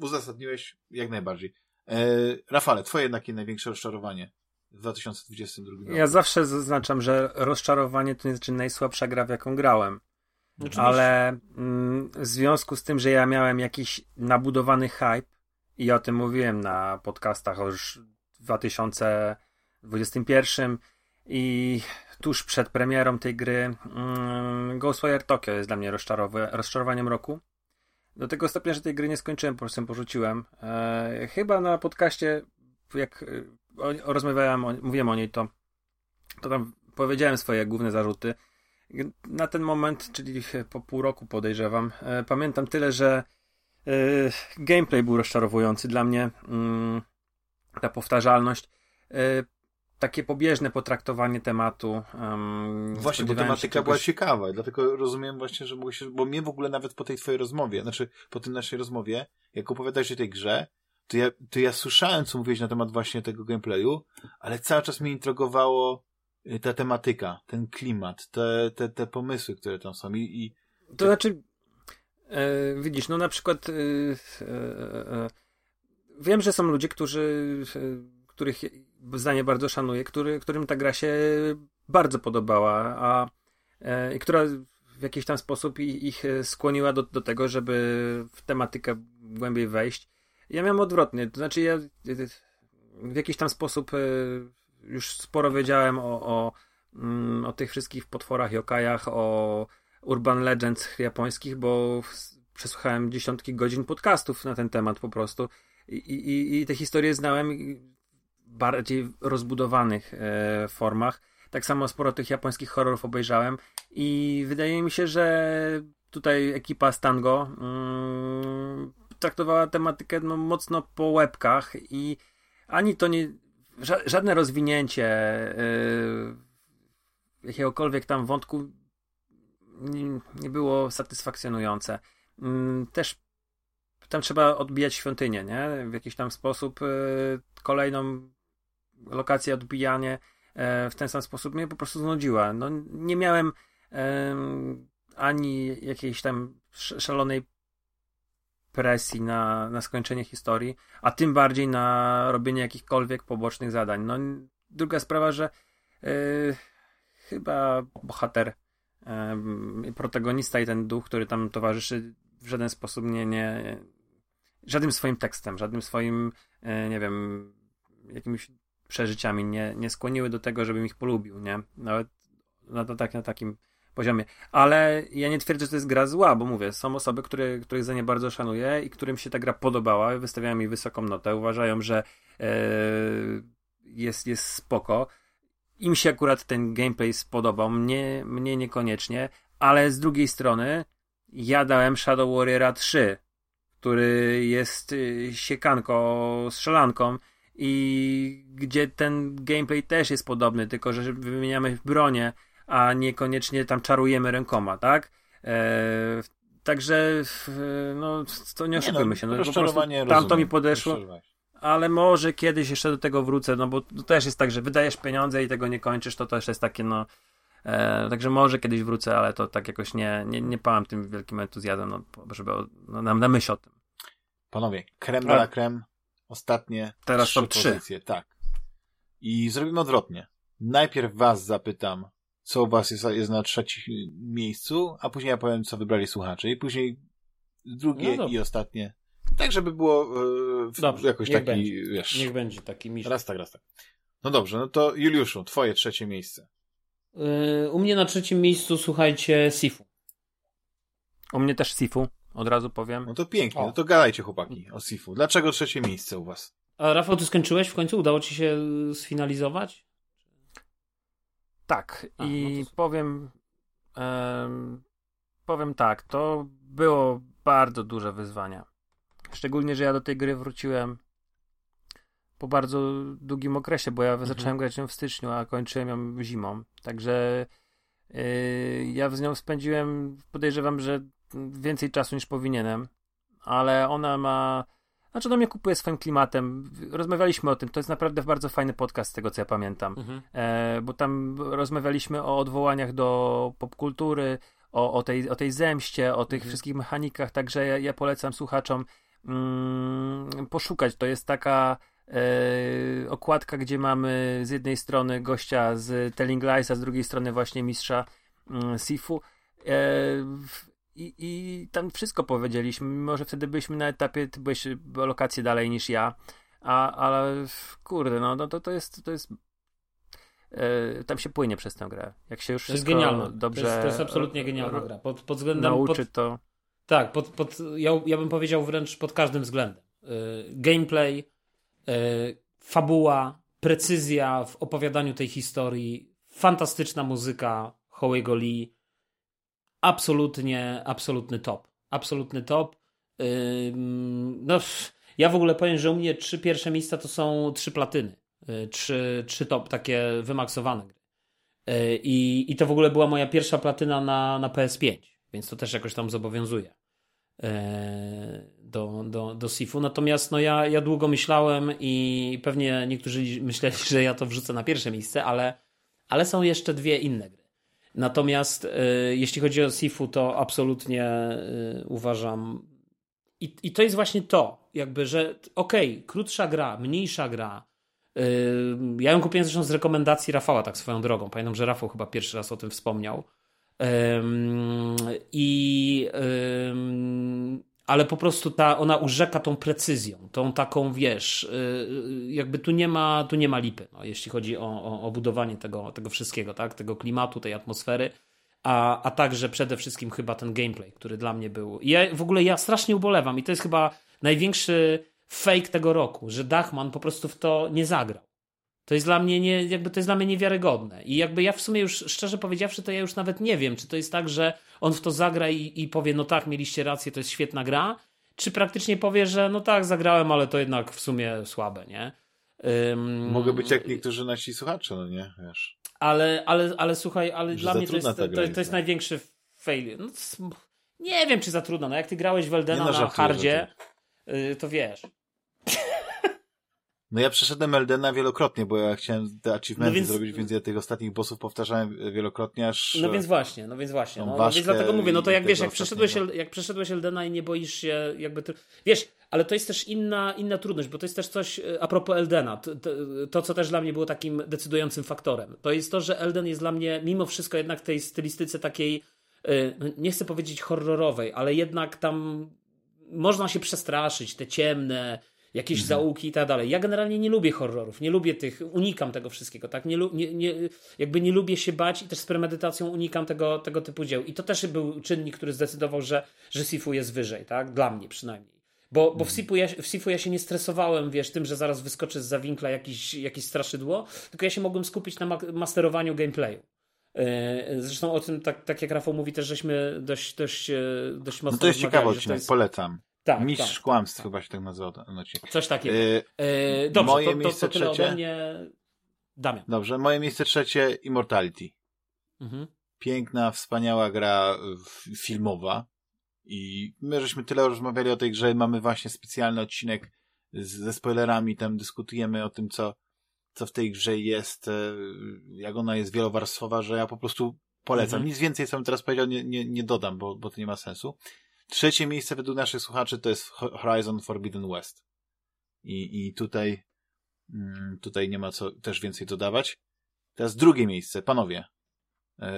Uzasadniłeś jak najbardziej. E, Rafale, twoje jakie największe rozczarowanie w 2022 roku? Ja zawsze zaznaczam, że rozczarowanie to nie znaczy najsłabsza gra, w jaką grałem. Oczywiście. Ale mm, w związku z tym, że ja miałem jakiś nabudowany hype i o tym mówiłem na podcastach już w 2021 i tuż przed premierą tej gry mm, Ghostwire Tokyo jest dla mnie rozczarowaniem roku. Do tego stopnia, że tej gry nie skończyłem, po prostu porzuciłem. E, chyba na podcaście, jak e, o, o, rozmawiałem, o, mówiłem o niej, to, to tam powiedziałem swoje główne zarzuty. Na ten moment, czyli po pół roku podejrzewam, e, pamiętam tyle, że e, gameplay był rozczarowujący dla mnie. Mm, ta powtarzalność. Takie pobieżne potraktowanie tematu. em, Właśnie, bo tematyka była czegoś- ciekawa, dlatego rozumiem właśnie, że się, bo mnie w ogóle nawet po tej twojej rozmowie, znaczy po tej naszej rozmowie, jak opowiadałeś o tej grze, to ja, to ja słyszałem, co mówiłeś na temat właśnie tego gameplayu, ale cały czas mnie intrygowało y, ta tematyka, ten klimat, te, te, te pomysły, które tam są i, i To znaczy, e, widzisz, no na przykład e, e, e, wiem, że są ludzie, którzy, e, których zdanie bardzo szanuję, który, którym ta gra się bardzo podobała, a e, i która w jakiś tam sposób ich skłoniła do, do tego, żeby w tematykę głębiej wejść. Ja miałem odwrotnie, to znaczy ja w jakiś tam sposób e, już sporo wiedziałem o, o, mm, o tych wszystkich potworach, yokajach, o urban legends japońskich, bo przesłuchałem dziesiątki godzin podcastów na ten temat po prostu i, i, i te historie znałem bardziej rozbudowanych e, formach. Tak samo sporo tych japońskich horrorów obejrzałem i wydaje mi się, że tutaj ekipa Stango mm, traktowała tematykę no, mocno po łebkach i ani to nie ża żadne rozwinięcie e, jakiegokolwiek tam wątku nie, nie było satysfakcjonujące. Mm, Też tam trzeba odbijać świątynię, nie? W jakiś tam sposób y, kolejną lokację odbijanie e, w ten sam sposób mnie po prostu znudziła. No, nie miałem em, ani jakiejś tam sz- szalonej presji na, na skończenie historii, a tym bardziej na robienie jakichkolwiek pobocznych zadań. No, druga sprawa, że y, chyba bohater em, protagonista i ten duch, który tam towarzyszy, w żaden sposób nie, nie żadnym swoim tekstem, żadnym swoim, e, nie wiem, jakimiś przeżyciami nie, nie skłoniły do tego, żebym ich polubił, nie? Nawet na, to, tak, na takim poziomie. Ale ja nie twierdzę, że to jest gra zła, bo mówię, są osoby, które, których za nie bardzo szanuję i którym się ta gra podobała, wystawiają mi wysoką notę, uważają, że e, jest, jest spoko. Im się akurat ten gameplay spodobał, mnie, mnie niekoniecznie, ale z drugiej strony ja dałem Shadow Warriora 3, który jest y, siekanko, strzelanką i gdzie ten gameplay też jest podobny, tylko że wymieniamy bronię, a niekoniecznie tam czarujemy rękoma, tak? E, także no, to nie oszukujmy się. No, po prostu tamto rozumiem, mi podeszło, ale może kiedyś jeszcze do tego wrócę, no bo to też jest tak, że wydajesz pieniądze i tego nie kończysz, to też jest takie, no. E, także może kiedyś wrócę, ale to tak jakoś nie, nie, nie pałam tym wielkim entuzjazmem, no, żeby o, no, na, na myśl o tym. Panowie, creme de Tak. Ostatnie Teraz trzy trzy. pozycje, tak. I zrobimy odwrotnie. Najpierw was zapytam, co u was jest, jest na trzecim miejscu, a później ja powiem, co wybrali słuchacze. I później drugie No i ostatnie Tak, żeby było e, Dobrze, jakoś taki, będzie. wiesz... Niech będzie taki miś. Raz tak, raz tak. No dobrze, no to Juliuszu, twoje trzecie miejsce. Yy, u mnie na trzecim miejscu, słuchajcie, Sifu. U mnie też Sifu, od razu powiem. No to pięknie, O. no to gadajcie chłopaki o Sifu. Dlaczego trzecie miejsce u was? A Rafał, ty skończyłeś w końcu? Udało ci się y, sfinalizować? Tak, A, i no to- powiem, em, powiem tak, to było bardzo duże wyzwanie. Szczególnie, że ja do tej gry wróciłem po bardzo długim okresie, bo ja zacząłem grać ją w styczniu, a kończyłem ją zimą. Także yy, ja z nią spędziłem, podejrzewam, że więcej czasu niż powinienem, ale ona ma. Znaczy, do mnie kupuje swoim klimatem. Rozmawialiśmy o tym. To jest naprawdę bardzo fajny podcast, z tego co ja pamiętam e, bo tam rozmawialiśmy o odwołaniach do popkultury, o, o, tej, o tej zemście, o tych Mhm. wszystkich mechanikach, także ja, ja polecam słuchaczom mm, poszukać. To jest taka e, okładka, gdzie mamy z jednej strony gościa z Telling Lies, a z drugiej strony właśnie mistrza mm, Sifu. E, i, I tam wszystko powiedzieliśmy, mimo że wtedy byliśmy na etapie, ty byłeś o lokację dalej niż ja, a, ale kurde, no, no to, to jest, to jest e, tam się płynie przez tę grę. Jak się już To jest genialne. dobrze to, jest, to jest absolutnie genialna gra. Pod, pod względem. nauczy, Pod, to tak, pod, pod, ja, ja bym powiedział wręcz pod każdym względem. Y, gameplay, y, fabuła, precyzja w opowiadaniu tej historii, fantastyczna muzyka Hołego Lee. Absolutnie, absolutny top. Absolutny top. No, ja w ogóle powiem, że u mnie trzy pierwsze miejsca to są trzy platyny. Y, Trzy, trzy top takie wymaksowane gry. Y, I, I to w ogóle była moja pierwsza platyna na, na PS5, więc to też jakoś tam zobowiązuje e, do, do, do Sifu. Natomiast no ja, ja długo myślałem i pewnie niektórzy myśleli, że ja to wrzucę na pierwsze miejsce, ale, ale są jeszcze dwie inne gry. Natomiast e, jeśli chodzi o Sifu, to absolutnie e, uważam. I, I to jest właśnie to, jakby, że okej, okay, krótsza gra, mniejsza gra. e, Ja ją kupiłem zresztą z rekomendacji Rafała, tak swoją drogą. Pamiętam, że Rafał chyba pierwszy raz o tym wspomniał. I ale po prostu ta, ona urzeka tą precyzją, tą taką, wiesz, yy, jakby tu nie ma, tu nie ma lipy, no, jeśli chodzi o, o, o budowanie tego, tego wszystkiego, tak, tego klimatu, tej atmosfery, a, a także przede wszystkim chyba ten gameplay, który dla mnie był. I ja w ogóle ja strasznie ubolewam i to jest chyba największy fake tego roku, że Dachman po prostu w to nie zagrał. To jest dla mnie nie, jakby to jest dla mnie niewiarygodne. I jakby ja w sumie już, szczerze powiedziawszy, to ja już nawet nie wiem, czy to jest tak, że on w to zagra i, i powie, no tak, mieliście rację, to jest świetna gra, czy praktycznie powie, że no tak, zagrałem, ale to jednak w sumie słabe, nie? Ym, Mogę być jak niektórzy nasi słuchacze, no nie, wiesz. Ale, ale, ale słuchaj, ale dla mnie to jest, to, to jest, największy fail. No, nie wiem, czy za trudno. No jak ty grałeś w Eldena no, na hardzie, y, to wiesz. No ja przeszedłem Eldena wielokrotnie, bo ja chciałem te achievementy No więc- zrobić, więc ja tych ostatnich bossów powtarzałem wielokrotnie, aż... No więc właśnie, no więc właśnie. No, no więc dlatego mówię, no to jak wiesz, jak przeszedłeś, jak przeszedłeś Eldena i nie boisz się jakby... Wiesz, ale to jest też inna, inna trudność, bo to jest też coś e, a propos Eldena. To, to, to, co też dla mnie było takim decydującym faktorem. To jest to, że Elden jest dla mnie mimo wszystko jednak w tej stylistyce takiej, e, no, nie chcę powiedzieć horrorowej, ale jednak tam można się przestraszyć, te ciemne, jakieś Mhm. zaułki i tak dalej. Ja generalnie nie lubię horrorów, nie lubię tych, unikam tego wszystkiego, tak? Nie, nie, nie, jakby nie lubię się bać i też z premedytacją unikam tego, tego typu dzieł. I to też był czynnik, który zdecydował, że, że Sifu jest wyżej, tak? Dla mnie przynajmniej. Bo, bo w, Sifu ja, w Sifu ja się nie stresowałem, wiesz, tym, że zaraz wyskoczy z zawinkla jakiś, jakieś straszydło, tylko ja się mogłem skupić na ma- masterowaniu gameplayu. Yy, Zresztą o tym, tak, tak jak Rafał mówi, też żeśmy dość, dość, e, dość mocno No to jest ciekawy odcinek, jest- polecam. Tak, Mistrz tak. kłamstw chyba się tak nazywał ten odcinek. Coś takiego. Yy, E, dobrze, moje to, to, miejsce to trzecie? ode mnie. Damian. dobrze, moje miejsce trzecie, Immortality. Mhm. Piękna, wspaniała gra filmowa. I my żeśmy tyle rozmawiali o tej grze, mamy właśnie specjalny odcinek z, ze spoilerami, tam dyskutujemy o tym, co, co w tej grze jest, e, jak ona jest wielowarstwowa, że ja po prostu polecam. Mhm. Nic więcej, co bym teraz powiedział, nie, nie, nie dodam, bo, bo to nie ma sensu. Trzecie miejsce według naszych słuchaczy to jest Ho- Horizon Forbidden West. I, i tutaj, mm, tutaj nie ma co też więcej dodawać. Teraz drugie miejsce, panowie. E,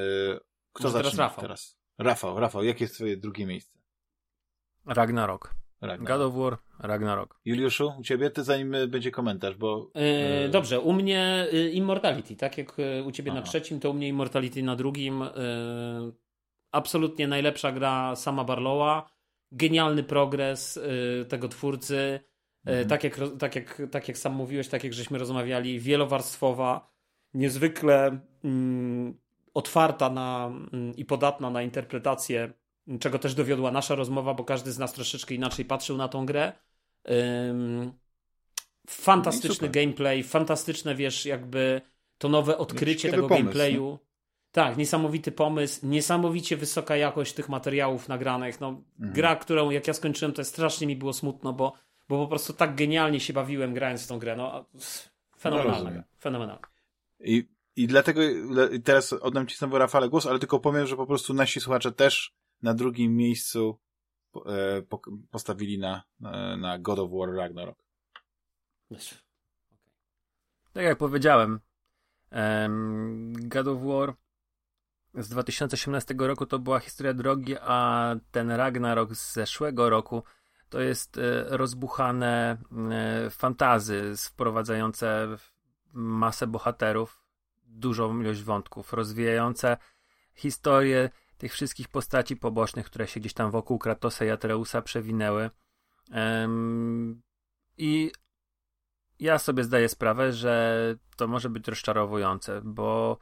kto Może teraz zaczyna Rafał. teraz? Rafał, Rafał, jakie jest twoje drugie miejsce? Ragnarok. Ragnarok. God of War, Ragnarok. Juliuszu, u ciebie? Ty zanim y, będzie komentarz, bo... Yy, dobrze, u mnie Immortality, tak jak u ciebie na Aha. trzecim, to u mnie Immortality na drugim. Y, absolutnie najlepsza gra sama Barlowa. Genialny progres y, tego twórcy. Y, Mhm. tak, jak, tak, jak, tak jak sam mówiłeś, tak jak żeśmy rozmawiali, wielowarstwowa, niezwykle mm, otwarta na, mm, i podatna na interpretację, czego też dowiodła nasza rozmowa, bo każdy z nas troszeczkę inaczej patrzył na tą grę. Ym, fantastyczny super. gameplay, fantastyczne, wiesz, jakby to nowe odkrycie tego pomysł, gameplayu. Tak, niesamowity pomysł, niesamowicie wysoka jakość tych materiałów nagranych. No, Mhm. Gra, którą jak ja skończyłem, to strasznie mi było smutno, bo, bo po prostu tak genialnie się bawiłem grając w tą grę. No, fenomenalna. gra, fenomenalna. I, I dlatego le- teraz oddam ci znowu Rafale głos, ale tylko powiem, że po prostu nasi słuchacze też na drugim miejscu po- e, po, postawili na, e, na God of War Ragnarok. Tak jak powiedziałem, em, God of War z 2018 roku to była historia drogi, a ten Ragnarok z zeszłego roku to jest e, rozbuchane e, fantazy wprowadzające masę bohaterów, dużą ilość wątków, rozwijające historię tych wszystkich postaci pobocznych, które się gdzieś tam wokół Kratosa i Atreusa przewinęły. I ja sobie zdaję sprawę, że to może być rozczarowujące, bo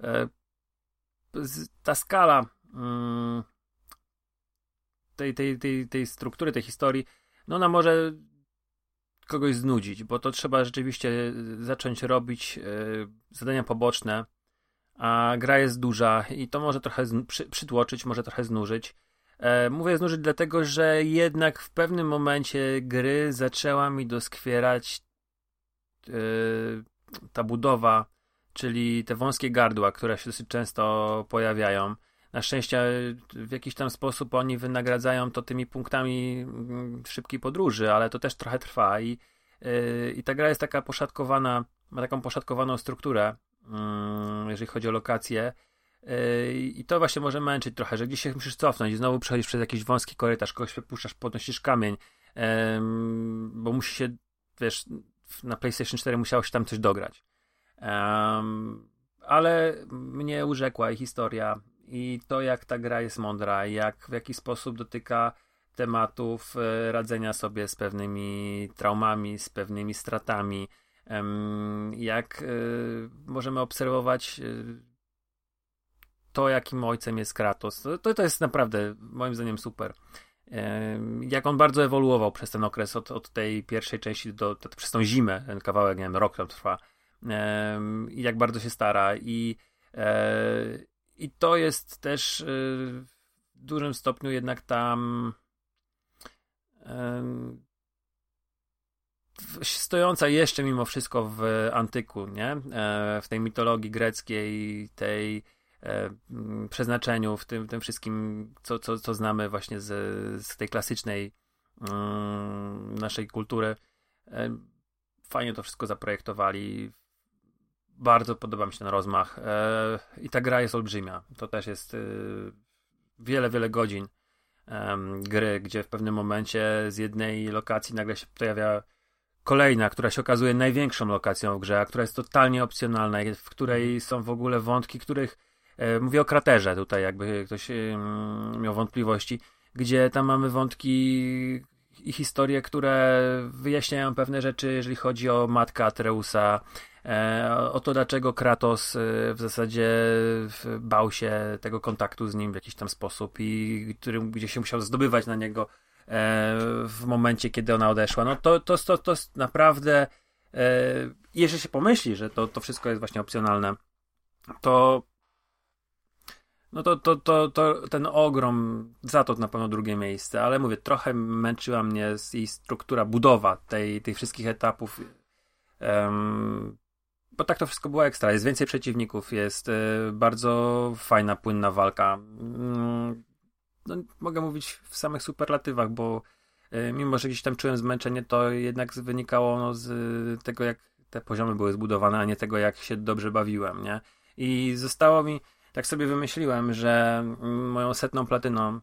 e, ta skala mm, tej, tej, tej, tej struktury, tej historii, no ona może kogoś znudzić, bo to trzeba rzeczywiście zacząć robić e, zadania poboczne, a gra jest duża i to może trochę przytłoczyć, może trochę znużyć. E, mówię znużyć dlatego, że jednak w pewnym momencie gry zaczęła mi doskwierać e, ta budowa, czyli te wąskie gardła, które się dosyć często pojawiają. Na szczęście w jakiś tam sposób oni wynagradzają to tymi punktami mm, szybkiej podróży, ale to też trochę trwa i, yy, i ta gra jest taka poszatkowana, ma taką poszatkowaną strukturę, mm, jeżeli chodzi o lokacje. Yy, I to właśnie może męczyć trochę, że gdzieś się musisz cofnąć i znowu przechodzisz przez jakiś wąski korytarz, kogoś wypuszczasz, podnosisz kamień, bo musi się, wiesz, na PlayStation 4 musiało się tam coś dograć. Em, ale mnie urzekła i historia, i to, jak ta gra jest mądra, jak w jaki sposób dotyka tematów e, radzenia sobie z pewnymi traumami, z pewnymi stratami, jak e, możemy obserwować e, to, jakim ojcem jest Kratos. To, to, jest naprawdę, moim zdaniem, super. Jak on bardzo ewoluował przez ten okres, od, od tej pierwszej części do, do, przez tą zimę, ten kawałek, nie wiem, rok tam trwa. I jak bardzo się stara. I, e, i to jest też y, w dużym stopniu jednak tam stojąca jeszcze mimo wszystko w antyku, nie? E, w tej mitologii greckiej, tej e, przeznaczeniu, w tym, tym wszystkim, co, co, co znamy właśnie z, z tej klasycznej mm, naszej kultury. E, Fajnie to wszystko zaprojektowali. Bardzo podoba mi się ten rozmach. E, I ta gra jest olbrzymia. To też jest y, wiele, wiele godzin gry, gdzie w pewnym momencie z jednej lokacji nagle się pojawia kolejna, która się okazuje największą lokacją w grze, a która jest totalnie opcjonalna, w której są w ogóle wątki, których e, mówię o kraterze tutaj, jakby ktoś miał wątpliwości, gdzie tam mamy wątki i historie, które wyjaśniają pewne rzeczy, jeżeli chodzi o matkę Atreusa, e, o to, dlaczego Kratos e, w zasadzie bał się tego kontaktu z nim w jakiś tam sposób i który, gdzie się musiał zdobywać na niego e, w momencie, kiedy ona odeszła. No to, to, to, to jest naprawdę e, jeżeli się pomyśli, że to, to wszystko jest właśnie opcjonalne, to no to, to, to, to ten ogrom, za to na pewno drugie miejsce, ale mówię, trochę męczyła mnie jej struktura, budowa tej, tych wszystkich etapów. Bo tak to wszystko było ekstra. Jest więcej przeciwników, jest e, bardzo fajna, płynna walka. Mm, no, mogę mówić w samych superlatywach, bo e, mimo, że gdzieś tam czułem zmęczenie, to jednak wynikało no, z tego, jak te poziomy były zbudowane, a nie tego, jak się dobrze bawiłem, nie? I zostało mi, tak sobie wymyśliłem, że mm, moją setną platyną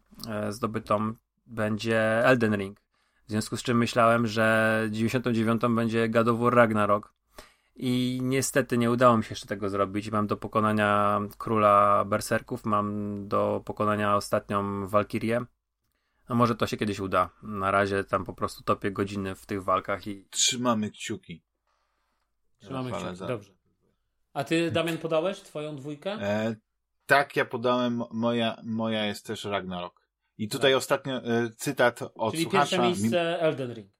zdobytą będzie Elden Ring. W związku z czym myślałem, że 99 będzie God of War Ragnarok. I niestety nie udało mi się jeszcze tego zrobić. Mam do pokonania króla berserków, mam do pokonania ostatnią Walkirię. No może to się kiedyś uda. Na razie tam po prostu topię godziny w tych walkach i Trzymamy kciuki. Trzymamy Rafale, kciuki, za- dobrze. A ty, Damian, podałeś twoją dwójkę? E, tak, ja podałem, moja, moja jest też Ragnarok. I tutaj ostatnio e, cytat od Czyli słuchacza. pierwsze miejsce Elden Ring.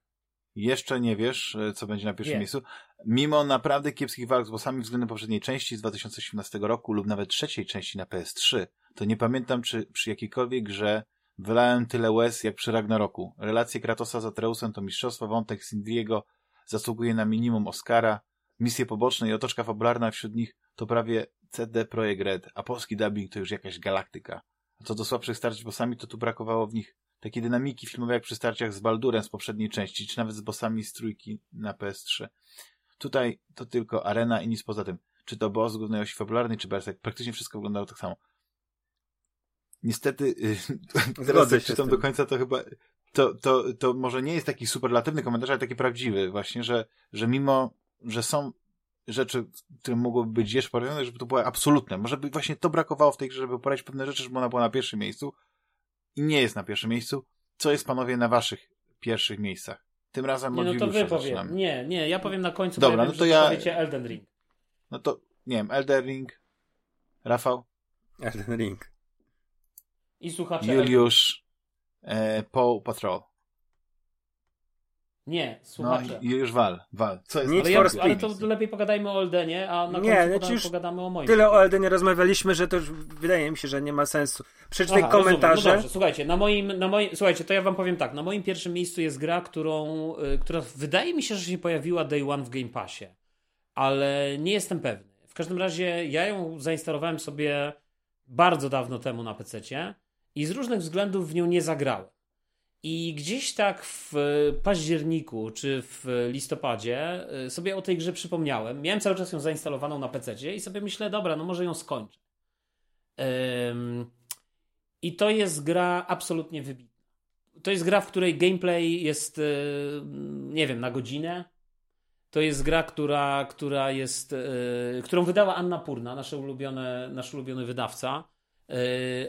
Jeszcze nie wiesz, e, co będzie na pierwszym Nie. miejscu. Mimo naprawdę kiepskich walk z bossami względem poprzedniej części z 2018 roku lub nawet trzeciej części na PS3, to nie pamiętam, czy przy jakiejkolwiek grze wylałem tyle łez jak przy Ragnaroku. Relacje Kratosa z Atreusem to mistrzostwo, wątek Sindriego zasługuje na minimum Oscara, misje poboczne i otoczka fabularna wśród nich to prawie CD Projekt Red, a polski dubbing to już jakaś galaktyka. A co do słabszych starć z bossami, to tu brakowało w nich takiej dynamiki filmowej jak przy starciach z Baldurem z poprzedniej części, czy nawet z bossami z trójki na PS3. Tutaj to tylko arena i nic poza tym. Czy to boss głównej osi fabularnej, czy Berserk, praktycznie wszystko wyglądało tak samo. Niestety, y, teraz jak czytam do końca, to chyba to, to, to może nie jest taki superlatywny komentarz, ale taki prawdziwy właśnie, że, że mimo, że są rzeczy, które mogłyby być jeszcze poprawione, żeby to było absolutne. Może by właśnie to brakowało w tej grze, żeby poradzić pewne rzeczy, żeby ona była na pierwszym miejscu i nie jest na pierwszym miejscu. Co jest, panowie, na waszych pierwszych miejscach? Tym razem Nie, no to wy powiem. zaczynamy. Nie, nie, ja powiem na końcu, Dobra, ja no to ja- powiecie Elden Ring. No to, nie wiem, Elder Ring, Rafał, Elden Ring. I słuchacze. Elden- Juliusz, e, Paw Patrol. Nie, No, słuchacze. Juliusz Wal, Wal. Co jest Need ale, ja, ale to lepiej pogadajmy o Eldenie, a na Nie, końcu znaczy już pogadamy o moim. Tyle o Eldenie rozmawialiśmy, że to już wydaje mi się, że nie ma sensu. Przeczytaj Aha, rozumiem. komentarze. No dobrze, słuchajcie, na moim, na moim, słuchajcie, to ja wam powiem tak, na moim pierwszym miejscu jest gra, którą, y, która wydaje mi się, że się pojawiła day one w Game Passie, ale nie jestem pewny. W każdym razie ja ją zainstalowałem sobie bardzo dawno temu na PC i z różnych względów w nią nie zagrałem. I gdzieś tak w październiku czy w listopadzie y, sobie o tej grze przypomniałem. Miałem cały czas ją zainstalowaną na PC i sobie myślę, dobra, no może ją skończę. Ym, I to jest gra absolutnie wybitna. To jest gra, w której gameplay jest, y, nie wiem, na godzinę. To jest gra, która, która jest, y, którą wydała Anna Purna, nasze ulubione, nasz ulubiony wydawca,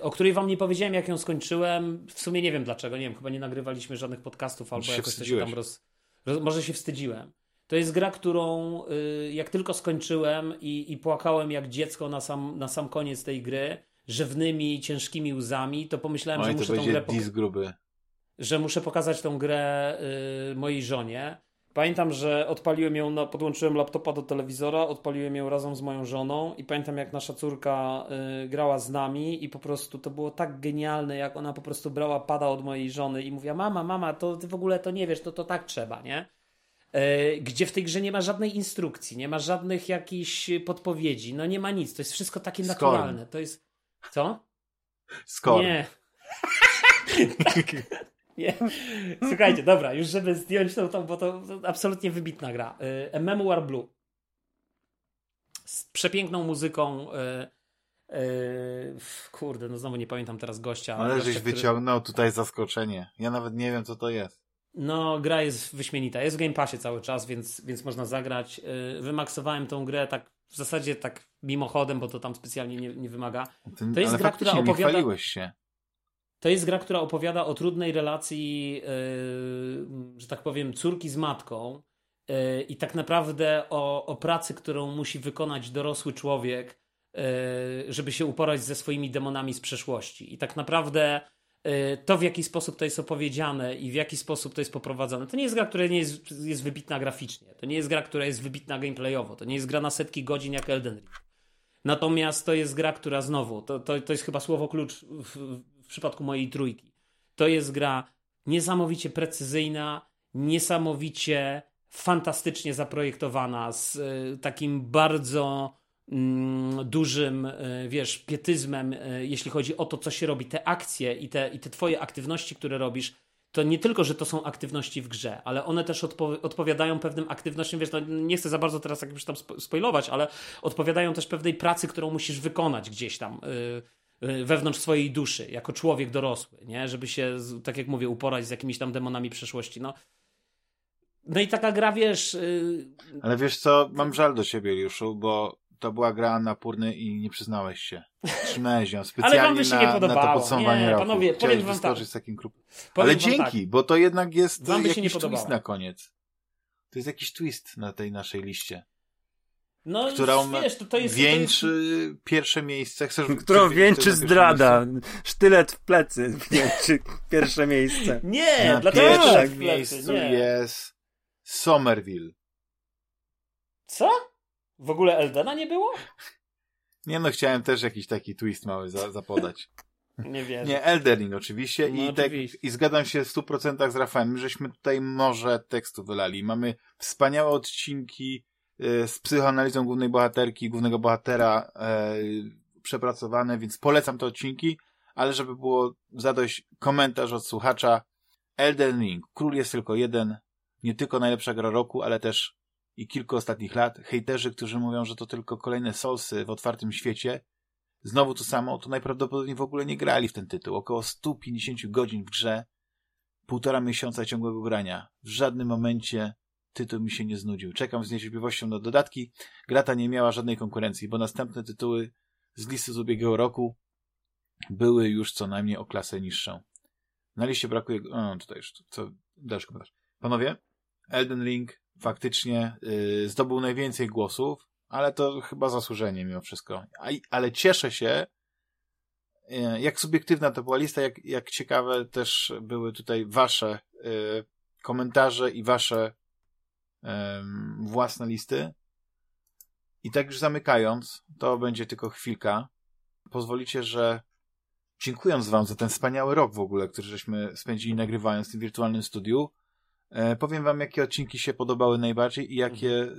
o której wam nie powiedziałem, jak ją skończyłem. W sumie nie wiem dlaczego, nie wiem, chyba nie nagrywaliśmy żadnych podcastów, albo się jakoś wstydziłeś. tam roz, roz... Może się wstydziłem. To jest gra, którą y, jak tylko skończyłem i, i płakałem jak dziecko na sam, na sam koniec tej gry, rzewnymi, ciężkimi łzami, to pomyślałem, że Oj, to muszę tą grę pok- gruby. że muszę pokazać tą grę y, mojej żonie. Pamiętam, że odpaliłem ją, na, podłączyłem laptopa do telewizora, odpaliłem ją razem z moją żoną i pamiętam jak nasza córka y, grała z nami i po prostu to było tak genialne, jak ona po prostu brała pada od mojej żony i mówiła, mama, mama, to ty w ogóle to nie wiesz, to to tak trzeba, nie? E, Gdzie w tej grze nie ma żadnej instrukcji, nie ma żadnych jakichś podpowiedzi, no nie ma nic, to jest wszystko takie Skorn. naturalne, to jest... Co? Skoro. Nie. Nie. Słuchajcie, dobra, już żeby zdjąć tą, tą bo to, to absolutnie wybitna gra. Y, A Memoir Blue. Z przepiękną muzyką. y, y, kurde, no znowu nie pamiętam teraz gościa. Ale gościa, żeś który- wyciągnął tutaj zaskoczenie. Ja nawet nie wiem, co to jest. No, gra jest wyśmienita. Jest w Game Passie cały czas, więc, więc można zagrać. Y, Wymaksowałem tą grę tak w zasadzie tak mimochodem, bo to tam specjalnie nie, nie wymaga. Ty, To jest gra, która opowiada- się. To jest gra, która opowiada o trudnej relacji, yy, że tak powiem, córki z matką yy, i tak naprawdę o, o pracy, którą musi wykonać dorosły człowiek, yy, żeby się uporać ze swoimi demonami z przeszłości. I tak naprawdę yy, to, w jaki sposób to jest opowiedziane i w jaki sposób to jest poprowadzane, to nie jest gra, która nie jest, jest wybitna graficznie. To nie jest gra, która jest wybitna gameplayowo. To nie jest gra na setki godzin jak Elden Ring. Natomiast to jest gra, która znowu, to, to, to jest chyba słowo klucz w, przypadku mojej trójki. To jest gra niesamowicie precyzyjna, niesamowicie fantastycznie zaprojektowana, z y, takim bardzo mm, dużym, y, wiesz, pietyzmem, y, jeśli chodzi o to, co się robi. Te akcje i te, i te twoje aktywności, które robisz, to nie tylko, że to są aktywności w grze, ale one też odpo- odpowiadają pewnym aktywnościom, wiesz, no, nie chcę za bardzo teraz jakbyś tam spo- spoilować, ale odpowiadają też pewnej pracy, którą musisz wykonać gdzieś tam. y, y, wewnątrz swojej duszy, jako człowiek dorosły, nie? Żeby się, tak jak mówię, uporać z jakimiś tam demonami przeszłości. No, no i taka gra, wiesz... Yy... Ale wiesz co, mam żal do ciebie, Juszu, bo to była gra na pórny i nie przyznałeś się. Trzymałeś ją specjalnie Ale wam by się na, nie na podobało. to podsumowanie nie, roku. panowie, Chciałeś powiem wam tak. z takim Ale dzięki, tak. bo to jednak jest Wam by się nie jakiś twist na koniec. To jest jakiś twist na tej naszej liście. No, Którą wiesz, to, to jest... wieńczy To jest... pierwsze miejsce. Chcesz, Którą wieńczy zdrada. miejsce? Sztylet w plecy wieńczy pierwsze miejsce. Nie, Na dlaczego pierwszym tak w plecy? miejscu Nie. jest Somerville. Co? W ogóle Eldena nie było? Nie no, chciałem też jakiś taki twist mały za, zapodać. Nie wiem. Nie, Eldering oczywiście. No I, tak, oczywiście. I zgadzam się w 100% z Rafałem, żeśmy tutaj morze tekstu wylali. Mamy wspaniałe odcinki z psychoanalizą głównej bohaterki, głównego bohatera e, przepracowane, więc polecam te odcinki, ale żeby było zadość komentarz od słuchacza. Elden Ring. Król jest tylko jeden. Nie tylko najlepsza gra roku, ale też i kilku ostatnich lat. Hejterzy, którzy mówią, że to tylko kolejne solsy w otwartym świecie. Znowu to samo, to najprawdopodobniej w ogóle nie grali w ten tytuł. Około 150 godzin w grze, półtora miesiąca ciągłego grania. W żadnym momencie tytuł mi się nie znudził. Czekam z niecierpliwością na dodatki. Gra ta nie miała żadnej konkurencji, bo następne tytuły z listy z ubiegłego roku były już co najmniej o klasę niższą. Na liście brakuje... O, tutaj już, co, dalszy komentarz. Panowie, Elden Ring faktycznie yy, zdobył najwięcej głosów, ale to chyba zasłużenie mimo wszystko. Ale cieszę się, yy, jak subiektywna to była lista, jak, jak ciekawe też były tutaj wasze yy, komentarze i wasze własne listy. I tak już zamykając, to będzie tylko chwilka. Pozwolicie, że dziękując wam za ten wspaniały rok w ogóle, który żeśmy spędzili nagrywając w tym wirtualnym studiu, e, powiem wam, jakie odcinki się podobały najbardziej i jakie,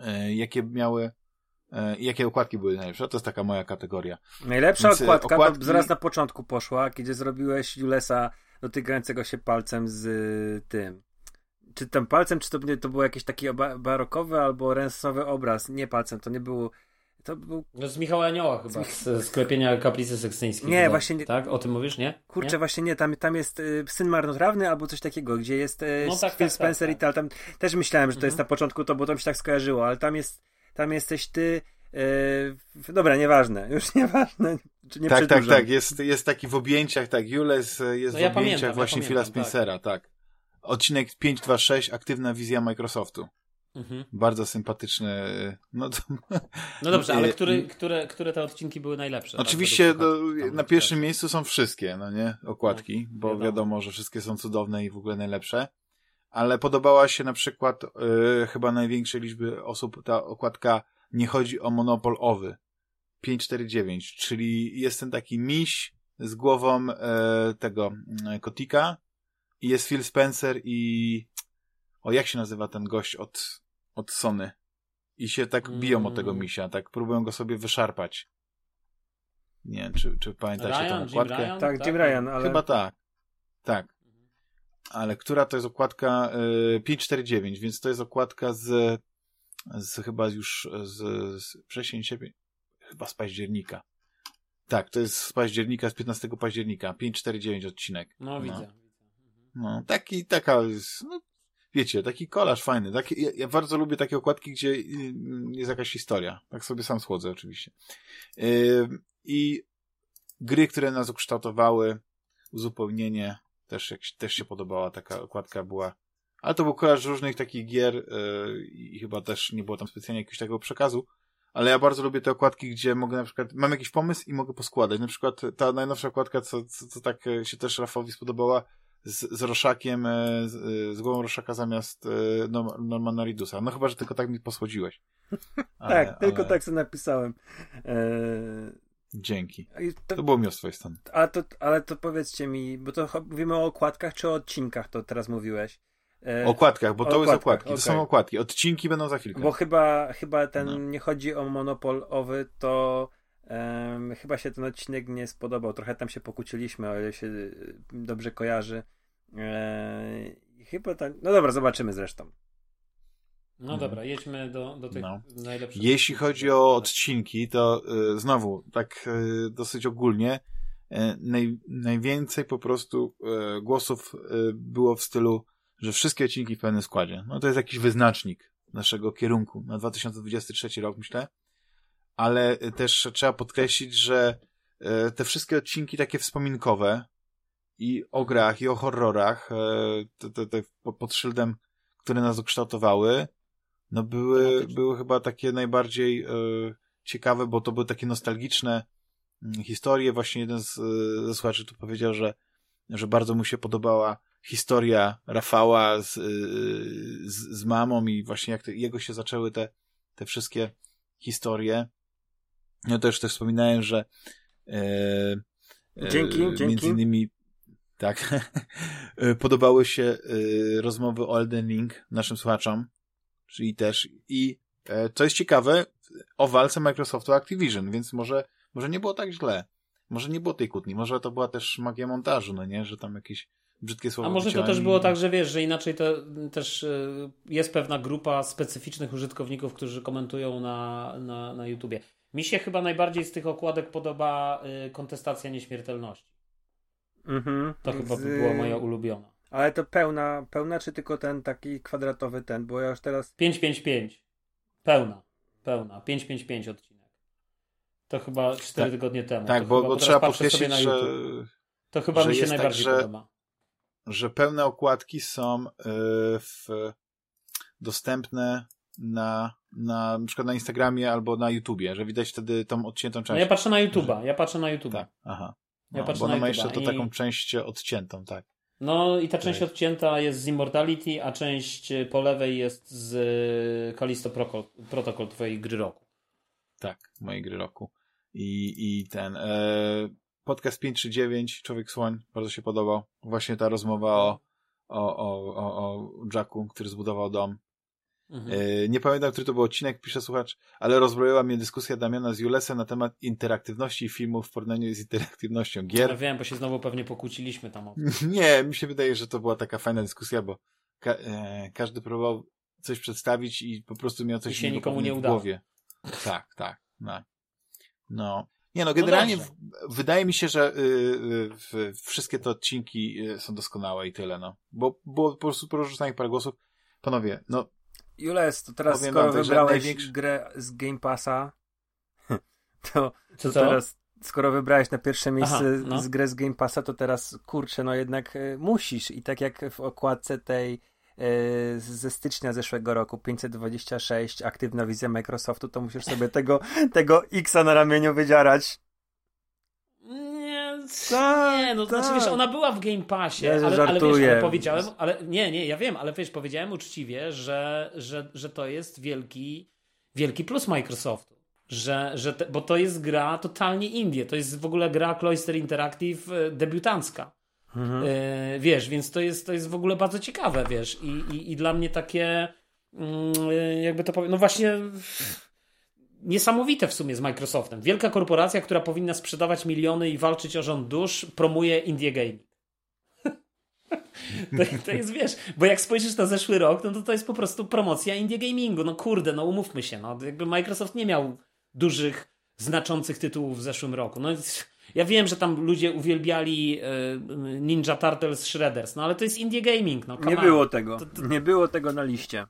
e, jakie miały, e, i jakie okładki były najlepsze. To jest taka moja kategoria. Najlepsza Więc, okładka okładki- to zaraz na początku poszła, kiedy zrobiłeś Julesa dotykającego się palcem z tym. Czy tam palcem, czy to, to był jakiś taki ba- barokowy albo rensowy obraz? Nie palcem, to nie było. To był. No z Michała Anioła chyba, z sklepienia kaplicy sekstyńskiej. Nie, chyba. właśnie nie- Tak? O tym mówisz, nie? Kurczę, nie? właśnie nie, tam, tam jest y, syn marnotrawny albo coś takiego, gdzie jest y, No tak, Phil tak, Spencer tak, i tal. Tam też myślałem, że to jest Mhm. na początku to, bo to mi się tak skojarzyło, ale tam jest, tam jesteś ty. y, dobra, nieważne, już nieważne. Czy nie tak, tak, przedłużam. tak. Jest, jest taki w objęciach, tak. Jules e, jest No w ja objęciach pamiętam, ja właśnie Phila pamiętam, tak. Spencera, tak. Odcinek 526, aktywna wizja Microsoftu. Mhm. Bardzo sympatyczny. No to, No dobrze, ale E, który, i- które, które te odcinki były najlepsze? Oczywiście tak, według słuchaczy? Tam na pierwszym miejscu są wszystkie, no nie? Okładki, No, bo wiadomo. wiadomo. że wszystkie są cudowne i w ogóle najlepsze. Ale podobała się na przykład e, chyba największej liczby osób ta okładka Nie chodzi o monopol owy. 549, czyli jest ten taki miś z głową e, tego e, kotika i jest Phil Spencer i o jak się nazywa ten gość od, od Sony i się tak biją o tego Mm. misia, tak próbują go sobie wyszarpać. Nie wiem, czy, czy pamiętacie Ryan, tą Jim okładkę? Ryan? Tak, Jim Ryan, ale. Chyba tak. Tak. Ale która to jest okładka y, 549, więc to jest okładka z, z chyba już z, z wrzesień siebie, chyba z października. Tak, to jest z października, z 15 października, 549 odcinek. No widzę. No, taki, taka, no, wiecie, taki kolaż fajny. Taki, ja, ja bardzo lubię takie okładki, gdzie y, jest jakaś historia. Tak sobie sam schłodzę oczywiście. Y, I gry, które nas ukształtowały, uzupełnienie, też, jak, też się podobała taka okładka była. Ale to był kolaż różnych takich gier y, i chyba też nie było tam specjalnie jakiegoś takiego przekazu. Ale ja bardzo lubię te okładki, gdzie mogę na przykład, mam jakiś pomysł i mogę poskładać. Na przykład ta najnowsza okładka, co, co, co tak się też Rafowi spodobała, z, z Roszakiem, e, z, e, z głową Roszaka zamiast Norm- Normana Ridusa. No chyba, że tylko tak mi posłodziłeś. Ale- tak, tylko ale tak sobie napisałem. Eee, Dzięki. to, To było miło z twojej strony. ale, to, ale to powiedzcie mi, bo to mówimy o okładkach czy o odcinkach, to teraz mówiłeś. O okładkach, bo to jest okładki. To okej. są okładki. Odcinki będą za chwilkę. Bo chyba, chyba ten No. nie chodzi o monopol owy, to em, chyba się ten odcinek nie spodobał. Trochę tam się pokłóciliśmy, o ile się dobrze kojarzy. Eee, chyba tak. No dobra, zobaczymy zresztą. No Mhm. dobra, jedźmy do, do tych No. najlepszych. Jeśli chodzi o odcinki, to y, znowu, tak y, dosyć ogólnie, y, naj, najwięcej po prostu głosów było w stylu, że wszystkie odcinki w pełnym składzie. No to jest jakiś wyznacznik naszego kierunku na 2023 rok, myślę. Ale też trzeba podkreślić, że te wszystkie odcinki takie wspominkowe i o grach, i o horrorach, y, te, te, te po- pod szyldem, które nas ukształtowały, no były, Tematyczne. były chyba takie najbardziej e, ciekawe, bo to były takie nostalgiczne mm, historie. Właśnie jeden z, e, ze słuchaczy tu powiedział, że, że bardzo mu się podobała historia Rafała z, e, z, z mamą i właśnie jak te, jego się zaczęły te, te wszystkie historie. Ja też też wspominałem, że e, e, Dzięki, dzięki. Między innymi tak, e, podobały się e, rozmowy o Elden Ring naszym słuchaczom, czyli też i e, co jest ciekawe, o walce Microsoftu Activision, więc może, może nie było tak źle. Może nie było tej kłótni, może to była też magia montażu, no nie, że tam jakieś brzydkie słowa A może to też było tak, że wiesz, że inaczej to też y, jest pewna grupa specyficznych użytkowników, którzy komentują na, na, na YouTubie. Mi się chyba najbardziej z tych okładek podoba y, kontestacja nieśmiertelności. Mhm. To chyba Z- by była moja ulubiona. Ale to pełna, pełna czy tylko ten taki kwadratowy ten, bo ja już teraz 555. Pełna. Pełna. 555 odcinek. To chyba 4 Tak. tygodnie temu. Tak, to bo, chyba, bo teraz trzeba patrzę sobie podkreślić, na że, YouTube. To chyba że mi się jest tak, najbardziej że- podoba. że pełne okładki są y, w, dostępne na, na, na przykład na Instagramie albo na YouTubie, że widać wtedy tą odciętą No część. ja patrzę na YouTube'a. Ja patrzę na YouTube'a. Tak, aha. No, bo na ona ma jeszcze to i- taką część odciętą, tak. No i ta część odcięta jest z Immortality, a część y, po lewej jest z y, Protocol, Protocol twojej gry roku. Tak, mojej gry roku. I, i ten e, podcast 539, Człowiek Słoń, bardzo się podobał. Właśnie ta rozmowa o, o, o, o, o Jacku, który zbudował dom. Mhm. E, nie pamiętam, który to był odcinek, pisze słuchacz, ale rozbroiła mnie dyskusja Damiana z Julesem na temat interaktywności filmów w porównaniu z interaktywnością Ja gier. wiem, bo się znowu pewnie pokłóciliśmy tam. O... Nie, mi się wydaje, że to była taka fajna dyskusja, bo ka e, każdy próbował coś przedstawić i po prostu miał coś I się nikomu nie w udało. Tak, tak. No. no. Nie no, generalnie dobrze. w, wydaje mi się, że y, y, w, wszystkie te odcinki y, są doskonałe i tyle, no. Bo było po prostu porzucanych parę głosów. Panowie, no Jules, to teraz Powiem skoro tak, wybrałeś największy- grę z Game Passa, to, Co, to teraz, skoro wybrałeś na pierwsze miejsce Aha, no. z grę z Game Passa, to teraz, kurczę, no jednak e, musisz. I tak jak w okładce tej e, ze stycznia zeszłego roku, 526, aktywna wizja Microsoftu, to musisz sobie tego, tego X-a na ramieniu wydzierać. Nie, Tak, nie, no tak. znaczy wiesz, ona była w Game Passie, ale, ale wiesz, ale powiedziałem, ale nie, nie, ja wiem, ale wiesz, powiedziałem uczciwie, że, że, że to jest wielki, wielki plus Microsoftu. Że, że te, bo to jest gra totalnie indie, to jest w ogóle gra Cloister Interactive e, debiutancka. Mhm. E, wiesz, więc to jest, to jest w ogóle bardzo ciekawe, wiesz, i, i, i dla mnie takie, mm, e, jakby to powiem, no właśnie niesamowite w sumie z Microsoftem. Wielka korporacja, która powinna sprzedawać miliony i walczyć o rząd dusz, promuje indie gaming. To, to jest, wiesz, bo jak spojrzysz na zeszły rok, no to to jest po prostu promocja indie gamingu. No kurde, no umówmy się, no jakby Microsoft nie miał dużych, znaczących tytułów w zeszłym roku. No ja wiem, że tam ludzie uwielbiali e, Ninja Turtles Shredders, no ale to jest indie gaming, no Nie było tego. To- to- Nie było tego na liście.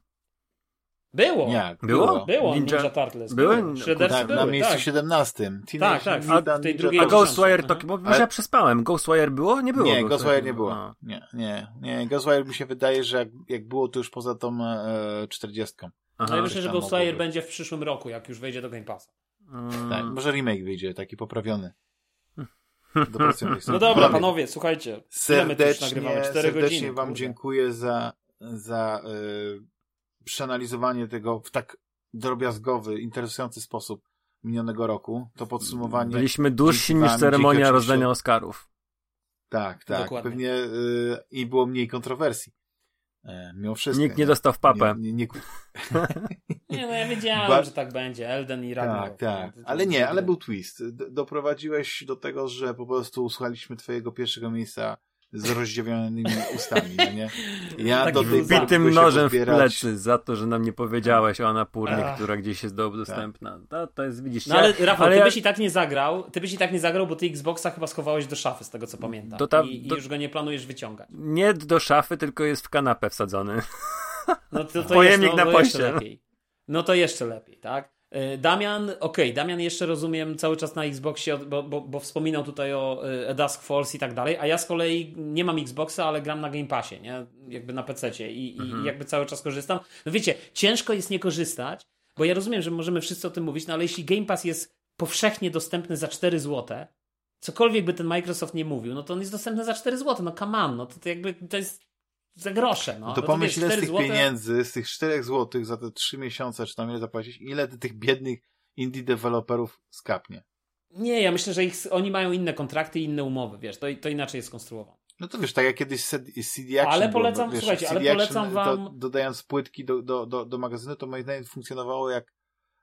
Było. jak? Było? Było Ninja, Ninja- Turtles. były? Shreddersy Tak, były, na miejscu tak. 17. Teenage Tak, tak, w tej drugiej A. Ghostwire to, Mhm. bo może Ale- ja przespałem. Ghostwire było? Nie było. Nie, Ghostwire Ghostwire nie było. A. Nie, nie, nie. Ghostwire mi się wydaje, że jak, jak było, to już poza tą e, 40. No Aha. ja myślę, że Ghostwire będzie w przyszłym roku, jak już wejdzie do Game Passa. Mm. Tak, może remake wyjdzie, taki poprawiony. No dobra, Panowie, słuchajcie. Serdecznie, nagrywamy? 4 serdecznie godziny. wam kurde. dziękuję za, za e, przeanalizowanie tego w tak drobiazgowy, interesujący sposób minionego roku. To podsumowanie. Byliśmy dłużsi niż ceremonia rozdania Oscarów. Tak, tak. Dokładnie. Pewnie e, i było mniej kontrowersji. E, mimo wszystko. Nikt nie dostał w papę. Nie, nie, nie, Nie, no ja wiedziałem, Ba- że tak będzie. Elden i Ragnarok. Tak, tak. Ale nie, ale był twist. D- doprowadziłeś do tego, że po prostu usłuchaliśmy twojego pierwszego miejsca z rozdziewionymi ustami, no nie? Ja Taki do tej się nożem w plecy za to, że nam nie powiedziałeś o Anapurnie, Ach. która gdzieś jest do- dostępna. To, to jest, widzisz, No ale Rafał, ale ty ja- byś i tak nie zagrał, ty byś i tak nie zagrał, bo ty Xboxa chyba schowałeś do szafy, z tego co pamiętam. Do ta- I, już go nie planujesz wyciągać. nie do szafy, tylko jest w kanapę wsadzony. No to, to Pojemnik jest, no, na jeszcze lepiej. No to jeszcze lepiej, tak? E, Damian, okej, Damian jeszcze rozumiem cały czas na Xboxie, bo, bo, bo wspominał tutaj o e, A Dusk Falls i tak dalej, a ja z kolei nie mam Xboxa, ale gram na Game Passie, nie? Jakby na PC-cie i, i jakby cały czas korzystam. No wiecie, ciężko jest nie korzystać, bo ja rozumiem, że możemy wszyscy o tym mówić, no ale jeśli Game Pass jest powszechnie dostępny za 4 zł, cokolwiek by ten Microsoft nie mówił, no to on jest dostępny za 4 zł, no come on, no to, to jakby to jest za grosze, no. No to no pomyśl, ile z 4 tych złote- pieniędzy, z tych 4 złotych za te 3 miesiące, czy tam ile zapłacić, ile ty tych biednych indie deweloperów skapnie. Nie, ja myślę, że ich, oni mają inne kontrakty i inne umowy, wiesz, to, to inaczej jest skonstruowane. No to wiesz, tak jak kiedyś CD Action Ale było, polecam- no, wiesz, słuchajcie, ale CD polecam Action, wam- Do, dodając płytki do, do, do, do magazynu, to moim zdaniem funkcjonowało jak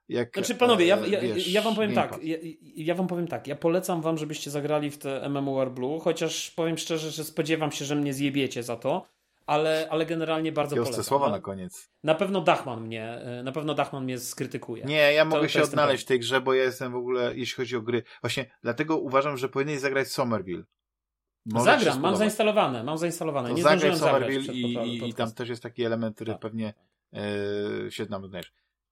jak Znaczy, panowie, ja, e, ja, wiesz, ja wam powiem tak, ja, ja wam powiem tak, ja polecam wam, żebyście zagrali w te MMOR Blue, chociaż powiem szczerze, że spodziewam się, że mnie zjebiecie za to, ale, ale generalnie bardzo Takie ostre polecam. słowa Na, koniec. na pewno Dachman mnie, e, na pewno Dachman mnie skrytykuje. Nie, ja mogę to się jestem odnaleźć w tej grze, bo ja jestem w ogóle, jeśli chodzi o gry, właśnie dlatego uważam, że powinieneś zagrać Somerville. Może Zagram, mam zainstalowane, mam zainstalowane, To nie zagraj Somerville i, i, i tam też jest taki element, który Tak. pewnie e, się nam wydaje.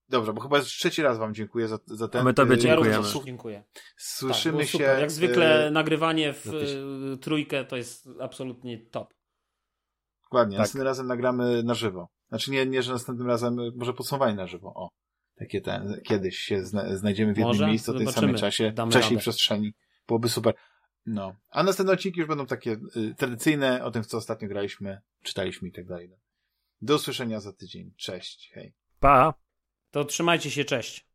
Dobrze, bo chyba trzeci raz wam dziękuję za, za ten... A my tobie e, Ja dziękujemy. słuch- dziękuję. Słyszymy tak, się... Jak zwykle nagrywanie w trójkę to jest absolutnie top. Dokładnie, Tak. następnym razem nagramy na żywo. Znaczy nie, nie, że następnym razem, może podsumowanie na żywo, o. Takie ten, kiedyś się zna, znajdziemy w jednym Może? miejscu, w tym samym czasie, Damy czasie i radę. przestrzeni. Byłoby super. No. A następne odcinki już będą takie y, tradycyjne, o tym, w co ostatnio graliśmy, czytaliśmy i tak dalej. Do usłyszenia za tydzień. Cześć, hej. Pa! To trzymajcie się, cześć.